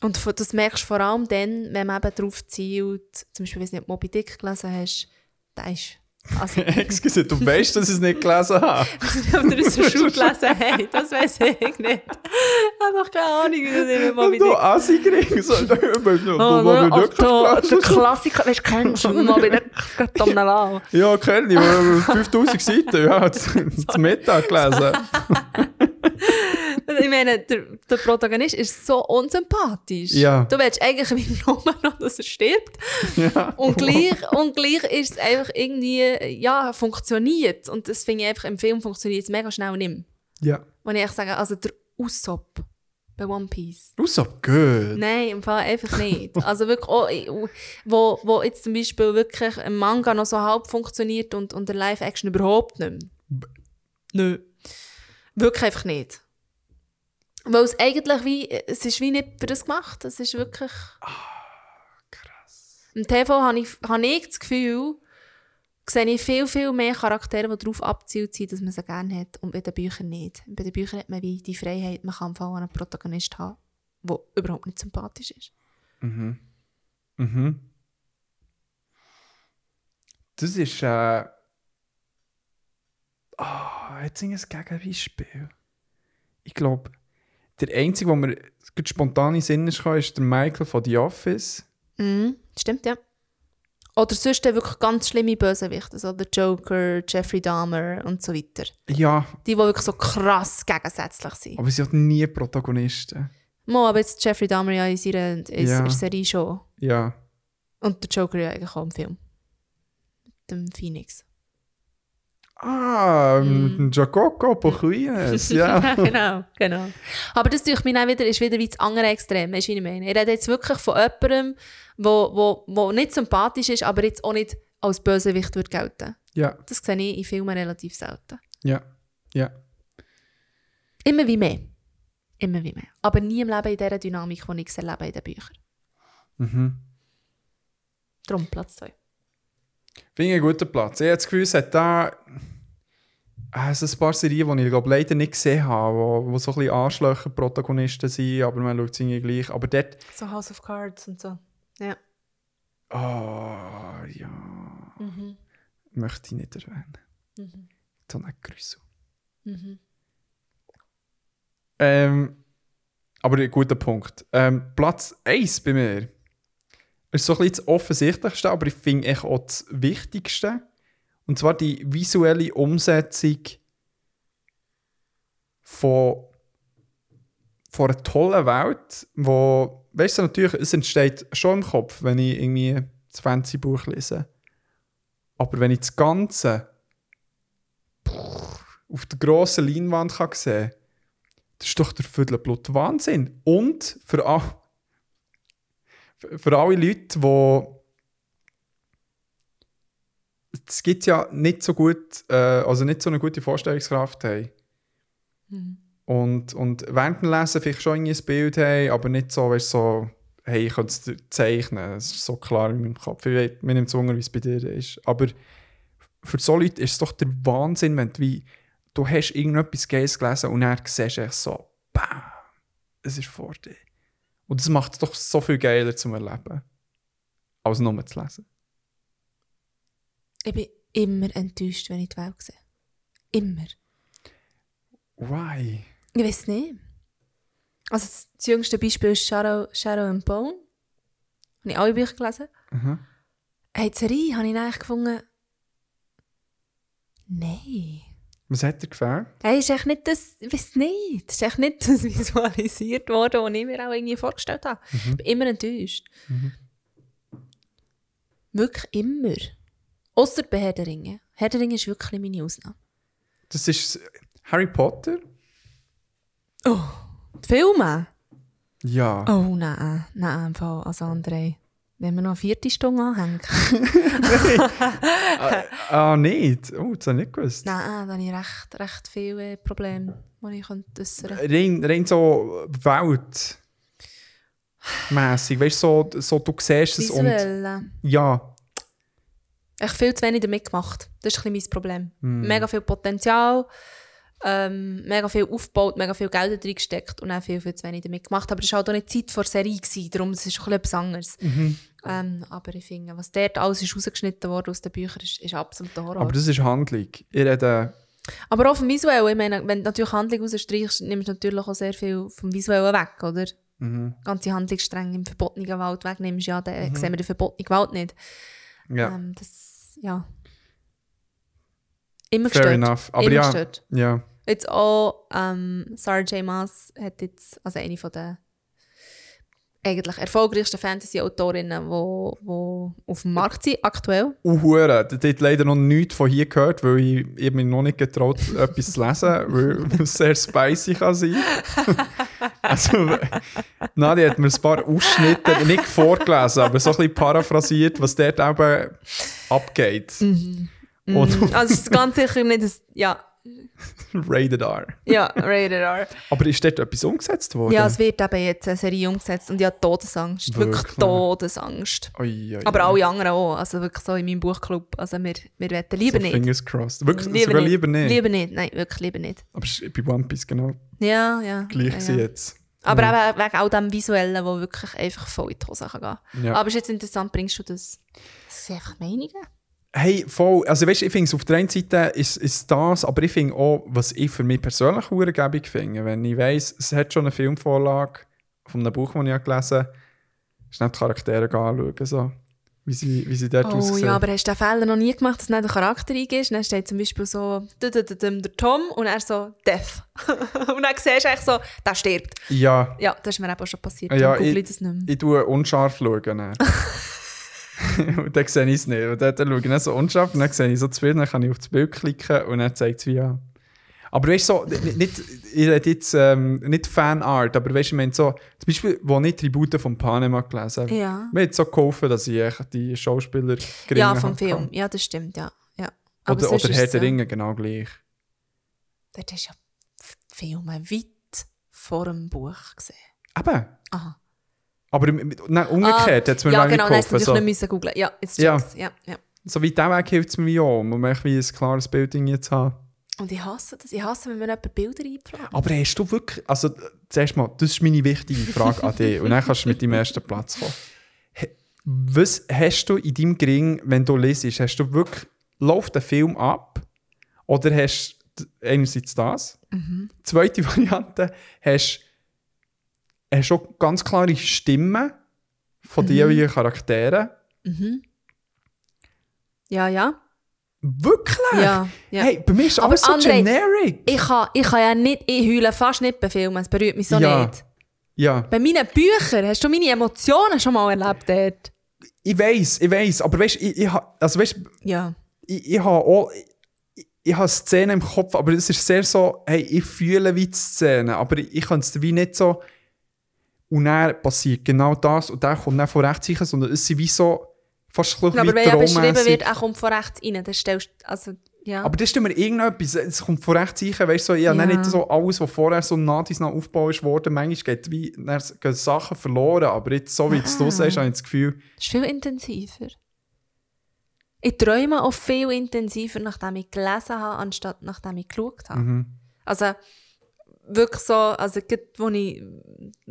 [SPEAKER 2] Und das merkst du vor allem dann, wenn man eben darauf zielt, zum Beispiel, wenn du nicht Moby Dick gelesen hast, der ist... Also,
[SPEAKER 1] Excuse, du weißt, dass ich es nicht gelesen habe.
[SPEAKER 2] ob ihr es Schule gelesen habt, das weiß ich nicht. Ich habe doch keine Ahnung, wie das immer Moby
[SPEAKER 1] Du
[SPEAKER 2] Dick...
[SPEAKER 1] Assi-Gring. So, du weißt noch,
[SPEAKER 2] Oh,
[SPEAKER 1] du Moby? Dick hast
[SPEAKER 2] da, der. Klassiker, weißt du, kennst du Moby Dick? Geht um den.
[SPEAKER 1] Ja, kenne ich. aber 5000 Seiten. Ja, zum Mittag gelesen.
[SPEAKER 2] Ich meine, der, der Protagonist ist so unsympathisch.
[SPEAKER 1] Ja.
[SPEAKER 2] Du willst eigentlich wie nur noch, dass er stirbt.
[SPEAKER 1] Ja.
[SPEAKER 2] Und gleich, und gleich ist es einfach irgendwie, ja, funktioniert. Und das finde ich einfach, im Film funktioniert es mega schnell nicht mehr.
[SPEAKER 1] Ja.
[SPEAKER 2] Und ich sage, also der Usopp bei One Piece.
[SPEAKER 1] So gut.
[SPEAKER 2] Nein, im Fall einfach nicht. Also wirklich, auch, ich- wo, wo jetzt zum Beispiel wirklich ein Manga noch so halb funktioniert und, und der Live-Action überhaupt nicht mehr. Nö. Wirklich einfach nicht. Weil es eigentlich wie, es ist wie nicht für das gemacht. Es ist wirklich... krass. Im TV habe ich, habe ich das Gefühl, sehe ich viel, viel mehr Charaktere, die darauf abzielt sind, dass man sie gerne hat und bei den Büchern nicht. Bei den Büchern hat man wie die Freiheit, man kann Fall einen Protagonist haben, der überhaupt nicht sympathisch ist.
[SPEAKER 1] Mhm. Das ist. Äh... Ah, jetzt ein Gegenbeispiel. Ich glaube, der einzige, der mir spontan in Sinn ist, ist der Michael von The Office.
[SPEAKER 2] Mhm, stimmt, ja. Oder sonst wirklich ganz schlimme Bösewichte, also der Joker, Jeffrey Dahmer und so weiter.
[SPEAKER 1] Ja,
[SPEAKER 2] Die, die wirklich so krass gegensätzlich sind.
[SPEAKER 1] aber sie hat nie Protagonisten.
[SPEAKER 2] Mo, aber jetzt Jeffrey Dahmer ja in seiner in
[SPEAKER 1] Ja.
[SPEAKER 2] Serie schon.
[SPEAKER 1] Ja.
[SPEAKER 2] Und der Joker ja eigentlich auch im Film. Mit dem Phoenix.
[SPEAKER 1] Ah,
[SPEAKER 2] Mm.
[SPEAKER 1] mm. Jacoco Pochuines, ja.
[SPEAKER 2] genau, genau. Aber das durch mich auch wieder, ist wieder wie das andere Extrem, wie ich meine? Ich rede jetzt wirklich von jemandem, wo, wo, wo nicht sympathisch ist, aber jetzt auch nicht als Bösewicht wird gelten.
[SPEAKER 1] ja,
[SPEAKER 2] Das sehe ich in Filmen relativ selten.
[SPEAKER 1] ja, ja.
[SPEAKER 2] Immer wie mehr. Immer wie mehr. Aber nie im Leben in dieser Dynamik, die ich erlebe in den Büchern.
[SPEAKER 1] Mhm.
[SPEAKER 2] Darum Platz 2.
[SPEAKER 1] Finde ich einen guten Platz. Ich habe das Gefühl, es hat da äh, so ein paar Serien, die ich glaub, leider nicht gesehen habe, wo, wo so ein bisschen Arschlöcher Protagonisten sind, aber man schaut es irgendwie gleich. Aber dort,
[SPEAKER 2] So House of Cards und so. Ja.
[SPEAKER 1] ah ja,
[SPEAKER 2] Mhm.
[SPEAKER 1] möchte ich nicht erwähnen.
[SPEAKER 2] Mhm.
[SPEAKER 1] So ein Grüssel.
[SPEAKER 2] Mhm.
[SPEAKER 1] Ähm, aber ein guter Punkt. Ähm, Platz 1 bei mir ist so ein bisschen das Offensichtlichste, aber ich finde echt auch das Wichtigste. Und zwar die visuelle Umsetzung von, von einer tollen Welt, wo, weißt du, natürlich, es entsteht schon im Kopf, wenn ich irgendwie das Fantasy-Buch lese. Aber wenn ich das Ganze auf der grossen Leinwand kann sehen kann, das ist doch der Viertelblut Wahnsinn. Und für, für- alle Leute, die. Es gibt ja nicht so gut, äh, also nicht so eine gute Vorstellungskraft haben. Und, und während dem Lesen vielleicht schon irgendwie ein Bild haben, aber nicht so, weißt, so, hey, ich könnte es zeichnen. Es ist so klar in meinem Kopf. Ich weiß, mir nimmt es Wunder, wie es bei dir ist. Aber für so Leute ist es doch der Wahnsinn, wenn du wie du hast irgendetwas Geiles gelesen und dann siehst du so, BAM! Es ist vor dir. Und das macht es doch so viel geiler zum Erleben, als nur zu lesen.
[SPEAKER 2] Ich bin immer enttäuscht, wenn ich die Welt sehe. Immer.
[SPEAKER 1] Why?
[SPEAKER 2] Ich weiß nicht. Also das, jüngste Beispiel ist Shadow, Shadow and Bone. Habe ich alle Bücher gelesen.
[SPEAKER 1] Mhm.
[SPEAKER 2] Hey, die Serie habe ich eigentlich gefunden... Nein.
[SPEAKER 1] Was hat dir gefällt?
[SPEAKER 2] Hey, ist echt nicht das... Weiß nicht. Ist echt nicht das visualisiert worden, was ich mir auch irgendwie vorgestellt habe. Ich bin immer enttäuscht. Wirklich immer. Ausser bei Herr der Ringe. Herr der Ringe ist wirklich meine Ausnahme.
[SPEAKER 1] Das ist Harry Potter?
[SPEAKER 2] Die Filme?
[SPEAKER 1] Ja.
[SPEAKER 2] Oh nein, nein, im Fall. Also André, wenn wir noch eine vierte Stunde anhängen.
[SPEAKER 1] Ah, nicht? Oh, das habe ich nicht gewusst.
[SPEAKER 2] nein, da habe ich recht, recht viele Probleme, die ich könnte äußern
[SPEAKER 1] Rein, rein so Welt. Mässig. Weißt du, so, so du siehst es und.
[SPEAKER 2] Visuell. äh,
[SPEAKER 1] Ja.
[SPEAKER 2] Ich viel zu wenig damit gemacht. Das ist ein bisschen mein Problem. Mega viel Potenzial, ähm, mega viel aufgebaut, mega viel Geld drin gesteckt und auch viel, viel zu wenig damit gemacht. Aber es war halt auch nicht Zeit vor Serie, gewesen, darum ist es ein etwas anderes. Ähm, aber ich finde, was dort alles ist rausgeschnitten wurde aus den Büchern, ist, ist absoluter Horror.
[SPEAKER 1] Aber das ist Handlung. Ich rede.
[SPEAKER 2] Aber auch vom Visuellen, ich meine, wenn du natürlich Handlung rausstreichst, nimmst du natürlich auch sehr viel vom Visuellen weg, oder?
[SPEAKER 1] Mhm.
[SPEAKER 2] Ganze Handlungsstränge im verbotenen Wald wegnimmst, ja, dann sehen wir den verbotenen Wald nicht.
[SPEAKER 1] Ja.
[SPEAKER 2] Ähm, das, ja. Immer
[SPEAKER 1] Fair
[SPEAKER 2] gestört.
[SPEAKER 1] enough. Aber
[SPEAKER 2] Immer
[SPEAKER 1] ja.
[SPEAKER 2] gestört.
[SPEAKER 1] Ja.
[SPEAKER 2] Jetzt auch ähm, Sarah J. Maas hat jetzt, also eine von der eigentlich erfolgreichsten Fantasy-Autorinnen, die wo, wo auf dem Markt sind, aktuell.
[SPEAKER 1] Uh, Hure. Da hat leider noch nichts von hier gehört, weil ich, ich mich noch nicht getraut, etwas zu lesen, weil es sehr spicy kann sein. also, Nadia hat mir ein paar Ausschnitte nicht vorgelesen, aber so ein bisschen paraphrasiert, was dort eben abgeht. Und
[SPEAKER 2] Also es ist ganz sicher nicht das, ja,
[SPEAKER 1] Rated R.
[SPEAKER 2] ja, Rated R.
[SPEAKER 1] Aber ist dort etwas umgesetzt worden?
[SPEAKER 2] Ja, es wird eben jetzt eine Serie umgesetzt und ich habe Todesangst. Wirklich,
[SPEAKER 1] Wirklich?
[SPEAKER 2] Todesangst.
[SPEAKER 1] Ui, ui,
[SPEAKER 2] Aber alle anderen auch. Also wirklich so in meinem Buchclub. Also wir, wir wollen lieber
[SPEAKER 1] so
[SPEAKER 2] nicht.
[SPEAKER 1] Fingers crossed. Wirklich, sogar lieber nicht.
[SPEAKER 2] Lieber nicht, nein, wirklich lieber nicht.
[SPEAKER 1] Aber es ist bei One Piece genau
[SPEAKER 2] Ja, ja.
[SPEAKER 1] gleich
[SPEAKER 2] ja, ja.
[SPEAKER 1] jetzt.
[SPEAKER 2] Aber eben wegen all dem Visuellen, wo wirklich einfach voll in die Hose kann gehen
[SPEAKER 1] Ja.
[SPEAKER 2] Aber es ist jetzt interessant, bringst du das? Das sind einfach Meinungen.
[SPEAKER 1] Hey, voll. Also, weißt, ich finde es auf der einen Seite ist, ist das, aber ich finde auch, was ich für mich persönlich urgebig finde, wenn ich weiss, es hat schon eine Filmvorlage von einem Buch, das ich gelesen habe, schnell die Charaktere anschauen, so, wie, sie, wie sie dort
[SPEAKER 2] Oh
[SPEAKER 1] aussehen.
[SPEAKER 2] ja, aber hast du den Fehler noch nie gemacht, dass du nicht der Charakter eingehst? Dann steht zum Beispiel so «Dü- dü- dü- düm, der Tom und er so «Death». und dann siehst du eigentlich so, der stirbt.
[SPEAKER 1] ja,
[SPEAKER 2] Ja, das ist mir eben auch schon passiert.
[SPEAKER 1] Ja, ich-
[SPEAKER 2] ich das nicht mehr.
[SPEAKER 1] ich tue unscharf schauen. und dann sehe ich es nicht. Und dann, dann schaue ich so unscharf und dann sehe ich so zu viel, dann kann ich auf das Bild klicken und dann zeigt es wie an. Aber weißt du, so, nicht, ich rede jetzt ähm, nicht Fanart, aber weißt du, ich meine so, zum Beispiel, wo ich Tribute von Panama gelesen habe,
[SPEAKER 2] Ja.
[SPEAKER 1] mir hat so geholfen, dass ich die Schauspieler geringer
[SPEAKER 2] Ja, vom Film.
[SPEAKER 1] gehabt.
[SPEAKER 2] Ja, das stimmt, ja. ja. Aber
[SPEAKER 1] Oder, oder Herr der
[SPEAKER 2] ja-
[SPEAKER 1] Ringe, genau gleich.
[SPEAKER 2] Dort hast du ja Filme weit vor dem Buch gesehen.
[SPEAKER 1] Eben.
[SPEAKER 2] Aha.
[SPEAKER 1] Aber im- nein, umgekehrt hat es mir
[SPEAKER 2] ja, genau,
[SPEAKER 1] geholfen.
[SPEAKER 2] du natürlich
[SPEAKER 1] So,
[SPEAKER 2] nicht müssen googlen. Ja, jetzt
[SPEAKER 1] Ja.
[SPEAKER 2] check's. Ja, ja.
[SPEAKER 1] so wie dieser Weg hilft es mir auch, um echt wie ein klares Bild irgendwie zu haben.
[SPEAKER 2] Und ich hasse das. Ich hasse, wenn mir jemand Bilder einplant.
[SPEAKER 1] Aber hast du wirklich, also zuerst mal, das ist meine wichtige Frage an dich und dann kannst du mit deinem ersten Platz kommen. Was hast du in deinem Gring, wenn du lesest, hast du wirklich, läuft der Film ab oder hast du einerseits das, zweite Variante, hast du schon ganz klare Stimmen von
[SPEAKER 2] Mhm.
[SPEAKER 1] jeweiligen Charakteren.
[SPEAKER 2] Ja, ja.
[SPEAKER 1] Wirklich?
[SPEAKER 2] Ja, ja.
[SPEAKER 1] Hey, bei mir ist
[SPEAKER 2] Aber
[SPEAKER 1] alles so
[SPEAKER 2] André,
[SPEAKER 1] generic.
[SPEAKER 2] Ich kann, ich kann ja nicht, ich heule fast nicht bei Filmen. Es berührt mich so
[SPEAKER 1] Ja.
[SPEAKER 2] nicht.
[SPEAKER 1] Ja.
[SPEAKER 2] Bei meinen Büchern hast du meine Emotionen schon mal erlebt dort.
[SPEAKER 1] Ich weiß, ich weiß, aber weißt ich, ich, also weißt,
[SPEAKER 2] Ja.
[SPEAKER 1] ich, ich habe auch, ich, ich habe Szenen im Kopf, aber es ist sehr so, hey, ich fühle wie die Szene, aber ich, ich kann es wie nicht so, und dann passiert genau das und der kommt dann von rechts rein, sondern es sind wie so, fast ein bisschen
[SPEAKER 2] Aber wenn ja beschrieben wird, er kommt von rechts rein, dann stellst also, ja.
[SPEAKER 1] Aber das ist immer irgendetwas, es kommt von rechts rein, weißt du, so,
[SPEAKER 2] Ja.
[SPEAKER 1] dann nicht so alles, was vorher so nah dies nach aufgebaut ist worden, manchmal geht wie, dann gehen Sachen verloren, aber jetzt, so wie
[SPEAKER 2] Ah.
[SPEAKER 1] es du sagst, habe ich das Gefühl,
[SPEAKER 2] Das ist viel intensiver. Ich träume auch viel intensiver, nachdem ich gelesen habe, anstatt nachdem ich geschaut habe.
[SPEAKER 1] Mhm.
[SPEAKER 2] Also wirklich so, also wo ich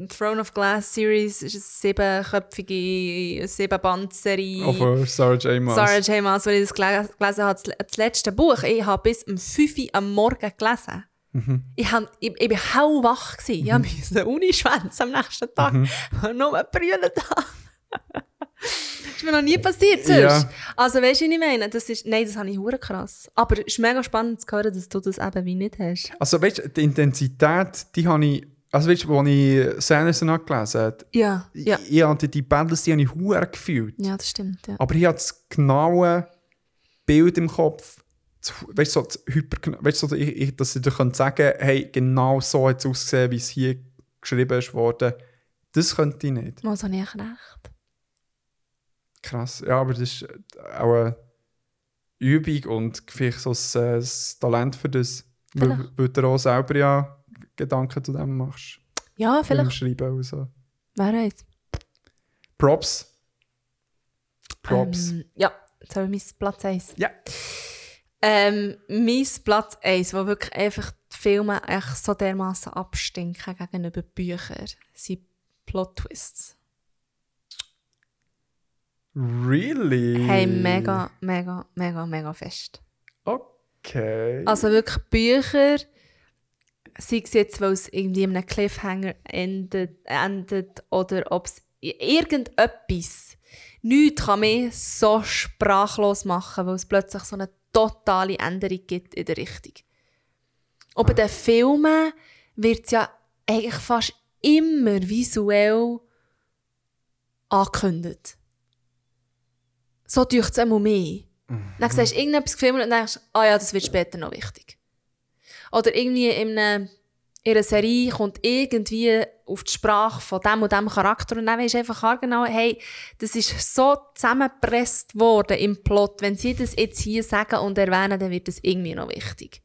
[SPEAKER 2] Throne of Glass Series ist eine siebenköpfige, sieben Band-Serie.
[SPEAKER 1] auf äh, Sarah J. Maas.
[SPEAKER 2] Sarah J. Maas, als ich das gele- gelesen habe, das, letzte Buch, ich habe bis um 5 Uhr am Morgen gelesen.
[SPEAKER 1] Mhm.
[SPEAKER 2] Ich, hab, ich, ich bin hellwach. gewesen. Ich musste Uni schwänzen am nächsten Tag.
[SPEAKER 1] Mhm.
[SPEAKER 2] Nur brüllen. Das ist mir noch nie passiert sonst.
[SPEAKER 1] Ja.
[SPEAKER 2] Also weißt du, was ich meine? Das ist, nein, das habe ich hure krass. Aber es ist mega spannend zu hören, dass du das eben wie nicht hast.
[SPEAKER 1] Also weißt du, die Intensität, die habe ich, also weißt du, als ich Sanderson gelesen habe,
[SPEAKER 2] Ja, ja.
[SPEAKER 1] ich, ich hatte die Battles, die habe ich hure gefühlt.
[SPEAKER 2] Ja, das stimmt, ja.
[SPEAKER 1] Aber ich habe das genaue Bild im Kopf, weißt du, so, das hyper, weißt du, so, ich, ich, dass ich dir könnte sagen hey, genau so hat es ausgesehen, wie es hier geschrieben ist worden. Das könnte ich nicht.
[SPEAKER 2] Mal so nicht recht.
[SPEAKER 1] Krass. Ja, aber das ist auch eine Übung und vielleicht so ein, äh, ein Talent für das. Weil,
[SPEAKER 2] Vielleicht.
[SPEAKER 1] weil du auch selber ja Gedanken zu dem machst.
[SPEAKER 2] Ja,
[SPEAKER 1] Beim
[SPEAKER 2] vielleicht.
[SPEAKER 1] Schreiben und so.
[SPEAKER 2] Wer weiß.
[SPEAKER 1] Props. Props.
[SPEAKER 2] Ähm, ja, jetzt habe ich mein Platz 1.
[SPEAKER 1] Ja.
[SPEAKER 2] Ähm, mein Platz 1, wo wirklich einfach die Filme echt so dermaßen abstinken gegenüber Büchern, sind Plot-Twists.
[SPEAKER 1] Really?
[SPEAKER 2] Hey, mega, mega, mega, mega fest.
[SPEAKER 1] Okay.
[SPEAKER 2] Also wirklich Bücher, sei es jetzt, weil es irgendwie in einem Cliffhanger endet, endet oder ob es irgendetwas, nichts kann mich so sprachlos machen, weil es plötzlich so eine totale Änderung gibt in der Richtung. Und bei den Filmen wird es ja eigentlich fast immer visuell angekündigt. So tut es einmal mehr. Dann siehst du irgendetwas gefilmt und denkst, ah ja, das wird später noch wichtig. Oder irgendwie in einer, in einer Serie kommt irgendwie auf die Sprache von dem und dem Charakter und dann weisst du einfach genau, hey, das ist so zusammengepresst worden im Plot. Wenn sie das jetzt hier sagen und erwähnen, dann wird das irgendwie noch wichtig.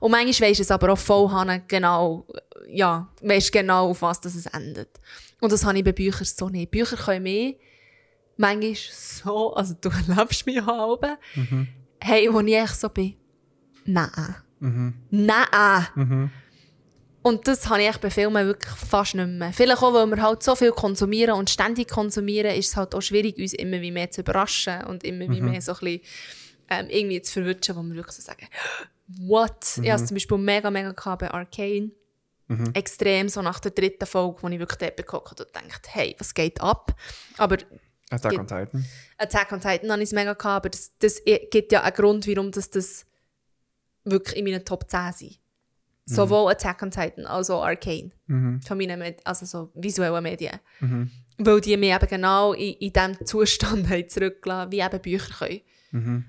[SPEAKER 2] Und manchmal weisst du es aber auch voll genau, ja, weisst genau, auf was das es endet. Und das habe ich bei Büchern so nicht. Bücher können mehr, manchmal so, also du erlebst mich halb, hey, wo ich echt so bin, nein. Nein. Und das habe ich bei Filmen wirklich fast nicht mehr. Vielleicht auch, weil wir halt so viel konsumieren und ständig konsumieren, ist es halt auch schwierig, uns immer wie mehr zu überraschen und immer wie mehr so ein bisschen ähm, irgendwie zu verwutschen, wo wir wirklich so sagen, what? Ich hatte es zum Beispiel mega, mega gehabt bei Arcane. Extrem, so nach der dritten Folge, wo ich wirklich dort geguckt und gedacht, hey, was geht ab? Aber
[SPEAKER 1] Attack on Titan.
[SPEAKER 2] Attack on Titan habe ich es mega gehabt, aber das, das gibt ja einen Grund, warum das, das wirklich in meinen Top 10 sind. Sowohl Attack on Titan als auch Arcane. Von meinen Med also so visuellen Medien. Weil die mich eben genau in, in diesem Zustand haben zurückgelassen, wie eben Bücher können.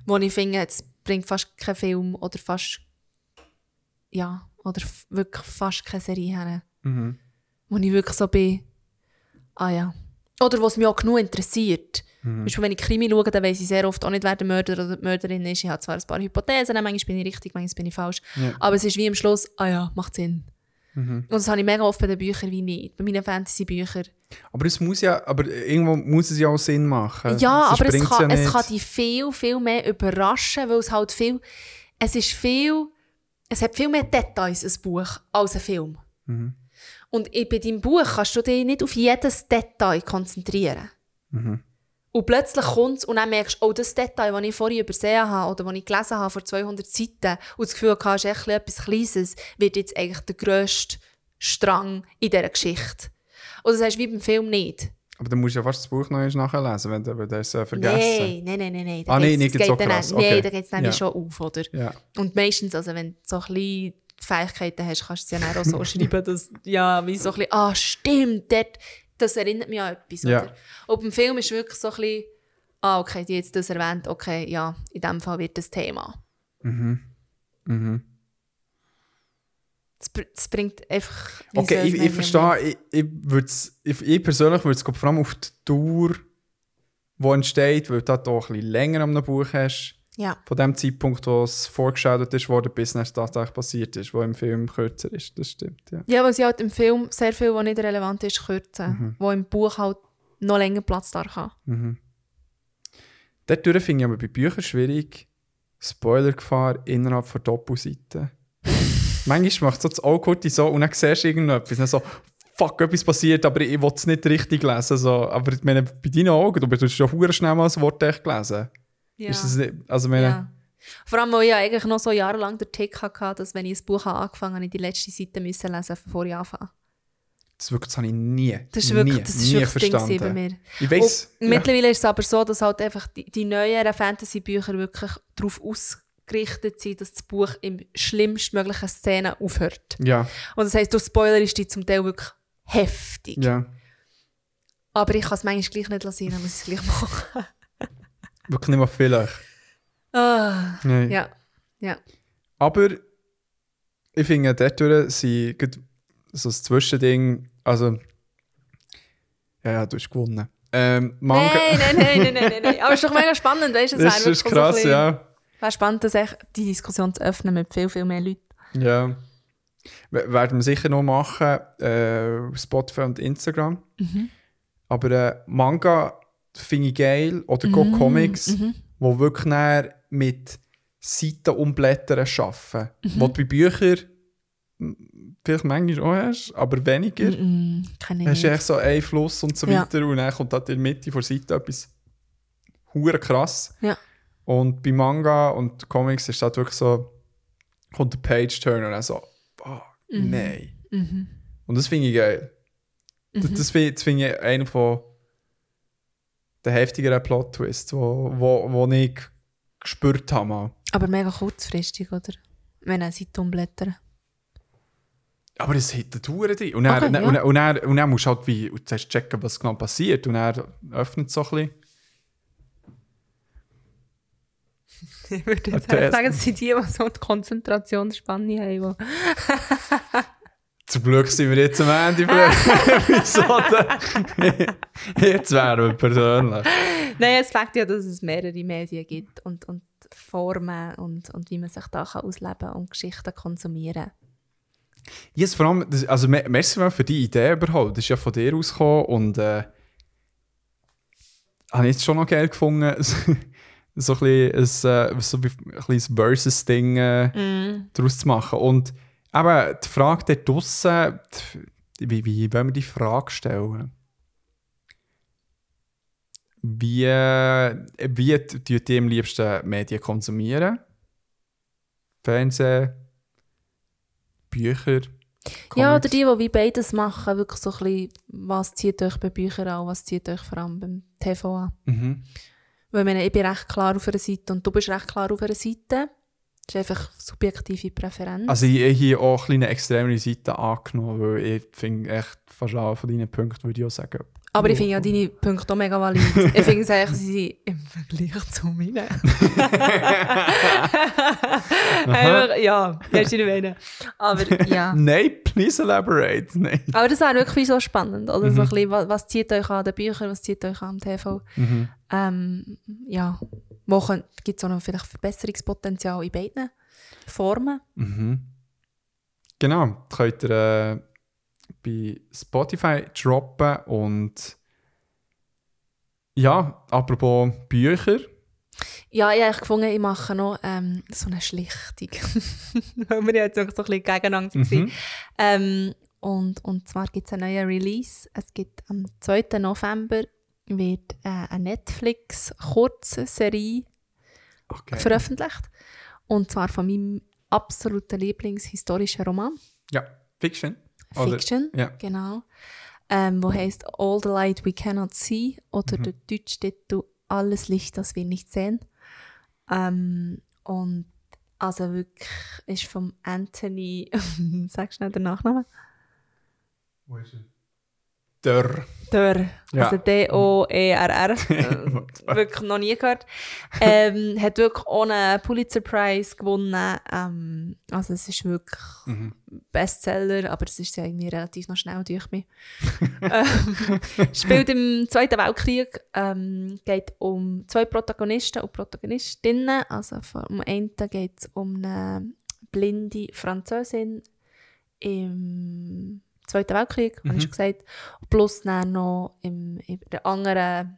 [SPEAKER 2] Wo ich finde, es bringt fast kein Film oder fast ja, oder wirklich fast keine Serie her. Wo ich wirklich so bin, ah ja. Oder was mich auch genug interessiert. Zum Beispiel, wenn ich Krimi schaue, dann weiss ich sehr oft auch nicht, wer der Mörder oder die Mörderin ist. Ich habe zwar ein paar Hypothesen, manchmal bin ich richtig, manchmal bin ich falsch. Aber es ist wie am Schluss, ah ja, macht Sinn. Und das habe ich mega oft bei den Büchern wie nicht. Bei meinen Fantasy-Büchern.
[SPEAKER 1] Aber es muss ja, aber irgendwo muss es ja auch Sinn machen.
[SPEAKER 2] Ja,
[SPEAKER 1] Sonst
[SPEAKER 2] aber es kann,
[SPEAKER 1] ja
[SPEAKER 2] es kann dich viel, viel mehr überraschen, weil es halt viel, es ist viel, es hat viel mehr Details, ein Buch, als ein Film.
[SPEAKER 1] Mhm.
[SPEAKER 2] Und bei deinem Buch kannst du dich nicht auf jedes Detail konzentrieren.
[SPEAKER 1] Mhm.
[SPEAKER 2] Und plötzlich kommt es und dann merkst du, oh, das Detail, das ich vorhin übersehen habe oder das ich gelesen habe vor 200 Seiten und das Gefühl ist echt etwas Kleines, wird jetzt eigentlich der grösste Strang in dieser Geschichte. Und das heißt wie beim Film nicht.
[SPEAKER 1] Aber dann musst du ja fast das Buch noch einmal nachlesen, wenn du es äh, vergessen
[SPEAKER 2] Nein, nein, nein, nein. nein.
[SPEAKER 1] Ah,
[SPEAKER 2] geht's-
[SPEAKER 1] nicht so
[SPEAKER 2] geht dann-
[SPEAKER 1] krass.
[SPEAKER 2] Nein, da geht es nämlich
[SPEAKER 1] Ja.
[SPEAKER 2] schon auf, oder?
[SPEAKER 1] Ja.
[SPEAKER 2] Und meistens, also wenn so ein bisschen Fähigkeiten hast, kannst du es ja dann auch so schreiben, dass, ja, wie so ein bisschen, ah, stimmt, dort, das erinnert mich an etwas,
[SPEAKER 1] Ja.
[SPEAKER 2] oder? Und beim Film ist wirklich so ein bisschen, ah, okay, die jetzt das erwähnt, okay, ja, in dem Fall wird das Thema.
[SPEAKER 1] Mhm.
[SPEAKER 2] Br- das bringt einfach...
[SPEAKER 1] Okay, ich,
[SPEAKER 2] es
[SPEAKER 1] ich verstehe, ich, ich, ich, ich persönlich würde es vor allem auf die Dauer, die entsteht, weil du da doch ein bisschen länger am Buch hast,
[SPEAKER 2] Ja,
[SPEAKER 1] von dem Zeitpunkt, wo es vorgestellt ist, worden, bis es tatsächlich passiert ist, wo im Film kürzer ist. Das stimmt, ja.
[SPEAKER 2] ja weil sie halt im Film sehr viel, was nicht relevant ist, kürzen,
[SPEAKER 1] Mhm.
[SPEAKER 2] wo im Buch halt noch länger Platz da haben.
[SPEAKER 1] Dadurch finde ich aber bei Büchern schwierig, Spoilergefahr innerhalb von Doppelseiten. Manchmal macht so das Auge so und dann siehst du irgendetwas. Dann so, fuck, etwas passiert, aber ich will es nicht richtig lesen. So. Aber ich meine, bei deinen Augen, du bist ja verdammt schnell mal ein Wort echt gelesen.
[SPEAKER 2] Ja.
[SPEAKER 1] Ist das nicht, also meine,
[SPEAKER 2] Ja. Vor allem, weil ich ja eigentlich noch so jahrelang den Tick hatte, dass wenn ich ein Buch habe angefangen habe, ich die letzte Seite müssen lesen bevor ich anfange.
[SPEAKER 1] das, wirklich, das habe ich nie,
[SPEAKER 2] Das ist
[SPEAKER 1] nie,
[SPEAKER 2] wirklich, das ist
[SPEAKER 1] nie
[SPEAKER 2] wirklich das Ding bei mir.
[SPEAKER 1] Ich weiss,
[SPEAKER 2] Und mittlerweile ist es aber so, dass halt einfach die, die neueren Fantasy-Bücher wirklich darauf ausgerichtet sind, dass das Buch im schlimmstmöglichen Szene aufhört.
[SPEAKER 1] ja,
[SPEAKER 2] Und das heisst, durch Spoiler ist die zum Teil wirklich heftig.
[SPEAKER 1] ja,
[SPEAKER 2] Aber ich kann es manchmal gleich nicht lassen, dann muss ich es gleich machen.
[SPEAKER 1] Wirklich nicht mal vielleicht.
[SPEAKER 2] Ah,
[SPEAKER 1] Nein.
[SPEAKER 2] ja, ja.
[SPEAKER 1] Aber ich finde, dort sind so das Zwischending, also ja, ja, du hast gewonnen. Ähm, Manga,
[SPEAKER 2] Nein, nein, nein, nein, nein, nein. Aber es ist doch mega spannend, weißt du?
[SPEAKER 1] Das ist
[SPEAKER 2] wirklich so
[SPEAKER 1] krass,
[SPEAKER 2] bisschen-
[SPEAKER 1] ja.
[SPEAKER 2] Wäre spannend, das echt die Diskussion zu öffnen mit viel, viel mehr Leuten.
[SPEAKER 1] ja. W- Werden wir sicher noch machen, äh, Spotify und Instagram.
[SPEAKER 2] Mhm.
[SPEAKER 1] Aber äh, Manga finde ich geil, oder Go
[SPEAKER 2] Mhm,
[SPEAKER 1] Comics, wo wirklich näher mit Seiten umblättern arbeiten.
[SPEAKER 2] Mhm.
[SPEAKER 1] Wo du bei Büchern vielleicht manchmal auch hast, aber weniger.
[SPEAKER 2] Mm, Kenne ich
[SPEAKER 1] Hast du echt so einen Fluss und so
[SPEAKER 2] Ja.
[SPEAKER 1] weiter und dann kommt da in der Mitte der Seite etwas hure krass.
[SPEAKER 2] Ja.
[SPEAKER 1] Und bei Manga und Comics ist das wirklich so, kommt der Page-Turn und dann so, oh,
[SPEAKER 2] Mhm.
[SPEAKER 1] nein. Und das finde ich geil. Das, das das finde ich einer von den heftigeren Plot-Twists, wo, wo, wo ich gespürt habe.
[SPEAKER 2] Aber mega kurzfristig, oder? Wenn eine Seite umblättern.
[SPEAKER 1] Aber es hittet Touren drin. Und dann,
[SPEAKER 2] Okay,
[SPEAKER 1] dann,
[SPEAKER 2] ja.
[SPEAKER 1] und, dann, und, dann, und dann musst du halt wie, zuerst checken, was genau passiert. Und dann öffnet so ein bisschen.
[SPEAKER 2] Ich würde jetzt sagen, es sind die, die so die Konzentrationsspanne haben.
[SPEAKER 1] Zum Glück sind wir jetzt am Ende Episode. jetzt wären wir persönlich.
[SPEAKER 2] Nein, es fängt ja, dass es mehrere Medien gibt und, und Formen und, und wie man sich da kann ausleben und Geschichten konsumieren
[SPEAKER 1] Yes, vor allem, also me- merci mal für die Idee überhaupt. Das ist ja von dir ausgekommen und äh, habe ich jetzt schon noch geil gefunden, so ein bisschen ein, äh, so ein kleines Versus-Ding äh, daraus zu machen. Und eben die Frage dort draussen, die- wie, wie wollen wir die Frage stellen? Wie, wie tut ihr am liebsten Medien konsumieren? Fernsehen, Bücher?
[SPEAKER 2] Ja, oder
[SPEAKER 1] Comics?
[SPEAKER 2] die, die wie beides machen, wirklich so ein bisschen, was zieht euch bei Büchern an, was zieht euch vor allem beim TV an.
[SPEAKER 1] Mhm.
[SPEAKER 2] Weil ich, meine, ich bin recht klar auf einer Seite und du bist recht klar auf einer Seite. Das ist einfach subjektive Präferenz.
[SPEAKER 1] Also ich habe hier auch eine kleine extremere Seite angenommen, weil ich finde echt fast alle von deinen Punkten würde ich auch sagen.
[SPEAKER 2] Aber ich finde ja deine Punkte auch mega valid. ich finde es eigentlich, sie sind im Vergleich zu meinen. Einfach, ja, weißt du, ich. Aber ja.
[SPEAKER 1] Nein, please elaborate. Nein.
[SPEAKER 2] Aber das wäre wirklich so spannend. Oder? So ein bisschen, was, was zieht euch an den Büchern, was zieht euch an am TV?
[SPEAKER 1] Mhm.
[SPEAKER 2] Ähm, ja, wo gibt es auch noch vielleicht Verbesserungspotenzial in beiden Formen?
[SPEAKER 1] Mhm. Genau, das könnt ihr äh, bei Spotify droppen und ja, apropos Bücher.
[SPEAKER 2] Ja, ich habe gefunden, ich mache noch ähm, so eine Schlichtung. Weil wir ja jetzt auch so ein bisschen gegeneinander waren.
[SPEAKER 1] Mhm.
[SPEAKER 2] Ähm, und, und zwar gibt es einen neuen Release. Es gibt am 2. November wird äh, eine Netflix-Kurzserie
[SPEAKER 1] Okay.
[SPEAKER 2] veröffentlicht. Und zwar von meinem absoluten Lieblingshistorischen Roman.
[SPEAKER 1] Ja, Fiction. Oder-
[SPEAKER 2] Fiction,
[SPEAKER 1] ja.
[SPEAKER 2] genau. Ähm, wo heißt All the Light We Cannot See oder der deutsche Titel Alles Licht, das wir nicht sehen. Ähm, und also wirklich ist vom Anthony, sag schnell den Nachnamen?
[SPEAKER 1] Wo ist er? Der.
[SPEAKER 2] Dörr,
[SPEAKER 1] Ja.
[SPEAKER 2] also D-O-E-R-R. Wirklich noch nie gehört. Ähm, hat wirklich einen Pulitzer Prize gewonnen. Ähm, also es ist wirklich
[SPEAKER 1] Mhm.
[SPEAKER 2] Bestseller, aber es ist ja irgendwie relativ noch schnell durch mich. ähm, spielt im Zweiten Weltkrieg, ähm, geht um zwei Protagonisten und Protagonistinnen. Also vom einen geht es um eine blinde Französin im Zweiten Weltkrieg, habe ich schon gesagt. Plus dann noch im, in der anderen,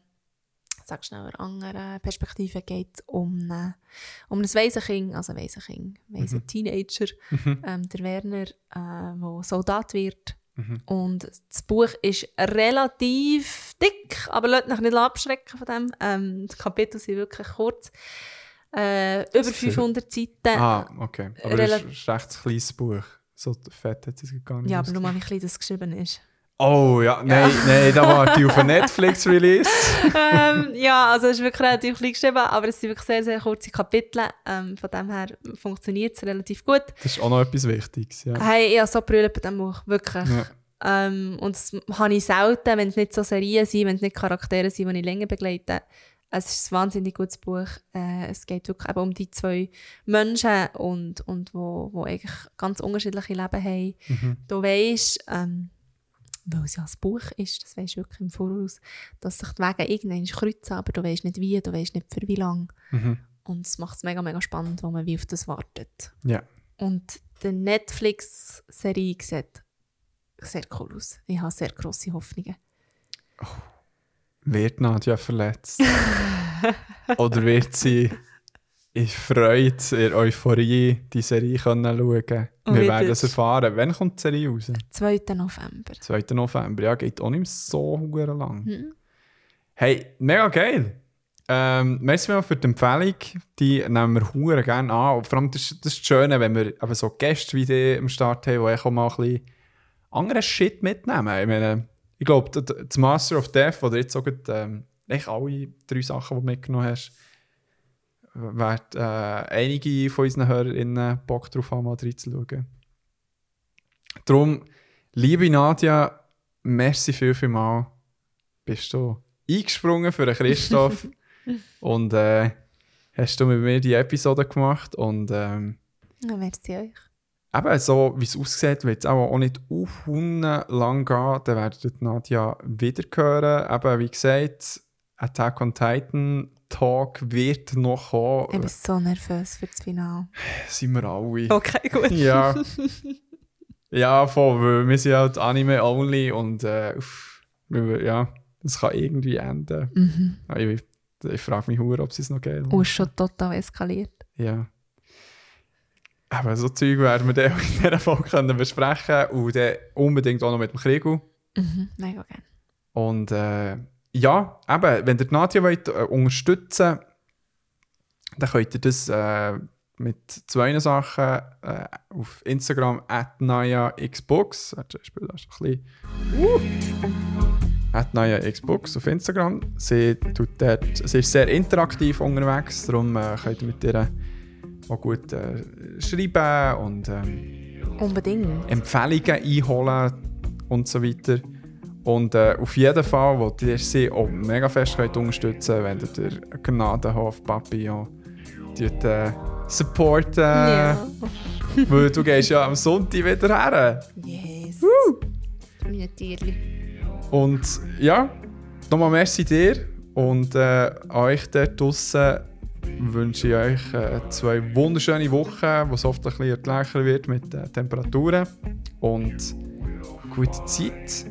[SPEAKER 2] sag schnell, anderen Perspektive geht es um, eine, um ein Waisenkind, also Waisenkind, Waisen Teenager, ähm, der Werner, der Soldat wird. Und das Buch ist relativ dick, aber lasst mich nicht abschrecken von dem. Ähm, die Kapitel sind wirklich kurz. Äh, über 500 Seiten.
[SPEAKER 1] Ah, okay. Aber
[SPEAKER 2] Rela-
[SPEAKER 1] ist ein recht kleines Buch. So fett hat es gar nicht
[SPEAKER 2] ja, aber nur mal, wie klein das geschrieben ist.
[SPEAKER 1] Oh ja, nein, nein, da warte ich auf einen Netflix-Release.
[SPEAKER 2] ähm, ja, also es ist wirklich relativ klein geschrieben, aber es sind wirklich sehr, sehr kurze Kapitel. Ähm, von dem her funktioniert es relativ gut.
[SPEAKER 1] Das ist auch noch etwas Wichtiges. Ja.
[SPEAKER 2] Hey, ich habe so brüllt bei diesem Buch, wirklich.
[SPEAKER 1] Ja.
[SPEAKER 2] Ähm, und das habe ich selten, wenn es nicht so Serien sind, wenn es nicht Charaktere sind, die ich länger begleite. Es ist ein wahnsinnig gutes Buch. Äh, es geht wirklich eben um die zwei Menschen, und, und wo, wo eigentlich ganz unterschiedliche Leben haben.
[SPEAKER 1] Mhm.
[SPEAKER 2] Du weisst, ähm, weil es ja ein Buch ist, das weisst du wirklich im Voraus, dass sich die Wege irgendwann kreuzen, aber du weisst nicht wie, du weisst nicht für wie lange.
[SPEAKER 1] Mhm.
[SPEAKER 2] Und es macht es mega, mega spannend, wo man wie auf das wartet.
[SPEAKER 1] ja.
[SPEAKER 2] Und die Netflix-Serie sieht sehr cool aus. Ich habe sehr grosse Hoffnungen.
[SPEAKER 1] Wird Nadja verletzt? Oder wird sie in Freude, in Euphorie die Serie können schauen können? Wir werden
[SPEAKER 2] es-
[SPEAKER 1] erfahren. Wann kommt die Serie raus?
[SPEAKER 2] 2. November.
[SPEAKER 1] 2. November. Ja, geht auch nicht mehr so lang.
[SPEAKER 2] Mhm.
[SPEAKER 1] Hey, mega geil. Ähm, merci mal für die Empfehlung. Die nehmen wir hure gerne an. Und vor allem das, das ist das Schöne, wenn wir eben so Gäste wie die am Start haben, die auch mal ein bisschen anderen Shit mitnehmen. Ich meine, ich glaube, das- Master of Death, oder jetzt sogar ähm, echt alle drei Sachen, die du mitgenommen hast, wird äh, einige von unseren HörerInnen Bock drauf haben, mal reinzuschauen. darum, liebe Nadja, merci viel, viel mal. Bist du eingesprungen für den Christoph und äh, hast du mit mir die Episode gemacht und ähm,
[SPEAKER 2] Ja, merci euch.
[SPEAKER 1] Eben so, wie es aussieht, wird es auch, auch nicht lang gehen. Dann werdet Nadja wieder hören. Eben, wie gesagt, Attack on Titan Talk wird noch kommen.
[SPEAKER 2] Ich bin so nervös für das Finale.
[SPEAKER 1] Sind wir alle.
[SPEAKER 2] Okay, gut.
[SPEAKER 1] Ja. ja, voll, weil wir sind halt Anime-only und äh, uff, ja, das kann irgendwie enden.
[SPEAKER 2] Mhm.
[SPEAKER 1] Ja, Ich, ich frage mich ob sie es noch geht.
[SPEAKER 2] Und ist schon total eskaliert.
[SPEAKER 1] Ja. Aber so Zeug werden wir dann auch in dieser Folge können besprechen und dann unbedingt auch noch mit dem Kriegel.
[SPEAKER 2] Mhm. Mega gerne.
[SPEAKER 1] Und äh, ja, eben, wenn ihr die Nadja wollt, äh, unterstützen dann könnt ihr das äh, mit zwei Sachen äh, auf Instagram at xbox zum Beispiel da ist ein bisschen at xbox auf Instagram. Sie, tut dort, sie ist sehr interaktiv unterwegs, darum äh, könnt ihr mit ihr auch gut äh, schreiben und ähm,
[SPEAKER 2] Unbedingt.
[SPEAKER 1] Empfehlungen einholen und so weiter. Und äh, auf jeden Fall wollt ihr sie auch mega fest könnt unterstützen wenn ihr den Gnadenhof Papillon tut, äh, supporten.
[SPEAKER 2] Ja.
[SPEAKER 1] Weil du gehst ja am Sonntag wieder her.
[SPEAKER 2] Yes. Meine Tierli.
[SPEAKER 1] Und ja, nochmal merci dir und äh, euch dort draussen wünsche ich euch äh, zwei wunderschöne Wochen, wo es oft ein bisschen erträglicher wird mit den Temperaturen. Und gute Zeit.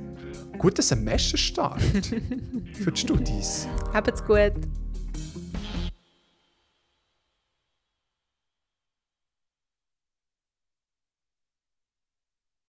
[SPEAKER 1] Guten Semesterstart für die Studis.
[SPEAKER 2] Habt's gut.